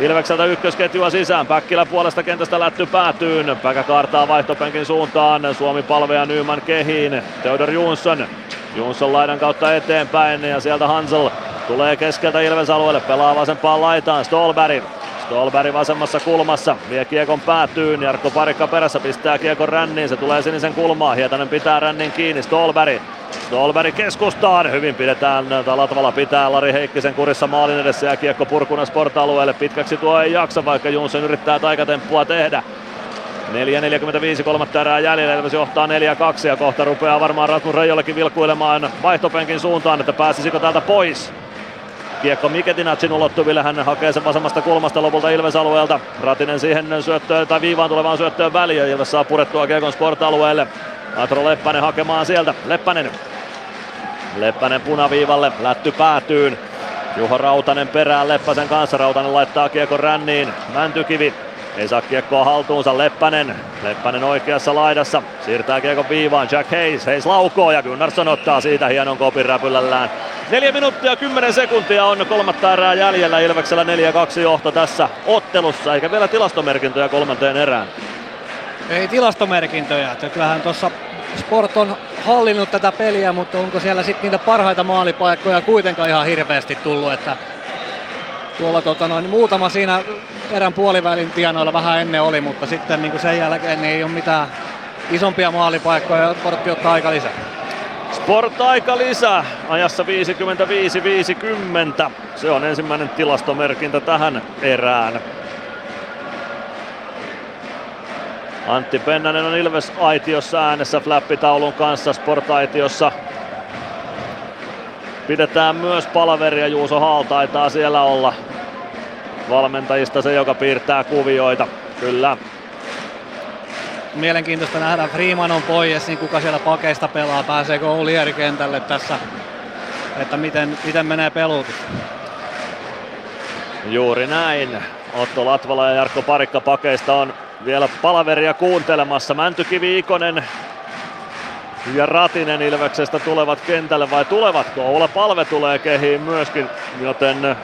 Ilvekseltä ykkösketjua sisään. Päkkilä puolesta kentästä lätty päätyyn. Päkä kaartaa vaihtopenkin suuntaan. Suomi palveja Nyman kehiin. Theodor Jonsson. Jonsson laidan kautta eteenpäin ja sieltä Hansel tulee keskeltä Ilves alueelle. Pelaa vasempaan laitaan. Stolberg Stolberg vasemmassa kulmassa, vie kiekon päätyyn, Jarkko Parikka perässä pistää kiekon ränniin, se tulee sinisen kulmaan, Hietanen pitää rännin kiinni, Stolberg. Stolberg keskustaan, hyvin pidetään, Latvala pitää Lari Heikkisen kurissa maalin edessä ja kiekko purkuna sport-alueelle, pitkäksi tuo ei jaksa, vaikka Junsen yrittää taikatemppua tehdä. 4.45 kolmatta erää jäljellä, Ilves johtaa 4-2 ja kohta rupeaa varmaan Rasmus Reijollekin vilkuilemaan vaihtopenkin suuntaan, että pääsisikö täältä pois. Kiekko Miketinatsin ulottuville, hän hakee sen vasemmasta kulmasta lopulta Ilves-alueelta. Ratinen siihen syöttöön tai viivaan tulevaan syöttöön väliin. Ilves saa purettua Kiekon sport-alueelle. Atro Leppänen hakemaan sieltä. Leppänen. Leppänen punaviivalle, lätty päätyyn. Juho Rautanen perään Leppäsen kanssa. Rautanen laittaa kiekon ränniin. Mäntykivi ei saa kiekkoa haltuunsa Leppänen. Leppänen oikeassa laidassa. Siirtää kiekon viivaan. Jack Hayes. Hayes laukoo ja Gunnarsson ottaa siitä hienon kopin räpylällään. 4 minuuttia 10 sekuntia on kolmatta erää jäljellä. Ilveksellä 4-2 johto tässä ottelussa, eikä vielä tilastomerkintöjä kolmanteen erään. Ei tilastomerkintöjä. Kyllähän tuossa Sport on hallinnut tätä peliä, mutta onko siellä sitten niitä parhaita maalipaikkoja kuitenkaan ihan hirveästi tullut, että tuolla tota noin, muutama siinä erän puolivälin tienoilla vähän ennen oli, mutta sitten niin sen jälkeen niin ei ole mitään isompia maalipaikkoja, Sportti ottaa aika lisää. Sport aika lisää ajassa 55-50. Se on ensimmäinen tilastomerkintä tähän erään. Antti Pennanen on Ilves aitiossa äänessä flappitaulun kanssa Sport-aitiossa. Pidetään myös palaveria, Juuso Haal taitaa siellä olla valmentajista se, joka piirtää kuvioita. Kyllä, mielenkiintoista nähdä. Freeman on pois, niin kuka siellä pakeista pelaa, pääseekö Oulieri kentälle tässä, että miten, miten menee pelutus. Juuri näin. Otto Latvala ja Jarkko Parikka pakeista on vielä palaveria kuuntelemassa. Mäntykivi Ikonen ja Ratinen Ilveksestä tulevat kentälle vai tulevatko? Oula Palve tulee kehiin myöskin, joten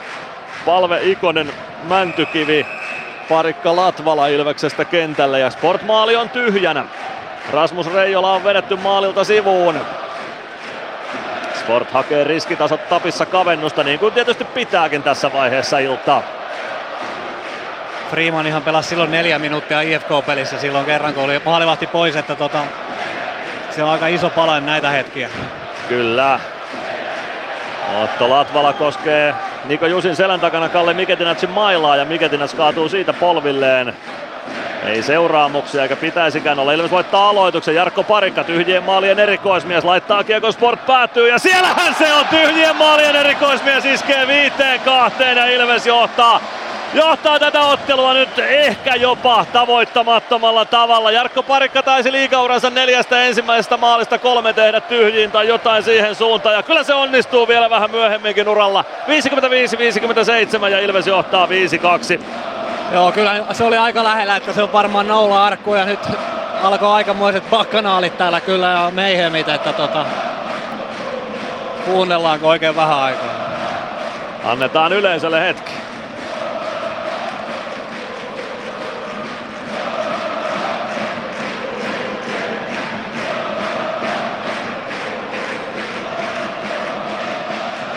Palve Ikonen Mäntykivi Parikka Latvala Ilveksestä kentälle ja Sportmaali on tyhjänä. Rasmus Reijola on vedetty maalilta sivuun. Sport hakee riskitasot tapissa kavennusta niin kuin tietysti pitääkin tässä vaiheessa iltaa. Freeman ihan pelasi silloin neljä minuuttia IFK-pelissä silloin kerran, kun oli maalivahti pois, että tota, se on aika iso pala näitä hetkiä. Kyllä. Otto Latvala koskee Niko Jusin selän takana Kalle Miketinatsin mailaa ja Miketinats kaatuu siitä polvilleen. Ei seuraamuksia eikä pitäisikään olla. Ilves voittaa aloituksen. Jarkko Parikka, tyhjien maalien erikoismies, laittaa Kiekko Sport päätyy ja siellähän se on tyhjien maalien erikoismies. Iskee viiteen kahteen ja Ilves johtaa johtaa tätä ottelua nyt ehkä jopa tavoittamattomalla tavalla. Jarkko Parikka taisi liikauransa neljästä ensimmäisestä maalista kolme tehdä tyhjiin tai jotain siihen suuntaan. Ja kyllä se onnistuu vielä vähän myöhemminkin uralla. 55-57 ja Ilves johtaa 5-2. Joo, kyllä se oli aika lähellä, että se on varmaan nolla arkku ja nyt alkoi aikamoiset bakkanaalit täällä kyllä ja meihemit, että tota, kuunnellaanko oikein vähän aikaa. Annetaan yleisölle hetki.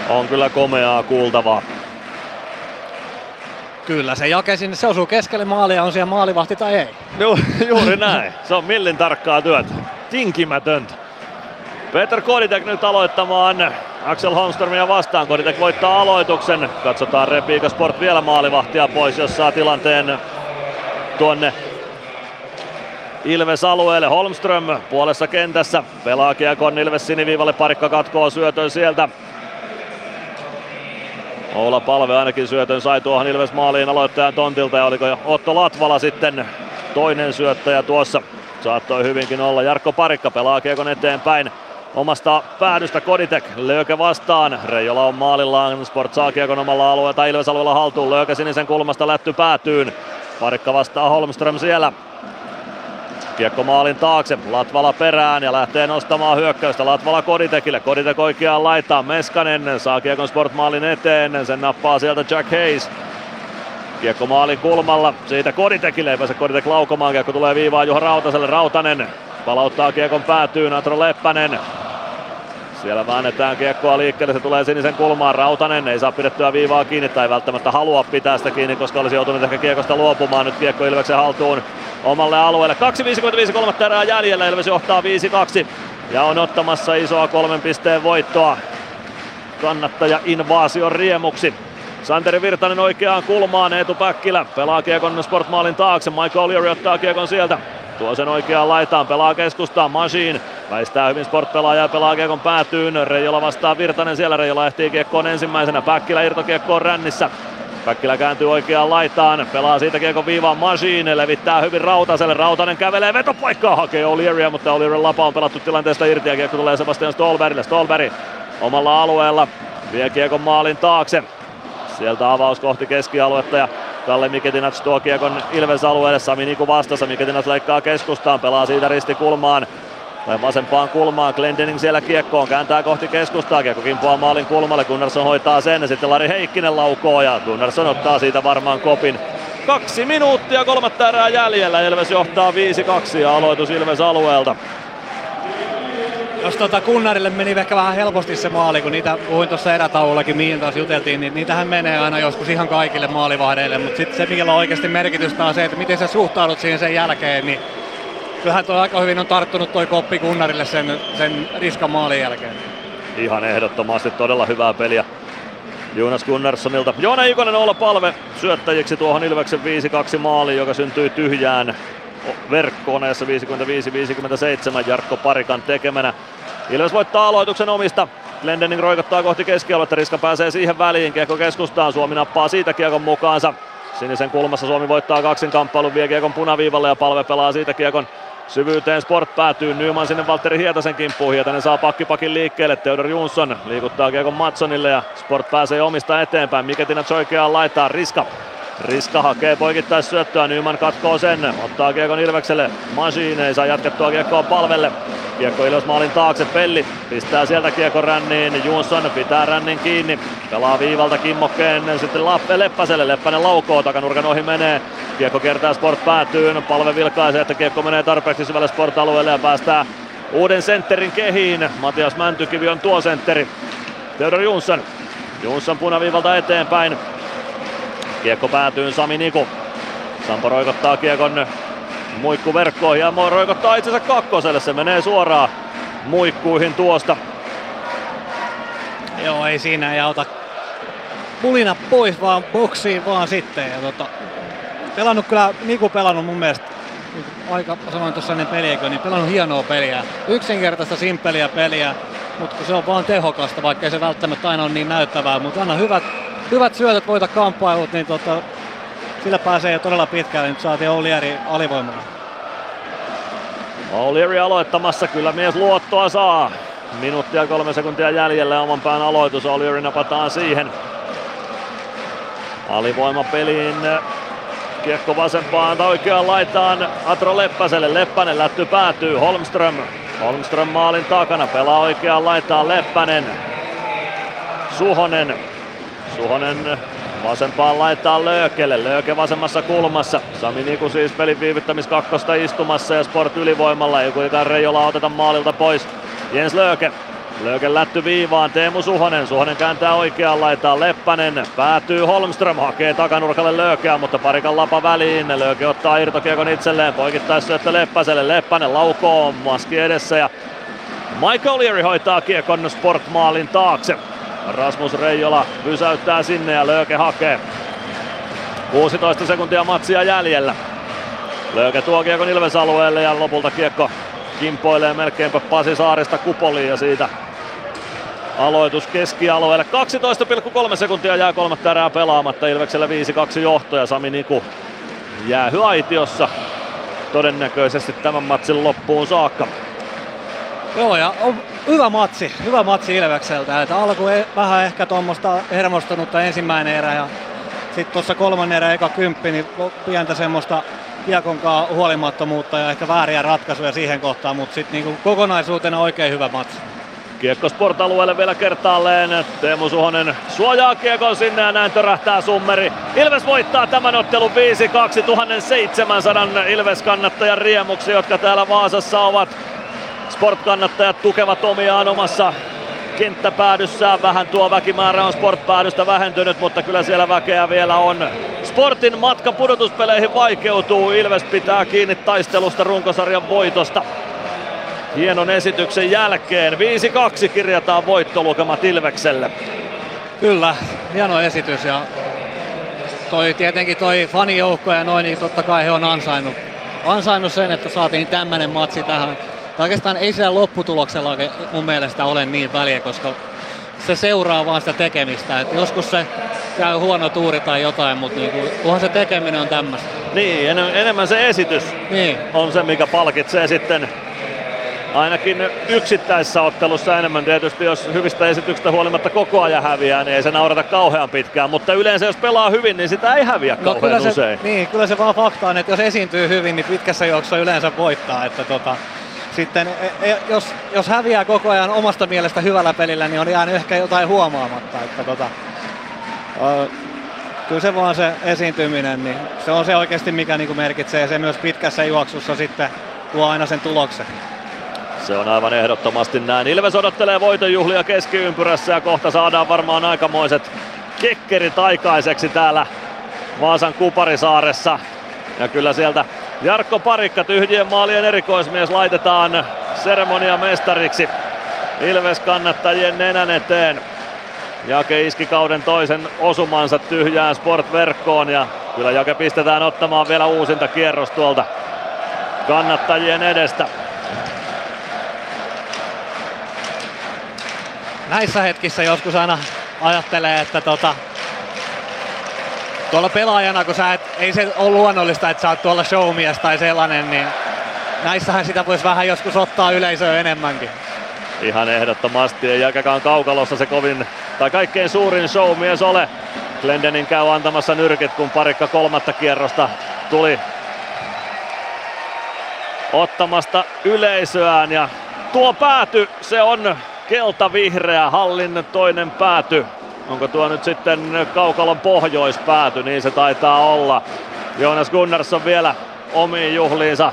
On kyllä komeaa kuultavaa. Kyllä, se jake sinne, se osuu keskelle maalia, on siellä maalivahti tai ei. Ju, [LAUGHS] juuri näin. Se on millin tarkkaa työtä. Tinkimätöntä. Peter Koditek nyt aloittamaan Axel Holmströmiä vastaan. Koditek voittaa aloituksen. Katsotaan repiikö Sport vielä maalivahtia pois, jos saa tilanteen tuonne Ilves alueelle. Holmström puolessa kentässä. Pelaa kiekon Ilves siniviivalle. Parikka katkoo syötön sieltä. Oula Palve ainakin syötön sai tuohon Ilves maaliin aloittajan tontilta ja oliko jo Otto Latvala sitten toinen syöttäjä tuossa. Saattoi hyvinkin olla. Jarkko Parikka pelaa kiekon eteenpäin. Omasta päädystä Koditek, Lööke vastaan. Reijola on maalillaan, Sport saa kiekon omalla alueella tai Ilves alueella haltuun. Lööke sinisen kulmasta lätty päätyyn. Parikka vastaa Holmström siellä. Kiekko maalin taakse, Latvala perään ja lähtee nostamaan hyökkäystä. Latvala Koditekille. Koditek oikeaan laitaan, Meskanen saa kiekon Sport-maalin eteen, sen nappaa sieltä Jack Hayes. Kiekko maalin kulmalla, siitä Koditekille, ei pääse Koditek laukomaan, kiekko tulee viivaan Juha Rautaselle, Rautanen palauttaa kiekon päätyyn, Atro Leppänen. Siellä väännetään kiekkoa liikkeelle, se tulee sinisen kulmaan, Rautanen ei saa pidettyä viivaa kiinni tai välttämättä halua pitää sitä kiinni, koska olisi joutunut ehkä kiekosta luopumaan. Nyt kiekko Ilveksen haltuun omalle alueelle. 2.55 kolmatta erää jäljellä, Ilves johtaa 5-2 ja on ottamassa isoa kolmen pisteen voittoa kannattaja invaasion riemuksi. Santeri Virtanen oikeaan kulmaan, Eetu Päkkilä pelaa kiekon Sportmaalin taakse, Michael O'Leary ottaa kiekon sieltä. Tuo sen oikeaan laitaan, pelaa keskustaan, Machine väistää hyvin Sport-pelaaja ja pelaa kiekon päätyyn. Reijola vastaa Virtanen, siellä Reijola ehtii kiekkoon ensimmäisenä, Päkkilä irtokiekkoon rännissä. Päkkilä kääntyy oikeaan laitaan, pelaa siitä kiekon viivaan. Machine, levittää hyvin Rautaselle, Rautanen kävelee vetopaikkaa, hakee O'Learya, mutta O'Learyn lapa on pelattu tilanteesta irti ja kiekko tulee Sebastian Stolbergille, Stolberg omalla alueella, vie kiekon maalin taakse, sieltä avaus kohti keskialuetta ja Kalle Miketinac tuo kiekon Ilves alueelle, Sami Niku vastassa, Miketinac leikkaa keskustaan, pelaa siitä ristikulmaan, tai vasempaan kulmaan, Glendening siellä kiekkoon, kääntää kohti keskustaa, kiekko kimpoaa maalin kulmalle, Gunnarsson hoitaa sen, sitten Lari Heikkinen laukoo ja Gunnarsson ottaa siitä varmaan kopin. Kaksi minuuttia kolmatta erää jäljellä, Ilves johtaa 5-2 ja aloitus Ilves alueelta. Jos tota Kunnarille meni ehkä vähän helposti se maali, kun niitä puhuin tuossa erätauollakin, mihin taas juteltiin, niin niitähän menee aina joskus ihan kaikille maalivahdeille, mutta sitten se, mikä on oikeasti merkitystä on se, että miten sä suhtaudut siihen sen jälkeen, niin kyllähän tuo aika hyvin on tarttunut toi koppi Kunnarille sen, sen riskan maalin jälkeen. Ihan ehdottomasti todella hyvää peliä Jonas Gunnarssonilta. Joona Ikonen olla palve syöttäjiksi tuohon Ilveksen 5-2 maaliin, joka syntyi tyhjään verkkokoneessa 55-57 Jarkko Parikan tekemänä. Ilves voittaa aloituksen omista. Glendening roikottaa kohti keskialuetta, Riska pääsee siihen väliin, kiekko keskustaan, Suomi nappaa siitä kiekon mukaansa. Sinisen kulmassa Suomi voittaa kaksinkamppailun, vie kiekon punaviivalle ja palve pelaa siitä kiekon syvyyteen. Sport päätyy Nyman sinne Valtteri Hietasen kimppuun. Hietanen saa pakkipakin liikkeelle. Theodor Jonsson liikuttaa kiekon Matsonille ja Sport pääsee omista eteenpäin. Miketina oikeaan laittaa Riska. Riska hakee poikittais syöttöä, Nyman katkoo sen, ottaa kiekon Ilvekselle, Machine ei saa jatkettua kiekkoa palvelle. Kiekko Ilves maalin taakse, Pelli pistää sieltä kiekon ränniin, Jonsson pitää rännin kiinni, pelaa viivalta kimmokkeen, sitten Lappe Leppäselle, Leppänen laukoo, takanurkan ohi menee, kiekko kertaa Sport päätyyn, palve vilkaisee, että kiekko menee tarpeeksi syvälle Sport-alueelle ja päästää uuden sentterin kehiin. Matias Mäntykivi on tuo sentteri. Theodor Jonsson. Jonsson punaviivalta eteenpäin. Kiekko päätyy Sami Niku. Sampo roikottaa kiekon muikku verkkoon ja roikottaa itsensä kakkoselle. Se menee suoraan muikkuihin tuosta. Joo, ei siinä ei auta pulina pois, vaan boksiin vaan sitten. Ja tota, pelannut kyllä, Niku pelannut mun mielestä aika, sanoin tuossa ennen peliä, niin pelannut hienoa peliä. Yksinkertaista, simppeliä peliä, mutta se on vaan tehokasta, vaikka ei se välttämättä aina ole niin näyttävää. Mutta aina hyvät, hyvät syötöt, voita kamppailut, niin tota, sillä pääsee jo todella pitkälle. Nyt saatiin Olieri alivoimalla. O'Leary aloittamassa, kyllä mies luottoa saa. Minuuttia kolme sekuntia jäljellä oman pään aloitus, O'Leary napataan siihen. Alivoima peliin. Kiekko vasempaan tai oikeaan laitaan Atro Leppäselle. Leppänen lätty päätyy. Holmström. Holmström maalin takana. Pelaa oikeaan laitaan Leppänen. Suhonen. Suhonen vasempaan laittaa Löökelle. Lööke vasemmassa kulmassa. Sami Niku siis pelin viivyttämis kakkosta istumassa ja Sport ylivoimalla. Ei kuitenkaan Reijola oteta maalilta pois. Jens Lööke Lööken lätty viivaan, Teemu Suhonen. Suhonen kääntää oikeaan laitaan, Leppänen päätyy Holmström, hakee takanurkalle Löökeä, mutta parikan lapa väliin. Lööke ottaa irtokiekon itselleen, poikittaisi syöttö Leppäselle, Leppänen laukoo, maski edessä ja Mike O'Leary hoitaa kiekon Sportmaalin taakse. Rasmus Reijola pysäyttää sinne ja Lööke hakee. 16 sekuntia matsia jäljellä. Lööke tuo kiekon Ilves-alueelle ja lopulta kiekko kimpoilee melkeinpä Pasi Saarista kupoliin ja siitä aloitus keskialueelle. 12,3 sekuntia jää kolmatta erää pelaamatta. Ilveksellä 5-2 johto ja Sami Niku jäähy aitiossa todennäköisesti tämän matsin loppuun saakka. Joo, ja hyvä matsi, hyvä matsi Ilvekseltä. Että alku e- vähän ehkä tuommoista hermostunutta ensimmäinen erä ja sitten tuossa kolmannen erä eka kymppi, niin pientä semmoista kiekonkaan huolimattomuutta ja ehkä vääriä ratkaisuja siihen kohtaan, mutta sitten niinku kokonaisuutena oikein hyvä matsi. Kiekko Sport-alueelle vielä kertaalleen. Teemu Suhonen suojaa kiekon sinne ja näin törähtää summeri. Ilves voittaa tämän ottelun 5-2 1700 Ilves-kannattajan riemuksi, jotka täällä Vaasassa ovat. Sport-kannattajat tukevat omiaan omassa kenttäpäädyssään. Vähän tuo väkimäärä on Sport-päädystä vähentynyt, mutta kyllä siellä väkeä vielä on. Sportin matka pudotuspeleihin vaikeutuu. Ilves pitää kiinni taistelusta runkosarjan voitosta. Hienon esityksen jälkeen 5-2 kirjataan voittolukemat Ilvekselle. Kyllä, hieno esitys ja toi, tietenkin toi fanijoukko ja noin, niin totta kai he on ansainnut, ansainnut sen, että saatiin tämmöinen matsi tähän. Tai oikeastaan ei siellä lopputuloksella mun mielestä ole niin väliä, koska se seuraa vaan sitä tekemistä. Et joskus se käy huono tuuri tai jotain, mutta niinku, kunhan se tekeminen on tämmöistä. Niin, en, enemmän se esitys niin. on se, mikä palkitsee sitten ainakin yksittäisessä ottelussa enemmän tietysti, jos hyvistä esityksistä huolimatta koko ajan häviää, niin ei se naurata kauhean pitkään, mutta yleensä jos pelaa hyvin, niin sitä ei häviä no, kauhean kyllä se, usein. Niin, kyllä se vaan fakta on, että jos esiintyy hyvin, niin pitkässä juoksussa yleensä voittaa. Että tota, sitten e, e, jos, jos häviää koko ajan omasta mielestä hyvällä pelillä, niin on jäänyt ehkä jotain huomaamatta. Että tota, kyllä se vaan se esiintyminen, niin se on se oikeasti mikä niin kuin merkitsee ja se myös pitkässä juoksussa sitten tuo aina sen tuloksen. Se on aivan ehdottomasti näin. Ilves odottelee voitonjuhlia keskiympyrässä ja kohta saadaan varmaan aikamoiset kekkerit aikaiseksi täällä Vaasan Kuparisaaressa. Ja kyllä sieltä Jarkko Parikka, tyhjien maalien erikoismies, laitetaan seremoniamestariksi Ilves kannattajien nenän eteen. Jake iski kauden toisen osumansa tyhjään Sport-verkkoon ja kyllä Jake pistetään ottamaan vielä uusinta kierros tuolta kannattajien edestä. näissä hetkissä joskus aina ajattelee, että tota, tuolla pelaajana, kun sä et, ei se ole luonnollista, että sä oot tuolla showmies tai sellainen, niin näissähän sitä voisi vähän joskus ottaa yleisöä enemmänkin. Ihan ehdottomasti, ei jälkäkään kaukalossa se kovin, tai kaikkein suurin showmies ole. Glendenin käy antamassa nyrkit, kun parikka kolmatta kierrosta tuli ottamasta yleisöään ja tuo pääty, se on kelta-vihreä hallin toinen pääty. Onko tuo nyt sitten Kaukalon pohjoispääty, niin se taitaa olla. Jonas Gunnarsson vielä omiin juhliinsa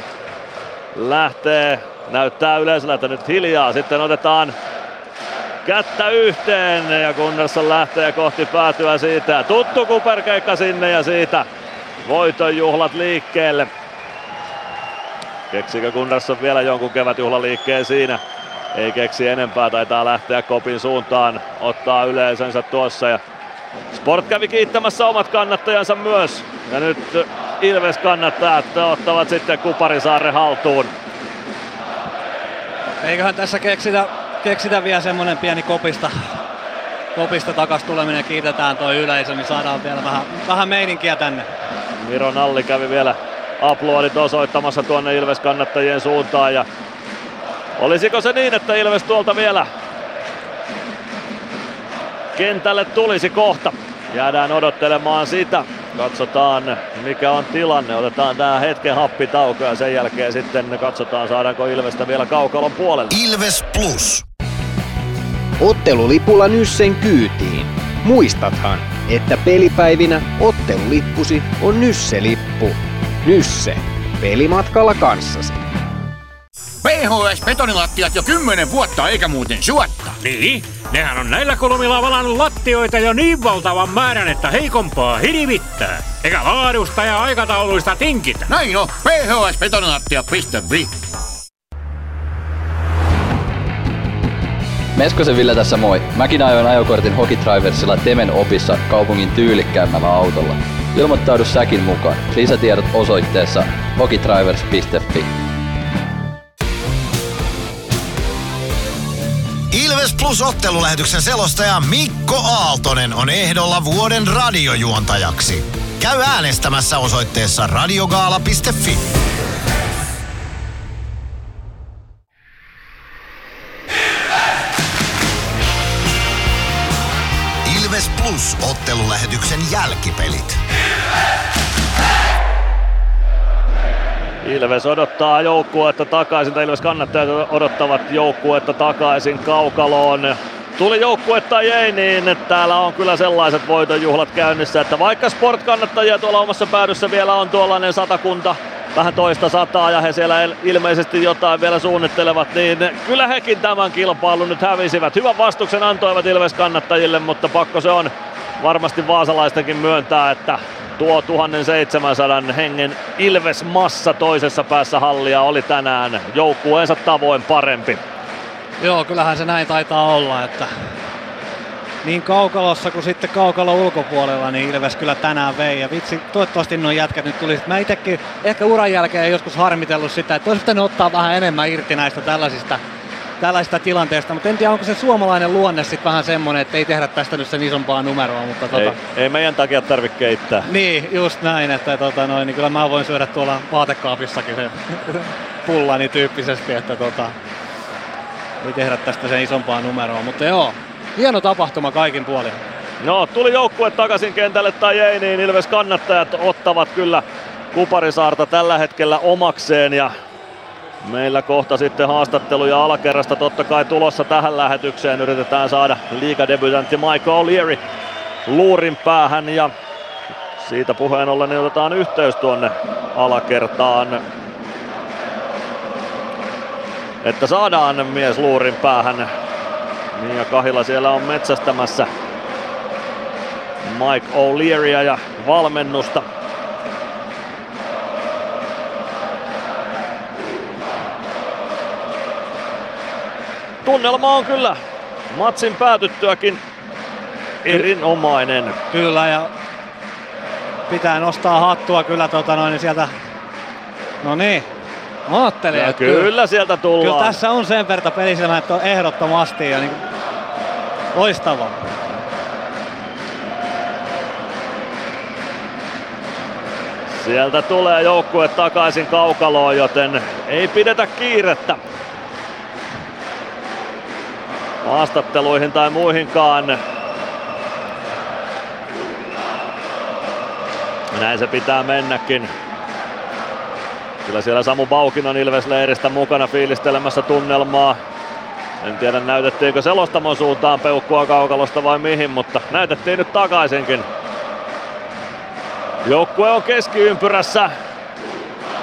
lähtee. Näyttää yleisöllä, että nyt hiljaa. Sitten otetaan kättä yhteen ja Gunnarsson lähtee kohti päätyä siitä. Tuttu kuperkeikka sinne ja siitä voiton juhlat liikkeelle. Keksikö Gunnarsson vielä jonkun kevätjuhlaliikkeen siinä? Ei keksi enempää, taitaa lähteä kopin suuntaan, ottaa yleisönsä tuossa ja Sport kävi kiittämässä omat kannattajansa myös. Ja nyt Ilves kannattajat ottavat sitten Kuparisaaren haltuun. Eiköhän tässä keksitä, keksitä vielä semmonen pieni kopista, kopista takas tuleminen kiitetään toi yleisö, niin saadaan vielä vähän, vähän meininkiä tänne. Miro Nalli kävi vielä aplodit osoittamassa tuonne Ilves kannattajien suuntaan ja Olisiko se niin, että Ilves tuolta vielä kentälle tulisi kohta? Jäädään odottelemaan sitä. Katsotaan mikä on tilanne. Otetaan tää hetken happitauko ja sen jälkeen sitten katsotaan saadaanko Ilvestä vielä kaukalon puolelle. Ilves Plus. Ottelulipulla Nyssen kyytiin. Muistathan, että pelipäivinä ottelulippusi on Nysse-lippu. Nysse. Pelimatkalla kanssasi. PHS betonilattiat jo kymmenen vuotta eikä muuten suotta. Niin, nehän on näillä kolmilla valannut lattioita jo niin valtavan määrän, että heikompaa hirvittää. Eikä laadusta ja aikatauluista tinkitä. Näin on, phsbetonilattia.fi. Meskosen Ville tässä moi. Mäkin ajoin ajokortin Hokitriversilla Temen opissa kaupungin tyylikkäämmällä autolla. Ilmoittaudu säkin mukaan. Lisätiedot osoitteessa hokitrivers.fi. Ilves Plus ottelulähetyksen selostaja Mikko Aaltonen on ehdolla vuoden radiojuontajaksi. Käy äänestämässä osoitteessa radiogaala.fi. Ilves Plus ottelulähetyksen jälkipelit. Ilves odottaa joukkuetta takaisin, tai Ilves kannattajat odottavat joukkuetta takaisin kaukaloon. Tuli joukkue tai ei, niin täällä on kyllä sellaiset voitonjuhlat käynnissä, että vaikka sport-kannattajia tuolla omassa päädyssä vielä on tuollainen satakunta, vähän toista sataa ja he siellä ilmeisesti jotain vielä suunnittelevat, niin kyllä hekin tämän kilpailun nyt hävisivät. Hyvän vastuksen antoivat Ilves kannattajille, mutta pakko se on varmasti vaasalaistenkin myöntää, että tuo 1700 hengen Ilves massa toisessa päässä hallia oli tänään joukkueensa tavoin parempi. Joo, kyllähän se näin taitaa olla, että niin kaukalossa kuin sitten kaukalo ulkopuolella, niin Ilves kyllä tänään vei. Ja vitsi, toivottavasti nuo jätkät nyt tuli. Mä itsekin ehkä uran jälkeen joskus harmitellut sitä, että olisi pitänyt ottaa vähän enemmän irti näistä tällaisista, tällaisista tilanteista. Mutta en tiedä, onko se suomalainen luonne sitten vähän semmoinen, että ei tehdä tästä nyt sen isompaa numeroa. Mutta tota... ei, ei, meidän takia tarvitse keittää. Niin, just näin, että tota, noin, niin kyllä mä voin syödä tuolla vaatekaapissakin sen [LAUGHS] pullani tyyppisesti, että tota, ei tehdä tästä sen isompaa numeroa. Mutta joo, hieno tapahtuma kaikin puolin. No, tuli joukkue takaisin kentälle tai ei, niin Ilves kannattajat ottavat kyllä Kuparisaarta tällä hetkellä omakseen ja meillä kohta sitten haastatteluja alakerrasta totta kai tulossa tähän lähetykseen. Yritetään saada liigadebutantti Michael O'Leary luurin päähän ja siitä puheen ollen niin otetaan yhteys tuonne alakertaan. Että saadaan mies luurin päähän Mia Kahila siellä on metsästämässä Mike O'Learya ja valmennusta. Tunnelma on kyllä matsin päätyttyäkin erinomainen. Kyllä ja pitää nostaa hattua kyllä tota noin sieltä. No niin, Mä ajattelin, ja että kyllä, kyllä sieltä tullaan. Kyllä tässä on sen verran pelisilmä, että on ehdottomasti ja niin loistavaa. Sieltä tulee joukkue takaisin kaukaloon, joten ei pidetä kiirettä. Haastatteluihin tai muihinkaan. Näin se pitää mennäkin. Kyllä siellä Samu Baukin on Ilves-leiristä mukana fiilistelemässä tunnelmaa. En tiedä näytettiinkö selostamon suuntaan peukkua kaukalosta vai mihin, mutta näytettiin nyt takaisinkin. Joukkue on keskiympyrässä.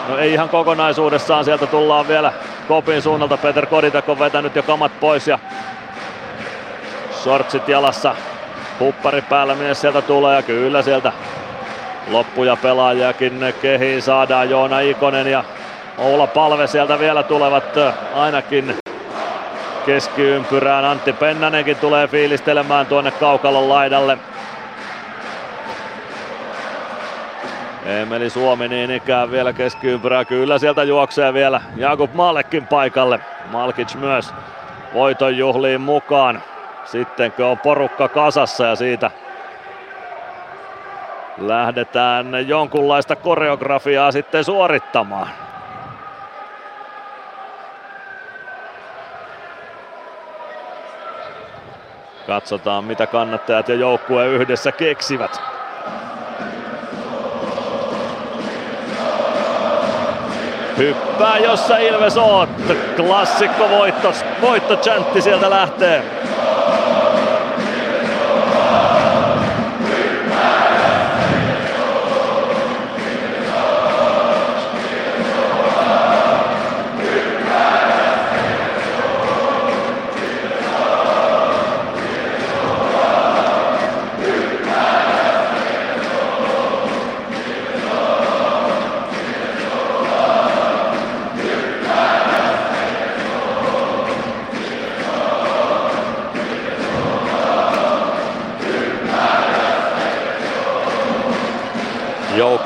No ei ihan kokonaisuudessaan, sieltä tullaan vielä Kopin suunnalta. Peter Koditek on vetänyt jo kamat pois ja sortsit jalassa. Huppari päällä mies sieltä tulee ja kyllä sieltä loppuja pelaajakin kehiin saadaan. Joona Ikonen ja Oula Palve sieltä vielä tulevat ainakin keskiympyrään. Antti Pennanenkin tulee fiilistelemään tuonne kaukalon laidalle. Emeli Suomi niin ikään vielä keskiympyrää. Kyllä sieltä juoksee vielä Jakub Mallekin paikalle. Malkic myös voiton juhliin mukaan. Sittenkö on porukka kasassa ja siitä lähdetään jonkunlaista koreografiaa sitten suorittamaan. Katsotaan mitä kannattajat ja joukkue yhdessä keksivät. Hyppää jossa Ilves oot. Klassikko voitto, voitto sieltä lähtee.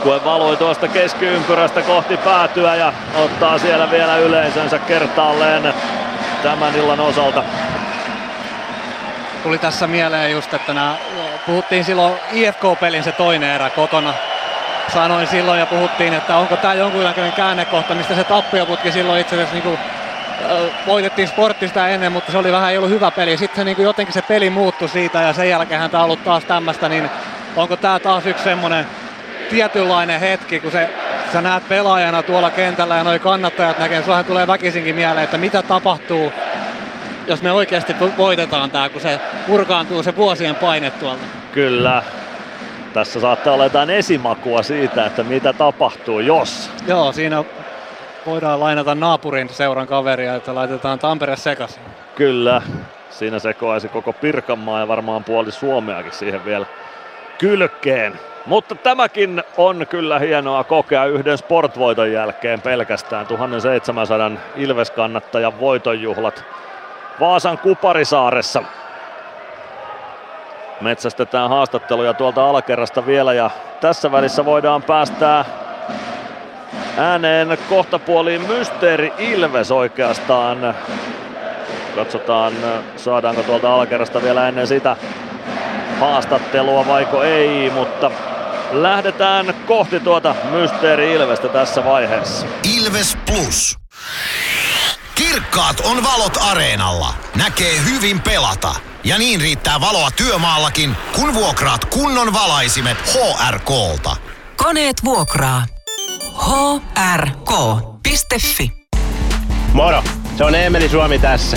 Joukkue valoi tuosta keskiympyrästä kohti päätyä ja ottaa siellä vielä yleisönsä kertaalleen tämän illan osalta. Tuli tässä mieleen just, että nämä, puhuttiin silloin IFK-pelin se toinen erä kotona. Sanoin silloin ja puhuttiin, että onko tämä jonkunlainen käännekohta, mistä se tappioputki silloin itse asiassa niin kuin, voitettiin sporttista ennen, mutta se oli vähän ei ollut hyvä peli. Sitten se, niin jotenkin se peli muuttui siitä ja sen jälkeen tämä on ollut taas tämmöistä, niin onko tämä taas yksi semmoinen tietynlainen hetki, kun se, sä näet pelaajana tuolla kentällä ja noi kannattajat näkee, sulla tulee väkisinkin mieleen, että mitä tapahtuu, jos me oikeasti voitetaan tämä, kun se purkaantuu se vuosien paine tuolta. Kyllä. Tässä saattaa olla jotain esimakua siitä, että mitä tapahtuu, jos. Joo, siinä voidaan lainata naapurin seuran kaveria, että laitetaan Tampere sekaisin. Kyllä, siinä sekoaisi koko Pirkanmaa ja varmaan puoli Suomeakin siihen vielä kylkeen. Mutta tämäkin on kyllä hienoa kokea yhden sportvoiton jälkeen pelkästään. 1700 Ilves-kannattajan voitonjuhlat Vaasan Kuparisaaressa. Metsästetään haastatteluja tuolta alakerrasta vielä ja tässä välissä voidaan päästää ääneen kohtapuoliin Mysteeri Ilves oikeastaan. Katsotaan saadaanko tuolta alakerrasta vielä ennen sitä haastattelua vaiko ei, mutta lähdetään kohti tuota Mysteeri Ilvestä tässä vaiheessa. Ilves Plus. Kirkkaat on valot areenalla. Näkee hyvin pelata. Ja niin riittää valoa työmaallakin, kun vuokraat kunnon valaisimet HRKlta. Koneet vuokraa. hrk.fi Moro, se on Eemeli Suomi tässä.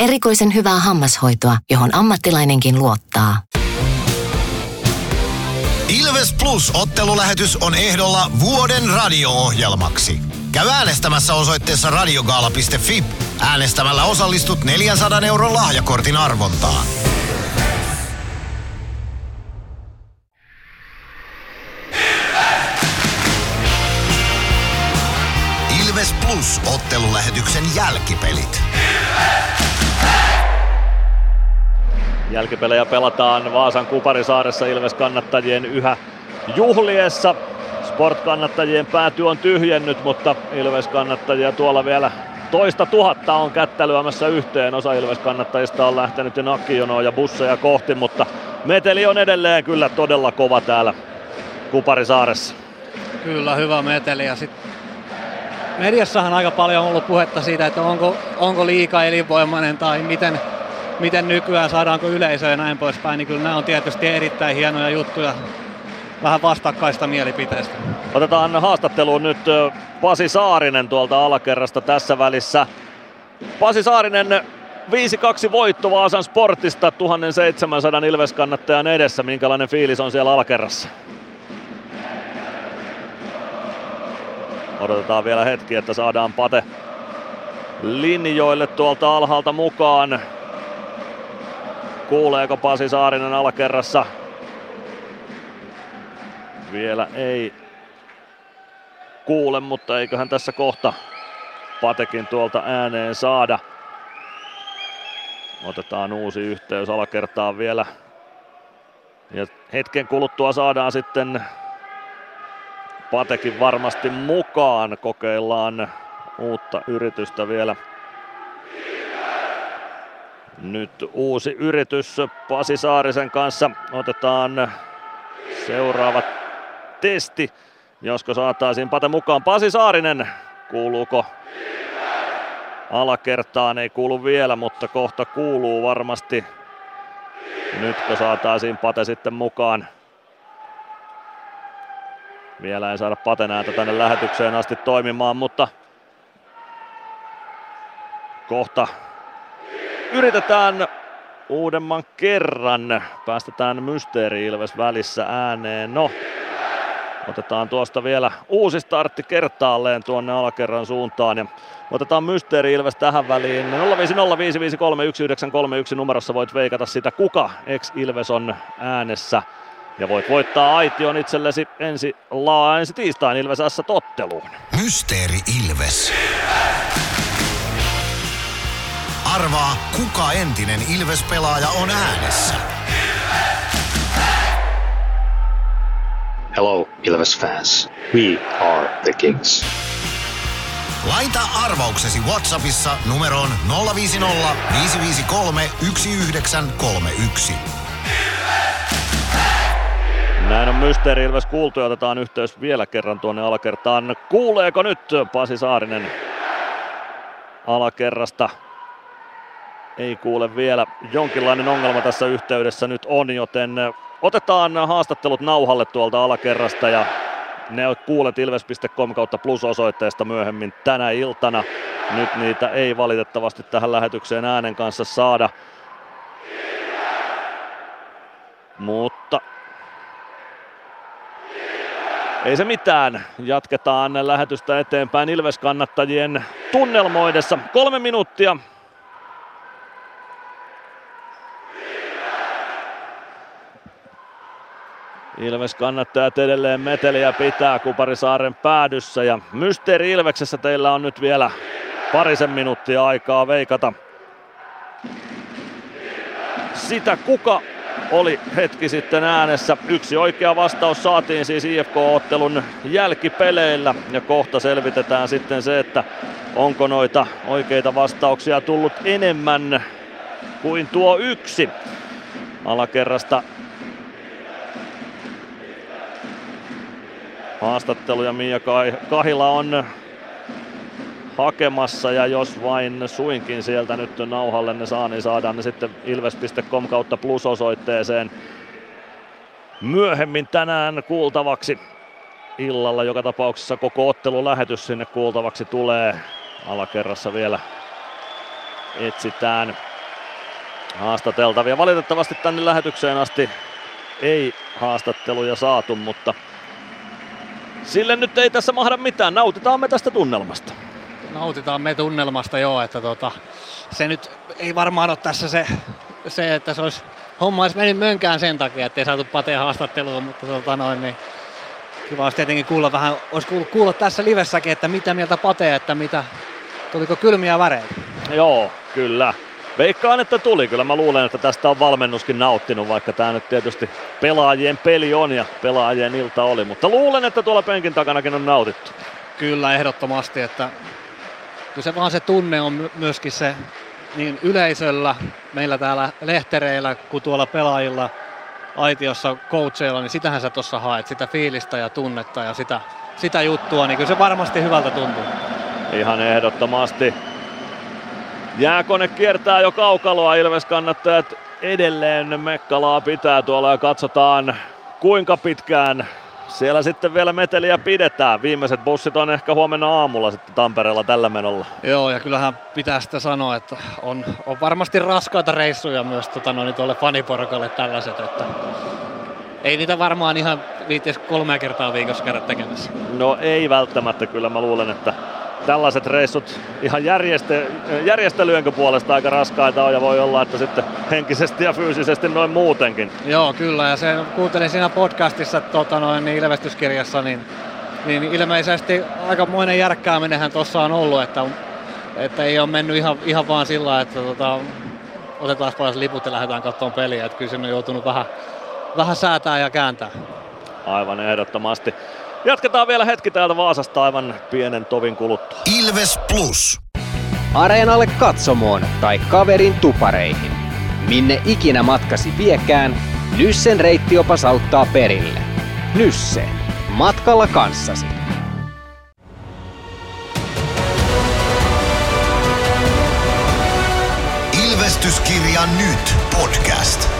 Erikoisen hyvää hammashoitoa, johon ammattilainenkin luottaa. Ilves Plus ottelulähetys on ehdolla vuoden radio-ohjelmaksi. Käy äänestämässä osoitteessa radiogaala.fi. Äänestämällä osallistut 400 euron lahjakortin arvontaan. Ilves Plus ottelulähetyksen jälkipelit. Jälkipelejä pelataan Vaasan Kuparisaaressa Ilves kannattajien yhä juhliessa. Sport-kannattajien pääty on tyhjennyt, mutta Ilves-kannattajia tuolla vielä toista tuhatta on kättä lyömässä yhteen. Osa Ilves-kannattajista on lähtenyt jo nakkijonoa ja busseja kohti, mutta meteli on edelleen kyllä todella kova täällä Kuparisaaressa. Kyllä, hyvä meteli. Ja sit mediassahan aika paljon on ollut puhetta siitä, että onko, onko liika elinvoimainen tai miten, miten nykyään saadaanko yleisöä ja näin poispäin, niin kyllä nämä on tietysti erittäin hienoja juttuja vähän vastakkaista mielipiteistä. Otetaan haastatteluun nyt Pasi Saarinen tuolta alakerrasta tässä välissä. Pasi Saarinen 5-2 voitto Vaasan Sportista 1700 Ilves-kannattajan edessä. Minkälainen fiilis on siellä alakerrassa? Odotetaan vielä hetki, että saadaan Pate linjoille tuolta alhaalta mukaan. Kuuleeko Pasi Saarinen alakerrassa? Vielä ei kuule, mutta eiköhän tässä kohta Patekin tuolta ääneen saada. Otetaan uusi yhteys alakertaan vielä. Ja hetken kuluttua saadaan sitten Patekin varmasti mukaan. Kokeillaan uutta yritystä vielä. Nyt uusi yritys Pasi Saarisen kanssa. Otetaan seuraava testi, josko saataisiin Pate mukaan. Pasi Saarinen, kuuluuko alakertaan? Ei kuulu vielä, mutta kohta kuuluu varmasti. Nytkö saataisiin Pate sitten mukaan? Vielä ei saada Paten ääntä tänne lähetykseen asti toimimaan, mutta kohta yritetään uudemman kerran. Päästetään Mysteeri Ilves välissä ääneen. No, Otetaan tuosta vielä uusi startti kertaalleen tuonne alakerran suuntaan ja otetaan Mysteeri Ilves tähän väliin. 05055319131 numerossa voit veikata sitä, kuka ex-Ilves on äänessä. Ja voit voittaa Aition itsellesi ensi, laa, ensi tiistain Ilves S totteluun. Mysteeri Ilves. Arvaa, kuka entinen Ilves-pelaaja on äänessä. Hello, Ilves fans. We are the Kings. Laita arvauksesi Whatsappissa numeroon 050 553 1931. Näin on Mysteeri Ilves kuultu ja otetaan yhteys vielä kerran tuonne alakertaan. Kuuleeko nyt Pasi Saarinen alakerrasta? Ei kuule vielä. Jonkinlainen ongelma tässä yhteydessä nyt on, joten otetaan haastattelut nauhalle tuolta alakerrasta ja ne kuulet ilves.com kautta plus-osoitteesta myöhemmin tänä iltana. Nyt niitä ei valitettavasti tähän lähetykseen äänen kanssa saada. Mutta ei se mitään. Jatketaan lähetystä eteenpäin Ilves-kannattajien tunnelmoidessa. Kolme minuuttia Ilves kannattajat edelleen meteliä pitää Kuparisaaren päädyssä ja Mysteeri Ilveksessä teillä on nyt vielä parisen minuuttia aikaa veikata sitä kuka oli hetki sitten äänessä. Yksi oikea vastaus saatiin siis IFK-ottelun jälkipeleillä ja kohta selvitetään sitten se, että onko noita oikeita vastauksia tullut enemmän kuin tuo yksi. Alakerrasta haastatteluja Mia Kahila on hakemassa ja jos vain suinkin sieltä nyt nauhalle ne saa, niin saadaan ne sitten ilves.com kautta plusosoitteeseen myöhemmin tänään kuultavaksi illalla. Joka tapauksessa koko ottelulähetys sinne kuultavaksi tulee. Alakerrassa vielä etsitään haastateltavia. Valitettavasti tänne lähetykseen asti ei haastatteluja saatu, mutta Sille nyt ei tässä mahda mitään, nautitaan me tästä tunnelmasta. Nautitaan me tunnelmasta joo, että tota, se nyt ei varmaan ole tässä se, se että se olisi, homma olisi mennyt mönkään sen takia, että ei saatu Pateen haastattelua, mutta tota noin, niin kiva olisi tietenkin kuulla vähän, olisi kuulla, kuulla tässä livessäkin, että mitä mieltä Pate, että mitä, tuliko kylmiä väreitä? Joo, kyllä. Veikkaan, että tuli. Kyllä mä luulen, että tästä on valmennuskin nauttinut, vaikka tämä nyt tietysti pelaajien peli on ja pelaajien ilta oli. Mutta luulen, että tuolla penkin takanakin on nautittu. Kyllä, ehdottomasti. Että kyllä se vaan se tunne on myöskin se niin yleisöllä, meillä täällä lehtereillä, kuin tuolla pelaajilla aitiossa, coacheilla, niin sitähän sä tuossa haet, sitä fiilistä ja tunnetta ja sitä, sitä juttua, niin kyllä se varmasti hyvältä tuntuu. Ihan ehdottomasti. Jääkone kiertää jo kaukaloa, Ilves kannattajat edelleen Mekkalaa pitää tuolla ja katsotaan kuinka pitkään siellä sitten vielä meteliä pidetään. Viimeiset bussit on ehkä huomenna aamulla sitten Tampereella tällä menolla. Joo, ja kyllähän pitää sitä sanoa, että on, on varmasti raskaita reissuja myös tota, noin, tuolle faniporukalle tällaiset, että ei niitä varmaan ihan viittes kolmea kertaa viikossa käydä tekemässä. No ei välttämättä, kyllä mä luulen, että tällaiset reissut ihan järjeste, järjestelyenkö puolesta aika raskaita on ja voi olla, että sitten henkisesti ja fyysisesti noin muutenkin. Joo, kyllä ja sen kuuntelin siinä podcastissa tota noin, niin ilmestyskirjassa, niin, niin ilmeisesti aikamoinen järkkääminenhän tuossa on ollut, että, että ei ole mennyt ihan, ihan vaan sillä että tota, otetaan pois liput ja lähdetään katsomaan peliä, että kyllä sinne on joutunut vähän, vähän säätää ja kääntää. Aivan ehdottomasti. Jatketaan vielä hetki täältä Vaasasta aivan pienen tovin kuluttua. Ilves Plus. Areenalle katsomoon tai kaverin tupareihin. Minne ikinä matkasi viekään, Nyssen reittiopas auttaa perille. Nysse. Matkalla kanssasi. Ilvestyskirja nyt podcast.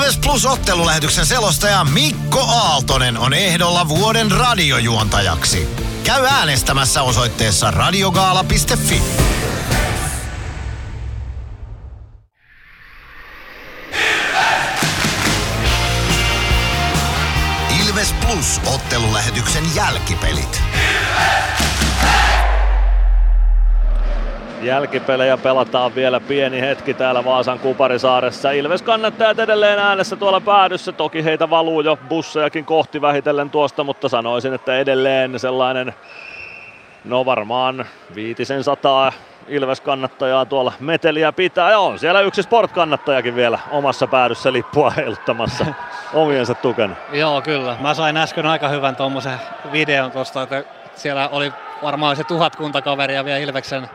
Ilves Plus ottelulähetyksen selostaja Mikko Aaltonen on ehdolla vuoden radiojuontajaksi. Käy äänestämässä osoitteessa radiogaala.fi. Ilves Plus ottelulähetyksen jälkipelit. Jälkipelejä pelataan vielä pieni hetki täällä Vaasan Kuparisaaressa. Ilves kannattajat edelleen äänessä tuolla päädyssä. Toki heitä valuu jo bussejakin kohti vähitellen tuosta, mutta sanoisin, että edelleen sellainen, no varmaan viitisen sataa Ilves kannattajaa tuolla meteliä pitää. Ja on siellä yksi sport-kannattajakin vielä omassa päädyssä lippua heiluttamassa [LAUGHS] omiensa tukena. Joo, kyllä. Mä sain äsken aika hyvän tuommoisen videon tuosta, että siellä oli varmaan se tuhatkunta kaveria vielä Ilveksen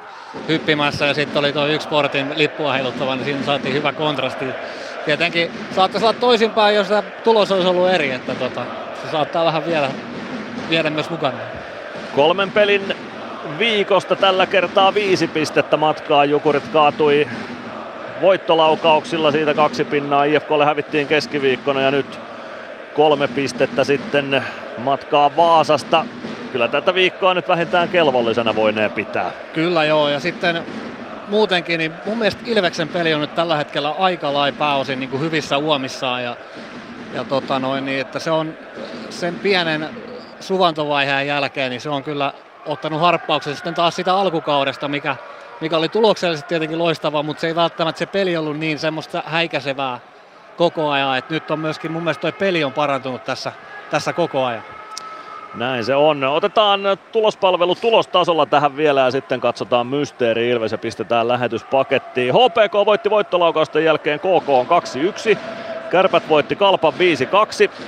hyppimässä ja sitten oli tuo yksi sportin lippua heiluttava, niin siinä saatiin hyvä kontrasti. Tietenkin saattaisi olla toisinpäin, jos tämä tulos olisi ollut eri, että tota, se saattaa vähän vielä viedä myös mukana. Kolmen pelin viikosta tällä kertaa viisi pistettä matkaa. Jukurit kaatui voittolaukauksilla siitä kaksi pinnaa. IFKlle hävittiin keskiviikkona ja nyt kolme pistettä sitten matkaa Vaasasta. Kyllä tätä viikkoa nyt vähintään kelvollisena voinee pitää. Kyllä joo, ja sitten muutenkin, niin mun mielestä Ilveksen peli on nyt tällä hetkellä aika lai pääosin niin kuin hyvissä uomissaan ja, ja tota noin, niin, että se on sen pienen suvantovaiheen jälkeen, niin se on kyllä ottanut harppauksen sitten taas sitä alkukaudesta, mikä, mikä oli tuloksellisesti tietenkin loistava, mutta se ei välttämättä se peli ollut niin semmoista häikäisevää koko ajan, että nyt on myöskin mun mielestä toi peli on parantunut tässä, tässä koko ajan. Näin se on. Otetaan tulospalvelu tulostasolla tähän vielä ja sitten katsotaan Mysteeri Ilves ja pistetään lähetyspakettiin. HPK voitti voittolaukausten jälkeen KK on 2-1. Kärpät voitti Kalpan 5-2,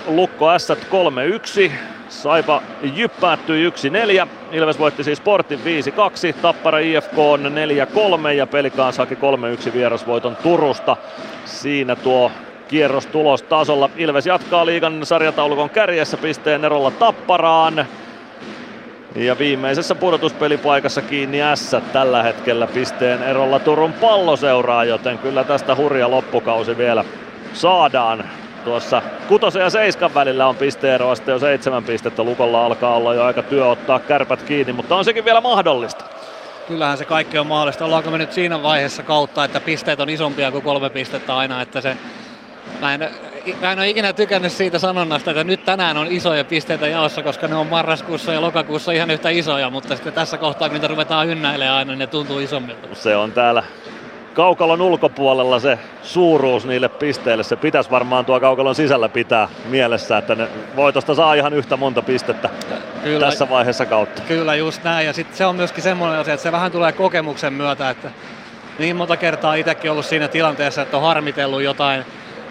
Lukko S 3-1, Saipa Jyp päättyi 1-4, Ilves voitti siis Sportin 5-2, Tappara IFK on 4-3 ja Pelikaans haki 3-1 vierasvoiton Turusta. Siinä tuo kierros tulostasolla. Ilves jatkaa liigan sarjataulukon kärjessä pisteen erolla Tapparaan. Ja viimeisessä pudotuspelipaikassa kiinni S tällä hetkellä pisteen erolla Turun palloseuraa, joten kyllä tästä hurja loppukausi vielä saadaan. Tuossa kutosen ja seiskan välillä on pisteeroa sitten jo seitsemän pistettä. Lukolla alkaa olla jo aika työ ottaa kärpät kiinni, mutta on sekin vielä mahdollista. Kyllähän se kaikki on mahdollista. Ollaanko me nyt siinä vaiheessa kautta, että pisteet on isompia kuin kolme pistettä aina, että se Mä en, mä en ole ikinä tykännyt siitä sanonnasta, että nyt tänään on isoja pisteitä jaossa, koska ne on marraskuussa ja lokakuussa ihan yhtä isoja, mutta sitten tässä kohtaa, kun niitä ruvetaan ynnäilemään aina, ne tuntuu isommilta. Se on täällä kaukalon ulkopuolella se suuruus niille pisteille. Se pitäisi varmaan tuo kaukalon sisällä pitää mielessä, että ne voitosta saa ihan yhtä monta pistettä kyllä, tässä vaiheessa kautta. Kyllä just näin ja sitten se on myöskin semmoinen asia, että se vähän tulee kokemuksen myötä, että niin monta kertaa itsekin ollut siinä tilanteessa, että on harmitellut jotain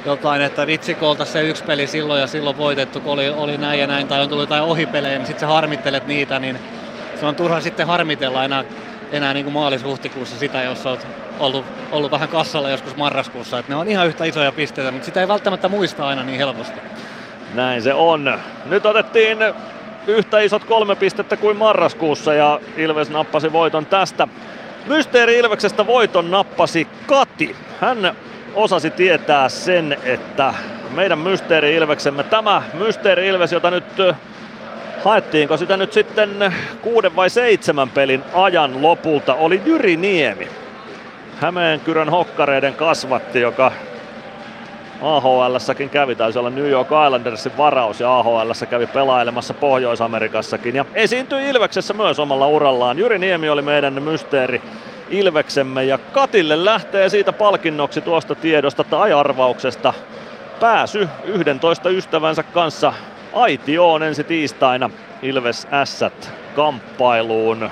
jotain, että vitsi kun se yksi peli silloin ja silloin voitettu, kun oli, oli näin ja näin, tai on tullut jotain ohipelejä, niin sitten sä harmittelet niitä, niin se on turha sitten harmitella enää, enää niin kuin maalis-huhtikuussa sitä, jos olet ollut, ollut vähän kassalla joskus marraskuussa. että ne on ihan yhtä isoja pisteitä, mutta sitä ei välttämättä muista aina niin helposti. Näin se on. Nyt otettiin yhtä isot kolme pistettä kuin marraskuussa ja Ilves nappasi voiton tästä. Mysteeri Ilveksestä voiton nappasi Kati. Hän osasi tietää sen, että meidän Mysteeri Ilveksemme, tämä Mysteeri Ilves, jota nyt haettiinko sitä nyt sitten kuuden vai seitsemän pelin ajan lopulta, oli Jyri Niemi. Hämeenkyrön hokkareiden kasvatti, joka AHL-säkin kävi, taisi olla New York Islandersin varaus ja AHL kävi pelailemassa Pohjois-Amerikassakin ja esiintyi Ilveksessä myös omalla urallaan. Jyri Niemi oli meidän mysteeri Ilveksemme ja Katille lähtee siitä palkinnoksi tuosta tiedosta tai arvauksesta pääsy 11 ystävänsä kanssa Aitioon ensi tiistaina Ilves Ässät kamppailuun.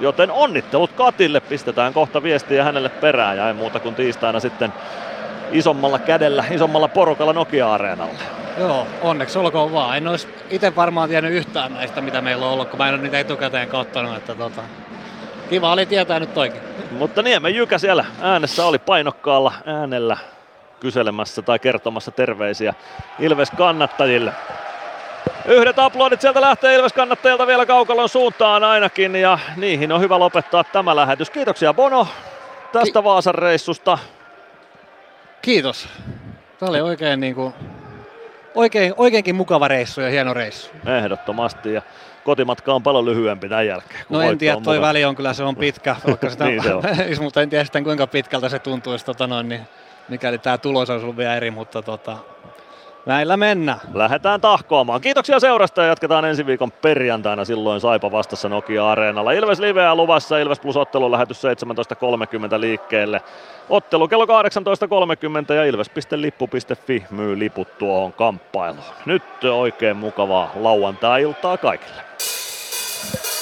Joten onnittelut Katille, pistetään kohta viestiä hänelle perään ja ei muuta kuin tiistaina sitten isommalla kädellä, isommalla porukalla Nokia-areenalle. Joo, onneksi olkoon vaan. En olisi itse varmaan tiennyt yhtään näistä, mitä meillä on ollut, kun mä en ole niitä etukäteen katsonut. Että tota, kiva oli tietää nyt toikin. Mutta Niemen Jykä siellä äänessä oli painokkaalla äänellä kyselemässä tai kertomassa terveisiä Ilves kannattajille. Yhdet aplodit sieltä lähtee Ilves kannattajilta vielä kaukalon suuntaan ainakin ja niihin on hyvä lopettaa tämä lähetys. Kiitoksia Bono tästä Ki- Vaasan reissusta. Kiitos. Tämä oli oikein, niin kuin, oikein, oikeinkin mukava reissu ja hieno reissu. Ehdottomasti ja kotimatka on paljon lyhyempi tämän jälkeen. No en tiedä, toi väli on kyllä se on pitkä, [LAUGHS] vaikka sitä, niin se on. [LAUGHS] mutta en tiedä sitten kuinka pitkältä se tuntuisi, tota noin, niin, mikäli tämä tulos olisi ollut vielä eri, mutta tota, näillä mennään. Lähdetään tahkoamaan. Kiitoksia seurasta ja jatketaan ensi viikon perjantaina silloin Saipa vastassa Nokia-areenalla. Ilves Liveä luvassa, Ilves Plus ottelun lähetys 17.30 liikkeelle. Ottelu kello 18.30 ja ilves.lippu.fi myy liput tuohon kamppailuun. Nyt oikein mukavaa lauantai-iltaa kaikille.